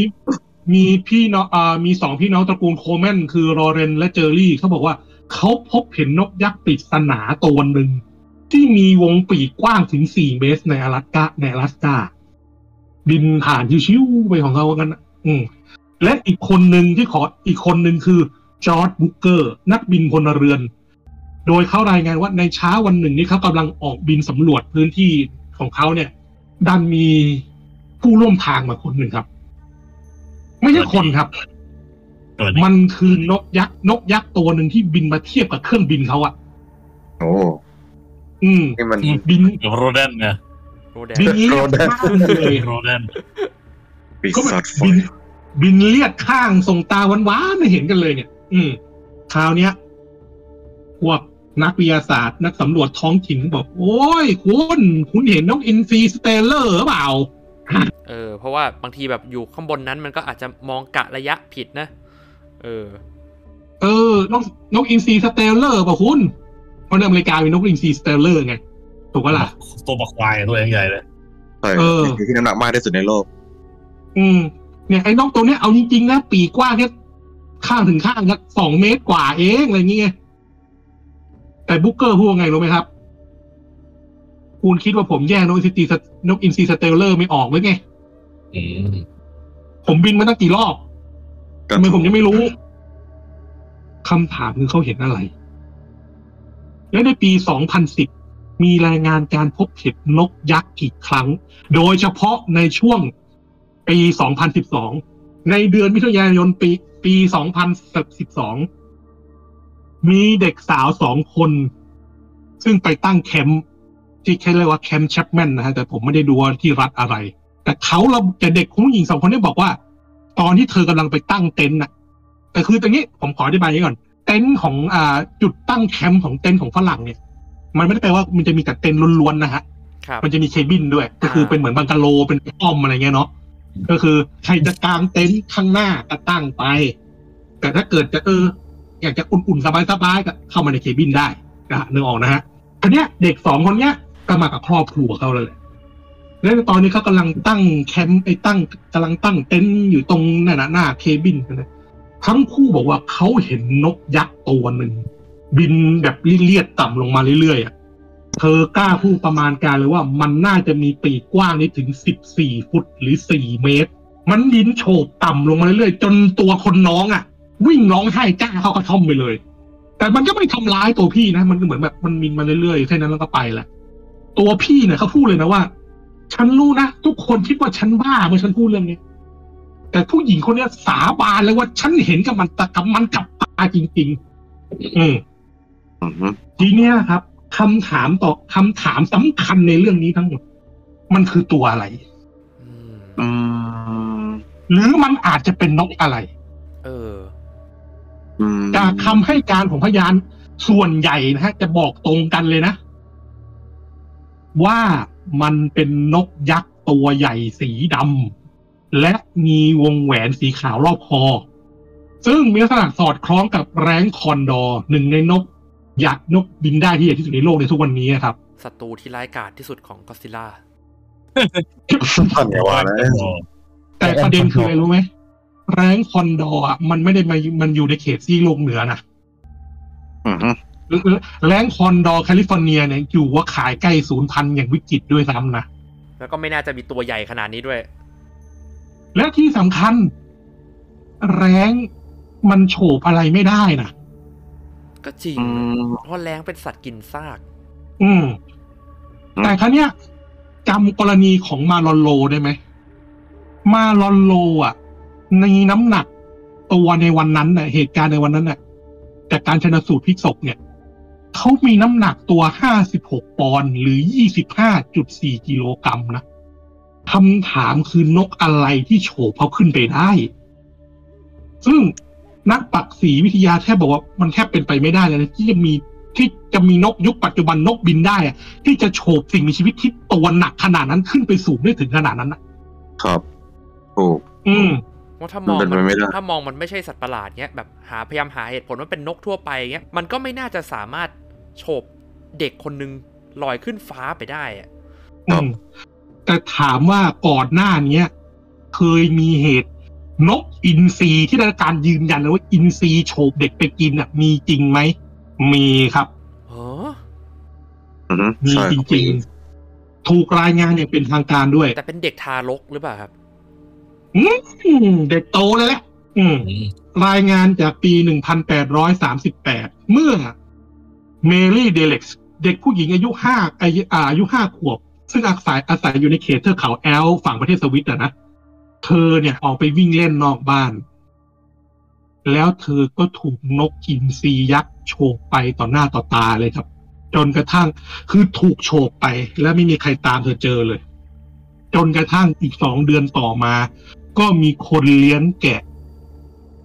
มีพี่น้องอ่ามีสองพี่น้องตระกูลโคแมนคือโรเรนและเจอรี่เขาบอกว่าเขาพบเห็นนกยักษ์ปริศนาตัวหนึ่ง ที่มีวงปีกกว้างถึงสี่เมตรในอลาสกาในอลาสกาบินผ่านชิวๆไปของเขากันนะอืมและอีกคนหนึ่งที่ขออีกคนหนึ่งคือจอร์ดบุกเกอร์ นักบินพลเรือน โดยเขารายงานว่าในเช้าวันหนึ่งนี้เขากำลังออกบินสำรวจพื้นที่ของเขาเนี่ย ดันมีผู้ร่วมทางมาคนหนึ่งครับ ไม่ใช่คนครับสวัสดีมันคือนกยักษ์นกยักษ์ตัวหนึ่งที่บินมาเทียบกับเครื่องบินเขาอะโอ้ อืมนี่มันบินโรแดนเนี่ยโรแดนบินเลียดโรแดนข้างเลยโรแดนปีก็แบศาบจไฟบินบินเลียดข้างส่งตาหวานๆให้เห็นกันเลยเนี่ย อืมคราวเนี้ยพวกนักวิทยาศาสตร์นักสำรวจท้องถิ่นบอก โอ้ยคุณคุณเห็นนกอินทรีสเตลเลอร์หรือเปล่าเออ เพราะว่าบางทีแบบอยู่ข้างบนนั้นมันก็อาจจะมองกะระยะผิดนะ เออ เออนกนกอินทรีสเตลเลอร์ป่ะคุณ เพราะในอเมริกามีนกอินทรีสเตลเลอร์ไงถูกปะล่ะตัวบักควายตัวใหญ่ๆเลยใช่เออที่น้ำหนักมากที่สุดในโลก อืม เนี่ยไอ้นกตัวเนี้ยเอาจริงๆนะปีกกว้างแค่ข้างถึงข้างก็สองเมตรกว่าเองอะไรเงี้ยแต่บุ๊กเกอร์พูดว่าไงรู้ไหมครับ คุณคิดว่าผมแยกนกอินทรีนกอินทรีสเตลเลอร์ไม่ออกหรือไงอืมผมบินมาตั้งกี่รอบทำไมผมยังไม่รู้คำถามคือเขาเห็นอะไร และในปี 2010 มีรายงานการพบเห็นนกยักษ์อีกครั้ง โดยเฉพาะในช่วงปี 2012 ในเดือนมิถุนายนปี ปี 2012 มีเด็กสาวสองคน ซึ่งไปตั้งแคมป์ที่เขาเรียกว่าแคมป์แชปแมนนะฮะ แต่ผมไม่ได้ดูว่าที่รัฐอะไร แต่เขาเราแต่เด็กผู้หญิงสองคนนี้บอกว่า ตอนที่เธอกำลังไปตั้งเต็นท์น่ะแต่คือตรงนี้ผมขออธิบายนี้ก่อน เต็นท์ของอ่าจุดตั้งแคมป์ของเต็นท์ของฝรั่งเนี่ย มันไม่ได้แปลว่ามันจะมีแต่เต็นท์ล้วนๆนะฮะครับมันจะมี cabin ด้วย ก็คือเป็นเหมือนบังกะโลเป็นอ้อมอะไรเงี้ยเนาะก็คือใครจะกางเต็นท์ข้างหน้าก็ตั้งไป แต่ถ้าเกิดจะเออ อยากจะอุ่นๆสบายๆก็เข้ามาในเคบินได้นะฮะนึกออกนะฮะทีเนี้ยเด็กสองคนเนี้ยก็มากับครอบครัวเขาเลยแหละแล้วตอนนี้เขากำลังตั้งแคมป์ไอ้ตั้งกำลังตั้งเต็นท์อยู่ตรงนั่นน่ะหน้าเคบินกันนะ ทั้งคู่บอกว่าเขาเห็นนกยักษ์ตัวหนึ่งบินแบบเลียดๆต่ำลงมาเรื่อยๆอะเธอกล้าพูดประมาณการเลยว่ามันน่าจะมีปีกกว้างนี้ถึง14ฟุตหรือ4เมตร มันบินโฉบต่ำลงมาเรื่อยๆจนตัวคนน้องอะ วิ่งร้องไห้จ้าเข้ากระท่อมไปเลย แต่มันก็ไม่ทำร้ายตัวพี่นะ มันก็เหมือนแบบมันบินมาเรื่อยๆแค่นั้นแล้วก็ไปแหละตัวพี่เนี่ยเขาพูดเลยนะว่า ฉันรู้นะทุกคนคิดว่าฉันบ้าเมื่อฉันพูดเรื่องนี้ แต่ผู้หญิงคนเนี้ยสาบานเลยว่าฉันเห็นกับมันตะกับมันกับตาจริง ๆ อืมอือฮึทีเนี้ยครับคำถามต่อคำถามสำคัญในเรื่องนี้ทั้งหมด มันคือตัวอะไรอืมอืมหรือมันอาจจะเป็นนกอะไร เอออืมจากคำให้การของพยานส่วนใหญ่นะฮะ จะบอกตรงกันเลยนะ ว่ามันเป็นนกยักษ์ตัวใหญ่สีดำ และมีวงแหวนสีขาวรอบคอ ซึ่งมีลักษณะสอดคล้องกับแรงคอนดอร์หนึ่งในนกยักษ์นกบินได้ที่ใหญ่ที่สุดในโลกในทุกวันนี้ครับศัตรูที่ร้ายกาจที่สุดของก็อดซิลล่าท่านอย่าว่านะแต่ประเด็นคืออะไรรู้ไหมแร้งคอนดอร์อะมันไม่ได้มามันอยู่ในเขตซีกโลกเหนือนะอือฮึแร้งคอนดอร์แคลิฟอร์เนียเนี่ยอยู่ในข่ายใกล้สูญพันธุ์อย่างวิกฤตด้วยซ้ำนะแล้วก็ไม่น่าจะมีตัวใหญ่ขนาดนี้ด้วย และที่สำคัญ แรงมันโฉบอะไรไม่ได้นะก็จริงอืมเพราะแรงเป็นสัตว์กินซาก อืมอืมแต่ครั้เนี้ยจำกรณีของมาลอนโลได้ไหม มาลอนโล อะ ในน้ำหนัก ตัวในวันนั้นน่ะ เหตุการณ์ในวันนั้นน่ะ จากการชนสูตรพลิกศพเนี่ย เขามีน้ำหนักตัว56ปอนด์หรือ25.4กิโลกรัมนะ คำถามคือนกอะไรที่โฉบเขาขึ้นไปได้ ซึ่งนักปักษีวิทยาแทบบอกว่ามันแทบเป็นไปไม่ได้เลยนะที่จะมีที่จะมีนกยุคปัจจุบันนกบินได้อะที่จะโฉบสิ่งมีชีวิตที่ตัวหนักขนาดนั้นขึ้นไปสูงได้ถึงขนาดนั้นนะครับถูกอืมเพราะถ้ามองมันเป็นไปไม่ได้ถ้ามองมันไม่ใช่สัตว์ประหลาดเงี้ยแบบหาพยายามหาเหตุผลว่าเป็นนกทั่วไปเงี้ยมันก็ไม่น่าจะสามารถโฉบเด็กคนนึงลอยขึ้นฟ้าไปได้อะครับอืม แต่ถามว่าก่อนหน้าเนี้ย เคยมีเหตุนกอินทรีที่ได้รับการยืนยันเลยว่าอินทรีโฉบเด็กไปกินอะ มีจริงไหม มีครับเอออือฮึมีใช่จริงๆ ถูกรายงานอย่างเป็นทางการด้วย แต่เป็นเด็กทารกหรือเปล่าครับอืมเด็กโตเลยแหละอืมรายงานจากปี 1838 เมื่อเมรี่เดเล็กซ์ เด็กผู้หญิงอายุห้าอายุอ่าอายุห้าขวบ ซึ่งอาศัยอาศัยอยู่ในเขตเทือกเขาแอลฝั่งประเทศสวิตอะนะ เธอเนี่ยออกไปวิ่งเล่นนอกบ้าน แล้วเธอก็ถูกนกอินทรียักษ์โฉบไปต่อหน้าต่อตาเลยครับ จนกระทั่งคือถูกโฉบไป แล้วไม่มีใครตามเธอเจอเลย จนกระทั่งอีกสองเดือนต่อมา ก็มีคนเลี้ยงแกะ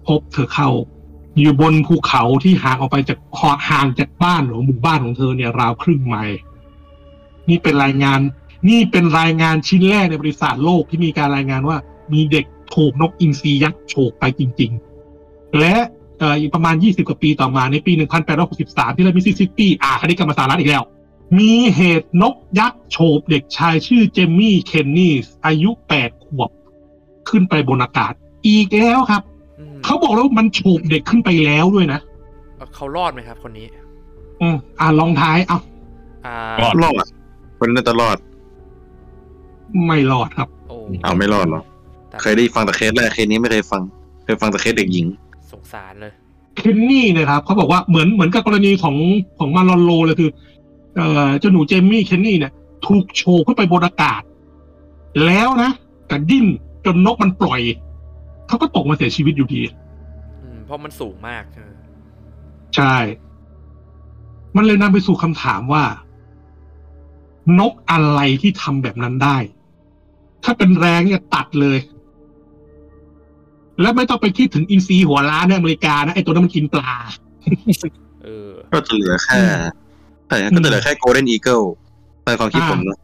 พบเธอเข้า อยู่บนภูเขาที่ห่างออกไปจากขอห่างจากบ้านหรือหมู่บ้านของเธอเนี่ยราวครึ่งไมล์ นี่เป็นรายงาน นี่เป็นรายงานชิ้นแรกในบริษัทโลกที่มีการรายงานว่า มีเด็กถูกนกอินทรียักษ์โฉบไปจริง ๆ และเอ่ออีกประมาณ 20 กว่าปีต่อมาในปี 1863 ที่รัฐมิสซิสซิปปีอ่าคดีกรรมสหรัฐอีกแล้ว มีเหตุนกยักษ์โฉบเด็กชายชื่อเจมมี่เคนนีสอายุ 8 ขวบ ขึ้นไปบนอากาศ อีกแล้วครับอืมเขาบอกแล้ววามันโฉบเด็กขึ้นไปแล้วด้วยนะเอ่อเขารอดไหมครับคนนี้ อืมอ่าลองท้าย เอาอ่ารอดรอด คนน่าจะรอด ไม่รอดครับ โอ้เอาไม่รอดหรอแต่เคยได้ฟังแต่เคสแรกเคสนี้ไม่เคยฟัง เคยฟังแต่เคสเด็กหญิง สงสารเลย เคนนี่เนะครับเขาบอกว่าเหมือนเหมือนกับกรณีของของมาลอนโลเลยคือ เอ่อเจ้าหนูเจมมี่เคนนี่เนี่ย ถูกโฉบขึ้นไปบนอากาศ แล้วนะแต่ดิ้นจนนกมันปล่อยเขาก็ตกมาเสียชีวิตอยู่ดี อืมเพราะมันสูงมากใช่ไหมใช่ มันเลยนำไปสู่คำถามว่า นกอะไรที่ทำแบบนั้นได้ ถ้าเป็นแรงเนี่ยตัดเลย แล้วไม่ต้องไปคิดถึงอินทรีหัวล้านในอเมริกานะไอตัวนั้นมันกินปลาเออก็จะเหลือแค่ใช่ก็จะเหลือแค่ golden eagle ในความคิดผมนะ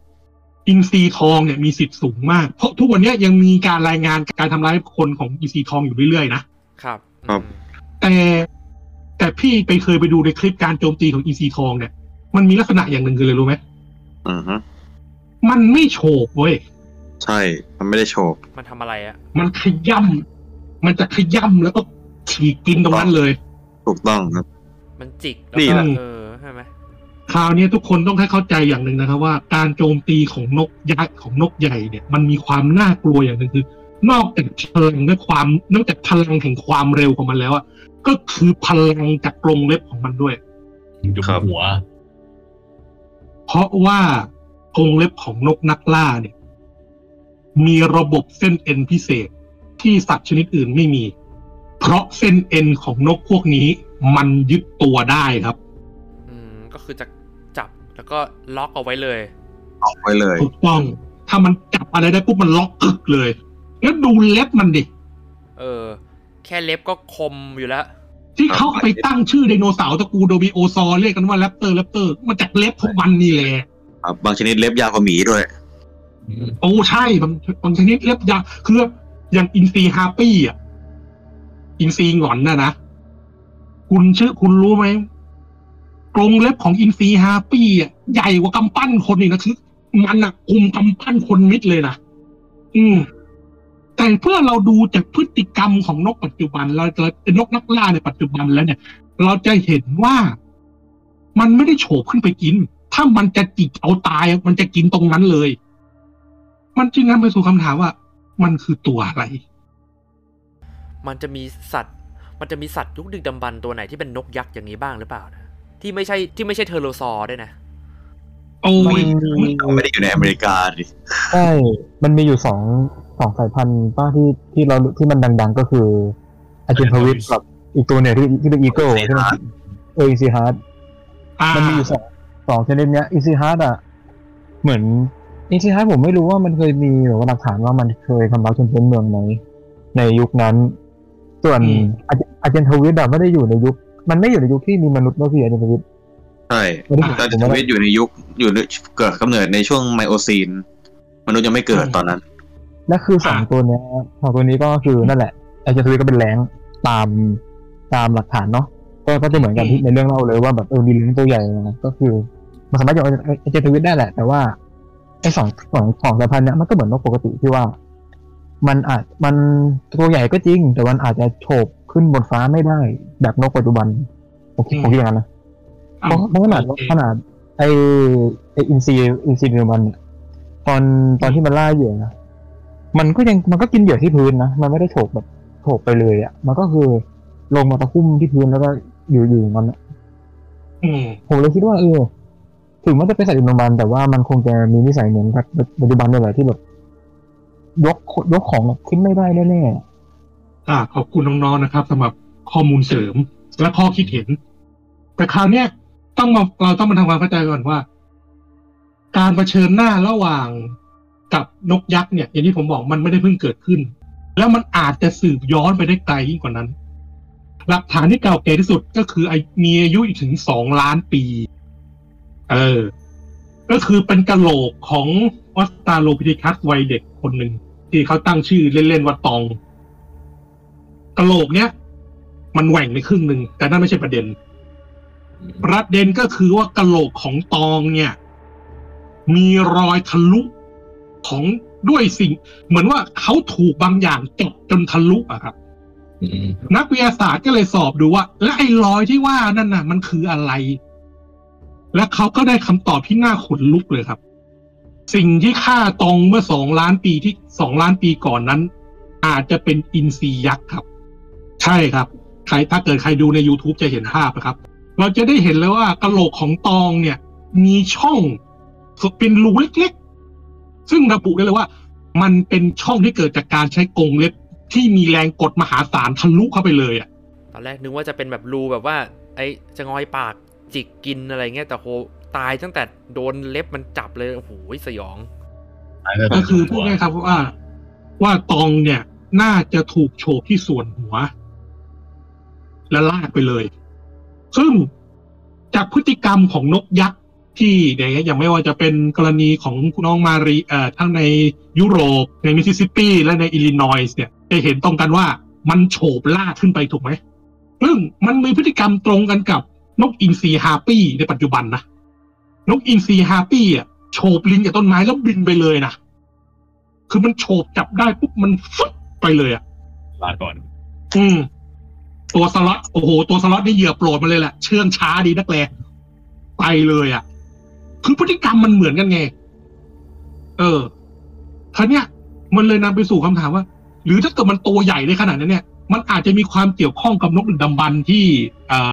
อินทรีทองเนี่ยมีสิทธิ์สูงมาก เพราะทุกวันเนี้ยยังมีการรายงานการทำร้ายคนของอินทรีทองอยู่เรื่อยๆนะครับครับอืมแต่แต่พี่ไปเคยไปดูในคลิปการโจมตีของอินทรีทองเนี่ย มันมีลักษณะอย่างหนึ่งคืออะไรรู้ไหม อือฮึมันไม่โฉบเว้ย ใช่ มันไม่ได้โฉบมันทำอะไรอะมันขย่ำมันจะขย่ำแล้วก็ฉีกกินตรงนั้นเลย ถูกต้องครับ มันจิกแล้วนี่ก็แหละเออใช่ไหมคราวนี้ทุกคนต้องให้เข้าใจอย่างหนึ่งนะครับ ว่าการโจมตีของนกยักษ์ของนกใหญ่เนี่ย มันมีความน่ากลัวอย่างหนึ่งคือ นอกจากพลังและความนอกจากพลังแห่งความเร็วของมันแล้วอะก็คือพลังจากกรงเล็บของมันด้วยอยู่บนหัว เพราะว่ากรงเล็บของนกนักล่าเนี่ย มีระบบเส้นเอ็นพิเศษที่สัตว์ชนิดอื่นไม่มี เพราะเส้นเอ็นของนกพวกนี้มันยึดตัวได้ครับ อืมก็คือจะจับแล้วก็ล็อกเอาไว้เลยล็อกไว้เลยถูกต้อง ถ้ามันจับอะไรได้ปุ๊บมันล็อกกึกเลย แล้วดูเล็บมันดิ เออ แค่เล็บก็คมอยู่แล้ว ที่เขาไปตั้งชื่อไดโนเสาร์ตระกูล dromaeosaur เรียกกันว่า raptor raptor มาจากเล็บพวกมันนี่แหละครับบางชนิดเล็บยาวกว่าหมีด้วย โอ้ใช่บางบางชนิดเล็บยาวคืออย่างอินทรีฮาร์ปี้อะอินทรีหงอนน่ะนะคุณชื่อคุณรู้ไหมกรงเล็บของอินทรีฮาร์ปี้อะใหญ่กว่ากำปั้นคนอีกนะคือมันอะกุมกำปั้นคนมิดเลยนะอืม แต่เมื่อเราดูจากพฤติกรรมของนกปัจจุบันเราเราเป็นนกนักล่าในปัจจุบันแล้วเนี่ย เราจะเห็นว่ามันไม่ได้โฉบขึ้นไปกิน ถ้ามันจะจิกเอาตาย มันจะกินตรงนั้นเลย มันจึงนำไปสู่คำถามว่า มันคือตัวอะไร มันจะมีสัตว์ มันจะมีสัตว์ยุคดึกดำบรรพ์ตัวไหนที่เป็นนกยักษ์อย่างนี้บ้างหรือเปล่านะที่ไม่ใช่ที่ไม่ใช่เทอร์โลซอร์ด้วยนะโอ้ยไม่ได้อยู่ในอเมริกาดิใช่ มันมีอยู่สอง สองสายพันธุ์ป้าที่ที่เราที่มันดัง ๆ ก็คืออาจินทวิทกับอีกตัวเนี่ยที่ที่เป็นอีเกิลที่มันเอออีซีฮาร์ดอ่ามันมีอยู่สองสองชนิดเนี้ยอีซีฮาร์ดอะ เหมือนอีซีฮาร์ดผมไม่รู้ว่ามันเคยมีแบบว่าหลักฐานว่ามันเคยทำร้ายชนพื้นเมืองไหมในยุคนั้น ส่วนอาเจนทวิทอะไม่ได้อยู่ในยุค มันไม่อยู่ในยุคที่มีมนุษย์เมื่อพี่อาเจนทวิทใช่ไม่ได้แต่ผมชีว่าวิตอยู่ในยุคอยู่ในเกิดกำเนิดในช่วงไมโอซีน มนุษย์ยังไม่เกิดตอนนั้น และคือสองตัวเนี้ยสองตัวนี้ก็คือนั่นแหละอาเจนทวิทก็เป็นแรงตามตามหลักฐานเนาะก็ก็จะเหมือนกันที่ในเรื่องเล่าเลยว่าแบบเออมีลิงตัวใหญ่นะก็คือ มันสามารถจะอาเจนทวิทได้แหละ แต่ว่าไอ้สองสองสองสายพันธุ์เนี้ยมันก็เหมือนนกปกติที่ว่า มันอาจมันตัวใหญ่ก็จริง แต่มันอาจจะโฉบขึ้นบนฟ้าไม่ได้ แบบนกปัจจุบันผมคิดผมคิดอย่างนั้นนะเพราะเพราะขนาดว่าขนาดไอไออินซีอินซีเดอร์มันเนี่ยตอนตอนที่มันล่าเหยื่อนะ มันก็ยังมันก็กินเหยื่อที่พื้นนะมันไม่ได้โฉบแบบโฉบไปเลยอะ่ะ มันก็คือลงมาตะคุ่มที่พื้นแล้วก็อยู่อยู่อย่างนั้นอะอืมผมเลยคิดว่าเออถึงมันจะเป็นสัตว์อินโนมันแต่ว่ามันคงจะมีนิสัยเหมือนกับปัจจุบันนี่แหละที่แบบยกยกของแบบขึ้นไม่ได้แน่ๆอ่า ขอบคุณน้องๆนะครับสำหรับข้อมูลเสริมและข้อคิดเห็น แต่คราวเนี้ยต้องมาเราต้องมาทำความเข้าใจก่อนว่า การเผชิญหน้าระหว่าง กับนกยักษ์เนี่ย อย่างที่ผมบอกมันไม่ได้เพิ่งเกิดขึ้น แล้วมันอาจจะสืบย้อนไปได้ไกลยิ่งกว่านั้น หลักฐานที่เก่าแก่ที่สุดก็คือไอมีอายุอีกถึงสองล้านปี เออ ก็คือเป็นกะโหลกของออสตาโลพิธิคัสวัยเด็กคนหนึ่งที่เขาตั้งชื่อเล่นๆว่าตองกะโหลกเนี้ยมันแหว่งไปครึ่งหนึ่งแต่นั่นไม่ใช่ประเด็น ประเด็นก็คือว่ากะโหลกของตองเนี่ย มีรอยทะลุ ของด้วยสิ่ง เหมือนว่าเขาถูกบางอย่างเจาะจนทะลุอะครับนักวิทยาศาสตร์ก็เลยสอบดูว่า และไอ้รอยที่ว่านั่นน่ะ มันคืออะไร และเขาก็ได้คำตอบที่น่าขนลุกเลยครับ สิ่งที่ฆ่าตองเมื่อสองล้านปีที่สองล้านปีก่อนนั้น อาจจะเป็นอินทรียักษ์ครับ ใช่ครับ ใครถ้าเกิดใครดูใน YouTube จะเห็นภาพนะครับ เราจะได้เห็นเลยว่ากระโหลกของตองเนี่ย มีช่องเป็นรูเล็กๆ ซึ่งระบุได้เลยว่า มันเป็นช่องที่เกิดจากการใช้กรงเล็บที่มีแรงกดมหาศาลทะลุเข้าไปเลยอะตอนแรกนึกว่าจะเป็นแบบรูแบบว่า ไอ้จะงอยปากจิกกินอะไรเงี้ยแต่โหตายตั้งแต่โดนเล็บมันจับเลยโอ้โหสยองก็คือพูดง่ายๆครับว่า ว่าตองเนี่ย น่าจะถูกโฉบที่ส่วนหัว และลากไปเลย ซึ่งจากพฤติกรรมของนกยักษ์ ที่เนี่ยอย่างไม่ว่าจะเป็นกรณีของน้องมารีเอ่อทั้งในยุโรปในมิสซิสซิปปีและในอิลลินอยส์เนี่ยจะเห็นตรงกันว่ามันโฉบลากขึ้นไปถูกไหมซึ่งมันมีพฤติกรรมตรงกันกับนกอินทรีฮาร์ปี้ในปัจจุบันนะนกอินทรีฮาร์ปี้อะโฉบลิงจากต้นไม้แล้วบินไปเลยนะคือมันโฉบจับได้ปุ๊บมันฟึ๊บไปเลยอะลาก่อน อืม ตัวสล็อตโอ้โห ตัวสล็อตนี่เหยื่อโปรดมาเลยแหละเชื่องช้าดีนักแลไปเลยอะ คือพฤติกรรมมันเหมือนกันไง เออท่าเนี้ยมันเลยนำไปสู่คำถามว่า หรือถ้าเกิดมันตัวใหญ่ในขนาดนั้นเนี่ย มันอาจจะมีความเกี่ยวข้องกับนกดึกดำบรรพ์ที่อ่า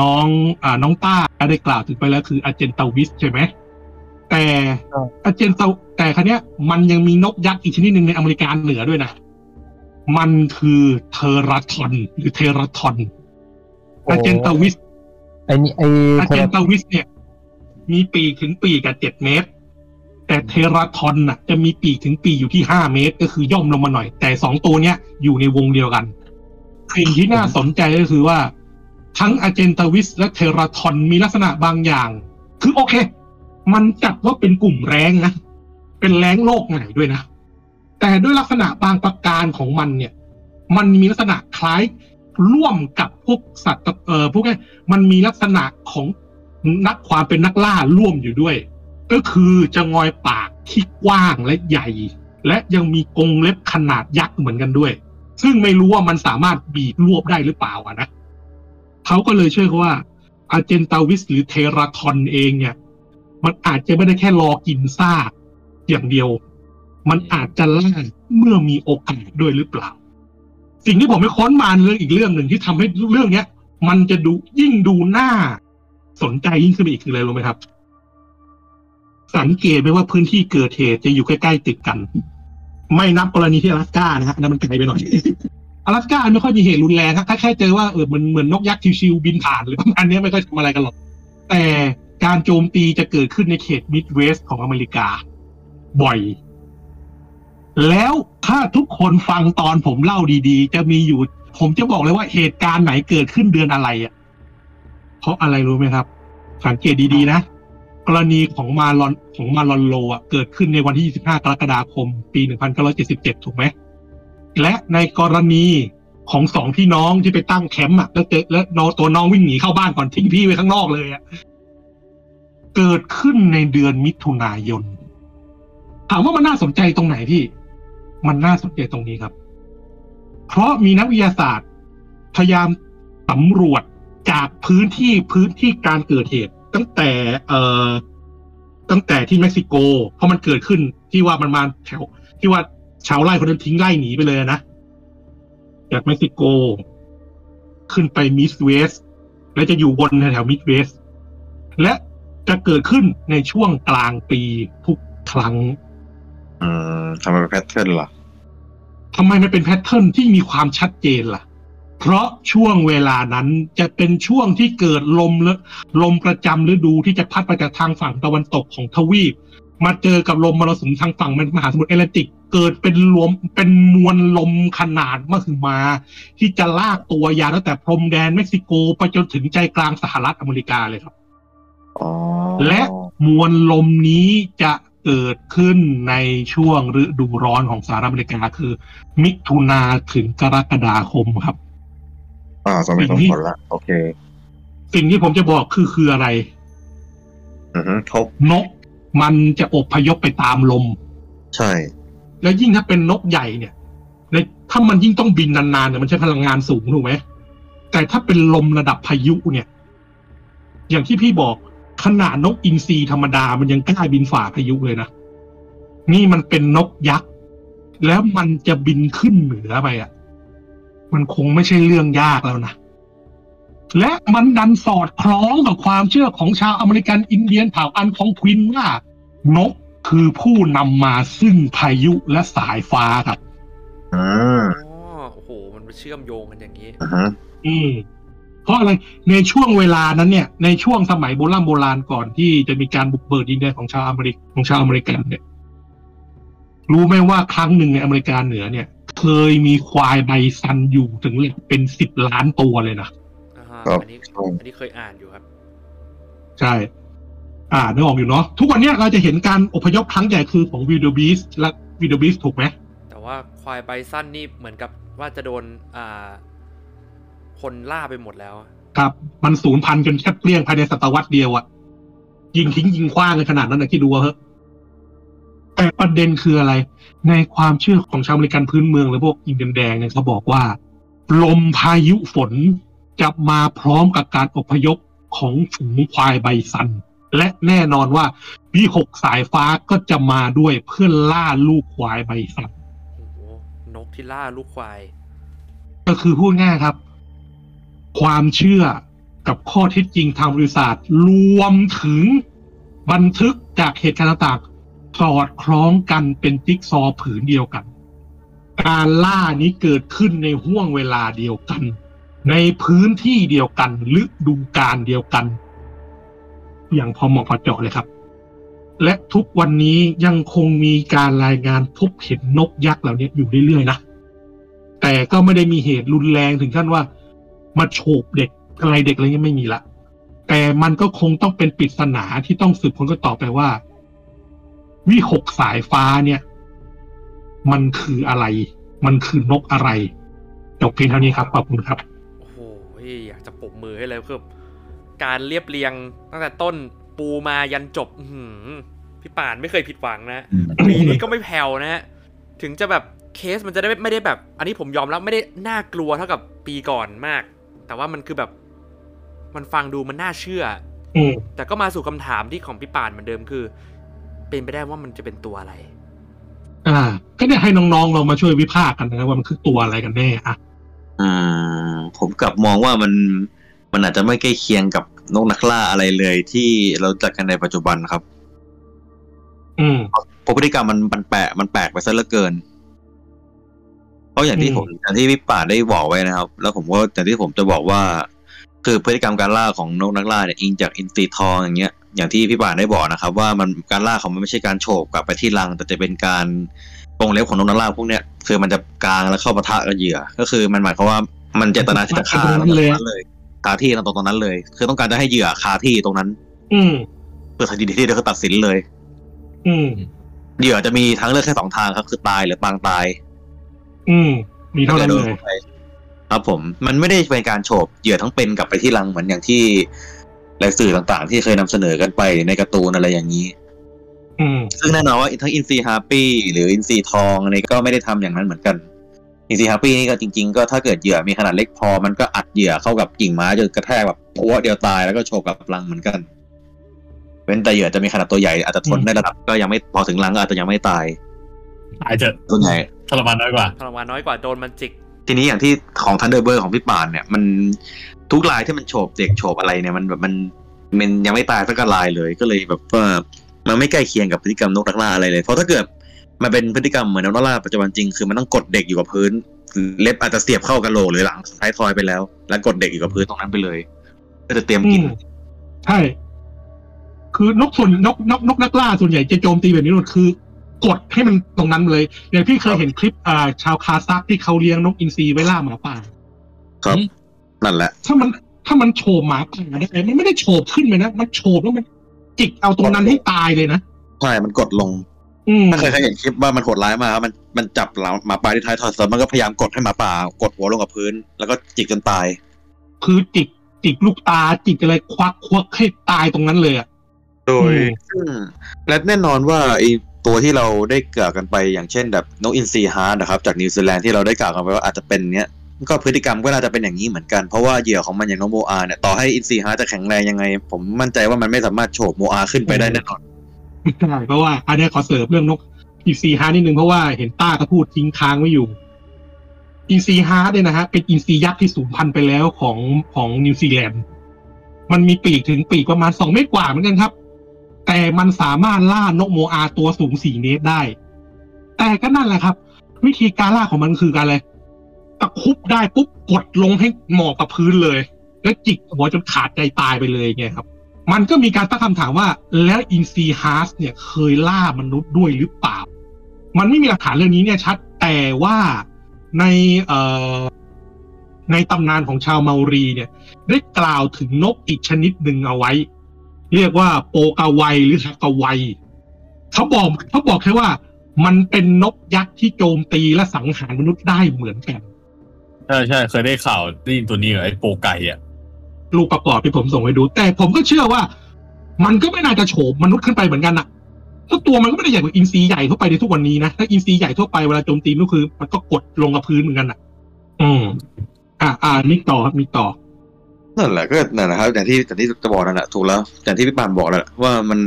น้องอ่าน้องต้าได้กล่าวถึงไปแล้วคืออาเจนตาวิสใช่ไหมแต่อาเจนตาแต่คันเนี้ย มันยังมีนกยักษ์อีกชนิดหนึ่งในอเมริกาเหนือด้วยนะมันคือเทอราทอนหรือเทราทอนอาเจนตาวิสไอ้นี่ไอ้อาเจนตาวิสเนี่ย มีปีกถึงปีกกับเจ็ดเมตร แต่เทราทอนน่ะ จะมีปีกถึงปีกอยู่ที่ห้าเมตร ก็คือย่อมลงมาหน่อย แต่สองตัวเนี้ยอยู่ในวงเดียวกันสิ่งที่น่าสนใจก็คือว่า ทั้งอาเจนตาวิสและเทราทอนมีลักษณะบางอย่าง คือโอเค มันจัดว่าเป็นกลุ่มแรงนะเป็นแรงโลกไหนด้วยนะแต่ด้วยลักษณะบางประการของมันเนี่ย มันมีลักษณะคล้ายร่วมกับพวกสัตว์เอ่อพวกนี้มันมีลักษณะของ นักความเป็นนักล่าร่วมอยู่ด้วย ก็คือจะงอยปากที่กว้างและใหญ่ และยังมีกรงเล็บขนาดยักษ์เหมือนกันด้วย ซึ่งไม่รู้ว่ามันสามารถบีบรวบได้หรือเปล่าอะนะเขาก็เลยเชื่อว่าอาเจนตาวิสหรือเทราทอนเองเนี่ย มันอาจจะไม่ได้แค่รอกินซากอย่างเดียว มันอาจจะล่าเมื่อมีโอกาสด้วยหรือเปล่า สิ่งที่ผมไปค้นมาเรื่องอีกเรื่องหนึ่งที่ทำให้เรื่องเนี้ย มันจะดูยิ่งดูน่า สนใจยิ่งขึ้นไปอีกคืออะไรรู้ไหมครับ สังเกตไหมว่าพื้นที่เกิดเหตุจะอยู่ใกล้ๆติดกัน ไม่นับกรณีที่อลาสก้านะฮะนนั้นมันไกลไปหน่อยอลาสก้าไม่ค่อยมีเหตุรุนแรงครับแค่เจอว่าเออมันเหมือนนกยักษ์ชิวๆบินผ่านหรือประมาณนี้ไม่ค่อยทำอะไรกันหรอก แต่การโจมตีจะเกิดขึ้นในเขตมิดเวสต์ของอเมริกา บ่อย แล้วถ้าทุกคนฟังตอนผมเล่าดีๆ จะมีอยู่ ผมจะบอกเลยว่าเหตุการณ์ไหนเกิดขึ้นเดือนอะไรอะ เพราะอะไรรู้ไหมครับ สังเกตดีๆนะ กรณีของมาลอนของมาลอนโลอะเกิดขึ้นในวันที่ 25 กรกฎาคม ปี 1977 ถูกไหม และในกรณีของสองพี่น้องที่ไปตั้งแคมป์อะแล้วเจอแล้วน้องตัวน้องวิ่งหนีเข้าบ้านก่อนทิ้งพี่ไว้ข้างนอกเลยอะเกิดขึ้นในเดือนมิถุนายน ถามว่ามันน่าสนใจตรงไหนพี่ มันน่าสนใจตรงนี้ครับ เพราะมีนักวิทยาศาสตร์ พยายามสำรวจ จากพื้นที่พื้นที่การเกิดเหตุ ตั้งแต่เอ่อตั้งแต่ที่เม็กซิโก เพราะมันเกิดขึ้นที่ว่ามันมาแถว ที่ว่าชาวไร่คนนั้นทิ้งไร่หนีไปเลยนะจากเม็กซิโก ขึ้นไปมิดเวสต์และจะอยู่บนแถวมิดเวสต์และจะเกิดขึ้นในช่วงกลางปีทุกครั้ง อืมทำไมเป็น pattern ล่ะทำไมมันเป็น pattern ที่มีความชัดเจนล่ะ เพราะช่วงเวลานั้นจะเป็นช่วงที่เกิดลมและลมประจำฤดูที่จะพัดมาจากทางฝั่งตะวันตกของทวีป มาเจอกับลมมรสุมทางฝั่งมหาสมุทรแอตแลนติก เกิดเป็นรวมเป็นมวลลมขนาดมหึมา ที่จะลากตัวยาวตั้งแต่พรมแดนเม็กซิโกไปจนถึงใจกลางสหรัฐอเมริกาเลยครับอ๋อและมวลลมนี้จะเกิดขึ้นในช่วงฤดูร้อนของสหรัฐอเมริกาคือ มิถุนาถึงกรกฎาคมครับ อ่าสมเหตุสมผลละโอเค สิ่งที่ผมจะบอกคือคืออะไรอือฮึทบนกมันจะอบพยพไปตามลม ใช่ แล้วยิ่งถ้าเป็นนกใหญ่เนี่ย ในถ้ามันยิ่งต้องบินนานๆเนี่ยมันใช้พลังงานสูงถูกไหมแต่ถ้าเป็นลมระดับพายุเนี่ย อย่างที่พี่บอกขนาดนกอินทรีธรรมดามันยังกล้าบินฝ่าพายุเลยนะนี่มันเป็นนกยักษ์แล้วมันจะบินขึ้นเหนือไปอะ มันคงไม่ใช่เรื่องยากแล้วนะและมันดันสอดคล้องกับความเชื่อของชาวอเมริกันอินเดียนเผ่าอัลกอนควินว่านกคือผู้นำมาซึ่งพายุและสายฟ้าครับอืมอ๋อโอ้โห มันเชื่อมโยงกันอย่างนี้อือฮะอืมเพราะอะไรในช่วงเวลานั้นเนี่ย ในช่วงสมัยโบราณโบราณก่อนที่จะมีการบุกเบิกดินแดนของชาวอเมริกของชาวอเมริกันเนี่ย รู้ไหมว่าครั้งหนึ่งในอเมริกาเหนือเนี่ย เคยมีควายไบซันอยู่ถึงเป็นสิบล้านตัวเลยนะอ่าฮะครับ อันนี้ใช่อันนี้เคยอ่านอยู่ครับ ใช่ อ่านึกออกอยู่เนาะทุกวันเนี้ยเราจะเห็นการอพยพครั้งใหญ่คือของวิด b บีสและวิด b บีสถูกไหมแต่ว่าควายไบซันนี่เหมือนกับว่าจะโดนอ่า คนล่าไปหมดแล้วครับ มันสูญพันธุ์จนแทบเกลี้ยงภายในศตวรรษเดียวอะยิงทิ้งยิงคว้างกันขนาดนั้นนะที่ดูเอาเถอะ แต่ประเด็นคืออะไร ในความเชื่อของชาวอเมริกันพื้นเมืองหรือพวกอินเดียนแดงเนี่ยเขาบอกว่า ลมพายุฝนจะมาพร้อมกับการอพยพของฝูงควายไบซัน และแน่นอนว่าวิหกสายฟ้าก็จะมาด้วยเพื่อล่าลูกควายไบซันโอ้โหนกที่ล่าลูกควาย ก็คือพูดง่ายครับ ความเชื่อกับข้อเท็จจริงทางบริษัทรวมถึงบันทึกจากเหตุการณ์ต่างๆ สอดคล้องกันเป็นจิ๊กซอผืนเดียวกัน การล่านี้เกิดขึ้นในห่วงเวลาเดียวกัน ในพื้นที่เดียวกันฤดูกาลเดียวกัน อย่างพอเหมาะพอเจาะเลยครับ และทุกวันนี้ยังคงมีการรายงานพบเห็นนกยักษ์เหล่านี้อยู่เรื่อยๆนะแต่ก็ไม่ได้มีเหตุรุนแรงถึงขั้นว่ามาโฉบเด็กอะไรเด็กอะไรเงี้ยไม่มีละแต่มันก็คงต้องเป็นปริศนาที่ต้องสืบค้นกันต่อไปว่า วิหกสายฟ้าเนี่ย มันคืออะไร มันคือนกอะไร จบเพียงเท่านี้ครับ ขอบคุณครับ โอ้โหอยากจะปรบมือให้เลยคือการเรียบเรียงตั้งแต่ต้นปูมายันจบอื้อหือพี่ป่านไม่เคยผิดหวังนะอืมปีนี้ก็ไม่แผ่วนะฮะถึงจะแบบเคสมันจะได้ไม่ได้แบบ อันนี้ผมยอมรับไม่ได้น่ากลัวเท่ากับปีก่อนมาก แต่ว่ามันคือแบบ มันฟังดูมันน่าเชื่ออืมแต่ก็มาสู่คำถามที่ของพี่ป่านเหมือนเดิมคือ เป็นไปได้ว่ามันจะเป็นตัวอะไร อ่าก็เนี่ยให้น้องๆเรามาช่วยวิพากษ์กันนะว่ามันคือตัวอะไรกันแน่อะอืมผมกลับมองว่ามันมันอาจจะไม่ใกล้เคียงกับนกนักล่าอะไรเลยที่เรารู้จักกันในปัจจุบันครับ อืมเพราะพฤติกรรมมันมันแปลกมันแปลกไปซะเหลือเกิน เพราะอย่างที่อืมผมอย่างที่พี่ป่าดได้บอกไว้นะครับ แล้วผมก็อย่างที่ผมจะบอกว่า คือพฤติกรรมการล่าของนกนักล่าเนี่ยอิงจากอินทรีทองอย่างเงี้ย อย่างที่พี่ป่าดได้บอกนะครับ ว่ามันการล่าของมันไม่ใช่การโฉบกลับไปที่รัง แต่จะเป็นการตรงเล็บของนกนักล่าพวกเนี้ยคือมันจะกลางแล้วเข้าปะทะกับเหยื่อ ก็คือมันหมายความว่ามันเจตนาที่จะฆ่าตรงนั้นเลยตรงนั้นเลยคาที่ตรงตรงนั้นเลย คือต้องการจะให้เหยื่อคาที่ตรงนั้น อืมเพื่อทันทีที่เดียวก็ตัดสินเลย อืมเหยื่อจะมีทางเลือกแค่สองทางครับ คือตายหรือปางตาย อืม มีเท่านั้นเลยครับผมมันไม่ได้เป็นการโฉบเหยื่อทั้งเป็นกลับไปที่รังเหมือนอย่างที่ หลายสื่อต่างๆ ที่เคยนำเสนอกันไปในการ์ตูนอะไรอย่างนี้อืมซึ่งแน่นอนว่าทั้งอินทรี harpy หรืออินทรีทองอะไรก็ไม่ได้ทำอย่างนั้นเหมือนกันอินทรี harpy นี่ก็จริง ๆ ก็ถ้าเกิดเหยื่อมีขนาดเล็กพอมันก็อัดเหยื่อเข้ากับกิ่งไม้จนกระแทกแบบผัวะเดียวตายแล้วก็โฉบกลับรังเหมือนกันเว้นแต่เหยื่อจะมีขนาดตัวใหญ่อาจจะทนได้ระดับก็ยังไม่พอถึงรังก็อาจจะยังไม่ตายตายเถอะส่วนใหญ่ทรมานน้อยกว่าทรมานน้อยกว่าโดนมันจิก ทีนี้อย่างที่ของ Thunderbird ของพี่ป่านเนี่ยมันทุกรายที่มันโฉบเด็กโฉบอะไรเนี่ยมันแบบมันมันยังไม่ตายสักลายเลยก็เลยแบบว่ามันไม่ใกล้เคียงกับพฤติกรรมนกนักล่าอะไรเลยเพราะถ้าเกิดมันเป็นพฤติกรรมเหมือนนกนักล่าปัจจุบันจริงคือมันต้องกดเด็กอยู่กับพื้น เล็บอาจจะเสียบเข้ากระโหลกหรือหลังท้ายทอยไปแล้ว แล้วกดเด็กอยู่กับพื้นตรงนั้นไปเลยเพื่อจะเตรียมกินใช่คือนกส่วนนกนกนกนักล่าส่วนใหญ่จะโจมตีแบบนี้หมดคือ กดให้มันตรงนั้นเลย อย่างพี่เคยเห็นคลิปอ่าชาวคาซักที่เขาเลี้ยงนกอินทรีไว้ล่าหมาป่า ครับ นั่นแหละ ถ้ามันถ้ามันโฉบหมาป่าได้มันไม่ได้โฉบขึ้นไปนะ มันโฉบแล้วมันจิกเอาตรงนั้นให้ตายเลยนะใช่ มันกดลงอืมถ้าเคยเคยเห็นคลิปว่ามันโหดร้ายมากมันมันจับหมาหมาป่าที่ท้ายทอยแล้วมันก็พยายามกดให้หมาป่ากดหัวลงกับพื้น แล้วก็จิกจนตาย คือจิกจิกลูกตาจิกอะไรควักควักให้ตายตรงนั้นเลยอะโดยอืมซึ่งและแน่นอนว่าไอ้ตัวที่เราได้กล่าวกันไปอย่างเช่นแบบนกอินทรีฮาร์นะครับจากนิวซีแลนด์ที่เราได้กล่าวกันไปว่าอาจจะเป็นเนี้ยก็พฤติกรรมก็น่าจะเป็นอย่างนี้เหมือนกันเพราะว่าเหยื่อของมันอย่างนกโมอาเนี่ยต่อให้อินทรีฮาร์จะแข็งแรงยังไง ผมมั่นใจว่ามันไม่สามารถโฉบโมอาขึ้นไปได้แน่นอนไม่เพราะว่าอันนี้ขอเสริมเรื่องนกอินทรี Haast นิดนึงเพราะว่าเห็นต้าก็พูดทิ้งค้างไว้อยู่อินทรี Haast เนี่ยนะฮะเป็นอินทรียักษ์ที่สูญพันธุ์ไปแล้วของของนิวซีแลนด์มันมีปีกถึงปีกประมาณสองเมตรกว่าเหมือนกันครับ แต่มันสามารถล่านกโมอาตัวสูงสี่เมตรได้ แต่ก็นั่นแหละครับ วิธีการล่าของมันคือการอะไรตะครุบได้ปุ๊บกดลงให้หมอบกับพื้นเลย แล้วจิกหัวจนขาดใจตายไปเลยไงครับ มันก็มีการตั้งคำถามว่า แล้วอินทรี Haast เนี่ยเคยล่ามนุษย์ด้วยหรือเปล่า มันไม่มีหลักฐานเรื่องนี้เนี่ยชัด แต่ว่าในเอ่อในตำนานของชาวเมารีเนี่ย ได้กล่าวถึงนกอีกชนิดหนึ่งเอาไว้ เรียกว่าโปกาไวหรือฮากาไวเขาบอกเขาบอกแค่ว่า มันเป็นนกยักษ์ที่โจมตีและสังหารมนุษย์ได้เหมือนกันใช่ใช่เคยได้ข่าวได้ยินตัวนี้เหรอไอ้โปไก่อะรูปประกอบที่ผมส่งให้ดู แต่ผมก็เชื่อว่า มันก็ไม่น่าจะโฉบมนุษย์ขึ้นไปเหมือนกันอะเพราะตัวมันก็ไม่ได้ใหญ่กว่าอินทรีใหญ่ทั่วไปในทุกวันนี้นะถ้าอินทรีใหญ่ทั่วไปเวลาโจมตีก็คือ มันก็กดลงกับพื้นเหมือนกันอะอืม อ่าอ่านี่ต่อครับนี่ต่อ นั่นแหละก็นั่นแหละครับอย่างที่อย่างที่จะบอกนั่นแหละถูกแล้วอย่างที่พี่ปานบอกแหละว่ามัน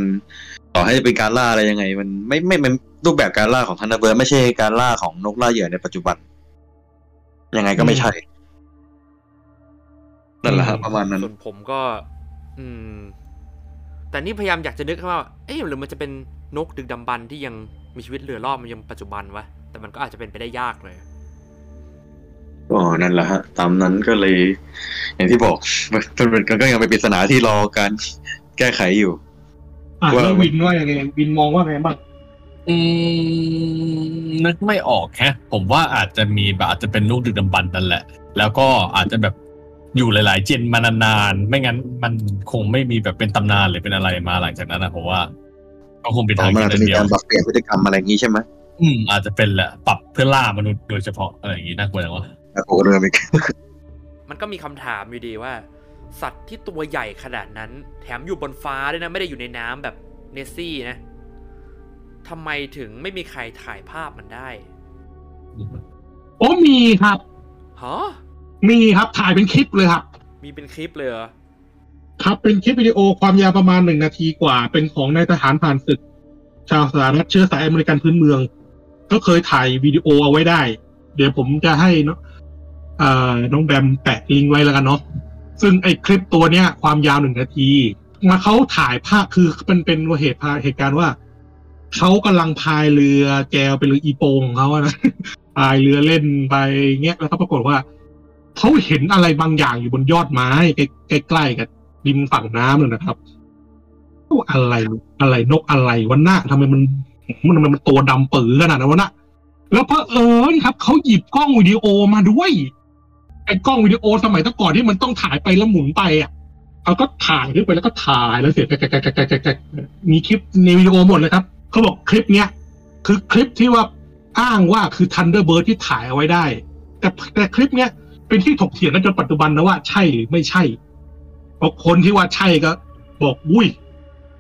ต่อให้เป็นการล่าอะไรยังไง มันไม่ไม่เป็นรูปแบบการล่าของ Thunderbird ไม่ใช่การล่าของนกล่าเหยื่อในปัจจุบัน ยังไงก็ไม่ใช่ นั่นแหละครับประมาณนั้นส่วนผมก็ อืม แต่นี่พยายามอยากจะนึกว่า เอ๊ะหรือมันจะเป็นนกดึกดำบรรพ์ที่ยังมีชีวิตเหลือรอดมันยังปัจจุบันวะแต่มันก็อาจจะเป็นไปได้ยากเลย อ๋อนั่นแหละฮะ ตามนั้นก็เลย อย่างที่บอกมันเป็นก็ยังเป็นปริศนาที่รอการแก้ไขอยู่อ่าว่าแล้ววินว่ายังไงวินมองว่าไงบ้างอืมนึกไม่ออกแฮะ ผมว่าอาจจะมีแบบอาจจะเป็นลูกดึกดำบรรพ์นั่นแหละ แล้วก็อาจจะแบบอยู่หลาย ๆ เจนมานานๆ ไม่งั้นมันคงไม่มีแบบเป็นตำนานหรือเป็นอะไรมาหลังจากนั้นนะผมว่าก็คงเป็นต่อทางมาอาจจะเดีมียวการปรับเปลี่ยนพฤติกรรมอะไรอย่างนี้ใช่ไหมอืมอาจจะเป็นแหละปรับเพื่อล่ามนุษย์โดยเฉพาะอะไรอย่างงี้น่ากลัวจังวะ แต่ผมก็เริ่มไม่มันก็มีคำถามอยู่ดีว่า สัตว์ที่ตัวใหญ่ขนาดนั้น แถมอยู่บนฟ้าด้วยนะ ไม่ได้อยู่ในน้ำแบบเนสซี่นะทำไมถึงไม่มีใครถ่ายภาพมันได้ โอ้มีครับฮะมีครับถ่ายเป็นคลิปเลยครับ มีเป็นคลิปเลยเหรอครับเป็นคลิปวิดีโอความยาวประมาณหนึ่งนาทีกว่า เป็นของนายทหารผ่านศึก ชาวสหรัฐเชื้อสายอเมริกันพื้นเมือง ก็เคยถ่ายวิดีโอเอาไว้ได้ เดี๋ยวผมจะให้เน้องแบมแปะลิงก์ไว้แล้วกันเนาะซึ่งไอ้คลิปตัวเนี้ย ความยาวหนึ่งนาที มาเขาถ่ายภาพคือเป็นเป็นเหตุพาเหตุการณ์ว่าเขากำลังพายเรือแจวเป็นเรืออีโปงของเขานะพายเรือเล่นไปเงี้ยแล้วก็ปรากฏว่าเขาเห็นอะไรบางอย่างอยู่บนยอดไม้ใกล้ๆกับริมฝั่งน้ำเลยนะครับอะไรอะไรนกอะไรวันหน้าทำไมมันมันมันมันตัวดำปือขนาดนั้นวะน่ะแล้วเพอเอิญครับเขาหยิบกล้องวิดีโอมาด้วย ไอ้กล้องวิดีโอสมัยตะก่อนที่มันต้องถ่ายไปแล้วหมุนไปอะเขาก็ถ่ายขึ้นไปแล้วก็ถ่ายแล้วเสร็จแกะแกะมีคลิปในวิดีโอหมดเลยครับเขาบอกคลิปเนี้ยคือคลิปที่ว่าอ้างว่าคือ Thunderbird ที่ถ่ายเอาไว้ได้ แต่แต่คลิปเนี้ยเป็นที่ถกเถียงกันจนปัจจุบันนะว่าใช่หรือไม่ใช่เพราะคนที่ว่าใช่ก็ บอกอุ้ย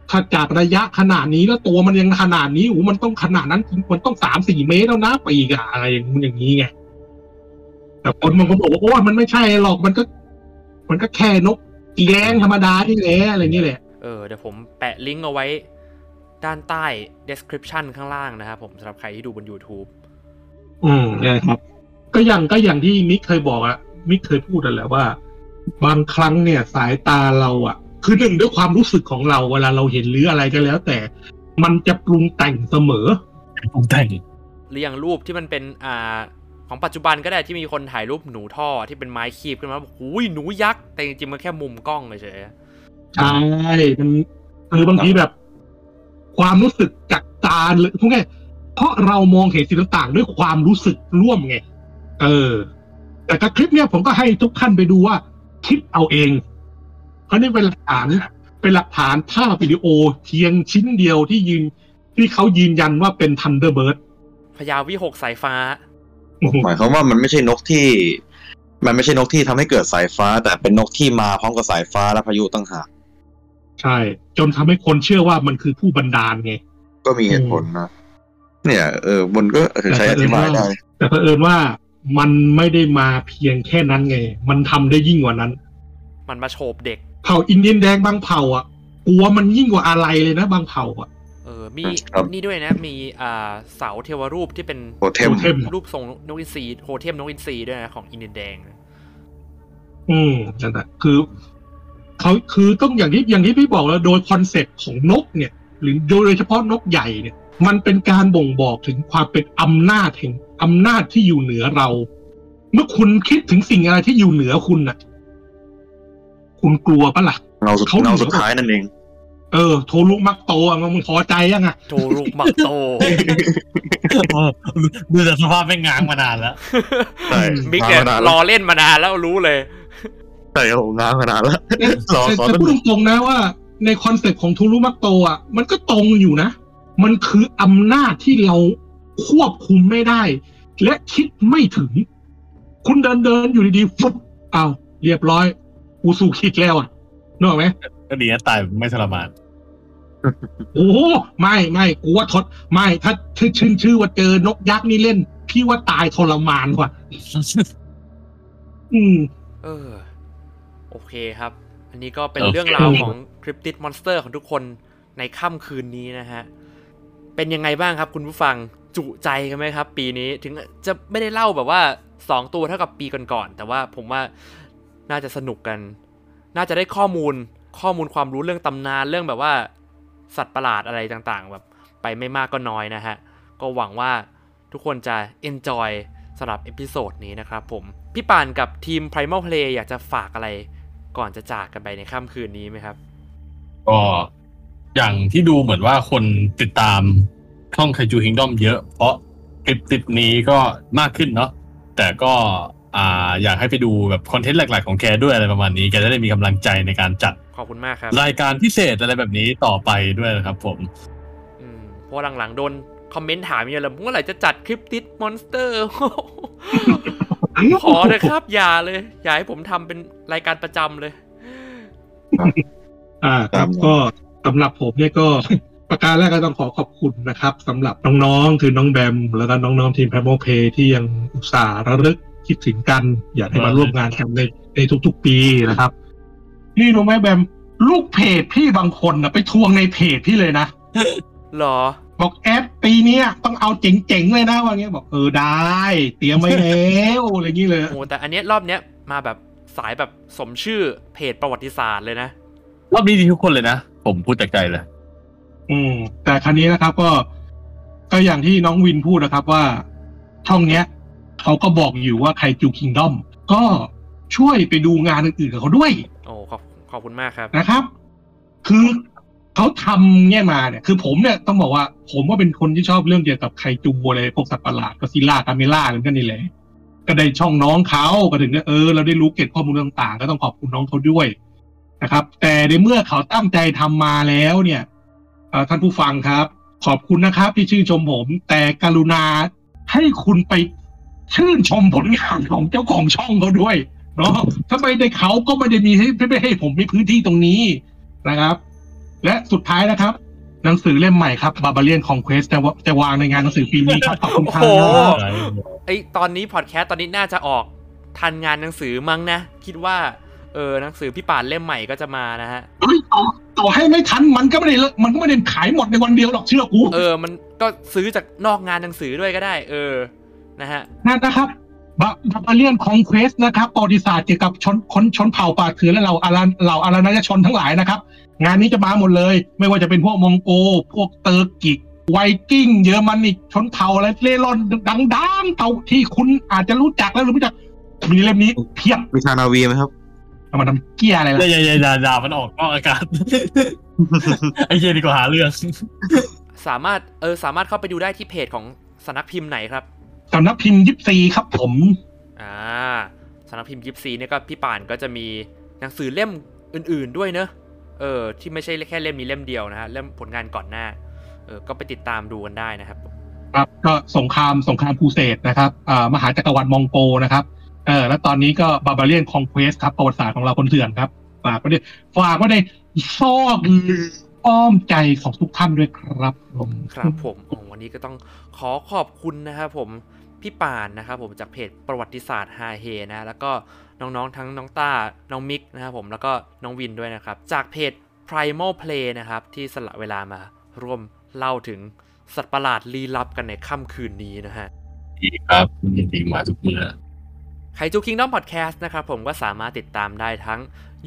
ถ้าจากระยะขนาดนี้แล้วตัวมันยังขนาดนี้อูมันต้องขนาดนั้นมันต้องสามสี่เมตรแล้วนะปีกอะอะไรอย่างอย่างนี้ไง แต่คนมันก็บอกว่าโอ้ยมันไม่ใช่หรอกมันก็ มันก็แค่นกอีแรงธรรมดาที่แหละอะไรนี่แหละ เออเดี๋ยวผมแปะลิงก์เอาไว้ ด้านใต้ description ข้างล่างนะครับผมสำหรับใครที่ดูบน YouTube อืมใช่ครับ ก็อย่างก็อย่างที่มิกเคยบอกอะมิกเคยพูดนั่นแหละว่า บางครั้งเนี่ยสายตาเราอะคือหนึ่งด้วยความรู้สึกของเราเวลาเราเห็นหรืออะไรก็แล้ว แต่มันจะปรุงแต่งเสมอปรุงแต่งหรืออย่างรูปที่มันเป็นอ่า ของปัจจุบันก็ได้ที่มีคนถ่ายรูปหนูท่อที่เป็นไม้คีบขึ้นมาบอกอุ้ยหนูยักษ์แต่จริงๆมันแค่มุมกล้องเฉยใช่มันคือบางทีแบบ ความรู้สึกจากตาหรือพวกนี้เพราะเรามองเห็นสิ่งต่างๆด้วยความรู้สึกร่วมไง เออ แต่กับคลิปเนี้ยผมก็ให้ทุกท่านไปดูว่าคิดเอาเอง เพราะนี่เป็นหลักฐานเป็นหลักฐานภาพวิดีโอเพียงชิ้นเดียวที่ยืนที่เขายืนยันว่าเป็น Thunderbird ๆพญาวิหกสายฟ้า หมายความว่ามันไม่ใช่นกที่ มันไม่ใช่นกที่ทำให้เกิดสายฟ้า แต่เป็นนกที่มาพร้อมกับสายฟ้าและพายุต่างหากใช่ จนทำให้คนเชื่อว่ามันคือผู้บันดาลไง ก็มีเหตุผลนะ เนี่ย เออบนก็ใช้อธิบายได้ แต่เผอิญว่ามันไม่ได้มาเพียงแค่นั้นไง มันทำได้ยิ่งกว่านั้น มันมาโฉบเด็ก เผ่าอินเดียนแดงบางเผ่า อะ กลัวมันยิ่งกว่าอะไรเลยนะบางเผ่าอะเออมีครับนี่ด้วยนะ มีอ่าเสาเทวรูปที่เป็น totem totem รูปทรงนกอินทรีโทเทมนกอินทรีด้วยนะของอินเดียนแดงนะอืมนั่นแหละคือเขาคือต้องอย่างที่อย่างที่พี่บอกแล้วโดยคอนเซ็ปต์ของนกเนี่ย หรือโดยเฉพาะนกใหญ่เนี่ย มันเป็นการบ่งบอกถึงความเป็นอำนาจแห่งอำนาจที่อยู่เหนือเรา เมื่อคุณคิดถึงสิ่งอะไรที่อยู่เหนือคุณน่ะ คุณกลัวปะล่ะ เงาสุดเขาเหลือ เงาสุดท้ายนั่นเอง เออโทรุมักโตอะมึงพอใจยังอะโทรุกมักโตดูจากสภาพไม่งง้างมานานแล้วใช่มิกเนี่ยง้างมานานรแล้วอเล่นมานานแล้วรู้เลยใช่ครับผมง้างมานานแล้วรอแต่ขอแต่สพูดนุกตรงๆนะว่า ในคอนเซ็ปต์ของทูรุมักโตอะมันก็ตรงอยู่นะ มันคืออำนาจที่เราควบคุมไม่ได้ และคิดไม่ถึง คุณเดินเดินๆอยู่ดีๆฟุบเอาเรียบร้อยกูสู่คิดแล้วอะนึกออกไหมก็ดีนะตายไม่ทรมาน โอ้โหไม่ไม่กูว่าทดไม่ถ้าชื่อชื่อชื่อว่าเจอนกยักษ์นี่เล่น พี่ว่าตายทรมานว่ะอืมเออ โอเคครับ อันนี้ก็เป็นโอเคเรื่องราวของ Cryptid Monster ของทุกคนในค่ำคืนนี้นะฮะ เป็นยังไงบ้างครับคุณผู้ฟังจุใจกันไหมครับ ปีนี้ถึงจะไม่ได้เล่าแบบว่า2ตัวเท่ากับปีก่อนๆแต่ว่าผมว่าน่าจะสนุกกัน น่าจะได้ข้อมูลข้อมูลความรู้เรื่องตำนานเรื่องแบบว่า สัตว์ประหลาดอะไรต่างๆ แบบไปไม่มากก็น้อยนะฮะ ก็หวังว่าทุกคนจะ enjoy สำหรับ episode นี้นะครับผม พี่ปานกับทีม Primal Play อยากจะฝากอะไรก่อนจะจากกันไปในค่ำคืนนี้ไหมครับ ก็อย่างที่ดูเหมือนว่าคนติดตามช่อง Kaiju Kingdom เยอะ เพราะ Cryptid นี้ก็มากขึ้นเนาะแต่ก็ อ่าอยากให้ไปดูแบบ content หลักๆของแกด้วยอะไรประมาณนี้แกจะได้มีกำลังใจในการจัดขอบคุณมากครับ รายการพิเศษอะไรแบบนี้ต่อไปด้วยนะครับผมอืมเพราะว่าหลังๆโดน comment ถามเยอะเลยเมื่อไหร่จะจัด Cryptid Monster ขอเลยครับ อย่าเลย อย่าให้ผมทำเป็นรายการประจำเลย อ่าครับก็สำหรับผมเนี่ยก็ประการแรกก็ต้องขอขอบคุณนะครับสำหรับน้องๆ คือน้องแบม แล้วก็น้องๆทีม p r i m a l Play ที่ยังอุตส่าห์ระลึก คิดถึงกัน อยากให้มาร่วมงานกันในในทุกๆปีนะครับ นี่รู้ไหมแบมลูกเพจพี่บางคนนะไปทวงในเพจพี่เลยนะหรอ บอกแอปปีเนี้ยต้องเอาเจ๋งๆเลยนะว่างี้บอกเออได้ เตรียมไว้แล้วอะไรอย่างนี้เลยโอ้แต่อันเนี้ยรอบเนี้ยมาแบบสายแบบสมชื่อเพจประวัติศาสตร์เลยนะรอบนี้ดีทุกคนเลยนะ ผมพูดจากใจเลย อืม แต่ครั้นี้นะครับก็ ก็อย่างที่น้องวินพูดนะครับว่า ช่องเนี้ย เขาก็บอกอยู่ว่าใครจูคิงดอมก็ช่วยไปดูงานอื่นๆกับเขาด้วย โอ้ขอบขอบคุณมากครับนะครับ คือเขาทำเนี่ยมาเนี่ย คือผมเนี่ยต้องบอกว่า ผมว่าเป็นคนที่ชอบเรื่องเกี่ยวกับไคจูอะไรพวกสัตว์ประหลาดก็ซิล่ากาเมล่าอะไรกันนี่แหละก็ได้ช่องน้องเขาก็ถึงได้เออเราได้รู้เก็บข้อมูลต่างๆ ก็ต้องขอบคุณน้องเขาด้วยนะครับ แต่ในเมื่อเขาตั้งใจทำมาแล้วเนี่ยเอ่อท่านผู้ฟังครับ ขอบคุณนะครับที่ชื่นชมผม แต่กรุณาให้คุณไป ชื่นชมผลงานของเจ้าของช่องเขาด้วยเนาะถ้าไม่ได้เขาก็ไม่ได้มีให้ไม่ให้ผมมีพื้นที่ตรงนี้นะครับ และสุดท้ายนะครับ หนังสือเล่มใหม่ครับ Barbarian Conquest จะวจะวางในงานหนังสือปีนี้ครับขอบคุณครัโอ้โหบไอยตอนนี้พอดแคสต์ตอนนี้น่าจะออกทันงานหนังสือมั้งนะ คิดว่าเออหนังสือพี่ป่านเล่มใหม่ก็จะมานะฮะเฮ้ยต่อต่อให้ไม่ทันมันก็ไม่ได้เลิกมันก็ไม่ได้ขายหมดในวันเดียวหรอกเชื่อกูเออ มันก็ซื้อจากนอกงานหนังสือด้วยก็ได้ เออ นะฮะนั่นนะครับ Barbarian Conquest นะครับประวัติศาสตร์เกี่ยวกับชนคนชนเผ่าป่าเถื่อนและเหล่าอารันเหล่าอารยชนทั้งหลายนะครับ งานนี้จะมาหมดเลย ไม่ว่าจะเป็นพวกมองโกล พวกเตอร์กิกไวกิ้ง เยอรมันอีกชนเผ่าอะไรเร่ร่อนดังๆเผ่าที่คุณอาจจะรู้จักแล้วหรือไม่รู้จักมีเล่มนี้เพียบมีชานาวีไหมครับเอามาทำเกี้ยอะไรอย่าล่ะอย่าอย่าด่าด่ามันออกนอกอากาศไอ้เหี้ยดีกว่าหาเรื่องสามารถเออสามารถเข้าไปดูได้ที่เพจของสำนักพิมพ์ไหนครับ สำนักพิมพ์ยิปซีครับผม อ่าสำนักพิมพ์ยิปซีเนี่ยก็พี่ป่านก็จะมีหนังสือเล่มอื่น ๆด้วยเนอะเออ ที่ไม่ใช่แค่เล่มนี้เล่มเดียวนะฮะเล่มผลงานก่อนหน้า เออก็ไปติดตามดูกันได้นะครับ ครับก็สงครามสงครามครูเสดนะครับอ่ามหาจักรวรรดิมองโกลนะครับเออแล้วตอนนี้ก็ Barbarian Conquest ครับประวัติศาสตร์ของเหล่าคนเถื่อนครับฝากไว้ในฝากไว้ในซอกอ้อมใจของทุกท่านด้วยครับผม ครับผมโอ้วันนี้ก็ต้องขอขอบคุณนะครับผม พี่ป่านนะครับผมจากเพจประวัติศาสตร์ฮาเฮนะแล้วก็น้องๆทั้งน้องต้าน้องมิกนะครับผมแล้วก็น้องวินด้วยนะครับ จากเพจ Primal Play นะครับที่สละเวลามาร่วมเล่าถึงสัตว์ประหลาดลี้ลับกันในค่ำคืนนี้นะฮะดีครับยินดีมาทุกเมื่อไคจูคิงดอมพอดแคสต์นะครับผมก็สามารถติดตามได้ทั้ง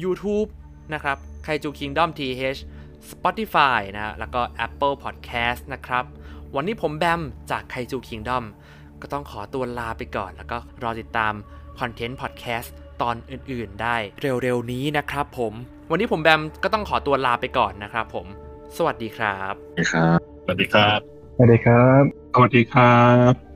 YouTube นะครับไคจูคิงดอม TH Spotify นะแล้วก็ Apple Podcast นะครับ วันนี้ผมแบมจากไคจู Kingdom ก็ต้องขอตัวลาไปก่อน แล้วก็รอติดตามคอนเทนต์พอดแคสต์ตอนอื่นๆ ได้เร็วๆนี้นะครับผม วันนี้ผมแบมก็ต้องขอตัวลาไปก่อนนะครับผม สวัสดีครับครับ สวัสดีครับ สวัสดีครับ สวัสดีครับ